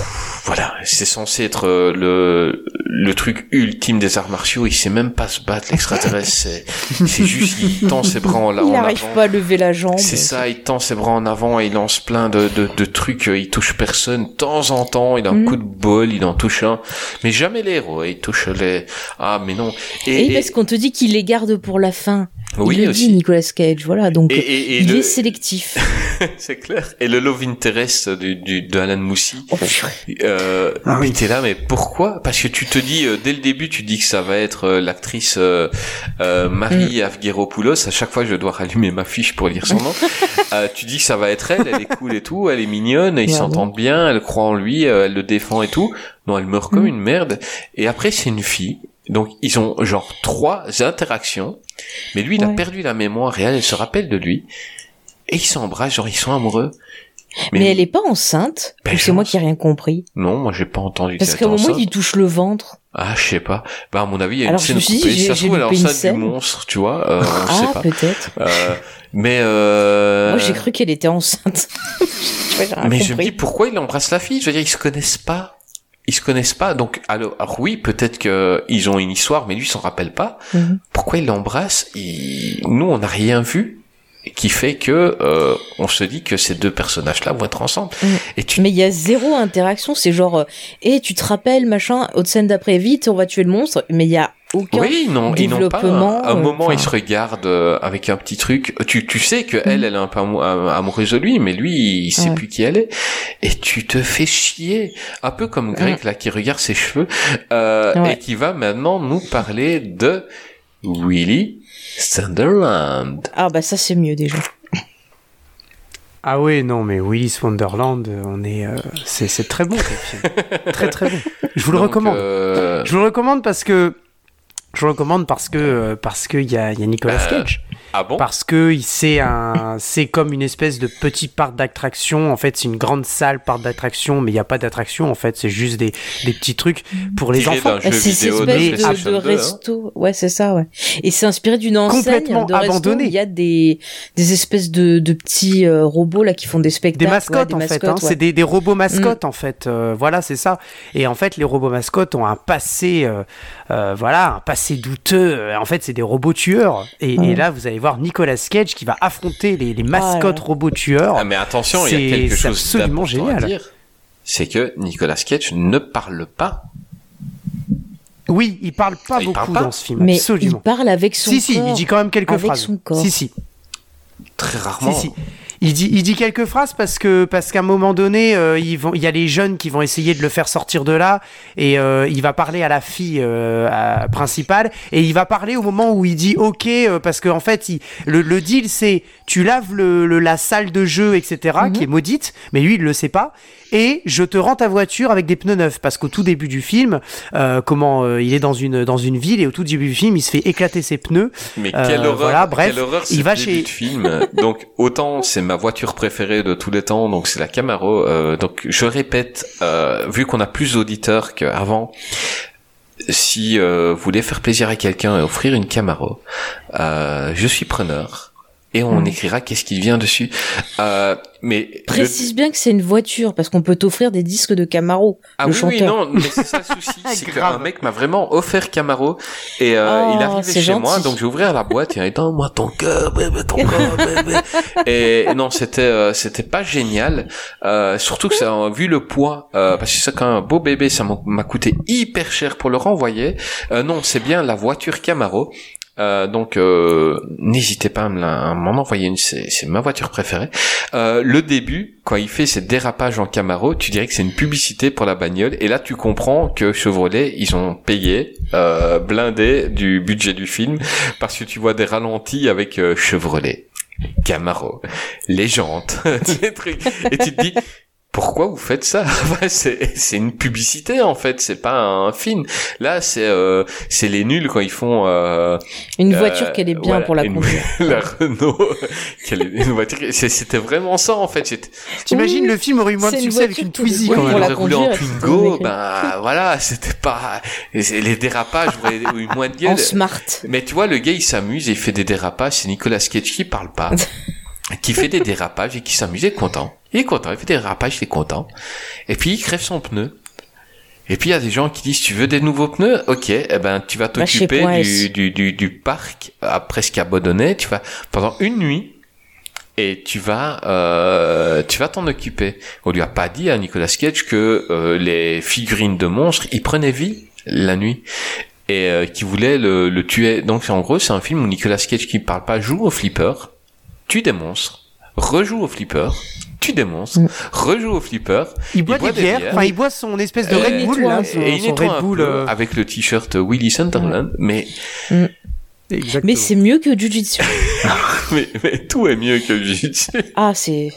voilà, c'est censé être euh, le le truc ultime des arts martiaux. Il sait même pas se battre, l'extraterrestre. c'est c'est juste il tend ses bras en, il en avant. pas à lever la jambe. C'est ça, il tend ses bras en avant et il lance plein de, de, de trucs, euh, il touche personne. De temps en temps, il a un Mhm. coup de bol, il en touche un. Mais jamais les héros, il touche les... Ah, mais non. Et, Et, et- parce qu'on te dit qu'il les garde pour la fin. Oui, il le aussi. dit, Nicolas Cage, voilà. Donc, Et, et, et il le- est sélectif. c'est clair. Et le love interest du, du, de Alan Moussi. Oh, purée. Euh, Ah oui. t'es là, mais pourquoi? Parce que tu te dis, euh, dès le début, tu dis que ça va être euh, l'actrice euh, euh, Marie Mm. Avgeropoulos. À chaque fois, je dois rallumer ma fiche pour lire son nom. Euh, tu dis que ça va être elle, elle est cool et tout, elle est mignonne, ils s'entendent bien, elle croit en lui, euh, elle le défend et tout. Non, elle meurt comme Mm. une merde. Et après, c'est une fille. Donc, ils ont genre trois interactions. Mais lui, il a perdu la mémoire et elle, elle se rappelle de lui. Et ils s'embrassent, genre ils sont amoureux. Mais, elle est pas enceinte Ben, c'est moi qui ai rien compris? Non, moi j'ai pas entendu Parce qu'elle qu'à un était moment, il touche le ventre. Ah, je sais pas. Bah, à mon avis, il y a Alors, une scène dit, coupée. J'ai- ça se trouve, elle est enceinte du monstre, tu vois. Euh, on ah, sait pas. peut-être. Euh, mais euh... Moi, j'ai cru qu'elle était enceinte. Mais je me compris. dis pourquoi il embrasse la fille? Je veux dire, ils se connaissent pas. Ils se connaissent pas. Donc, alors, alors oui, peut-être que ils ont une histoire, mais lui, s'en rappelle pas. Mhm. Pourquoi il l'embrasse? Il... Nous, on n'a rien vu qui fait que euh, on se dit que ces deux personnages-là vont être ensemble. Mhm. Et tu Mais il y a zéro interaction. C'est genre, et tu te rappelles, machin, autre scène d'après, vite, on va tuer le monstre. Mais il y a aucun. Oui, non, ils n'ont pas. développement, À un euh, moment, enfin. ils se regardent euh, avec un petit truc. Tu, tu sais que elle, Mhm. elle est un peu amou- am- amoureuse de lui, mais lui, il sait Ouais. plus qui elle est. Et tu te fais chier, un peu comme Greg là qui regarde ses cheveux euh, Ouais. et qui va maintenant nous parler de Willy Sunderland. Ah, bah ça, c'est mieux déjà. Ah oui, non, mais Willis Wonderland, on est, euh, c'est, c'est très bon très très bon. Je vous le Donc, recommande. euh, Je vous le recommande parce que je recommande parce que euh, parce que il y a, y a Nicolas Euh, Cage. Ah bon? Parce que c'est un, c'est comme une espèce de petit parc d'attraction. En fait, c'est une grande salle parc d'attraction, mais il n'y a pas d'attraction. En fait, c'est juste des, des petits trucs pour les Tiré enfants. Bah, c'est de espèce de, de 2, hein. resto. Ouais, c'est ça, ouais. Et c'est inspiré d'une enseigne de resto. Il y a des, des espèces de, de petits euh, robots là qui font des spectacles. Des ouais, mascottes des en fait, hein. ouais. C'est des, des robots mascottes en fait, Euh, voilà c'est ça. Et en fait les robots mascottes ont un passé, euh, euh, voilà, un passé douteux. En fait c'est des robots tueurs. Et, Ouais. et là vous allez voir Nicolas Cage qui va affronter les, les mascottes là. robots tueurs. Ah, mais attention, il y a C'est- quelque chose absolument à génial. dire. C'est que Nicolas Cage ne parle pas. Oui, il parle pas Il beaucoup parle pas dans ce film, Mais absolument. il parle avec son si si, corps. il dit quand même quelques Avec phrases. son corps. Si si. Très rarement. Si, si. Il dit, il dit quelques phrases parce que parce qu'à un moment donné, euh, ils vont, il y a les jeunes qui vont essayer de le faire sortir de là et euh, il va parler à la fille euh, à- principale et il va parler au moment où il dit OK parce qu'en en fait, il, le, le deal c'est tu laves le, le- la salle de jeu etc qui est maudite, mais lui il le sait pas et je te rends ta voiture avec des pneus neufs parce qu'au tout début du film, euh, comment euh, il est dans une dans une ville et au tout début du film il se fait éclater ses pneus. Mais Euh, quelle horreur, voilà, bref, quelle horreur il va début chez- de film. donc autant c'est ma voiture préférée de tous les temps, donc c'est la Camaro. Euh, donc je répète, euh, vu qu'on a plus d'auditeurs qu'avant, si euh, vous voulez faire plaisir à quelqu'un et offrir une Camaro, euh, je suis preneur. Et on Mm. écrira qu'est-ce qui vient dessus. Euh, mais le- Précise bien que c'est une voiture parce qu'on peut t'offrir des disques de Camaro. Ah le oui, oui, chanteur. non, mais c'est ça le souci, c'est Grave. qu'un mec m'a vraiment offert Camaro et euh, Oh, il arrivait chez moi, donc j'ai ouvert la boîte et il dit moi ton cœur, bébé, ton cœur, bébé. et non, c'était euh, c'était pas génial, euh, surtout que ça, vu le poids, euh, parce que c'est quand même un beau bébé, ça m'a- m'a coûté hyper cher pour le renvoyer. Euh, non, c'est bien la voiture Camaro. Euh, donc euh, n'hésitez pas à m'en envoyer une, c'est ma voiture préférée. Euh, le début, quand il fait ses dérapages en Camaro, tu dirais que c'est une publicité pour la bagnole, et là tu comprends que Chevrolet, ils ont payé, euh, blindé du budget du film, parce que tu vois des ralentis avec euh, Chevrolet, Camaro, des trucs, et tu te dis, pourquoi vous faites ça? C'est c'est une publicité en fait, c'est pas un film. Là, c'est euh, c'est les nuls quand ils font euh, Une euh, voiture qu'elle est bien voilà, pour la une- conduire. la Renault, quelle est- une voiture. c'est- C'était vraiment ça en fait. T'imagines Oui, le film aurait eu moins de succès avec une Twizy quand même. aurait roulé en Twingo, ben voilà, c'était pas les dérapages auraient eu moins de gueule. En smart. Mais tu vois, le gars il s'amuse et il fait des dérapages. C'est Nicolas Cage qui parle pas, qui fait des dérapages et qui s'amuse. Content. Il est content. Il fait des dérapages, il est content. Et puis il crève son pneu. Et puis il y a des gens qui disent tu veux des nouveaux pneus? Ok, eh ben tu vas Va chez t'occuper Point du, du, du, du parc à presque abandonné. Tu vas pendant une nuit et tu vas euh, tu vas t'en occuper. On lui a pas dit à Nicolas Cage que euh, les figurines de monstres ils prenaient vie la nuit et euh, qui voulait le, le tuer. Donc en gros c'est un film où Nicolas Cage qui parle pas joue au flipper, tue des monstres, rejoue au flipper, tue des monstres, Mm. rejoue au flipper. Il boit, boit des bières, enfin il boit son espèce de Red Bull là, son, et il son Red Bull. euh, avec le t-shirt Willy Sunderland, mais, exactement. Mais c'est mieux que Jujitsu. mais mais tout est mieux que Jujitsu. Ah, c'est.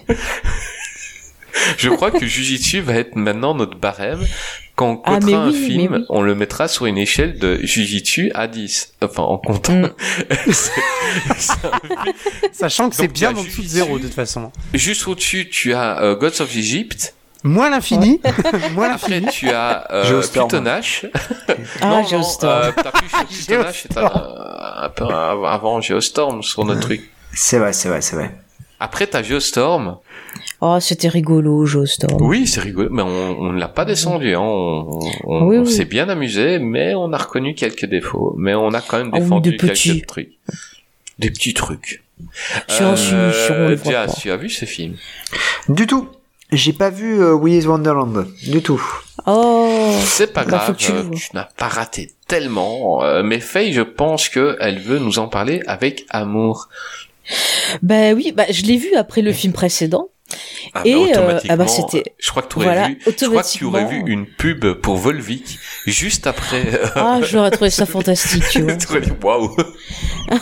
Je crois que Jujitsu va être maintenant notre barème. Quand on Ah, un film, oui. on le mettra sur une échelle de Jujitsu à 10. Enfin, en comptant. Mm. C'est- c'est un- Sachant que c'est bien en dessous de zéro de toute façon. Juste au-dessus, tu as euh, Gods of Egypt. Moins l'infini, moins Après, l'infini. tu as euh. Plutonash. Ah, non, non, Geostorm. euh, t'as plus Plutonash, c'est un, un peu avant Geostorm sur notre truc. C'est vrai, c'est vrai, c'est vrai. Après, t'as Geostorm. Oh, c'était rigolo, Geostorm. Oui, c'est rigolo, mais on, ne l'a pas descendu. Hein. On, on- Oui, on oui. s'est bien amusé, mais on a reconnu quelques défauts. Mais on a quand même Ah défendu des petits. quelques trucs. Des petits trucs. Pas. tu as vu ce film? Du tout. J'ai pas vu euh, Willy's Wonderland. Du tout. Oh. C'est pas Bah, grave, tu euh, tu n'as pas raté tellement. Euh, mais Faye, je pense que elle veut nous en parler avec amour. Bah oui, bah je l'ai vu après le film précédent. Ah, bah, Et, euh, automatiquement, ah bah, c'était- je crois que tu aurais voilà, vu, je crois que tu aurais vu une pub pour Volvic juste après. Ah, j'aurais trouvé ça fantastique, tu vois. waouh.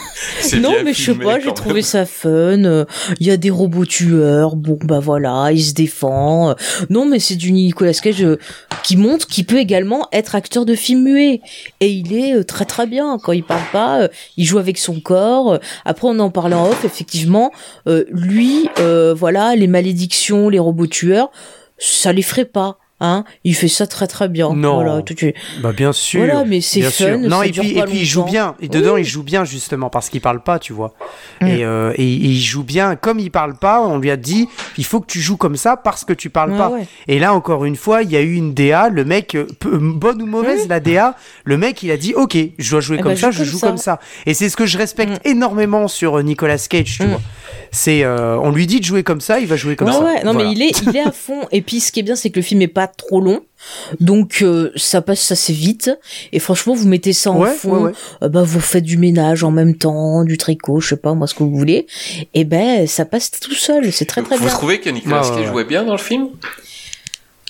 Non, mais je sais pas, j'ai trouvé ça fun. euh, Il y a des robots tueurs, bon bah voilà, il se défend. euh, Non, mais c'est du Nicolas Cage euh, qui montre qu'il peut également être acteur de film muet. Et il est euh, très très bien. Quand il parle pas, euh, il joue avec son corps. Euh, Après, on en parle en off, effectivement. euh, lui, euh, voilà, les malédictions, les robots tueurs, ça l'effraie pas. Hein, il fait ça très très bien. Non. Voilà, tout, tu- Bah bien sûr. Voilà, mais c'est fun, sûr. Non ça et dure puis pas et puis il joue bien. Et dedans Oui. il joue bien justement parce qu'il parle pas, tu vois. Mm. Et, euh, et, et il joue bien. Comme il parle pas, on lui a dit il faut que tu joues comme ça parce que tu parles Ouais, pas. ouais. Et là encore une fois, il y a eu une DA. Le mec, euh, bonne ou mauvaise la DA, le mec il a dit ok, je dois jouer Eh comme ben, ça, je joue ça. comme ça. Et c'est ce que je respecte Mm. énormément sur euh, Nicolas Cage, tu vois. C'est euh, on lui dit de jouer comme ça, il va jouer comme ouais, ça. ouais. Non, Voilà. mais il est, il est à fond. Et puis, ce qui est bien, c'est que le film est pas trop long. Donc, euh, ça passe assez vite. Et franchement, vous mettez ça en Ouais, fond. ouais, ouais. euh, bah, vous faites du ménage en même temps, du tricot, je sais pas, moi, ce que vous voulez. Et ben, ça passe tout seul. C'est très, très Vous bien. trouvez que Nicolas Cage jouait bien dans le film?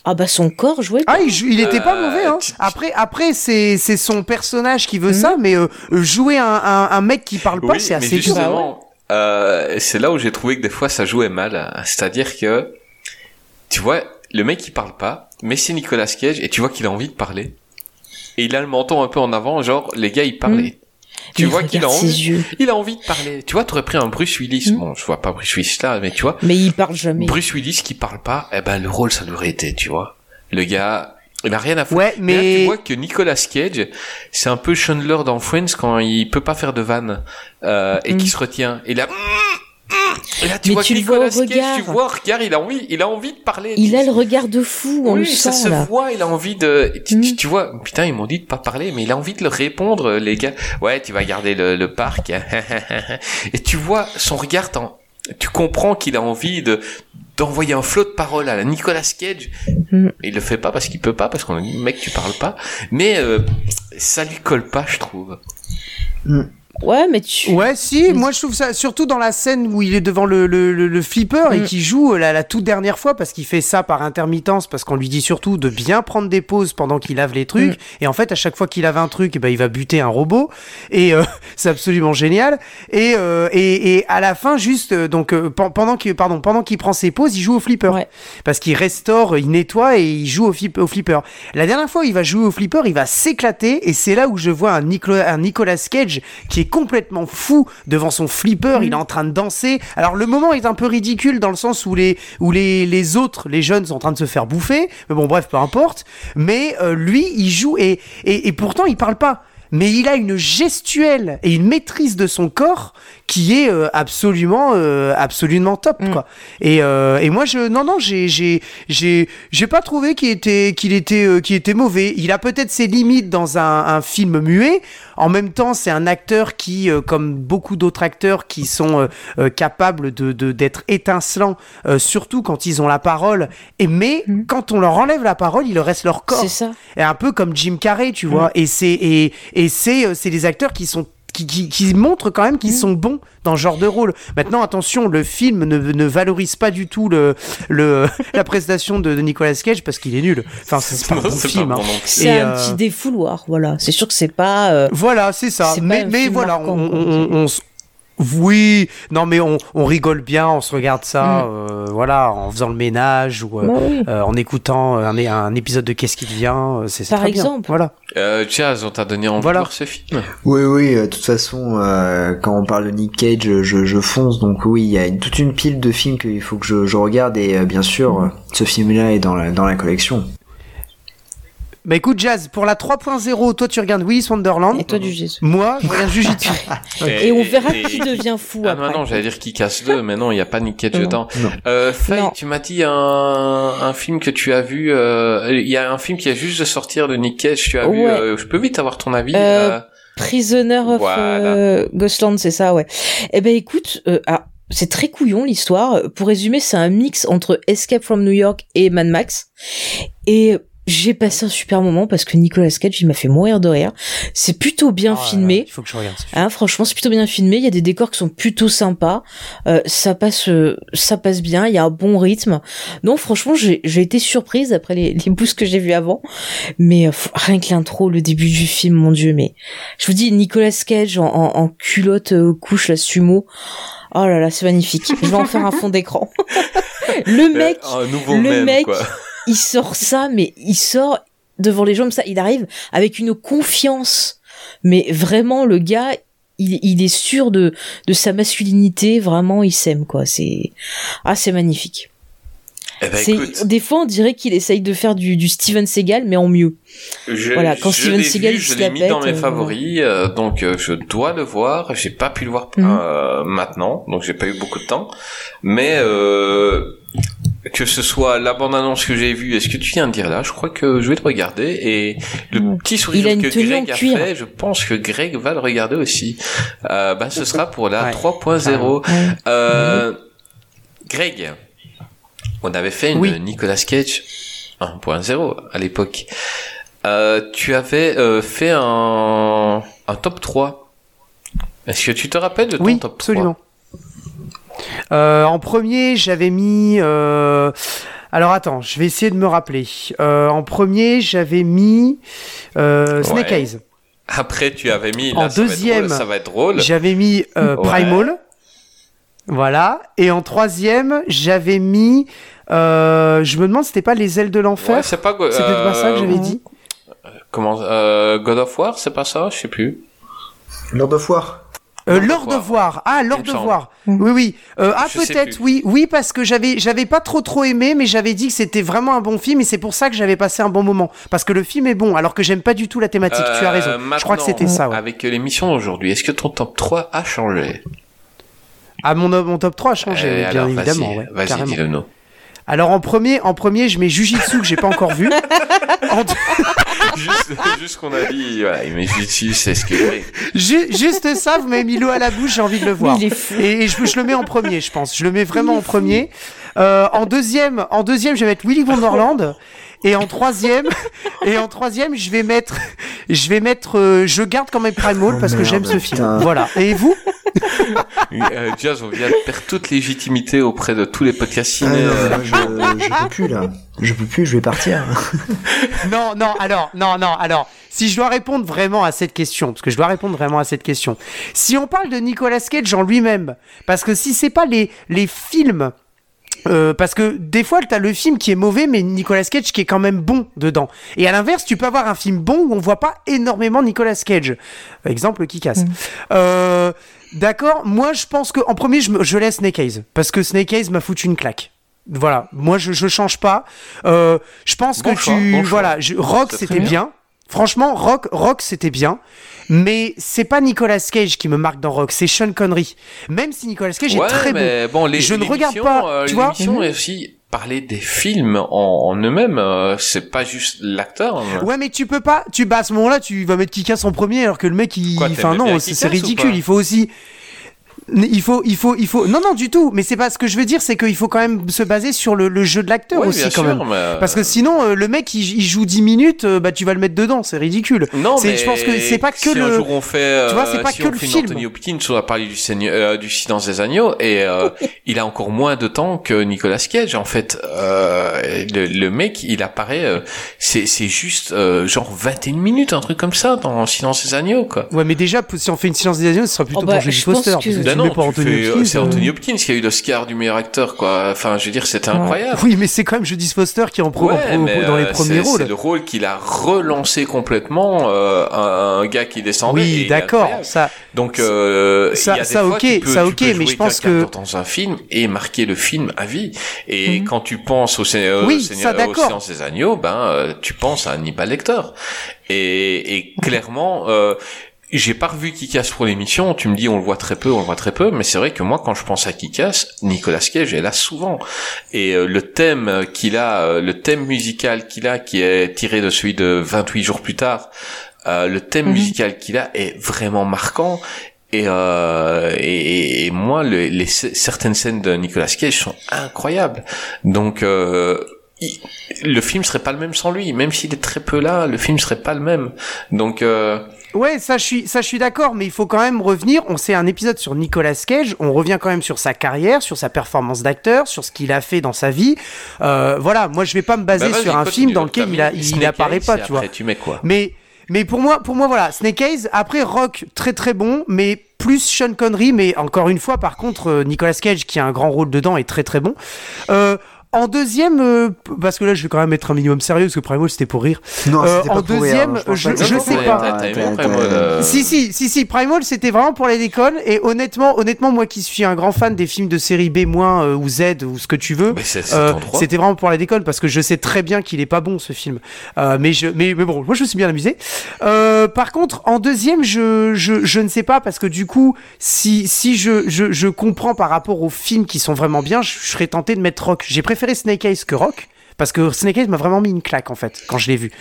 Ah, bah, son corps jouait. Ah, il, était pas Euh, mauvais, hein. Après, après c'est, c'est son personnage qui veut Mhm. ça, mais euh, jouer un, un, un mec qui parle pas, Oui, c'est assez dur. euh, c'est là où j'ai trouvé que des fois ça jouait mal. C'est-à-dire que, tu vois, le mec il parle pas, mais c'est Nicolas Cage et tu vois qu'il a envie de parler. Et il a le menton un peu en avant, genre les gars ils parlaient. Tu Mais vois qu'il a envie, yeux. il a envie de parler. Tu vois, t'aurais pris un Bruce Willis. Mm. Bon, je vois pas Bruce Willis là, mais tu vois, Mais il parle jamais. Bruce Willis qui parle pas, eh ben le rôle ça lui aurait été, tu vois. Le gars, il a rien à foutre. Ouais, Mais là, tu vois que Nicolas Cage, c'est un peu Chandler dans Friends quand il peut pas faire de vanne euh, et Mm. qui se retient. Et là, et là tu Mais vois tu vois au Cage, regard. tu vois, regarde, il a envie, il a envie de parler. Il Tu- a le regard de fou, on oui, le ça se là. voit, il a envie de, tu, Mm. tu- vois, putain, ils m'ont dit de pas parler, mais il a envie de le répondre, les gars. Ouais, tu vas garder le, le parc. Et tu vois son regard, tu comprends qu'il a envie de, d'envoyer un flot de paroles à la Nicolas Cage. Mm. Il le fait pas parce qu'il peut pas, parce qu'on a dit, mec, tu parles pas. Mais, euh, ça lui colle pas, je trouve. Ouais, mais tu. Ouais, si, moi je trouve ça, surtout dans la scène où il est devant le, le, le, le flipper et Mm. qui joue la, la toute dernière fois parce qu'il fait ça par intermittence, parce qu'on lui dit surtout de bien prendre des pauses pendant qu'il lave les trucs. Mm. Et en fait, à chaque fois qu'il lave un truc, eh ben, il va buter un robot. Et euh, c'est absolument génial. Et, euh, et, et à la fin, juste, euh, donc, euh, pen- pendant qu'il pardon, pendant qu'il prend ses pauses, il joue au flipper. Ouais. Parce qu'il restaure, il nettoie et il joue au, flip- au flipper. La dernière fois où il va jouer au flipper, il va s'éclater et c'est là où je vois un, Nicolas, un Nicolas Cage qui est complètement fou devant son flipper, il est en train de danser. Alors le moment est un peu ridicule dans le sens où les, où les, les autres, les jeunes sont en train de se faire bouffer, mais bon bref, peu importe. Mais euh, lui, il joue et, et, et pourtant il parle pas. Mais il a une gestuelle et une maîtrise de son corps qui est euh, absolument, euh, absolument top, Mm. quoi. Et, euh, et moi, je, non, non, j'ai, j'ai, j'ai, j'ai pas trouvé qu'il était, qu'il était, qu'il était mauvais. Il a peut-être ses limites dans un, un film muet. En même temps, c'est un acteur qui, comme beaucoup d'autres acteurs, qui sont capables de, de- d'être étincelants, surtout quand ils ont la parole. Et mais Mm. quand on leur enlève la parole, il leur reste leur corps. C'est ça. Et un peu comme Jim Carrey, tu vois. Et c'est et, et c'est c'est des acteurs qui sont qui, qui, qui montrent quand même qu'ils sont bons dans ce genre de rôle. Maintenant, attention, le film ne, ne valorise pas du tout le, le la prestation de, de Nicolas Cage parce qu'il est nul. Enfin, c'est pas bon film. pas hein. bon plus. C'est un euh, petit défouloir, voilà. C'est sûr que c'est pas. euh, Voilà, c'est ça. Mais, film voilà, marquant, on, on- on oui, non, mais on, on rigole bien, on se regarde ça, euh, voilà, en faisant le ménage ou euh, Mm. bah oui. euh, en écoutant un, un épisode de Qu'est-ce qui devient. euh, C'est Par très bien. exemple. Voilà. Euh, Jazz, on t'a donné envie Voilà. de voir ce film. Oui, oui, euh, de toute façon, euh, quand on parle de Nick Cage, je, je fonce, donc oui, il y a une- toute une pile de films qu'il faut que je, je regarde, et euh, bien sûr, ce film-là est dans la, dans la collection. Bah écoute, Jazz, pour la 3.0, toi tu regardes Willis Wonderland. Et toi du Jésus. Moi, je regarde Jujitsu. Et on verra qui devient fou Ah non, après. non, j'allais dire qui casse deux, mais non, il n'y a pas Nick Cage Non. dedans. Non. Euh, Faye, Non. tu m'as dit un, un film que tu as vu, euh, il y a un film qui a juste de sortir de Nick Cage, tu as vu, Ouais. euh, je peux vite avoir ton avis, Euh, euh, Prisoner of Voilà. euh, Ghostland, c'est ça, ouais. Eh ben écoute, euh, ah, c'est très couillon l'histoire. Pour résumer, c'est un mix entre Escape from New York et Mad Max. Et j'ai passé un super moment parce que Nicolas Cage, il m'a fait mourir de rire. C'est plutôt bien Oh là là, filmé. Il faut que je regarde. ce film. Hein, franchement, c'est plutôt bien filmé. Il y a des décors qui sont plutôt sympas. Euh, ça passe, euh, ça passe bien. Il y a un bon rythme. Donc, franchement, j'ai j'ai été surprise après les, les boosts que j'ai vus avant. Mais euh, rien que l'intro, le début du film, mon dieu. Mais je vous dis, Nicolas Cage en, en, en culotte euh, couche la sumo. Oh là là, c'est magnifique. Je vais en faire un fond d'écran. le mec, un nouveau le mec, quoi. Il sort ça, mais il sort devant les gens comme ça. Il arrive avec une confiance. Mais vraiment, le gars, il, est sûr de, de sa masculinité. Vraiment, il s'aime, quoi. C'est, ah, c'est magnifique. Eh ben, des fois, on dirait qu'il essaye de faire du, du Steven Seagal, mais en mieux. je, voilà, quand je Steven Seagal, vu, il je l'ai la mis dans mes euh, favoris, euh, donc euh, je dois le voir. J'ai pas pu le voir Mhm. euh, maintenant, donc j'ai pas eu beaucoup de temps. Mais euh, que ce soit la bande-annonce que j'ai vue et ce que tu viens de dire là, je crois que je vais le regarder. Et le petit sourire a que Greg a cuir. fait, je pense que Greg va le regarder aussi. Euh, bah, ce sera pour la Ouais. 3.0. Ouais. Euh, Greg, on avait fait une Oui. Nicolas Cage 1.0 à l'époque. Euh, tu avais euh, fait un, un top 3. Est-ce que tu te rappelles de ton Oui, top 3 absolument. Euh, en premier, j'avais mis. Alors attends, je vais essayer de me rappeler. En premier, j'avais mis Snake Ouais. Eyes. Après, tu avais mis. En va être deuxième, drôle, ça va être drôle. J'avais mis Ouais. Voilà. Et en troisième, j'avais mis. euh, je me demande, c'était pas les ailes de l'enfer Ouais, c'est pas. go- C'était pas ça que j'avais euh, dit Comment euh, God of War, c'est pas ça Je sais plus. Lord of War. Euh, Lord of War. Ah, Lord of. War. Oui, oui. Euh, ah, Je peut-être, oui. Oui, parce que j'avais, j'avais pas trop trop aimé, mais j'avais dit que c'était vraiment un bon film et c'est pour ça que j'avais passé un bon moment. Parce que le film est bon, alors que j'aime pas du tout la thématique. tu as raison. Je crois que c'était ça, ouais. Avec l'émission d'aujourd'hui, est-ce que ton top 3 a changé? Ah, mon, mon top 3 a changé, Euh, oui, bien alors, évidemment. Vas-y, ouais. Alors en premier, en premier, je mets Jujitsu que j'ai pas encore vu. En deux- juste, juste qu'on a dit, voilà, mais Jujitsu, c'est ce que. Ju- juste ça, vous m'avez mis l'eau à la bouche, j'ai envie de le voir. il est fou. Et, et je, je le mets en premier, je pense. Je le mets vraiment en premier. Euh, en deuxième, en deuxième, je vais mettre Willy Wonderland. Et en troisième, et en troisième, je vais mettre, je vais mettre, euh, je garde quand même Primal Oh parce que j'aime ce film. Voilà. Et vous Euh, Jazz, on vient de perdre toute légitimité auprès de tous les podcasts Ah, ciné. non, euh, je, je peux plus là. Je peux plus, je vais partir. Non, non. Alors, non, non. Alors, si je dois répondre vraiment à cette question, parce que je dois répondre vraiment à cette question. Si on parle de Nicolas Cage en lui-même, parce que si c'est pas les les films Euh, parce que des fois, t'as le film qui est mauvais, mais Nicolas Cage qui est quand même bon dedans. Et à l'inverse, tu peux avoir un film bon où on voit pas énormément Nicolas Cage. Exemple, qui casse. Euh, D'accord. Moi, je pense que en premier, je, me- je laisse Snake Eyes parce que Snake Eyes m'a foutu une claque. Voilà. Moi, je, je change pas. Euh, je pense Bon que choix, tu, bon voilà, je- Rock, c'était bien. Franchement, Rock, Rock, c'était bien. Mais c'est pas Nicolas Cage qui me marque dans Rock, c'est Sean Connery. Même si Nicolas Cage ouais, est très bon. mais bon, les, je ne regarde pas, euh, tu vois. l'émission est aussi parler des films en, en eux-mêmes. euh, c'est pas juste l'acteur. hein. Ouais, mais tu peux pas. Tu bah à ce moment-là, tu vas mettre Kikas en premier, alors que le mec, il. Enfin non, c'est ridicule. Il faut aussi. Il faut, il faut, il faut. Non, non, du tout. Mais c'est pas ce que je veux dire, c'est qu'il faut quand même se baser sur le, le jeu de l'acteur Ouais, aussi, bien quand sûr, même. mais, euh, Parce que sinon, euh, le mec, il, il joue 10 minutes, euh, bah tu vas le mettre dedans, c'est ridicule. Non, C'est- mais je pense que c'est pas que si le. un jour on fait, Tu vois, euh, c'est pas si que on le fait une film. Anthony Hopkins, on va parler du, Seigneur, euh, du Silence des Agneaux et euh, il a encore moins de temps que Nicolas Cage. En fait, euh, le, le mec, il apparaît, euh, c'est c'est juste euh, genre 21 minutes, un truc comme ça dans Silence des Agneaux, quoi. Ouais, mais déjà, si on fait une silence des agneaux, ce sera plutôt Oh, bah, pour Jodie Foster. que Ben non, Anthony Hopkins, c'est euh, Anthony Hopkins qui a eu l'Oscar du meilleur acteur, quoi. Enfin, je veux dire, c'était incroyable. Oui, mais c'est quand même Jodie Foster qui est en pro, en Ouais, pro- mais, dans les euh, premiers rôles. C'est le rôle qu'il a relancé complètement, euh, un, un gars qui descendait. Oui, d'accord. Ça, Donc, euh, Ça- y a des ça, fois, ok, peux- ça, ok, mais jouer je pense que- dans un film et marquer le film à vie. Et Mhm. quand tu penses au, au Oui, Seigneur- ça, au d'accord. Silence des Agneaux, ben, euh, tu penses à Hannibal Lecter. Et, et clairement, euh, j'ai pas revu Kikas pour l'émission. Tu me dis, on le voit très peu, on le voit très peu. Mais c'est vrai que moi, quand je pense à Kikas, Nicolas Cage est là souvent. Et euh, le thème qu'il a, euh, le thème musical qu'il a, qui est tiré de celui de 28 jours plus tard, euh, le thème Mhm. musical qu'il a est vraiment marquant. Et, euh, et, et moi, le- les, certaines scènes de Nicolas Cage sont incroyables. Donc, euh, il- le film serait pas le même sans lui. Même s'il est très peu là, le film serait pas le même. Donc, euh, Ouais, ça je suis, ça je suis d'accord, mais il faut quand même revenir. On sait un épisode sur Nicolas Cage, on revient quand même sur sa carrière, sur sa performance d'acteur, sur ce qu'il a fait dans sa vie. Euh, voilà, moi je vais pas me baser Bah, sur un film dans lequel il, a, il apparaît pas, tu vois. après, tu mets quoi? Mais, mais pour moi, pour moi voilà, Snake Eyes. Après Rock, très très bon, mais plus Sean Connery, mais encore une fois, par contre, euh, Nicolas Cage qui a un grand rôle dedans est très très bon. Euh, en deuxième, euh, parce que là je vais quand même être un minimum sérieux parce que Primal c'était pour rire. Non, Euh, en pour rire, deuxième, je pense je, je c'était sais pas. rire. Primal, Si, si, si, si, Primal, c'était vraiment pour les déconnes. Et honnêtement, honnêtement, moi qui suis un grand fan des films de série B- euh, ou Z ou ce que tu veux, euh, c'était vraiment pour la déconne parce que je sais très bien qu'il est pas bon ce film. Euh, mais, je, mais, mais bon, moi je me suis bien amusé. Euh, par contre, en deuxième, je, je, je ne sais pas parce que du coup, si, si je, je, je comprends par rapport aux films qui sont vraiment bien, je, je serais tenté de mettre Rock. J'ai préféré Snake Eyes que Rock. Parce que Snake Eyes m'a vraiment mis une claque en fait quand je l'ai vu.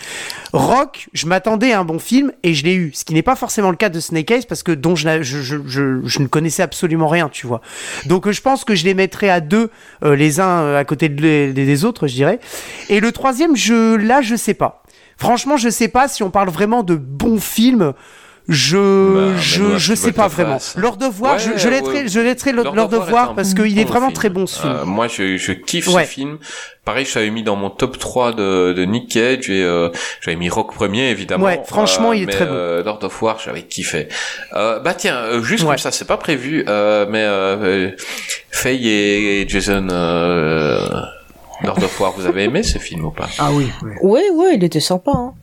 Rock, je m'attendais à un bon film et je l'ai eu. Ce qui n'est pas forcément le cas de Snake Eyes parce que dont je, je, je, je, ne connaissais absolument rien, tu vois. Donc euh, je pense que je les mettrais à deux, euh, les uns euh, à côté des autres, je dirais. Et le troisième, je là, je sais pas. Franchement, je sais pas si on parle vraiment de bons films. Je, Bah, je, je tu sais pas je vraiment. Leur devoir, Ouais, je, je laisserai, ouais. je laisserai leur, Leur Devoir parce qu'il est vraiment film. très bon ce film. Euh, moi, je, je kiffe Ouais. ce film. Pareil, je l'avais mis dans mon top 3 de, de Nick Cage et euh, j'avais mis Rock premier, évidemment. Ouais, franchement, il est mais, très bon. euh, Lord of War, j'avais kiffé. Euh, bah tiens, euh, juste Ouais. comme ça, c'est pas prévu, euh, mais euh, euh, Faye et Jason... Euh, Lord of War, vous avez aimé ce film ou pas? Ah oui. oui. Ouais, ouais, il était sympa. Hein.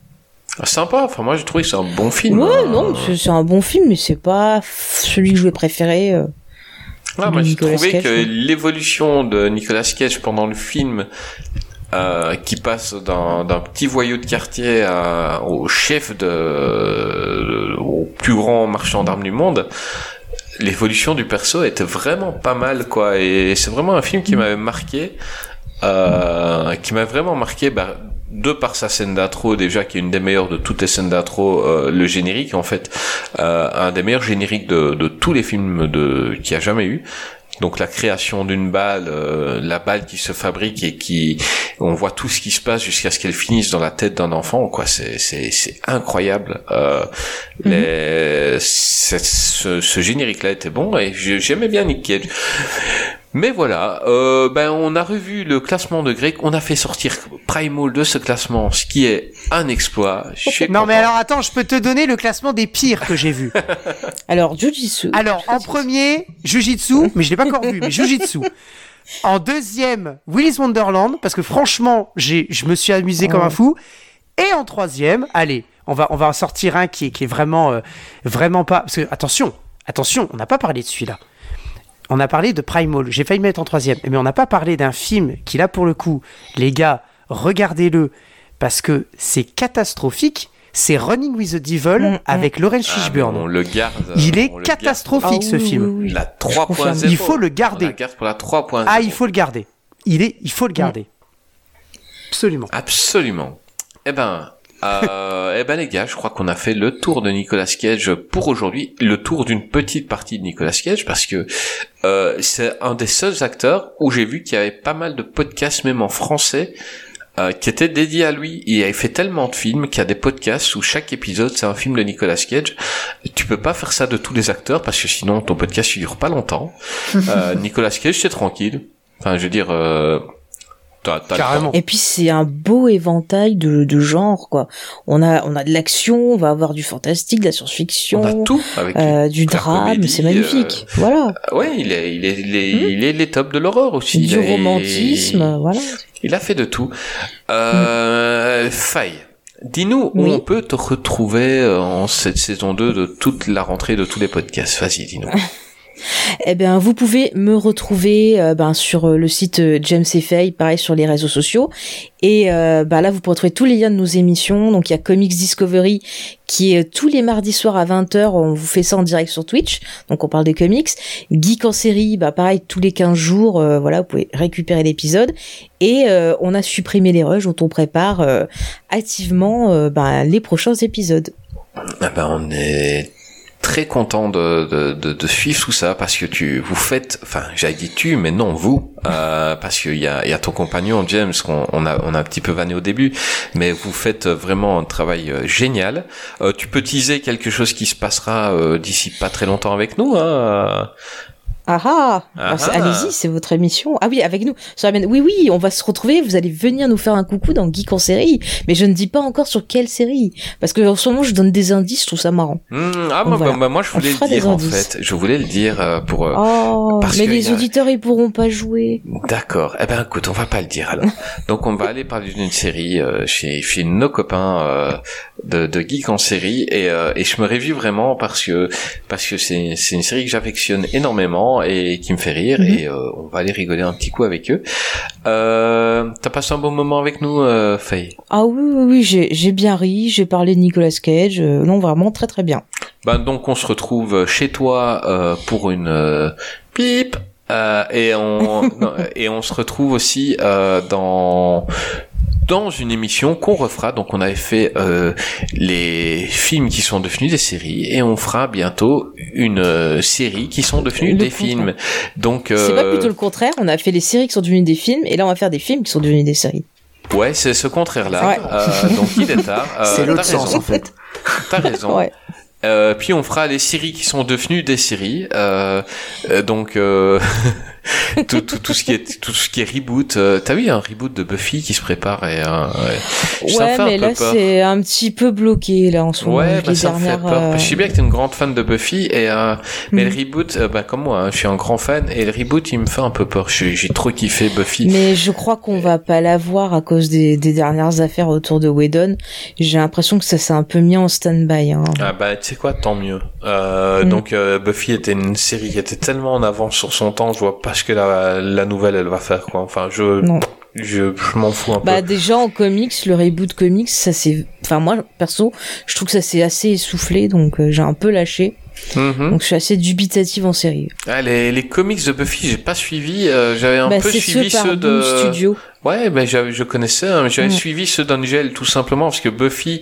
Ah, Sympa, enfin moi j'ai trouvé que c'est un bon film. Ouais, hein. non, c'est- un bon film, mais c'est pas celui que je vais préférer. euh. Moi j'ai trouvé Cage, que ouais. l'évolution de Nicolas Cage pendant le film, euh, qui passe d'un d'un petit voyou de quartier à- au chef de, au plus grand marchand d'armes du monde, l'évolution du perso était vraiment pas mal quoi. Et c'est vraiment un film qui m'avait marqué, euh, qui m'a vraiment marqué. Bah, de par sa scène d'intro déjà qui est une des meilleures de toutes les scènes d'intro euh, le générique en fait euh, un des meilleurs génériques de, de tous les films de qu'il y a jamais eu donc la création d'une balle, euh, la balle qui se fabrique et qui, on voit tout ce qui se passe jusqu'à ce qu'elle finisse dans la tête d'un enfant, quoi. C'est c'est c'est incroyable. Euh, les, c'est- ce, ce générique-là était bon et j'ai- j'aimais bien Nick Cage. Mais voilà, euh, ben on a revu le classement de Greg, on a fait sortir Primal de ce classement, ce qui est un exploit. Non mais alors attends, je peux te donner le classement des pires que j'ai vus. Alors, Jujitsu. Alors en premier, Jujitsu, mais je l'ai pas encore vu, mais Jujitsu. En deuxième, Willis Wonderland, parce que franchement, j'ai, je me suis amusé comme un fou. Et en troisième, allez, on va, on va en sortir un qui est, qui est vraiment, euh, vraiment pas. Parce que attention, attention, on n'a pas parlé de celui-là. On a parlé de Primal. J'ai failli mettre en troisième, mais on n'a pas parlé d'un film qui là pour le coup, les gars, regardez-le parce que c'est catastrophique. C'est Running with the Devil Mm, mm. avec Laurence Ah, mais Fishburne. on le garde. Il est garde. catastrophique Ah ce oui, film. oui, oui. La confirme. 3.0. Il faut le garder. la garde pour la 3.0. Ah, il faut le garder. Il est, il faut le garder. Absolument. Absolument. Eh ben, euh, eh ben les gars, je crois qu'on a fait le tour de Nicolas Cage pour aujourd'hui, le tour d'une petite partie de Nicolas Cage parce que euh, c'est un des seuls acteurs où j'ai vu qu'il y avait pas mal de podcasts même en français euh, qui étaient dédiés à lui. Il avait fait tellement de films qu'il y a des podcasts où chaque épisode c'est un film de Nicolas Cage. Tu peux pas faire ça de tous les acteurs parce que sinon ton podcast il dure pas longtemps. Euh, Nicolas Cage c'est tranquille. Enfin, je veux dire, euh, t'as, t'as le Carrément. Et puis c'est un beau éventail de, de genres quoi. On a on a de l'action, on va avoir du fantastique, de la On a science-fiction, tout avec euh, du drame, comédie, c'est magnifique. euh, Voilà, Ouais, il est, il est, il est, il est les tops de l'horreur aussi. du Il est- romantisme, voilà. Il a fait de tout. Euh, Faye. Dis-nous où Oui. on peut te retrouver euh, en cette saison 2 de toute la rentrée de tous les podcasts. Vas-y, dis-nous. Eh bien, vous pouvez me retrouver euh, ben, sur euh, le site euh, James et Faye, pareil sur les réseaux sociaux. Et bah, là, vous pourrez trouver tous les liens de nos émissions. Donc, il y a Comics Discovery qui est tous les mardis soirs à 20h. On vous fait ça en direct sur Twitch. Donc, on parle des comics. Geek en série, bah, pareil, tous les 15 jours. voilà, vous pouvez récupérer l'épisode. Et on a supprimé les rushs dont on prépare activement les prochains épisodes. Ah ben, on est très content de, de, de, de suivre tout ça parce que tu vous faites, enfin j'avais dit tu, mais non vous, euh, parce qu'il y a, y a ton compagnon James qu'on on a, on a un petit peu vanné au début, mais vous faites vraiment un travail euh, génial. Euh, tu peux teaser quelque chose qui se passera euh, d'ici pas très longtemps avec nous. Hein Ah ah, Ah ah. Allez-y, c'est votre émission. Ah oui, avec nous. Oui, oui, on va se retrouver. Vous allez venir nous faire un coucou dans Geek en série. Mais je ne dis pas encore sur quelle série. Parce que en ce moment, je donne des indices, je trouve ça marrant. Hmm, ah, Donc moi, voilà. bah, moi, je voulais le dire en fait. Je voulais le dire euh, pour. euh, Oh, parce mais les a- auditeurs, ils pourront pas jouer. D'accord. Eh ben, écoute, on va pas le dire alors. Donc, on va aller parler d'une série euh, chez, chez nos copains de, de geek en série et, et je me réjouis vraiment parce que parce que c'est une série que j'affectionne énormément et qui me fait rire Mhm. et euh, on va aller rigoler un petit coup avec eux. Euh, T'as passé un bon moment avec nous, euh, Faye? Ah oui, oui, oui, j'ai bien ri. J'ai parlé de Nicolas Cage. euh, non, vraiment très très bien. Ben donc on se retrouve chez toi pour une pipe et on non, et on se retrouve aussi dans dans une émission qu'on refera. Donc on avait fait euh, les films qui sont devenus des séries et on fera bientôt une euh, série qui sont devenus Le des contraire. films. Donc C'est pas euh, plutôt le contraire. On a fait les séries qui sont devenues des films, et là, on va faire des films qui sont devenus des séries. ouais c'est ce contraire là. Ouais. donc il est tard. Euh, C'est l'autre sens raison. en fait. T'as raison. Ouais. Euh, puis on fera les séries qui sont devenues des séries. Euh, euh, donc euh, tout, tout, tout ce qui est tout ce qui est reboot. Euh, T'as vu un reboot de Buffy qui se prépare et euh, ouais. Ouais, mais là, c'est un petit peu bloqué là en ce moment. Ouais, bah, ça me fait peur. euh, Je sais bien que t'es une grande fan de Buffy, et euh, mais Mhm. le reboot, bah, comme moi, hein, je suis un grand fan, et le reboot, il me fait un peu peur. J'ai trop kiffé Buffy. Mais je crois qu'on va pas la voir à cause des, des dernières affaires autour de Whedon. J'ai l'impression que ça s'est un peu mis en stand-by. Hein. Ah bah tu sais quoi, tant mieux. Euh, Mhm. Donc euh, Buffy était une série qui était tellement en avance sur son temps, je vois pas que la, la nouvelle elle va faire quoi. Enfin je Non. je, je m'en fous un Bah peu. déjà en comics, le reboot comics, ça c'est, enfin moi perso, je trouve que ça s'est assez essoufflé, donc euh, j'ai un peu lâché. Mhm. Donc je suis assez dubitative en série. Ah, les, les comics de Buffy, j'ai pas suivi. euh, j'avais un bah peu suivi ceux ceux de. Boom Studio. Ouais, ben j'avais, je connaissais, hein, j'avais Mm. suivi ceux d'Angel tout simplement parce que Buffy,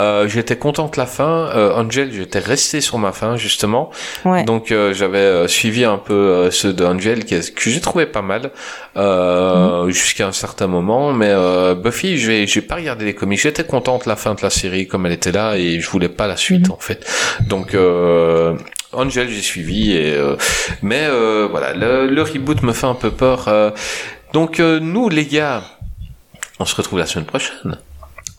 euh, j'étais contente la fin. Euh, Angel, j'étais resté sur ma fin justement. Ouais. Donc euh, j'avais euh, suivi un peu euh, ceux d'Angel que j'ai trouvé pas mal euh, jusqu'à un certain moment. Mais euh, Buffy, j'ai j'ai pas regardé les comics. J'étais contente la fin de la série comme elle était là et je voulais pas la suite Mhm. en fait. Donc euh, Angel, j'ai suivi et euh, mais euh, voilà, le, le reboot me fait un peu peur. Donc euh, nous les gars, on se retrouve la semaine prochaine.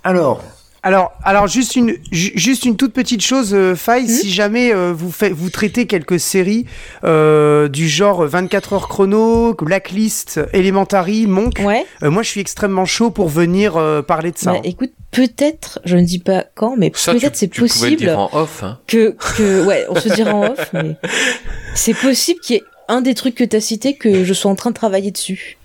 Alors, Alors, alors juste une ju- juste une toute petite chose, euh, Faye, si jamais euh, vous faites vous traitez quelques séries euh, du genre 24 heures chrono, Blacklist, Elementary, Monk, Ouais. euh, moi je suis extrêmement chaud pour venir euh, parler de ça. Bah, écoute, peut-être, je ne dis pas quand, mais peut-être c'est possible dire en off. Hein. que, que, ouais, on se dira en off, mais c'est possible qu'il y ait un des trucs que tu as cité que je sois en train de travailler dessus.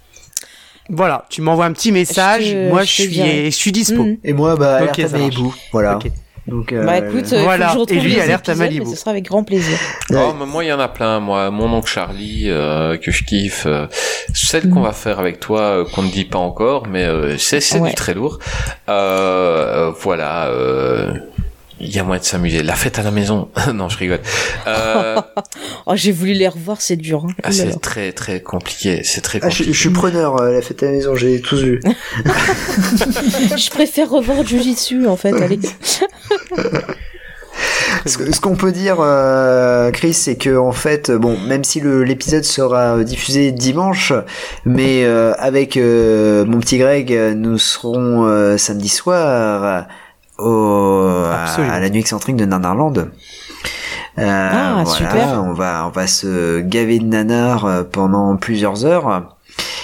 Voilà, tu m'envoies un petit message, Je te- moi je suis je suis dispo. Mhm. et moi, bah, Ok, alerte à ça marche. Malibu. Voilà. Donc, euh, Bah écoute, euh, voilà. faut que je Et lui, les alerte à Malibu. ce sera avec grand plaisir. Oh, mais moi, il y en a plein. Moi, mon oncle Charlie, euh, que je kiffe. euh, celle Mm. qu'on va faire avec toi, euh, qu'on ne dit pas encore, mais euh, c'est c'est Ouais. du très lourd. Euh, euh, voilà. Il y a moyen de s'amuser. La fête à la maison. non, je rigole. Euh, Oh, j'ai voulu les revoir, c'est dur. Hein. ah, c'est très très compliqué. C'est très Ah, je, compliqué. je suis preneur, euh, la fête à la maison, j'ai tous vu. je préfère revoir Jujitsu en fait, allez. Ce, qu'on peut dire, euh, Chris, c'est que en fait, bon, même si l'épisode sera euh, diffusé dimanche, mais euh, avec euh, mon petit Greg, nous serons samedi soir au, à, la nuit excentrique de Nanarland. Euh, Ah, voilà, super. on va on va se gaver de nanar euh, pendant plusieurs heures.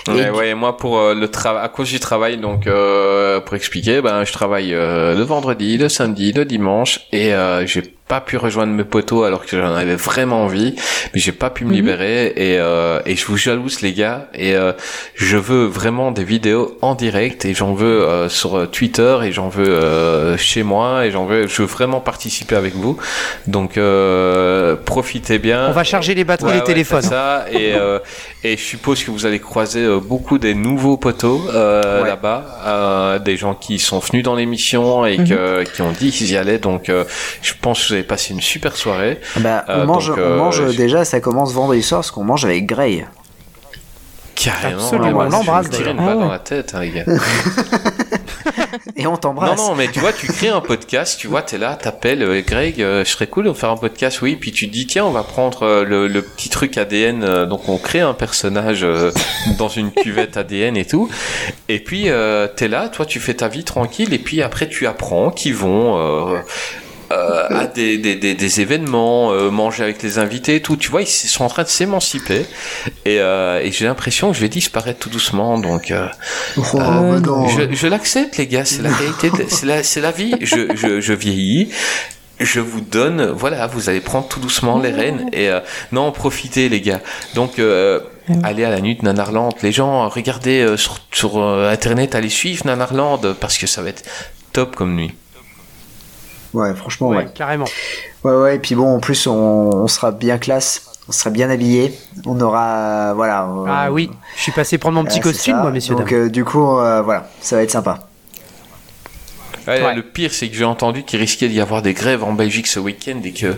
Ouais, Et- ouais, moi pour euh, le travail, à cause du travail, donc euh, pour expliquer, ben je travaille euh, le vendredi, le samedi, le dimanche, et euh, j'ai pas pu rejoindre mes potos alors que j'en avais vraiment envie, mais j'ai pas pu me Mhm. libérer et euh, et je vous jalouse les gars, et euh, je veux vraiment des vidéos en direct et j'en veux euh, sur Twitter et j'en veux euh, chez moi et j'en veux, je veux vraiment participer avec vous, donc euh, profitez bien. On va charger les batteries Ouais, des ouais, téléphones. ça et euh, et je suppose que vous allez croiser beaucoup des nouveaux poteaux Ouais. là-bas, des gens qui sont venus dans l'émission et Mhm. que, qui ont dit qu'ils y allaient. Donc, je pense que vous allez passé une super soirée. Bah, on Euh, mange, donc, on euh, mange déjà, ça commence vendredi soir, parce qu'on mange avec Grey. Carrément. Absolument, on l'embrasse, tirer une balle Ah dans la tête, hein, les gars. Et on Non, t'embrasse. non, mais tu vois, tu crées un podcast, tu vois, t'es là, t'appelles euh, Greg, euh, je serais cool de faire un podcast, oui, puis tu te dis, tiens, on va prendre euh, le, le petit truc ADN, euh, donc on crée un personnage euh, dans une cuvette ADN et tout, et puis euh, t'es là, toi, tu fais ta vie tranquille, et puis après, tu apprends qu'ils vont... euh, à des, des, des, des événements, euh, manger avec les invités et tout. Tu vois, ils sont en train de s'émanciper. Et, euh, et j'ai l'impression que je vais disparaître tout doucement. Donc, Oh, je, je l'accepte, les gars. C'est la réalité. C'est la, vie. Je, je, je vieillis. Je vous donne, voilà, vous allez prendre tout doucement les rênes et euh, non, profitez les gars. Donc, euh, allez à la nuit de Nanarland. Les gens, regardez euh, sur, sur internet, allez suivre Nanarland parce que ça va être top comme nuit. Ouais, franchement, ouais. Ouais, carrément. Ouais, ouais, et puis bon, en plus, on, on sera bien classe, on sera bien habillé, on aura, voilà. Ah oui, je suis passé prendre mon petit costume, moi, messieurs, Donc, dames. euh, du coup, euh, voilà, ça va être sympa. Ouais, Ouais. Le pire, c'est que j'ai entendu qu'il risquait d'y avoir des grèves en Belgique ce week-end et que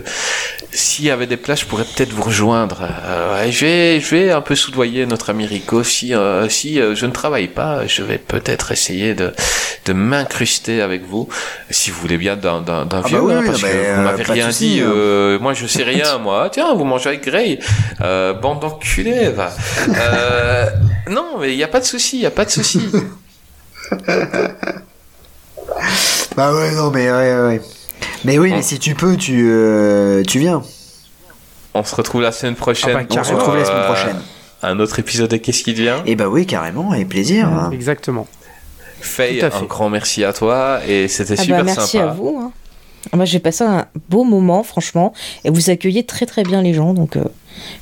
s'il y avait des places, je pourrais peut-être vous rejoindre. Euh, ouais, je, vais, je vais un peu soudoyer notre ami Rico. Si, euh, si euh, je ne travaille pas, je vais peut-être essayer de, de m'incruster avec vous, si vous voulez bien, d'un, d'un, d'un Ah vieux, bah oui, hein, oui, parce bah, que euh, vous m'avez rien dit. hein. euh, moi, je sais rien, moi. Tiens, vous mangez avec Grey. Euh, bande d'enculés, va. Euh, non, mais il n'y a pas de souci, il n'y a pas de souci. Bah ouais, non, mais ouais, ouais. Mais oui, mais si tu peux, tu, euh, tu viens. On se retrouve la semaine prochaine. Ah bah, On se pour, retrouve la semaine euh, prochaine. Un autre épisode de Qu'est-ce qui devient? Et bah oui, carrément, avec plaisir. hein. Exactement. Faye, un grand merci à toi et c'était Ah super bah, merci sympa. à vous. hein. Moi, j'ai passé un beau moment, franchement, et vous accueillez très très bien les gens, donc euh,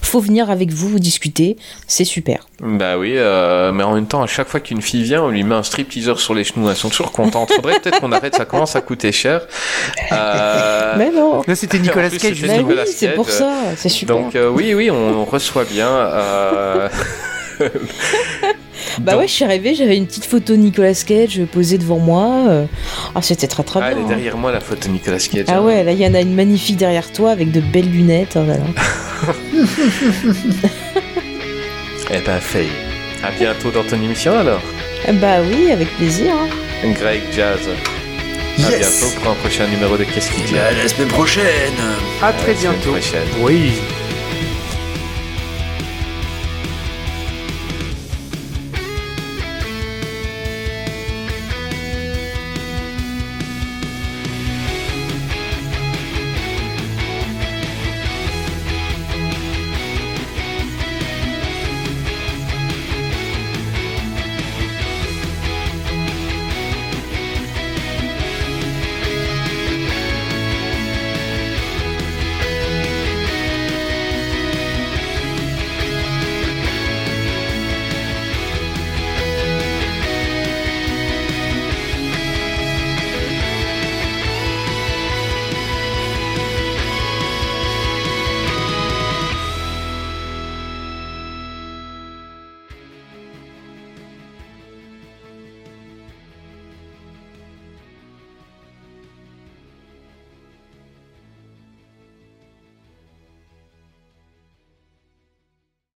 faut venir avec vous, vous discuter, c'est super. Bah oui, euh, mais en même temps, à chaque fois qu'une fille vient, on lui met un strip teaser sur les genoux. Elles sont toujours contentes. Faudrait peut-être qu'on arrête, ça commence à coûter cher. Euh, Mais non Là, c'était Nicolas plus, Cage. Bah oui, c'est pour ça, c'est super. Donc euh, oui, oui, on, on reçoit bien. euh, bah donc- ouais, je suis arrivée, j'avais une petite photo de Nicolas Cage posée devant moi. Ah, c'était très très Ah, elle bien. est hein. derrière moi la photo de Nicolas Cage. Ah hein. ouais, là il y en a une magnifique derrière toi avec de belles lunettes. oh là là. Eh ben Faye, à bientôt dans ton émission alors. Ah Bah oui, avec plaisir. hein. Greg Jazz. À Yes. bientôt pour un prochain numéro de Qu'est-ce qui dit? Bah, à la semaine prochaine. À très bientôt. prochaine. Oui.